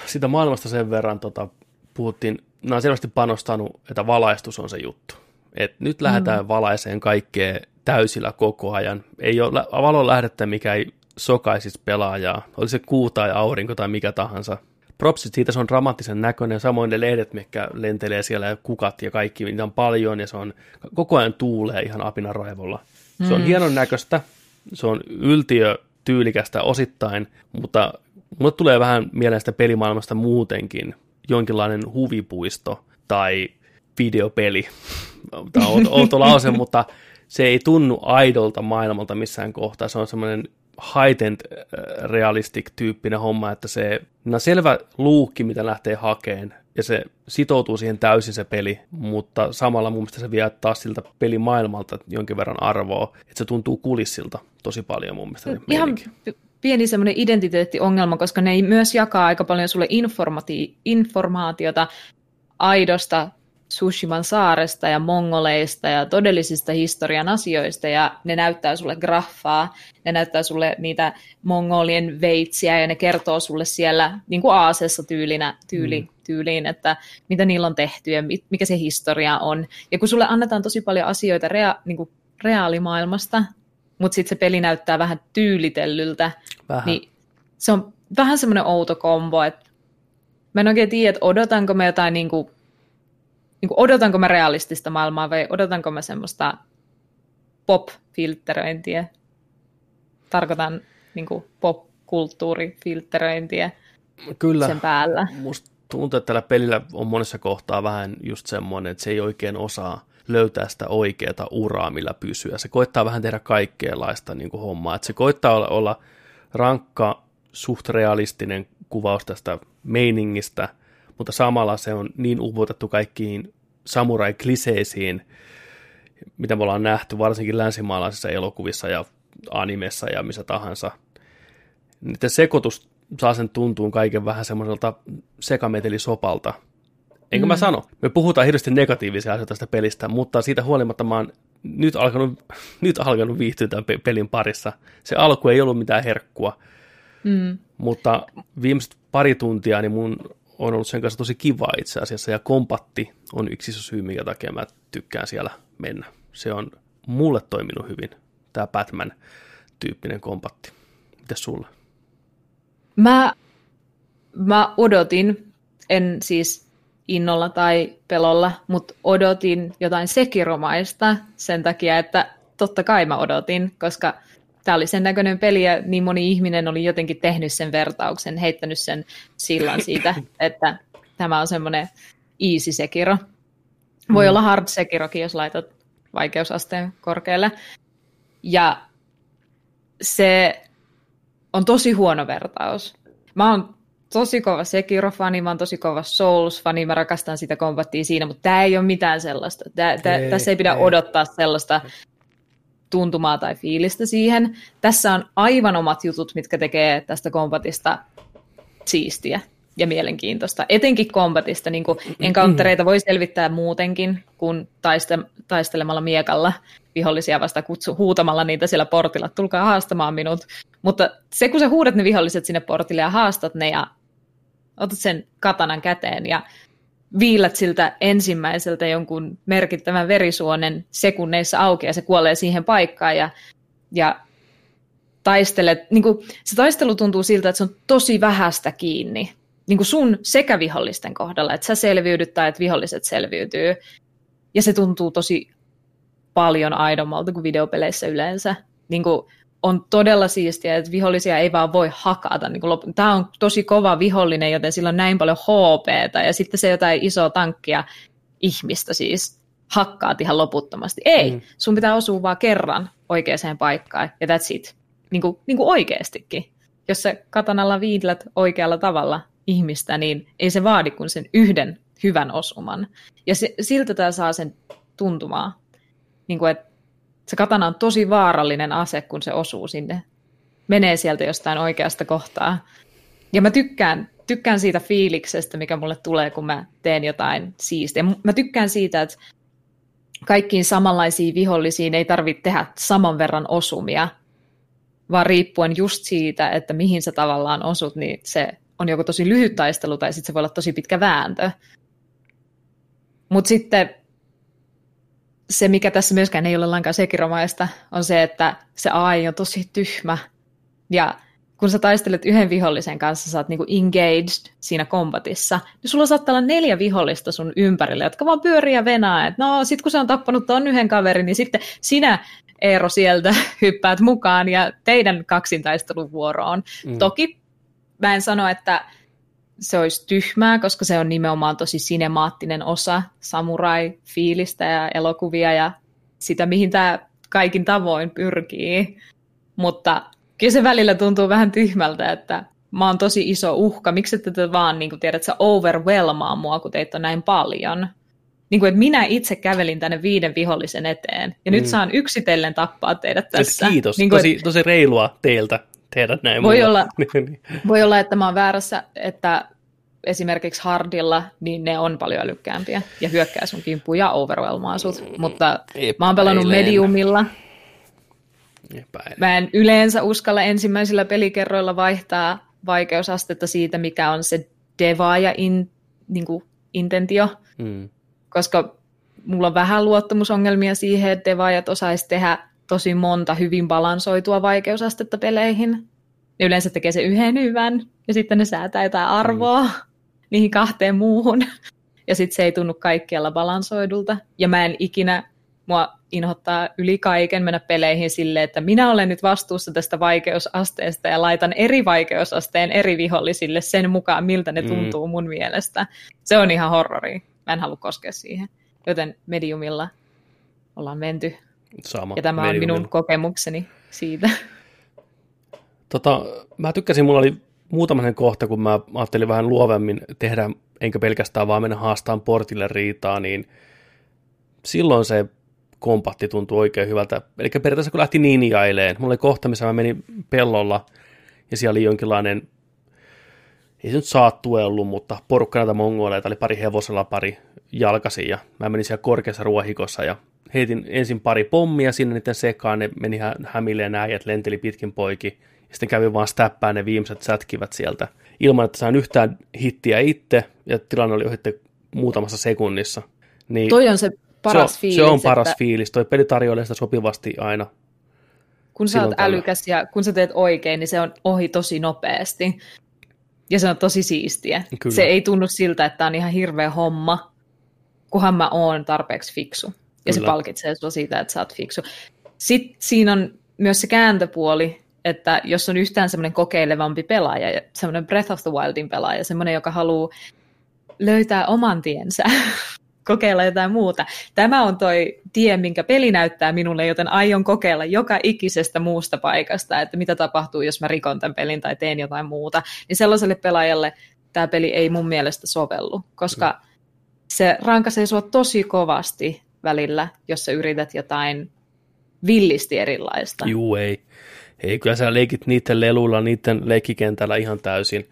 Speaker 1: Sitä maailmasta sen verran tota, puhuttiin, nämä on selvästi panostanut, että valaistus on se juttu. Et nyt lähdetään mm. valaiseen kaikkea täysillä koko ajan. Ei ole valon lähdettä, mikä ei sokaisisi pelaajaa. Oli se kuu tai aurinko tai mikä tahansa propsit siitä, se on dramaattisen näköinen, samoin ne lehdet, mitkä lentelee siellä ja kukat ja kaikki, niitä on paljon ja se on koko ajan tuulee ihan apinan raivolla. Mm. Se on mm. hienon näköistä, se on yltiö tyylikästä osittain, mutta mulle tulee vähän mieleen sitä pelimaailmasta muutenkin jonkinlainen huvipuisto tai videopeli. Tämä on outo lause, mutta se ei tunnu aidolta maailmalta missään kohtaa. Se on semmoinen heightened äh, realistic tyyppinen homma, että se on selvä luukki, mitä lähtee hakeen, ja se sitoutuu siihen täysin se peli, mutta samalla mun mielestä se vie taas siltä pelimaailmalta jonkin verran arvoa, että se tuntuu kulissilta tosi paljon mun mielestä.
Speaker 3: Ihan pieni semmoinen identiteettiongelma, koska ne ei myös jakaa aika paljon sulle informati- informaatiota aidosta Sushiman saaresta ja mongoleista ja todellisista historian asioista ja ne näyttää sulle graffaa, ne näyttää sulle niitä mongolien veitsiä ja ne kertoo sulle siellä niin kuin Aasessa tyylinä, tyyli, mm. tyyliin, että mitä niillä on tehty ja mikä se historia on. Ja kun sulle annetaan tosi paljon asioita rea, niin kuin reaalimaailmasta, mutta sitten se peli näyttää vähän tyylitellyltä, vähän. niin se on vähän semmoinen outo kombo, että mä en oikein tiedä, että odotanko me jotain niin kuin niin kuin odotanko mä realistista maailmaa vai odotanko mä semmoista pop-filtteröintiä. Tarkoitan niin kuin pop-kulttuurifiltteröintiä Kyllä. sen päällä.
Speaker 1: Musta tuntuu, että tällä pelillä on monessa kohtaa vähän just semmoinen, että se ei oikein osaa löytää sitä oikeaa uraa, millä pysyä. Se koittaa vähän tehdä kaikkeenlaista niin kuin hommaa. Että se koittaa olla, olla rankka, suht realistinen kuvaus tästä meiningistä – mutta samalla se on niin upotettu kaikkiin samurai-kliseisiin, mitä me ollaan nähty varsinkin länsimaalaisissa elokuvissa ja animessa ja missä tahansa. Niiden sekoitus saa sen tuntuun kaiken vähän semmoiselta sekametelisopalta. Enkä mm. mä sano, me puhutaan hirveästi negatiivisia asioita tästä pelistä, mutta siitä huolimatta mä oon nyt alkanut, nyt alkanut viihtyä tämän pelin parissa. Se alku ei ollut mitään herkkua, mm. mutta viimeiset pari tuntia niin mun on ollut sen kanssa tosi kiva itse asiassa, ja kompatti on yksi iso syy, minkä takia mä tykkään siellä mennä. Se on mulle toiminut hyvin, tämä Batman-tyyppinen kompatti. Mitäs sulle?
Speaker 3: Mä, mä odotin, en siis innolla tai pelolla, mutta odotin jotain sekiromaista sen takia, että totta kai mä odotin, koska tämä oli sen näköinen peli ja niin moni ihminen oli jotenkin tehnyt sen vertauksen, heittänyt sen sillan siitä, että tämä on semmoinen easy sekiro. Voi mm. olla hard sekirokin, jos laitat vaikeusasteen korkealle. Ja se on tosi huono vertaus. Mä oon tosi kova Sekiro-fani, mä oon tosi kova Souls-fani, mä rakastan sitä kombattia siinä, mutta tämä ei ole mitään sellaista. Tää, tää, ei, tässä ei pidä ei. odottaa sellaista tuntumaa tai fiilistä siihen. Tässä on aivan omat jutut, mitkä tekee tästä kombatista siistiä ja mielenkiintoista. Etenkin kombatista, niin kuin encountereita voi selvittää muutenkin kuin taiste, taistelemalla miekalla vihollisia vasta kutsu, huutamalla niitä siellä portilla, tulkaa haastamaan minut. Mutta se, kun sä huudat ne viholliset sinne portille ja haastat ne ja otat sen katanan käteen ja viilät siltä ensimmäiseltä jonkun merkittävän verisuonen sekunneissa auki ja se kuolee siihen paikkaan ja, ja taistelet, niin kuin, se taistelu tuntuu siltä, että se on tosi vähästä kiinni niin kuin sun sekä vihollisten kohdalla, että sä selviydyt tai että viholliset selviytyy. Ja se tuntuu tosi paljon aidommalta kuin videopeleissä yleensä. Niin kuin on todella siistiä, että vihollisia ei vaan voi hakata. Niin kuin Tämä on tosi kova vihollinen, joten sillä on näin paljon HPtä, ja sitten se jotain isoa tankkia ihmistä siis hakkaat ihan loputtomasti. Ei, mm. sun pitää osua vaan kerran oikeaan paikkaan, ja that's it. Niin kuin, niin kuin oikeastikin. Jos sä katanalla viidlät oikealla tavalla, ihmistä, niin ei se vaadi kuin sen yhden hyvän osuman. Ja se, siltä tämä saa sen tuntumaa, niin kuin, että se katana on tosi vaarallinen ase, kun se osuu sinne. Menee sieltä jostain oikeasta kohtaa. Ja mä tykkään, tykkään siitä fiiliksestä, mikä mulle tulee, kun mä teen jotain siistiä. Mä tykkään siitä, että kaikkiin samanlaisiin vihollisiin ei tarvitse tehdä saman verran osumia, vaan riippuen just siitä, että mihin sä tavallaan osut, niin se on joko tosi lyhyt taistelu tai sitten se voi olla tosi pitkä vääntö. Mutta sitten se, mikä tässä myöskään ei ole lainkaan sekiromaista, on se, että se AI on tosi tyhmä. Ja kun sä taistelet yhden vihollisen kanssa, sä oot niinku engaged siinä kombatissa, niin sulla saattaa olla neljä vihollista sun ympärille, jotka vaan pyörii ja venaa. Et no, sit kun sä on tappanut ton yhden kaverin, niin sitten sinä, Eero, sieltä hyppäät mukaan ja teidän kaksintaisteluvuoroon. Mm. Toki mä en sano, että se olisi tyhmää, koska se on nimenomaan tosi sinemaattinen osa samurai-fiilistä ja elokuvia ja sitä, mihin tämä kaikin tavoin pyrkii. Mutta kyllä se välillä tuntuu vähän tyhmältä, että mä oon tosi iso uhka. Miksi tätä vaan, niin kuin tiedät, sä overwhelmaa mua, kun teitä on näin paljon? Niin kuin, että minä itse kävelin tänne viiden vihollisen eteen, ja mm. nyt saan yksitellen tappaa teidät siis tässä.
Speaker 1: Kiitos,
Speaker 3: niin
Speaker 1: kuin, tosi, tosi reilua teiltä tehdä näin.
Speaker 3: Voi olla, niin. voi olla, että mä oon väärässä, että esimerkiksi hardilla, niin ne on paljon älykkäämpiä ja hyökkää sun kimppuun ja overwhelmaa sut, mm, mutta Epäilen. mä oon pelannut mediumilla. Epäilen. Mä en yleensä uskalla ensimmäisillä pelikerroilla vaihtaa vaikeusastetta siitä, mikä on se deva ja in, niin kuin intentio, mm. koska mulla on vähän luottamusongelmia siihen, että devaajat osaisi tehdä tosi monta hyvin balansoitua vaikeusastetta peleihin. Ne yleensä tekee se yhden hyvän, ja sitten ne säätää jotain arvoa mm. niihin kahteen muuhun. Ja sitten se ei tunnu kaikkialla balansoidulta. Ja mä en ikinä, mua inhottaa yli kaiken mennä peleihin silleen, että minä olen nyt vastuussa tästä vaikeusasteesta ja laitan eri vaikeusasteen eri vihollisille sen mukaan, miltä ne mm. tuntuu mm. mun mielestä. Se on ihan horrori. Mä en halua koskea siihen. Joten mediumilla ollaan menty
Speaker 1: Sama.
Speaker 3: Ja tämä on minun kokemukseni siitä.
Speaker 1: Tota, mä tykkäsin, mulla oli muutamainen kohta, kun mä ajattelin vähän luovemmin tehdä, enkä pelkästään vaan mennä haastaan portille riitaa, niin silloin se kompatti tuntui oikein hyvältä. Eli periaatteessa kun lähti ninjaileen, mulla oli kohta, missä mä menin pellolla, ja siellä oli jonkinlainen, ei se nyt saattu ollut, mutta porukka näitä mongoleita, oli pari hevosella, pari jalkasi, ja mä menin siellä korkeassa ruohikossa, ja heitin ensin pari pommia sinne niiden sekaan, ne meni hämille ja lenteli pitkin poiki, ja sitten kävin vaan stäppään ne viimeiset sätkivät sieltä, ilman että sain yhtään hittiä itse, ja tilanne oli ohitte muutamassa sekunnissa.
Speaker 3: Niin Toi on se paras
Speaker 1: se on,
Speaker 3: fiilis.
Speaker 1: Se on paras että... fiilis. Toi peli tarjoilee sitä sopivasti aina.
Speaker 3: Kun sä oot älykäs ja kun sä teet oikein, niin se on ohi tosi nopeasti. Ja se on tosi siistiä. Kyllä. Se ei tunnu siltä, että on ihan hirveä homma, kunhan mä oon tarpeeksi fiksu. Ja Kyllä. se palkitsee sua siitä, että sä oot fiksu. Sitten siinä on myös se kääntöpuoli, että jos on yhtään semmoinen kokeilevampi pelaaja, semmoinen Breath of the Wildin pelaaja, semmoinen, joka haluaa löytää oman tiensä, kokeilla jotain muuta. Tämä on toi tie, minkä peli näyttää minulle, joten aion kokeilla joka ikisestä muusta paikasta, että mitä tapahtuu, jos mä rikon tämän pelin tai teen jotain muuta. Niin sellaiselle pelaajalle tämä peli ei mun mielestä sovellu, koska mm. se rankaisee sua tosi kovasti välillä, jos sä yrität jotain villisti erilaista.
Speaker 1: Juu, ei. Ei, kyllä sä leikit niiden leluilla, niiden leikkikentällä ihan täysin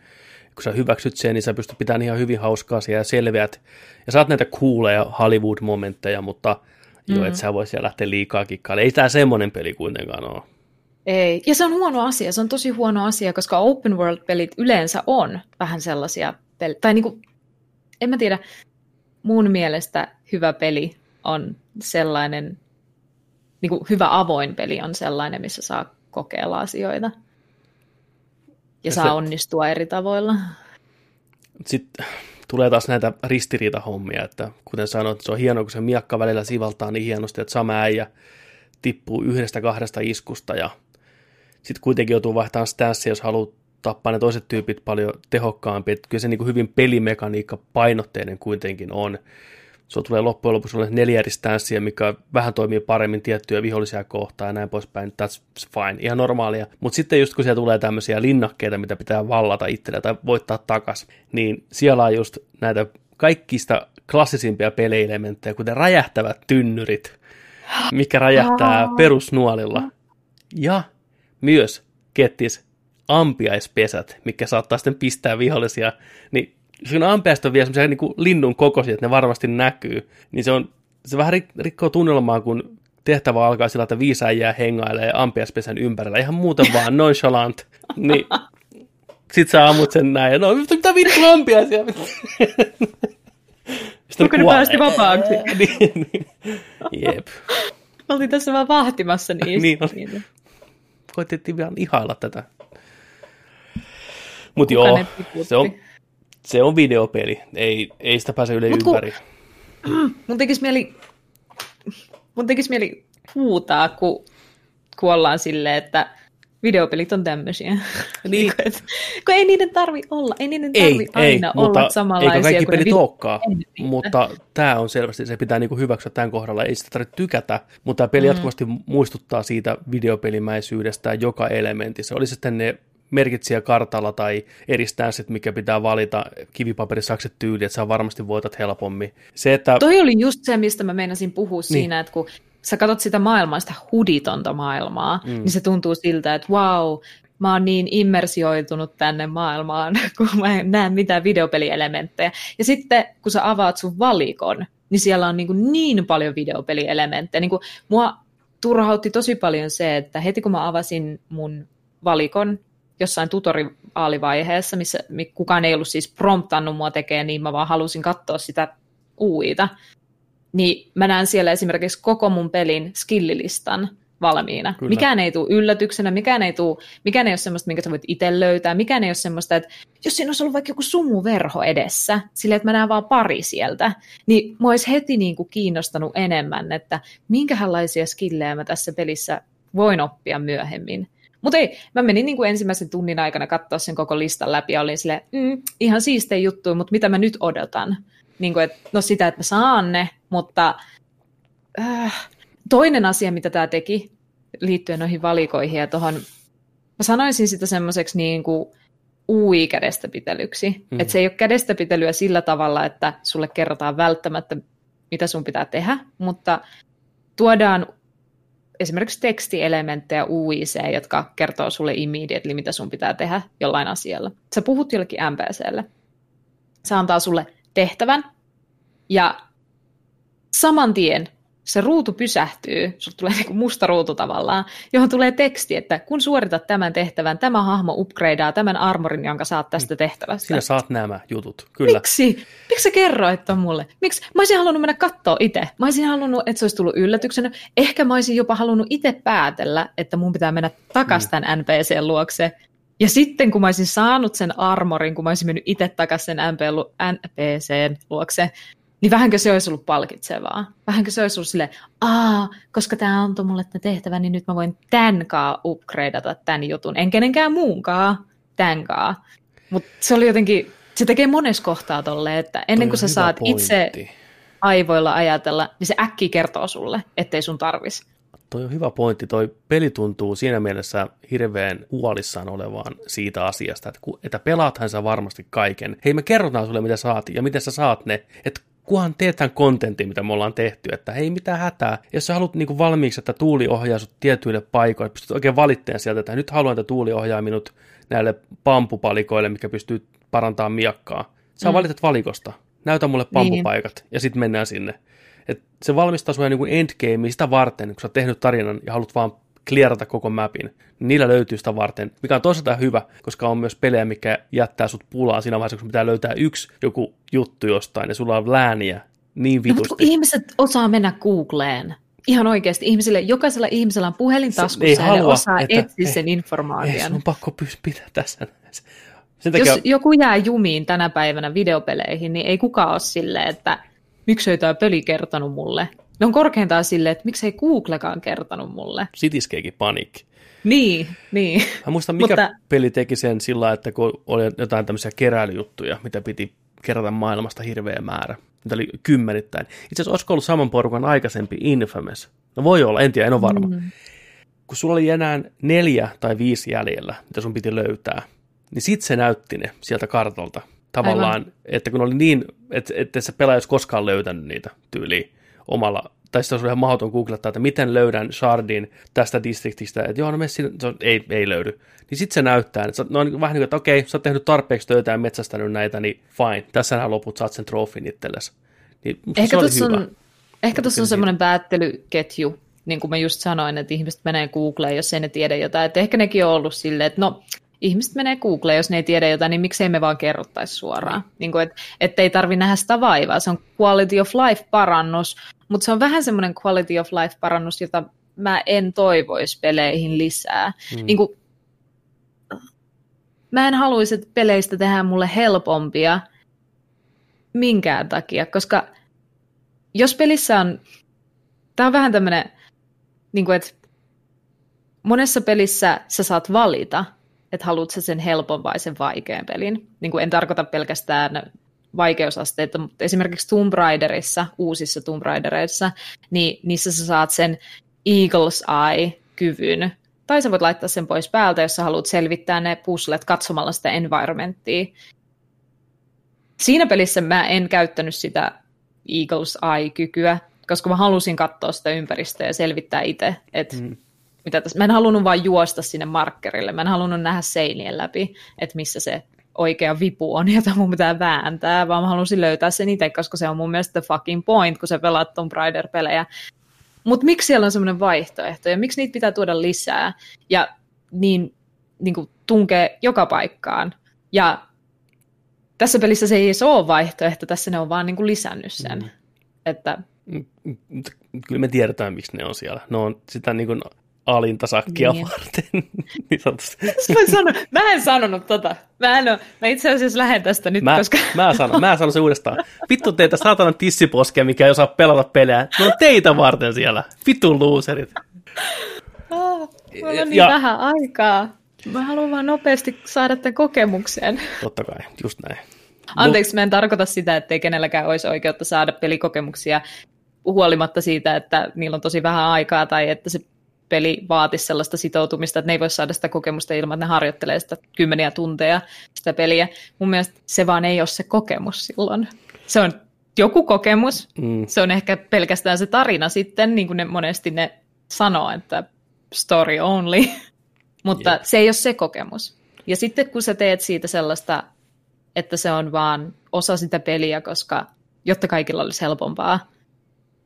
Speaker 1: kun sä hyväksyt sen, niin sä pystyt pitämään ihan hyvin hauskaa siellä ja selviät. Ja saat näitä cooleja Hollywood-momentteja, mutta mm. joo, et sä voi siellä lähteä liikaa kikkailemaan. Ei tää semmoinen peli kuitenkaan ole.
Speaker 3: Ei, ja se on huono asia, se on tosi huono asia, koska open world-pelit yleensä on vähän sellaisia peli, tai niinku, en mä tiedä, mun mielestä hyvä peli on sellainen, niinku hyvä avoin peli on sellainen, missä saa kokeilla asioita ja saa onnistua eri tavoilla.
Speaker 1: Sitten tulee taas näitä ristiriitahommia, että kuten sanoit, se on hienoa, kun se miakka välillä sivaltaa niin hienosti, että sama äijä tippuu yhdestä kahdesta iskusta ja sitten kuitenkin joutuu vaihtamaan stanssia, jos haluaa tappaa ne toiset tyypit paljon tehokkaampi. Että kyllä se niin kuin hyvin pelimekaniikka painotteinen kuitenkin on se tulee loppujen lopuksi olla neljä eri stanssia, mikä vähän toimii paremmin tiettyjä vihollisia kohtaan ja näin poispäin. That's fine, ihan normaalia. Mutta sitten just kun siellä tulee tämmöisiä linnakkeita, mitä pitää vallata itselle tai voittaa takas, niin siellä on just näitä kaikista klassisimpia peleelementtejä, kuten räjähtävät tynnyrit, mikä räjähtää perusnuolilla. Ja myös kettis ampiaispesät, mikä saattaa sitten pistää vihollisia, niin siinä ampeasta on vielä semmoisia niin linnun kokoisia, että ne varmasti näkyy, niin se on se vähän rikkoo tunnelmaa, kun tehtävä alkaa sillä, että viisi äijää hengailee ampiaspesän ympärillä, ihan muuten vaan nonchalant, niin sit sä ammut sen näin, ja no mitä vittu ampiaisia?
Speaker 3: Sitten ne päästi vapaaksi?
Speaker 1: niin, niin. Jep.
Speaker 3: Oltiin tässä vaan vahtimassa niistä.
Speaker 1: niin, niin. Koitettiin vielä ihailla tätä. Mutta joo, se on, se on videopeli, ei, ei sitä pääse yle Mut ympäri.
Speaker 3: Kun, mun tekisi mieli, mun tekisi mieli huutaa, kun, kun ollaan silleen, että videopelit on tämmöisiä. Niin. kun ei niiden tarvi olla, ei niiden tarvi ei, aina ei, olla mutta samanlaisia
Speaker 1: eikä kaikki pelit olekaan, mutta tämä on selvästi, se pitää niinku hyväksyä tämän kohdalla, ei sitä tarvitse tykätä, mutta tämä peli mm. jatkuvasti muistuttaa siitä videopelimäisyydestä joka elementissä, oli sitten ne merkitsijä kartalla tai eristää sit, mikä pitää valita kivipaperisakset tyyli, että sä varmasti voitat helpommin. Se, että...
Speaker 3: Toi oli just se, mistä mä meinasin puhua niin. siinä, että kun sä katsot sitä maailmaa, sitä huditonta maailmaa, mm. niin se tuntuu siltä, että wow, mä oon niin immersioitunut tänne maailmaan, kun mä en näe mitään videopelielementtejä. Ja sitten, kun sä avaat sun valikon, niin siellä on niin, kuin niin paljon videopelielementtejä. Niin kuin mua turhautti tosi paljon se, että heti kun mä avasin mun valikon, jossain tutoriaalivaiheessa, missä kukaan ei ollut siis promptannut mua tekemään, niin mä vaan halusin katsoa sitä uuita. Niin mä näen siellä esimerkiksi koko mun pelin skillilistan valmiina. Kyllä. Mikään ei tule yllätyksenä, mikään ei, tule, mikään ei ole semmoista, minkä sä voit itse löytää, mikään ei ole semmoista, että jos siinä olisi ollut vaikka joku sumuverho edessä, sillä että mä näen vaan pari sieltä, niin mä olisi heti niin kuin kiinnostanut enemmän, että minkälaisia skillejä mä tässä pelissä voin oppia myöhemmin. Mutta ei, mä menin niin kuin ensimmäisen tunnin aikana katsoa sen koko listan läpi ja olin sille mm, ihan siistejä juttuja, mutta mitä mä nyt odotan? Niin kuin, et, no sitä, että mä saan ne, mutta äh, toinen asia, mitä tämä teki liittyen noihin valikoihin ja tuohon, mä sanoisin sitä semmoiseksi niin kuin UI kädestäpitelyksi. Mm. Että se ei ole kädestäpitelyä sillä tavalla, että sulle kerrotaan välttämättä, mitä sun pitää tehdä, mutta tuodaan esimerkiksi tekstielementtejä UIC, jotka kertoo sulle immediately, mitä sun pitää tehdä jollain asialla. Sä puhut jollekin MPClle. Se antaa sulle tehtävän, ja saman tien se ruutu pysähtyy, sulla tulee niin musta ruutu tavallaan, johon tulee teksti, että kun suoritat tämän tehtävän, tämä hahmo upgradeaa tämän armorin, jonka saat tästä tehtävästä.
Speaker 1: Sinä saat nämä jutut, kyllä.
Speaker 3: Miksi? Miksi sä kerroit ton mulle? Miksi? Mä olisin halunnut mennä katsoa itse. Mä olisin halunnut, että se olisi tullut yllätyksenä. Ehkä mä olisin jopa halunnut itse päätellä, että mun pitää mennä takaisin mm. tämän NPCn luokse. Ja sitten kun mä olisin saanut sen armorin, kun mä olisin mennyt itse takaisin sen NPCn luokse, niin vähänkö se olisi ollut palkitsevaa? Vähänkö se olisi ollut silleen, aa, koska tämä antoi mulle tämä tehtävä, niin nyt mä voin tämänkaa upgradeata tämän jutun. En kenenkään muunkaan, tämänkaa. Mutta se oli jotenkin, se tekee monessa kohtaa tolleen, että ennen kuin sä saat pointti. itse aivoilla ajatella, niin se äkki kertoo sulle, ettei sun tarvis.
Speaker 1: Toi on hyvä pointti. Toi peli tuntuu siinä mielessä hirveän huolissaan olevaan siitä asiasta, että, että pelaathan sä varmasti kaiken. Hei, me kerrotaan sulle, mitä saat ja miten sä saat ne. Että kunhan teet tämän kontentin, mitä me ollaan tehty, että hei, mitä hätää. Jos sä haluat niin valmiiksi, että tuuli ohjaa sut tietyille paikoille, pystyt oikein valitteen sieltä, että nyt haluan, että tuuli ohjaa minut näille pampupalikoille, mikä pystyy parantamaan miakkaa. Sä mm. valitat valikosta. Näytä mulle niin. pampupaikat niin. ja sitten mennään sinne. Et se valmistaa sinua niin endgamea sitä varten, kun sä oot tehnyt tarinan ja haluat vaan clearata koko mapin, niillä löytyy sitä varten, mikä on toisaalta hyvä, koska on myös pelejä, mikä jättää sut pulaa siinä vaiheessa, kun pitää löytää yksi joku juttu jostain, ja sulla on lääniä niin vitusti. No,
Speaker 3: mutta ihmiset osaa mennä Googleen. Ihan oikeasti. Ihmisille, jokaisella ihmisellä on puhelin taskussa ja ne osaa että, etsiä sen informaation. Ei,
Speaker 1: on pakko pitää tässä.
Speaker 3: Sen takia... Jos joku jää jumiin tänä päivänä videopeleihin, niin ei kukaan ole silleen, että miksi ei tämä peli kertonut mulle. Ne on korkeintaan silleen, että miksei Googlekaan kertonut mulle.
Speaker 1: Cityscape Panic.
Speaker 3: Niin, niin.
Speaker 1: Mä muistan, mikä Mutta... peli teki sen sillä, että kun oli jotain tämmöisiä keräilyjuttuja, mitä piti kerätä maailmasta hirveä määrä. Mitä oli kymmenittäin. Itse asiassa olisiko ollut saman porukan aikaisempi Infamous? No voi olla, en tiedä, en ole varma. Mm. Kun sulla oli enää neljä tai viisi jäljellä, mitä sun piti löytää, niin sit se näytti ne sieltä kartalta. Tavallaan, Aivan. että kun oli niin, että, että se pelaaja olisi koskaan löytänyt niitä tyyliin omalla, tai sitten olisi ihan mahdoton googlettaa, että miten löydän shardin tästä distriktistä, että joo, no messi, se on, ei, ei löydy. Niin sitten se näyttää, että no on vähän niin kuin, että okei, sä oot tehnyt tarpeeksi töitä ja metsästänyt näitä, niin fine, tässä nämä loput, saat sen trofin itsellesi. Niin,
Speaker 3: ehkä tuossa on, ehkä tuossa on semmoinen päättelyketju, niin kuin mä just sanoin, että ihmiset menee Googleen, jos ei ne tiedä jotain. Että ehkä nekin on ollut silleen, että no, ihmiset menee Googleen, jos ne ei tiedä jotain, niin miksei me vaan kerrottaisi suoraan. Mm. Niin kuin, et, että ei tarvi nähdä sitä vaivaa. Se on quality of life parannus, mutta se on vähän semmoinen quality of life parannus, jota mä en toivoisi peleihin lisää. Mm. Niin kuin, mä en haluaisi, että peleistä tehdään mulle helpompia minkään takia, koska jos pelissä on, tämä on vähän tämmöinen, niin kuin, että monessa pelissä sä saat valita, että haluatko sen helpon vai sen vaikean pelin. Niin kuin en tarkoita pelkästään vaikeusasteita, mutta esimerkiksi Tomb Raiderissa, uusissa Tomb Raidereissa, niin niissä sä saat sen Eagle's Eye-kyvyn, tai sä voit laittaa sen pois päältä, jos sä haluat selvittää ne puzzlet katsomalla sitä environmenttia. Siinä pelissä mä en käyttänyt sitä Eagle's Eye-kykyä, koska mä halusin katsoa sitä ympäristöä ja selvittää itse, että mm mitä tässä, mä en halunnut vain juosta sinne markkerille, mä en halunnut nähdä seinien läpi, että missä se oikea vipu on, jota mun pitää vääntää, vaan mä halusin löytää sen itse, koska se on mun mielestä the fucking point, kun sä pelaat Tomb Raider-pelejä. Mutta miksi siellä on semmoinen vaihtoehto, ja miksi niitä pitää tuoda lisää, ja niin, niin kuin tunkee joka paikkaan. Ja tässä pelissä se ei edes ole vaihtoehto, tässä ne on vaan niin kuin lisännyt sen. Mm. Että... Mm,
Speaker 1: mm, kyllä me tiedetään, miksi ne on siellä. Ne on sitä niin kuin alinta sakkia niin. varten. niin
Speaker 3: sano, mä en sanonut tota. Mä, en ole, mä itse asiassa lähden tästä nyt,
Speaker 1: mä,
Speaker 3: koska...
Speaker 1: mä, sanon, mä sanon se uudestaan. Vittu teitä saatanan tissiposkia, mikä ei osaa pelata pelejä. Ne on teitä varten siellä. Vittu loserit.
Speaker 3: Oh, mulla on niin ja, vähän aikaa. Mä haluan vaan nopeasti saada tämän kokemukseen.
Speaker 1: Totta kai, just näin.
Speaker 3: Anteeksi, mä en tarkoita sitä, että ei kenelläkään olisi oikeutta saada pelikokemuksia huolimatta siitä, että niillä on tosi vähän aikaa tai että se peli vaatisi sellaista sitoutumista, että ne ei voi saada sitä kokemusta ilman, että ne harjoittelee sitä kymmeniä tunteja sitä peliä. Mun mielestä se vaan ei ole se kokemus silloin. Se on joku kokemus, mm. se on ehkä pelkästään se tarina sitten, niin kuin ne monesti ne sanoo, että story only, mutta yeah. se ei ole se kokemus. Ja sitten kun sä teet siitä sellaista, että se on vaan osa sitä peliä, koska jotta kaikilla olisi helpompaa,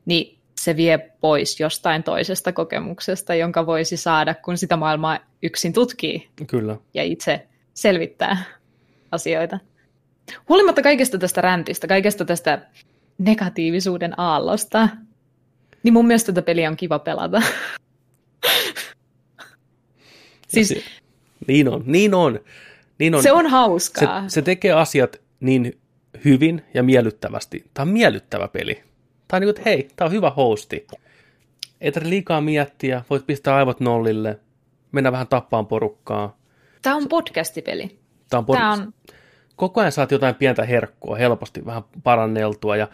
Speaker 3: niin se vie pois jostain toisesta kokemuksesta, jonka voisi saada, kun sitä maailmaa yksin tutkii.
Speaker 1: Kyllä.
Speaker 3: Ja itse selvittää asioita. Huolimatta kaikesta tästä räntistä, kaikesta tästä negatiivisuuden aallosta, niin mun mielestä tätä peliä on kiva pelata.
Speaker 1: siis, se, niin on, niin on. Niin on.
Speaker 3: Se on hauskaa.
Speaker 1: Se, se tekee asiat niin hyvin ja miellyttävästi. Tämä on miellyttävä peli. Tämä on niin kuin, että hei, tämä on hyvä hosti. Ei tarvitse liikaa miettiä, voit pistää aivot nollille, mennä vähän tappaan porukkaa.
Speaker 3: Tämä on podcastipeli.
Speaker 1: Tämä on, pod- tämä on... Koko ajan saat jotain pientä herkkua, helposti vähän paranneltua, ja,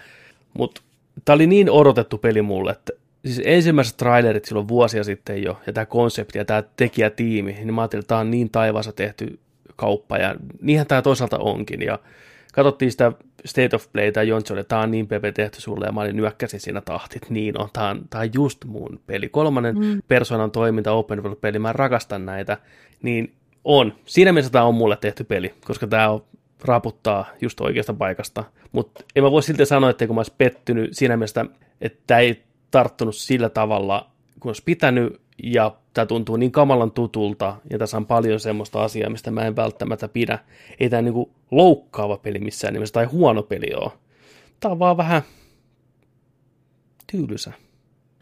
Speaker 1: mutta tämä oli niin odotettu peli mulle, että siis ensimmäiset trailerit silloin vuosia sitten jo, ja tämä konsepti ja tämä tekijätiimi, niin mä ajattelin, että tämä on niin taivaassa tehty kauppa, ja niinhän tämä toisaalta onkin, ja katsottiin sitä State of Play tai Jontsi oli, tämä on niin pepe tehty sulle, ja mä olin nyökkäsin siinä tahtit, niin on, tämä on, tämä on just mun peli. Kolmannen mm. persoonan toiminta, open world peli, mä rakastan näitä, niin on. Siinä mielessä tämä on mulle tehty peli, koska tämä on raputtaa just oikeasta paikasta. Mutta en mä voi silti sanoa, että kun mä olisin pettynyt siinä mielessä, että tämä ei tarttunut sillä tavalla, kun olisi pitänyt, ja tämä tuntuu niin kamalan tutulta, ja tässä on paljon semmoista asiaa, mistä mä en välttämättä pidä. Ei tämä niinku loukkaava peli missään nimessä, tai huono peli ole. Tämä on vaan vähän tyylysä.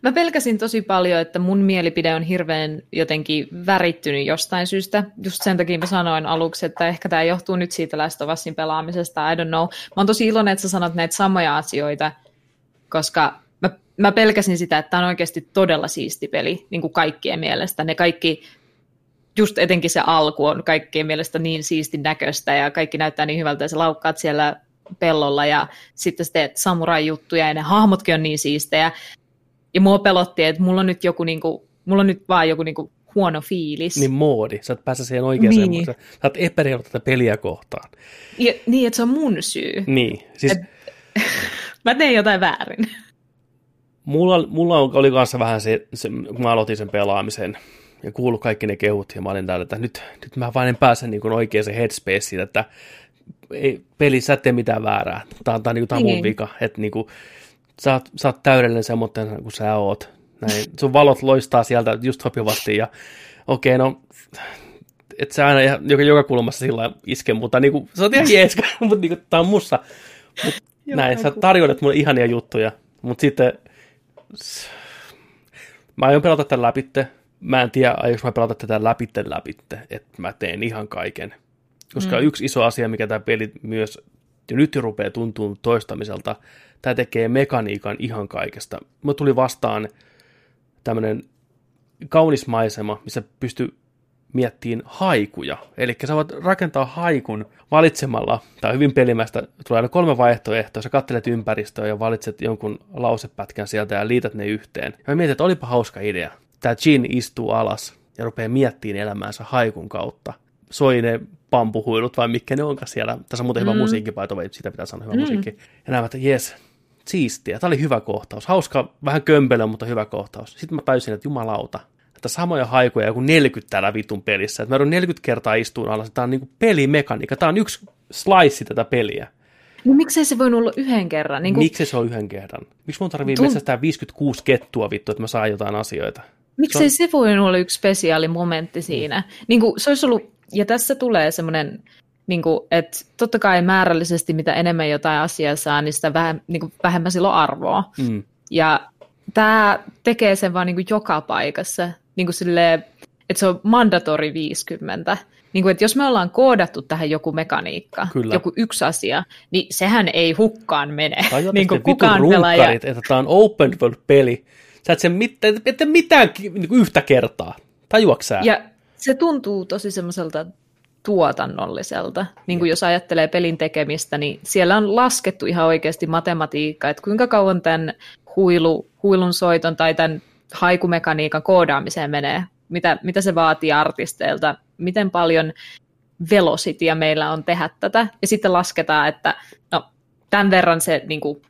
Speaker 3: Mä pelkäsin tosi paljon, että mun mielipide on hirveän jotenkin värittynyt jostain syystä. Just sen takia mä sanoin aluksi, että ehkä tämä johtuu nyt siitä Last of Usin pelaamisesta, I don't know. Mä oon tosi iloinen, että sä sanot näitä samoja asioita, koska mä, pelkäsin sitä, että tämä on oikeasti todella siisti peli, niin kuin kaikkien mielestä. Ne kaikki, just etenkin se alku on kaikkien mielestä niin siistin näköistä ja kaikki näyttää niin hyvältä ja sä laukkaat siellä pellolla ja sitten sä teet samurai-juttuja ja ne hahmotkin on niin siistejä. Ja mua pelotti, että mulla on nyt joku niinku, mulla on nyt vaan joku niinku huono fiilis.
Speaker 1: Niin moodi, sä et pääse siihen oikeaan niin. Sä oot epäreilu tätä peliä kohtaan.
Speaker 3: Ja, niin, että se on mun syy.
Speaker 1: Niin. Siis... Et,
Speaker 3: mä teen jotain väärin.
Speaker 1: Mulla, mulla oli kanssa vähän se, se, kun mä aloitin sen pelaamisen ja kuulu kaikki ne kehut, ja mä olin täällä, että nyt, nyt mä vain en pääse niin kuin oikeaan se headspaceen, että ei, pelissä et tee mitään väärää. Tämä on, tämä on, niin kuin, mun niin. vika, että niin kuin, sä oot, sä oot täydellinen semmoinen kuin sä oot. Näin. Sun valot loistaa sieltä just sopivasti ja okei, okay, no et sä aina joka, joka kulmassa sillä iske, mutta niinku, se on ihan jees, mutta niinku, tää on mussa. Mut, näin, sä tarjoilet mulle ihania juttuja, mutta sitten mä aion pelata tätä läpitte. Mä en tiedä, aionko mä pelata tätä läpitte läpitte, että mä teen ihan kaiken. Koska mm. yksi iso asia, mikä tämä peli myös jo nyt jo rupeaa tuntua toistamiselta, tämä tekee mekaniikan ihan kaikesta. Mä tuli vastaan tämmöinen kaunis maisema, missä pystyy miettiin haikuja. Eli sä voit rakentaa haikun valitsemalla, tai hyvin pelimästä, tulee aina kolme vaihtoehtoa, sä katselet ympäristöä ja valitset jonkun lausepätkän sieltä ja liität ne yhteen. Ja mä mietin, että olipa hauska idea. Tämä Jin istuu alas ja rupeaa miettimään elämäänsä haikun kautta. Soi ne pampuhuilut vai mikä ne onkaan siellä. Tässä on muuten mm. hyvä musiikki, by the sitä pitää sanoa hyvä mm. musiikki. Ja näin, että jes, siistiä. Tämä oli hyvä kohtaus. Hauska, vähän kömpelö, mutta hyvä kohtaus. Sitten mä tajusin, että jumalauta, että samoja haikuja joku 40 täällä vitun pelissä. Että mä 40 kertaa istuun alas. Tämä on niin pelimekaniikka. Tämä on yksi slice tätä peliä.
Speaker 3: No miksei se voi olla yhden kerran?
Speaker 1: Niin kuin... Miksei se on yhden kerran? Miksi mun tarvii Tunt... metsästää 56 kettua vittu, että mä saan jotain asioita?
Speaker 3: Miksei se, on... se voi olla yksi spesiaali momentti siinä? Niin kuin, se olisi ollut, ja tässä tulee semmoinen niin kuin, että totta kai määrällisesti mitä enemmän jotain asiaa saa, niin sitä vähem, niin kuin vähemmän silloin arvoa. Mm. Ja tämä tekee sen vaan niin kuin joka paikassa, niin kuin silleen, että se on mandatori 50. Niin kuin, että jos me ollaan koodattu tähän joku mekaniikka, Kyllä. joku yksi asia, niin sehän ei hukkaan mene.
Speaker 1: niin kuin kukaan pelaaja... että tämä on open world-peli. Sä et, sen mit, et, mitään niin kuin yhtä kertaa. Tajuaksä?
Speaker 3: Ja se tuntuu tosi semmoiselta tuotannolliselta. Niin kuin jos ajattelee pelin tekemistä, niin siellä on laskettu ihan oikeasti matematiikkaa, että kuinka kauan tämän huilu, huilun soiton tai tämän haikumekaniikan koodaamiseen menee, mitä, mitä se vaatii artisteilta, miten paljon velocityä meillä on tehdä tätä, ja sitten lasketaan, että no, tämän verran se niin kuin,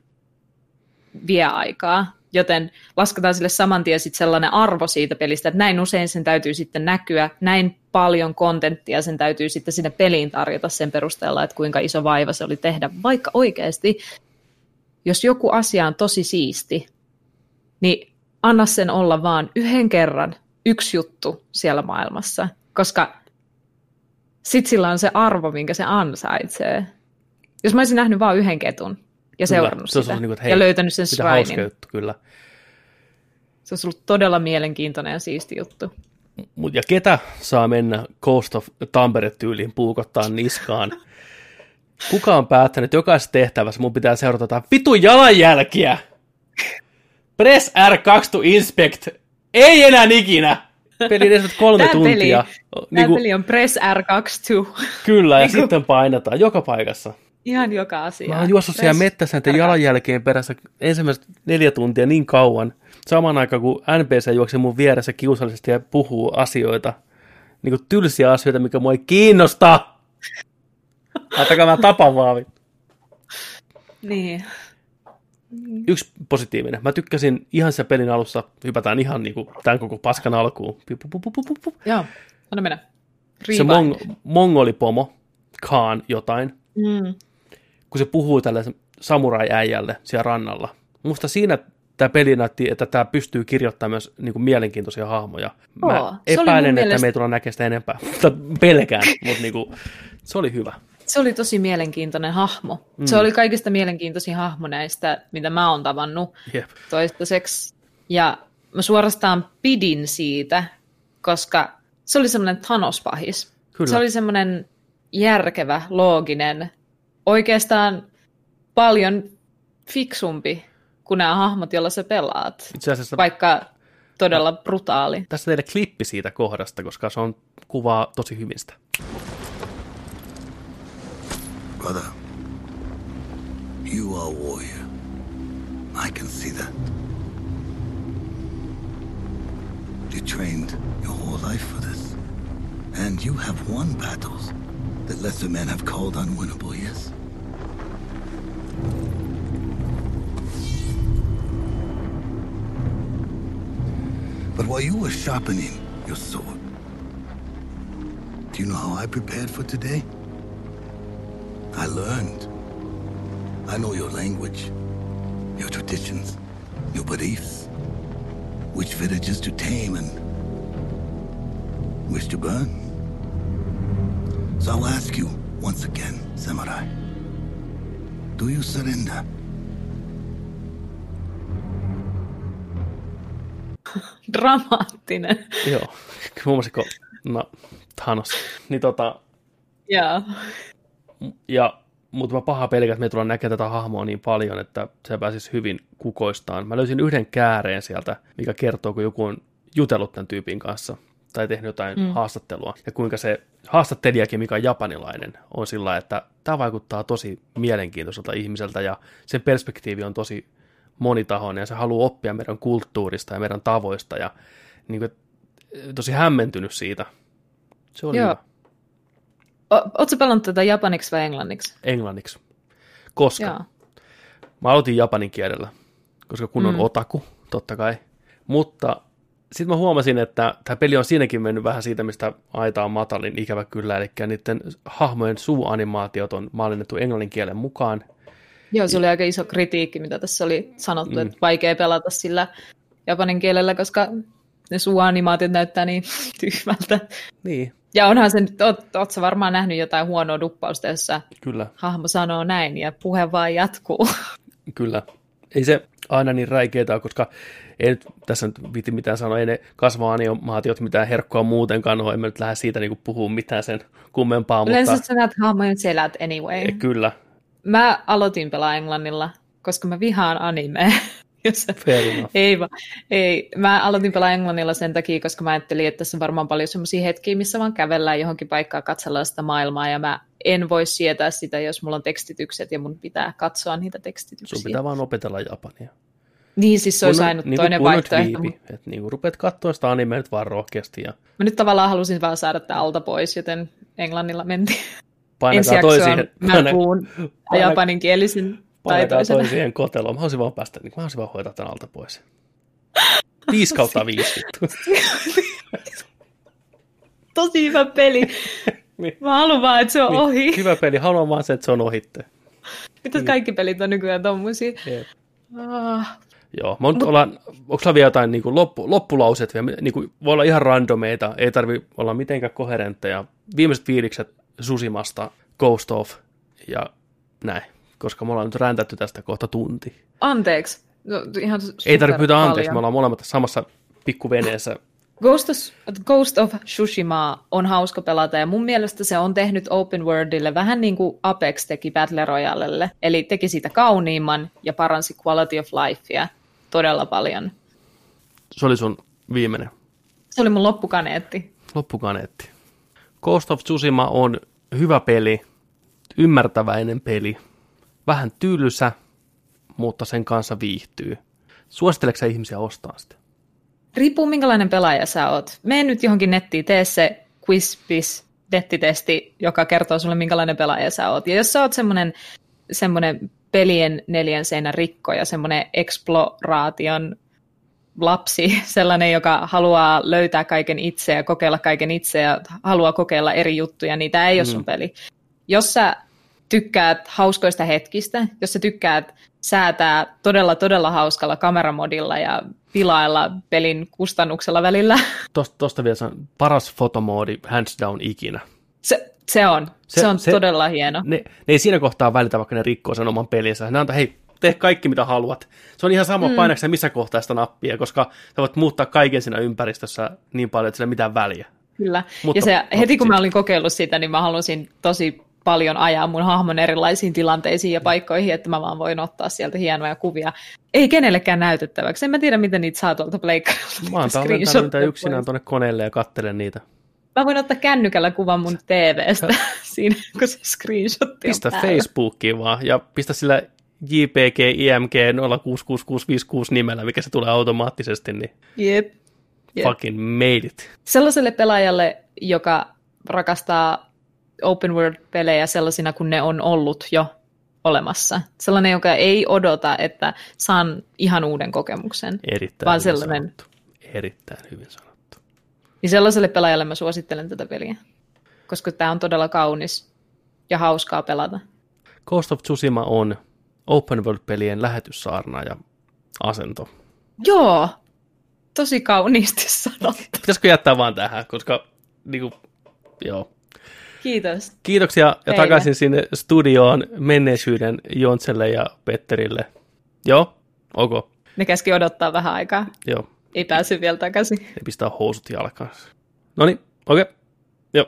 Speaker 3: vie aikaa, joten lasketaan sille saman tien sit sellainen arvo siitä pelistä, että näin usein sen täytyy sitten näkyä, näin paljon kontenttia sen täytyy sitten sinne peliin tarjota sen perusteella, että kuinka iso vaiva se oli tehdä, vaikka oikeasti, jos joku asia on tosi siisti, niin anna sen olla vaan yhden kerran yksi juttu siellä maailmassa, koska sit sillä on se arvo, minkä se ansaitsee. Jos mä olisin nähnyt vain yhden ketun ja seurannut
Speaker 1: se
Speaker 3: sitä
Speaker 1: niin kuin, että hei,
Speaker 3: ja löytänyt sen shrinin,
Speaker 1: juttu, kyllä.
Speaker 3: se olisi ollut todella mielenkiintoinen ja siisti juttu.
Speaker 1: Mut, ja ketä saa mennä Coast of Tampere-tyyliin puukottaa niskaan? Kuka on päättänyt, että jokaisessa tehtävässä mun pitää seurata jotain vitun jalanjälkiä? Press R2 to inspect. Ei enää ikinä. Peli edes kolme
Speaker 3: Tää peli-
Speaker 1: tuntia.
Speaker 3: Tämä
Speaker 1: Niinku,
Speaker 3: peli on Press R2
Speaker 1: kyllä, ja
Speaker 3: niinku-
Speaker 1: sitten painetaan joka paikassa.
Speaker 3: ihan joka asia.
Speaker 1: Mä oon juossut siellä mettässä näiden jalanjälkeen perässä ensimmäiset neljä tuntia niin kauan. Samaan aikaan, kun NPC juoksee mun vieressä kiusallisesti ja puhuu asioita. Niin kuin tylsiä asioita, mikä mua ei kiinnosta. Ajatakaa mä tapan vaan.
Speaker 3: Niin.
Speaker 1: Yksi positiivinen. Mä tykkäsin ihan se pelin alussa, hypätään ihan niin kuin tämän koko paskan alkuun. Pu, pu, pu, pu, pu, pu, pu.
Speaker 3: Joo, anna mennä.
Speaker 1: Se
Speaker 3: Rewind.
Speaker 1: mong- mongolipomo, Khan jotain,
Speaker 3: Mm.
Speaker 1: kun se puhuu tälle samurai-äijälle siellä rannalla. Musta siinä tämä peli näytti, että tämä pystyy kirjoittamaan myös niin kuin mielenkiintoisia hahmoja. Mä
Speaker 3: Oo, se mun
Speaker 1: epäilen, että
Speaker 3: mielestä-
Speaker 1: me ei tulla näkemään sitä enempää. Tai pelkään, mutta niin kuin, se oli hyvä.
Speaker 3: Se oli tosi mielenkiintoinen hahmo. Mm. Se oli kaikista mielenkiintoisin hahmo näistä, mitä mä oon tavannut
Speaker 1: Jep.
Speaker 3: toistaiseksi. Ja mä suorastaan pidin siitä, koska se oli semmoinen Thanos-pahis.
Speaker 1: Kyllä.
Speaker 3: Se oli semmoinen järkevä, looginen, oikeastaan paljon fiksumpi kuin nämä hahmot, joilla sä pelaat.
Speaker 1: Itse asiassa
Speaker 3: Vaikka todella brutaali.
Speaker 1: tässä teille klippi siitä kohdasta, koska se on kuvaa tosi hyvin sitä.
Speaker 4: Brother, you are a warrior. I can see that. You trained your whole life for this. And you have won battles that lesser men have called unwinnable, yes? But while you were sharpening your sword, do you know how I prepared for today? I learned. I know your language, your traditions, your beliefs, which villages to tame and which to burn. So I'll ask you once again, Samurai. Do you surrender?
Speaker 3: Dramaattinen.
Speaker 1: Joo, huomasiko? No, Thanos. Niin tota,
Speaker 3: Joo.
Speaker 1: Ja, mutta mä paha pelkään, että me tullaan näkemään tätä hahmoa niin paljon, että se pääsisi hyvin kukoistaan. Mä löysin yhden kääreen sieltä, mikä kertoo, kun joku on jutellut tämän tyypin kanssa tai tehnyt jotain mm. haastattelua. Ja kuinka se haastattelijakin, mikä on japanilainen, on sillä että tämä vaikuttaa tosi mielenkiintoiselta ihmiseltä ja sen perspektiivi on tosi monitahoinen ja se haluaa oppia meidän kulttuurista ja meidän tavoista ja niin kuin, tosi hämmentynyt siitä. Se oli
Speaker 3: Joo.
Speaker 1: hyvä.
Speaker 3: Oletko pelannut tätä japaniksi vai englanniksi?
Speaker 1: englanniksi. Koska
Speaker 3: Joo.
Speaker 1: mä aloitin japanin kielellä, koska kun on
Speaker 3: Mm.
Speaker 1: otaku, totta kai. Mutta sitten mä huomasin, että tämä peli on siinäkin mennyt vähän siitä, mistä aita on matalin, ikävä kyllä. Eli niiden hahmojen suuanimaatiot on mallinnettu englannin kielen mukaan.
Speaker 3: Joo, se oli aika iso kritiikki, mitä tässä oli sanottu,
Speaker 1: Mm.
Speaker 3: että vaikea pelata sillä japanin kielellä, koska ne suuanimaatiot näyttää niin tyhmältä.
Speaker 1: Niin,
Speaker 3: Ja onhan se nyt, oot, oot sä varmaan nähnyt jotain huonoa duppausta, jossa
Speaker 1: kyllä,
Speaker 3: hahmo sanoo näin ja puhe vaan jatkuu.
Speaker 1: kyllä. Ei se aina niin räikeetä ole, koska ei nyt tässä nyt viti mitään sanoa, ei ne kasva-animaatiot mitään herkkua muutenkaan ole, en mä nyt lähde siitä niinku puhua mitään sen kummempaa,
Speaker 3: Yleensä
Speaker 1: mutta
Speaker 3: sä näet hahmojen selät anyway.
Speaker 1: kyllä,
Speaker 3: Mä aloitin pelaa englannilla, koska mä vihaan animea. Jos. Ei, va, ei. Mä aloitin pelaa englannilla sen takia, koska mä ajattelin, että tässä on varmaan paljon semmoisia hetkiä, missä vaan kävellään johonkin paikkaan, katsellaan sitä maailmaa, ja mä en voi sietää sitä, jos mulla on tekstitykset, ja mun pitää katsoa niitä tekstityksiä.
Speaker 1: Sun pitää vaan opetella japania.
Speaker 3: Niin, siis se olisi ainut
Speaker 1: niinku
Speaker 3: toinen vaihtoehto.
Speaker 1: creepy. Että niinku rupeat katsoa sitä animea nyt vaan rohkeasti ja
Speaker 3: Mä nyt tavallaan halusin vaan saada tämä alta pois, joten englannilla mentiin.
Speaker 1: Painakaa toisiin.
Speaker 3: mä puhun japaninkielisin taitoisena.
Speaker 1: toisien koteloon. Mä haluaisin vaan päästä, niin mä haluaisin vaan hoitaa tämän alta pois. 5 kautta 5 vittu.
Speaker 3: Tosi hyvä peli.
Speaker 1: Niin.
Speaker 3: Mä haluan vaan, että se on ohi.
Speaker 1: Hyvä peli, haluan vaan se, että se on ohitte.
Speaker 3: Mitäs kaikki pelit on nykyään tommosia? Ah,
Speaker 1: Joo, mä nyt ollaan, onko sulla vielä jotain niin kuin loppu, loppulauseet vielä, niin kuin, voi olla ihan randomeita, ei tarvi olla mitenkään koherentteja. Viimeiset fiilikset Susimasta, Ghost of ja näin, koska me ollaan nyt räntätty tästä kohta tunti.
Speaker 3: anteeksi. No, ihan
Speaker 1: Ei tarvitse pyytää anteeksi, me ollaan molemmat samassa pikkuveneessä.
Speaker 3: Ghost of, Ghost of Tsushima on hauska pelata ja mun mielestä se on tehnyt open worldille vähän niin kuin Apex teki Battle Royalelle. Eli teki siitä kauniimman ja paransi quality of lifea todella paljon.
Speaker 1: Se oli sun viimeinen
Speaker 3: Se oli mun loppukaneetti.
Speaker 1: loppukaneetti. Ghost of Tsushima on hyvä peli, ymmärtäväinen peli, vähän tylsä, mutta sen kanssa viihtyy. Suositteleeko sä ihmisiä ostaa sitä?
Speaker 3: Riippuu minkälainen pelaaja sä oot. Mene nyt johonkin nettiin, tee se quizbis nettitesti, joka kertoo sulle minkälainen pelaaja sä oot. Ja jos sä oot semmoinen, semmoinen pelien neljän seinän rikko ja semmoinen exploraation lapsi, sellainen, joka haluaa löytää kaiken itse ja kokeilla kaiken itse ja haluaa kokeilla eri juttuja, niin tämä ei ole sun peli. Jos sä tykkäät hauskoista hetkistä, jos sä tykkäät säätää todella, todella hauskalla kameramodilla ja pilailla pelin kustannuksella välillä,
Speaker 1: Tosta, tosta vielä sanon, paras fotomoodi hands down ikinä.
Speaker 3: se, se on. Se,
Speaker 1: Se-
Speaker 3: on
Speaker 1: se-
Speaker 3: todella hieno.
Speaker 1: Ne, ne ei siinä kohtaa välitä, vaikka ne rikkoo sen oman pelinsä. Ne antaa, hei, tee kaikki mitä haluat. Se on ihan sama, mm. painatko sä missä kohtaa sitä nappia, koska sä voit muuttaa kaiken siinä ympäristössä niin paljon, että sillä ei mitään väliä.
Speaker 3: Kyllä.
Speaker 1: Mutta-
Speaker 3: ja se, heti kun mä olin kokeillut sitä, niin mä halusin tosi paljon ajaa mun hahmon erilaisiin tilanteisiin ja paikkoihin, että mä vaan voin ottaa sieltä hienoja kuvia. Ei kenellekään näytettäväksi. En mä tiedä, miten niitä saa tuolta pleikkarilta.
Speaker 1: Mä oon tallentanut niitä yksinään tuonne koneelle ja kattelen niitä.
Speaker 3: Mä voin ottaa kännykällä kuvan mun TVstä siinä, kun se screenshotti on
Speaker 1: Pistä
Speaker 3: päällä.
Speaker 1: Facebookiin vaan ja pistä sillä JPG IMG 066656 nimellä, mikä se tulee automaattisesti, niin
Speaker 3: Jep. Jep.
Speaker 1: fucking made it.
Speaker 3: Sellaiselle pelaajalle, joka rakastaa open world-pelejä sellaisina kuin ne on ollut jo olemassa. Sellainen, joka ei odota, että saan ihan uuden kokemuksen.
Speaker 1: Erittäin
Speaker 3: Vaan
Speaker 1: hyvin
Speaker 3: sellainen.
Speaker 1: sanottu. Erittäin hyvin sanottu.
Speaker 3: Niin sellaiselle pelaajalle mä suosittelen tätä peliä. Koska tämä on todella kaunis ja hauskaa pelata.
Speaker 1: Ghost of Tsushima on open world-pelien lähetyssaarna ja asento.
Speaker 3: Joo, tosi kauniisti sanottu.
Speaker 1: Pitäisikö jättää vaan tähän, koska niinku, joo.
Speaker 3: Kiitos.
Speaker 1: Kiitoksia ja
Speaker 3: Teille.
Speaker 1: takaisin sinne studioon menneisyyden Jontselle ja Petterille. Joo, ok,
Speaker 3: Ne käski odottaa vähän aikaa.
Speaker 1: joo.
Speaker 3: Ei päässyt vielä takaisin.
Speaker 1: Ne pistää housut jalkaan. No niin, okei. Okay. Joo.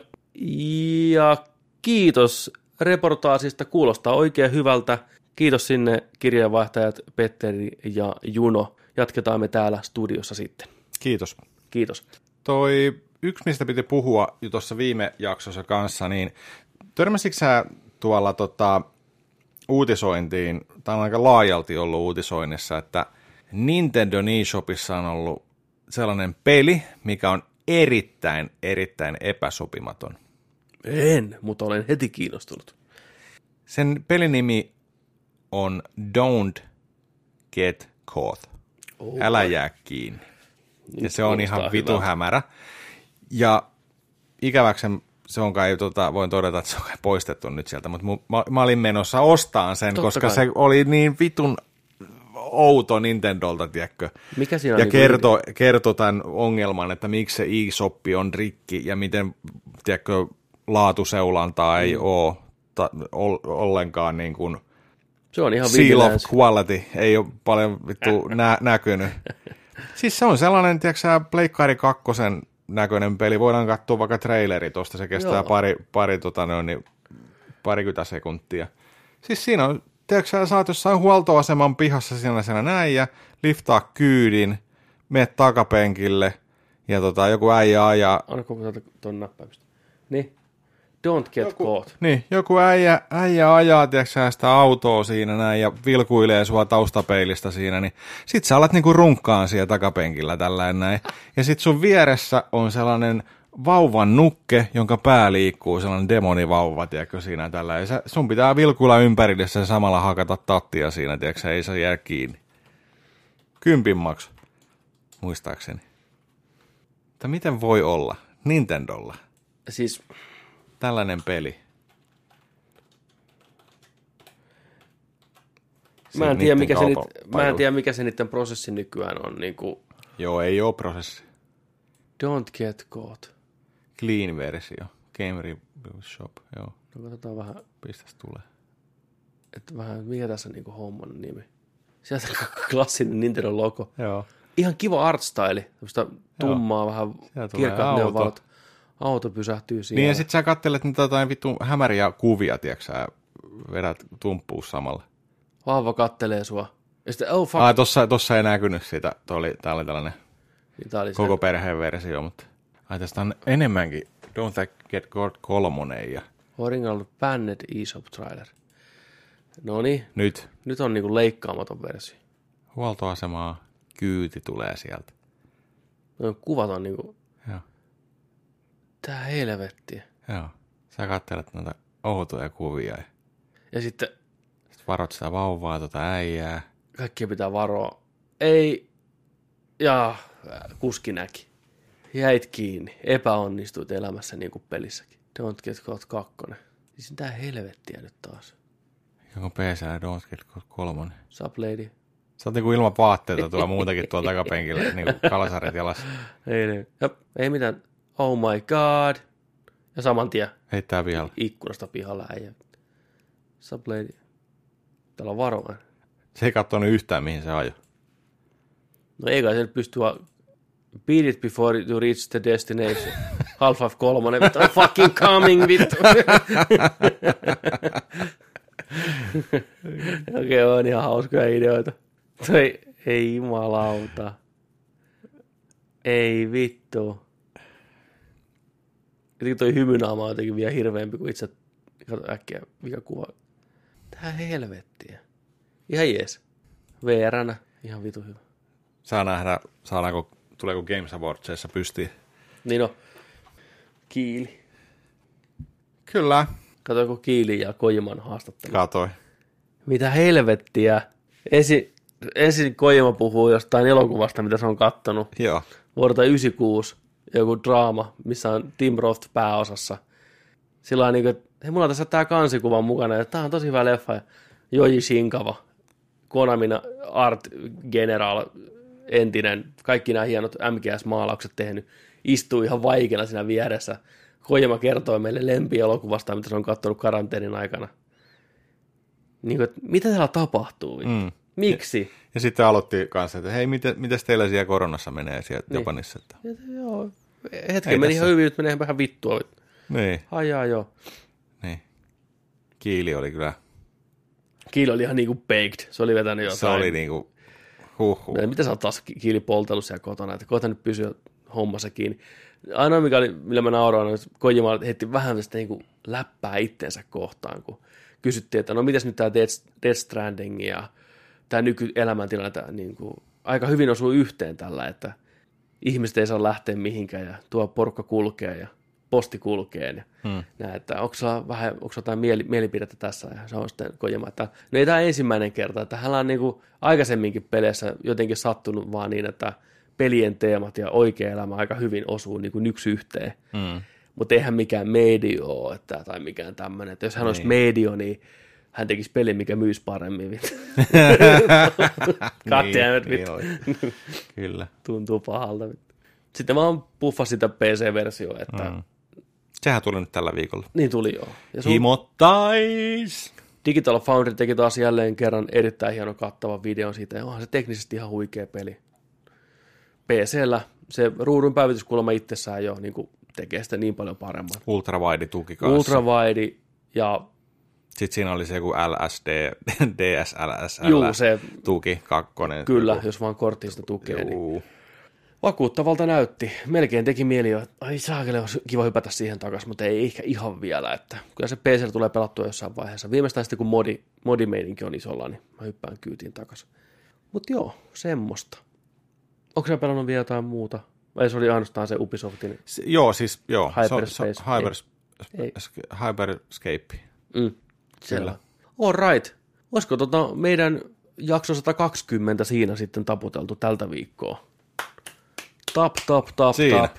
Speaker 1: Ja kiitos reportaasista. Kuulostaa oikein hyvältä. Kiitos sinne kirjeenvaihtajat Petteri ja Juno. Jatketaan me täällä studiossa sitten.
Speaker 2: Kiitos.
Speaker 1: Kiitos.
Speaker 2: Toi yksi, mistä piti puhua jo tuossa viime jaksossa kanssa, niin törmäsitkö sä tuolla tota, uutisointiin, tai on aika laajalti ollut uutisoinnissa, että Nintendo eShopissa on ollut sellainen peli, mikä on erittäin, erittäin epäsopimaton.
Speaker 1: En, mutta olen heti kiinnostunut.
Speaker 2: Sen pelin nimi on Don't Get Caught.
Speaker 1: Oh,
Speaker 2: Älä jää kiinni. Ja se on ihan vitu hämärä. Ja ikäväksen se on kai, tota, voin todeta, että se on kai poistettu nyt sieltä, mutta mu, mä, mä, olin menossa ostaan sen,
Speaker 1: Totta
Speaker 2: koska
Speaker 1: kai.
Speaker 2: se oli niin vitun outo Nintendolta, tiedätkö?
Speaker 1: Mikä siinä
Speaker 2: Ja kertoi kerto tämän ongelman, että miksi se e-shoppi on rikki ja miten, tiedätkö, laatuseulantaa ei
Speaker 1: Mm.
Speaker 2: ole ta, ol, ollenkaan niin kuin
Speaker 1: Se on ihan
Speaker 2: seal of quality, ei ole paljon vittu nä, näkynyt. Siis se on sellainen, tiedätkö sä, Pleikkari kakkosen näköinen peli. Voidaan katsoa vaikka traileri tuosta, se kestää
Speaker 1: Joo.
Speaker 2: pari, pari tota noin, niin, parikymmentä sekuntia. Siis siinä on, tiedätkö sä, saat jossain huoltoaseman pihassa siinä, siinä näin ja liftaa kyydin, meet takapenkille ja tota, joku äijä ajaa
Speaker 1: Anna koko tuon näppäimistä. Niin. Don't get caught.
Speaker 2: Niin, joku äijä, äijä ajaa, tiedätkö, sitä autoa siinä näin ja vilkuilee sua taustapeilistä siinä, niin sit sä alat niinku runkkaan siellä takapenkillä tällä näin. Ja sit sun vieressä on sellainen vauvan nukke, jonka pää liikkuu, sellainen demonivauva, tiedätkö, siinä tällä. Ja sä, sun pitää vilkuilla ympärille ja samalla hakata tattia siinä, tiedätkö, ei se jää kiinni. Kympin maksu, muistaakseni. Mutta miten voi olla Nintendolla
Speaker 1: Siis
Speaker 2: tällainen peli?
Speaker 1: mä en, tiedä, mikä se, niit,
Speaker 2: kaupan
Speaker 1: mä en tiedä, mikä se niiden prosessi nykyään on. Niin kuin,
Speaker 2: Joo, ei ole prosessi.
Speaker 1: don't get caught.
Speaker 2: Clean versio. Game Review Shop, joo.
Speaker 1: No katsotaan vähän,
Speaker 2: Pistäs tulee.
Speaker 1: että vähän mikä tässä on niin kuin homman nimi. Sieltä klassinen Nintendo logo.
Speaker 2: Joo.
Speaker 1: Ihan kiva artstyle. Tämmöistä tummaa, vähän
Speaker 2: tulee
Speaker 1: kirkkaat
Speaker 2: auto.
Speaker 1: neonvalot. Auto pysähtyy siihen.
Speaker 2: Niin ja sit sä kattelet niitä jotain vittu hämäriä kuvia, tiedätkö sä vedät tumppuu samalla.
Speaker 1: Vauva kattelee sua. Ja sitten, oh fuck.
Speaker 2: Ai, tossa, tossa ei näkynyt sitä. Tuo oli, tää oli tällainen
Speaker 1: Niin tää oli
Speaker 2: koko
Speaker 1: se.
Speaker 2: perheen versio, mutta ai tästä on enemmänkin Don't That Get God kolmonen ja
Speaker 1: Original Banned eShop trailer. No niin,
Speaker 2: nyt
Speaker 1: nyt on niinku leikkaamaton versio.
Speaker 2: huoltoasemaa kyyti tulee sieltä.
Speaker 1: No kuvat on niinku, Tää helvettiä.
Speaker 2: Joo. Sä katselet noita outoja kuvia ja
Speaker 1: Ja sitten
Speaker 2: sit varot sitä vauvaa tota äijää.
Speaker 1: kaikkia pitää varoa. Ei, ja kuski näki. Jäit kiinni, epäonnistuit elämässä niin kuin pelissäkin. Don't get caught kakkonen. Siis tää helvettiä nyt taas.
Speaker 2: Joku ja Don't Get God kolmonen.
Speaker 1: Sup lady?
Speaker 2: Sä oot niinku ilman vaatteita tuolla muutakin tuolla takapenkillä, niinku kalasaret jalassa.
Speaker 1: Ei, ei, Jop, ei mitään. Oh my god. Ja saman tien
Speaker 2: Heittää pihalla.
Speaker 1: ikkunasta pihalla äijä. Sup lady? Täällä on varovainen.
Speaker 2: Se ei katsonut yhtään, mihin se ajoi.
Speaker 1: No ei kai se pysty. Beat it before you reach the destination. Half-Life 3, vittu, I'm fucking coming, vittu. Okei, on ihan hauskoja ideoita. Toi, ei jumalauta. Ei vittu. Jotenkin toi hymynaama on jotenkin vielä hirveämpi kuin itse. Kato äkkiä, mikä kuva. Tää helvettiä. Ihan jees. VR-nä, ihan vitu hyvä.
Speaker 2: Saa nähdä, saadaanko, tuleeko Games Awardsissa pystyy.
Speaker 1: Niin no, Kiili.
Speaker 2: Kyllä.
Speaker 1: Katoiko Kiili ja Kojiman haastattelu?
Speaker 2: Katoi.
Speaker 1: Mitä helvettiä. Ensin, ensin Kojima puhuu jostain elokuvasta, mitä se on kattonut.
Speaker 2: Joo.
Speaker 1: Vuodelta 96, joku draama, missä on Tim Roth pääosassa. Sillä on niin kuin, että hei, mulla on tässä tää kansikuva mukana, ja tää on tosi hyvä leffa. Ja Joji Shinkava, Konamina Art General, entinen, kaikki nämä hienot MGS-maalaukset tehnyt, istuu ihan vaikeana siinä vieressä. Kojima kertoo meille lempielokuvasta, mitä se on katsonut karanteenin aikana. Niin kuin, että mitä täällä tapahtuu? Mm. Miksi?
Speaker 2: Ja sitten aloitti kanssa, että hei, miten, mites teillä siellä koronassa menee siellä niin. Japanissa? Että...
Speaker 1: Ja, joo, hetken
Speaker 2: Ei
Speaker 1: meni
Speaker 2: tässä-
Speaker 1: ihan hyvin, nyt menee vähän vittua.
Speaker 2: Niin,
Speaker 1: Ai jaa, joo.
Speaker 2: niin. Kiili oli kyllä,
Speaker 1: Kiili oli ihan niinku baked. Se oli vetänyt jotain.
Speaker 2: se oli niinku, huhhuh.
Speaker 1: Ja Mitä sä oot taas ki- kiili poltellut siellä kotona, että kohta nyt pysyä hommassa kiinni. Ainoa, mikä oli, millä mä nauroin, on, että Kojima heitti vähän sitä niin läppää itteensä kohtaan, kun kysyttiin, että no mitäs nyt tämä Death, Death Stranding ja tämä nykyelämäntilanne niin kuin, aika hyvin osuu yhteen tällä, että ihmiset ei saa lähteä mihinkään ja tuo porukka kulkee ja posti kulkee ja hmm. näin, että onko sulla vähän, onko jotain mieli, mielipidettä tässä ja se on sitten Kojima, että no ei tämä ensimmäinen kerta, että hän on niin kuin aikaisemminkin peleissä jotenkin sattunut vaan niin, että pelien teemat ja oikea elämä aika hyvin osuu niin kuin yksi yhteen.
Speaker 2: Mm.
Speaker 1: Mutta eihän mikään medio että, tai mikään tämmöinen. Että jos hän olisi medio, niin hän tekisi pelin, mikä myisi paremmin. Goddammit,
Speaker 2: niin, oli. Kyllä.
Speaker 1: Tuntuu pahalta. Sitten mä oon puffa sitä PC-versiota, että mm.
Speaker 2: Sehän tuli nyt tällä viikolla.
Speaker 1: niin tuli joo. Ja sun
Speaker 2: Himottais!
Speaker 1: Digital Foundry teki taas jälleen kerran erittäin hieno kattava videon siitä, ja onhan se teknisesti ihan huikea peli. PCllä se ruudun päivityskulma itsessään jo niin kuin tekee sitä niin paljon paremmin.
Speaker 2: Ultrawide tuki kanssa.
Speaker 1: Ultrawide ja
Speaker 2: Sitten siinä oli se joku LSD, DSLSL
Speaker 1: Juu, se-
Speaker 2: tuki, kakkonen.
Speaker 1: kyllä,
Speaker 2: Joku.
Speaker 1: jos vaan korttista tukee, niin. Vakuuttavalta näytti. Melkein teki mieli jo, että ai saakeli, olisi kiva hypätä siihen takaisin, mutta ei ehkä ihan vielä. Että kyllä se PC tulee pelattua jossain vaiheessa. Viimeistään sitten kun modi, modimeininki on isolla, niin mä hyppään kyytiin takaisin. Mutta joo, semmoista. Onko sä pelannut vielä jotain muuta? Vai se oli ainoastaan se Ubisoftin?
Speaker 2: Se, joo, siis joo.
Speaker 1: Hyperspace.
Speaker 2: Se, on- se, on hyper,
Speaker 1: Ei.
Speaker 2: Hyperscape.
Speaker 1: Mm, siellä. All right. Olisiko tota meidän jakso 120 siinä sitten taputeltu tältä viikkoa? Tap, tap, tap,
Speaker 2: Siinä.
Speaker 1: tap.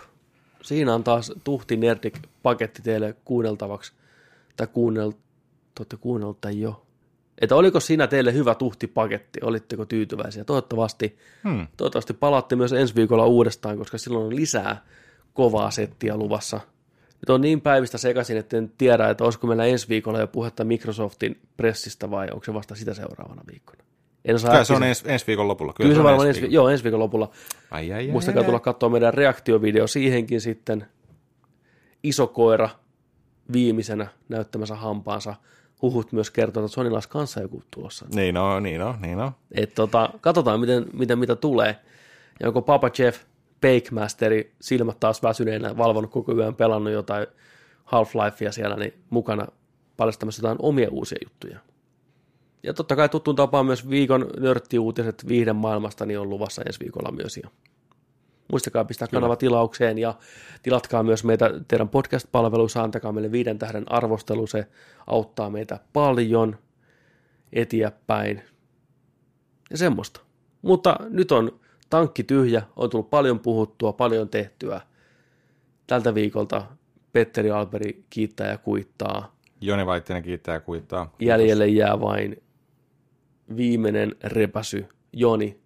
Speaker 1: Siinä on taas tuhti nerdik paketti teille kuunneltavaksi. Tai kuunnel... Te tämän jo. Että oliko siinä teille hyvä tuhtipaketti? Olitteko tyytyväisiä? Toivottavasti.
Speaker 2: Hmm.
Speaker 1: Toivottavasti palaatte myös ensi viikolla uudestaan, koska silloin on lisää kovaa settiä luvassa. Nyt on niin päivistä sekaisin, että en tiedä, että olisiko meillä ensi viikolla jo puhetta Microsoftin pressistä vai onko se vasta sitä seuraavana viikkona. En osaa
Speaker 2: Kyllä se on ensi, ensi viikon lopulla.
Speaker 1: Kyllä se varmaan ensi,
Speaker 2: viikolla.
Speaker 1: vi- joo, ensi viikon lopulla.
Speaker 2: Ai, ai, ai,
Speaker 1: Muistakaa
Speaker 2: ai,
Speaker 1: tulla katsoa meidän reaktiovideo siihenkin sitten. Iso koira viimeisenä näyttämässä hampaansa. Huhut myös kertoo, että Sonilla olisi kanssa joku tulossa.
Speaker 2: Niin on, niin on, niin on.
Speaker 1: Et tota, katsotaan, miten, miten, mitä tulee. Ja onko Papa Jeff, Bake Masteri, silmät taas väsyneenä, valvonut koko yön, pelannut jotain Half-Lifea siellä, niin mukana paljastamassa jotain omia uusia juttuja. Ja totta kai tuttuun tapaan myös viikon nörttiuutiset viihden maailmasta niin on luvassa ensi viikolla myös. Ja muistakaa pistää kanava tilaukseen ja tilatkaa myös meitä teidän podcast-palveluissa, antakaa meille viiden tähden arvostelu, se auttaa meitä paljon eteenpäin ja semmoista. Mutta nyt on tankki tyhjä, on tullut paljon puhuttua, paljon tehtyä. Tältä viikolta Petteri Alberi kiittää ja kuittaa.
Speaker 2: Joni Vaittinen kiittää ja kuittaa. Kiitos.
Speaker 1: Jäljelle jää vain viimeinen repäsy. Joni,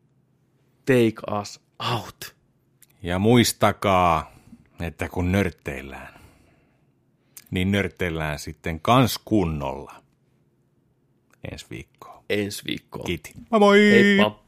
Speaker 1: take us out.
Speaker 2: Ja muistakaa, että kun nörtteillään, niin nörtteillään sitten kans kunnolla. Ensi viikkoon.
Speaker 1: Ensi viikkoon.
Speaker 2: Kiitti. Moi moi!
Speaker 1: Heippa.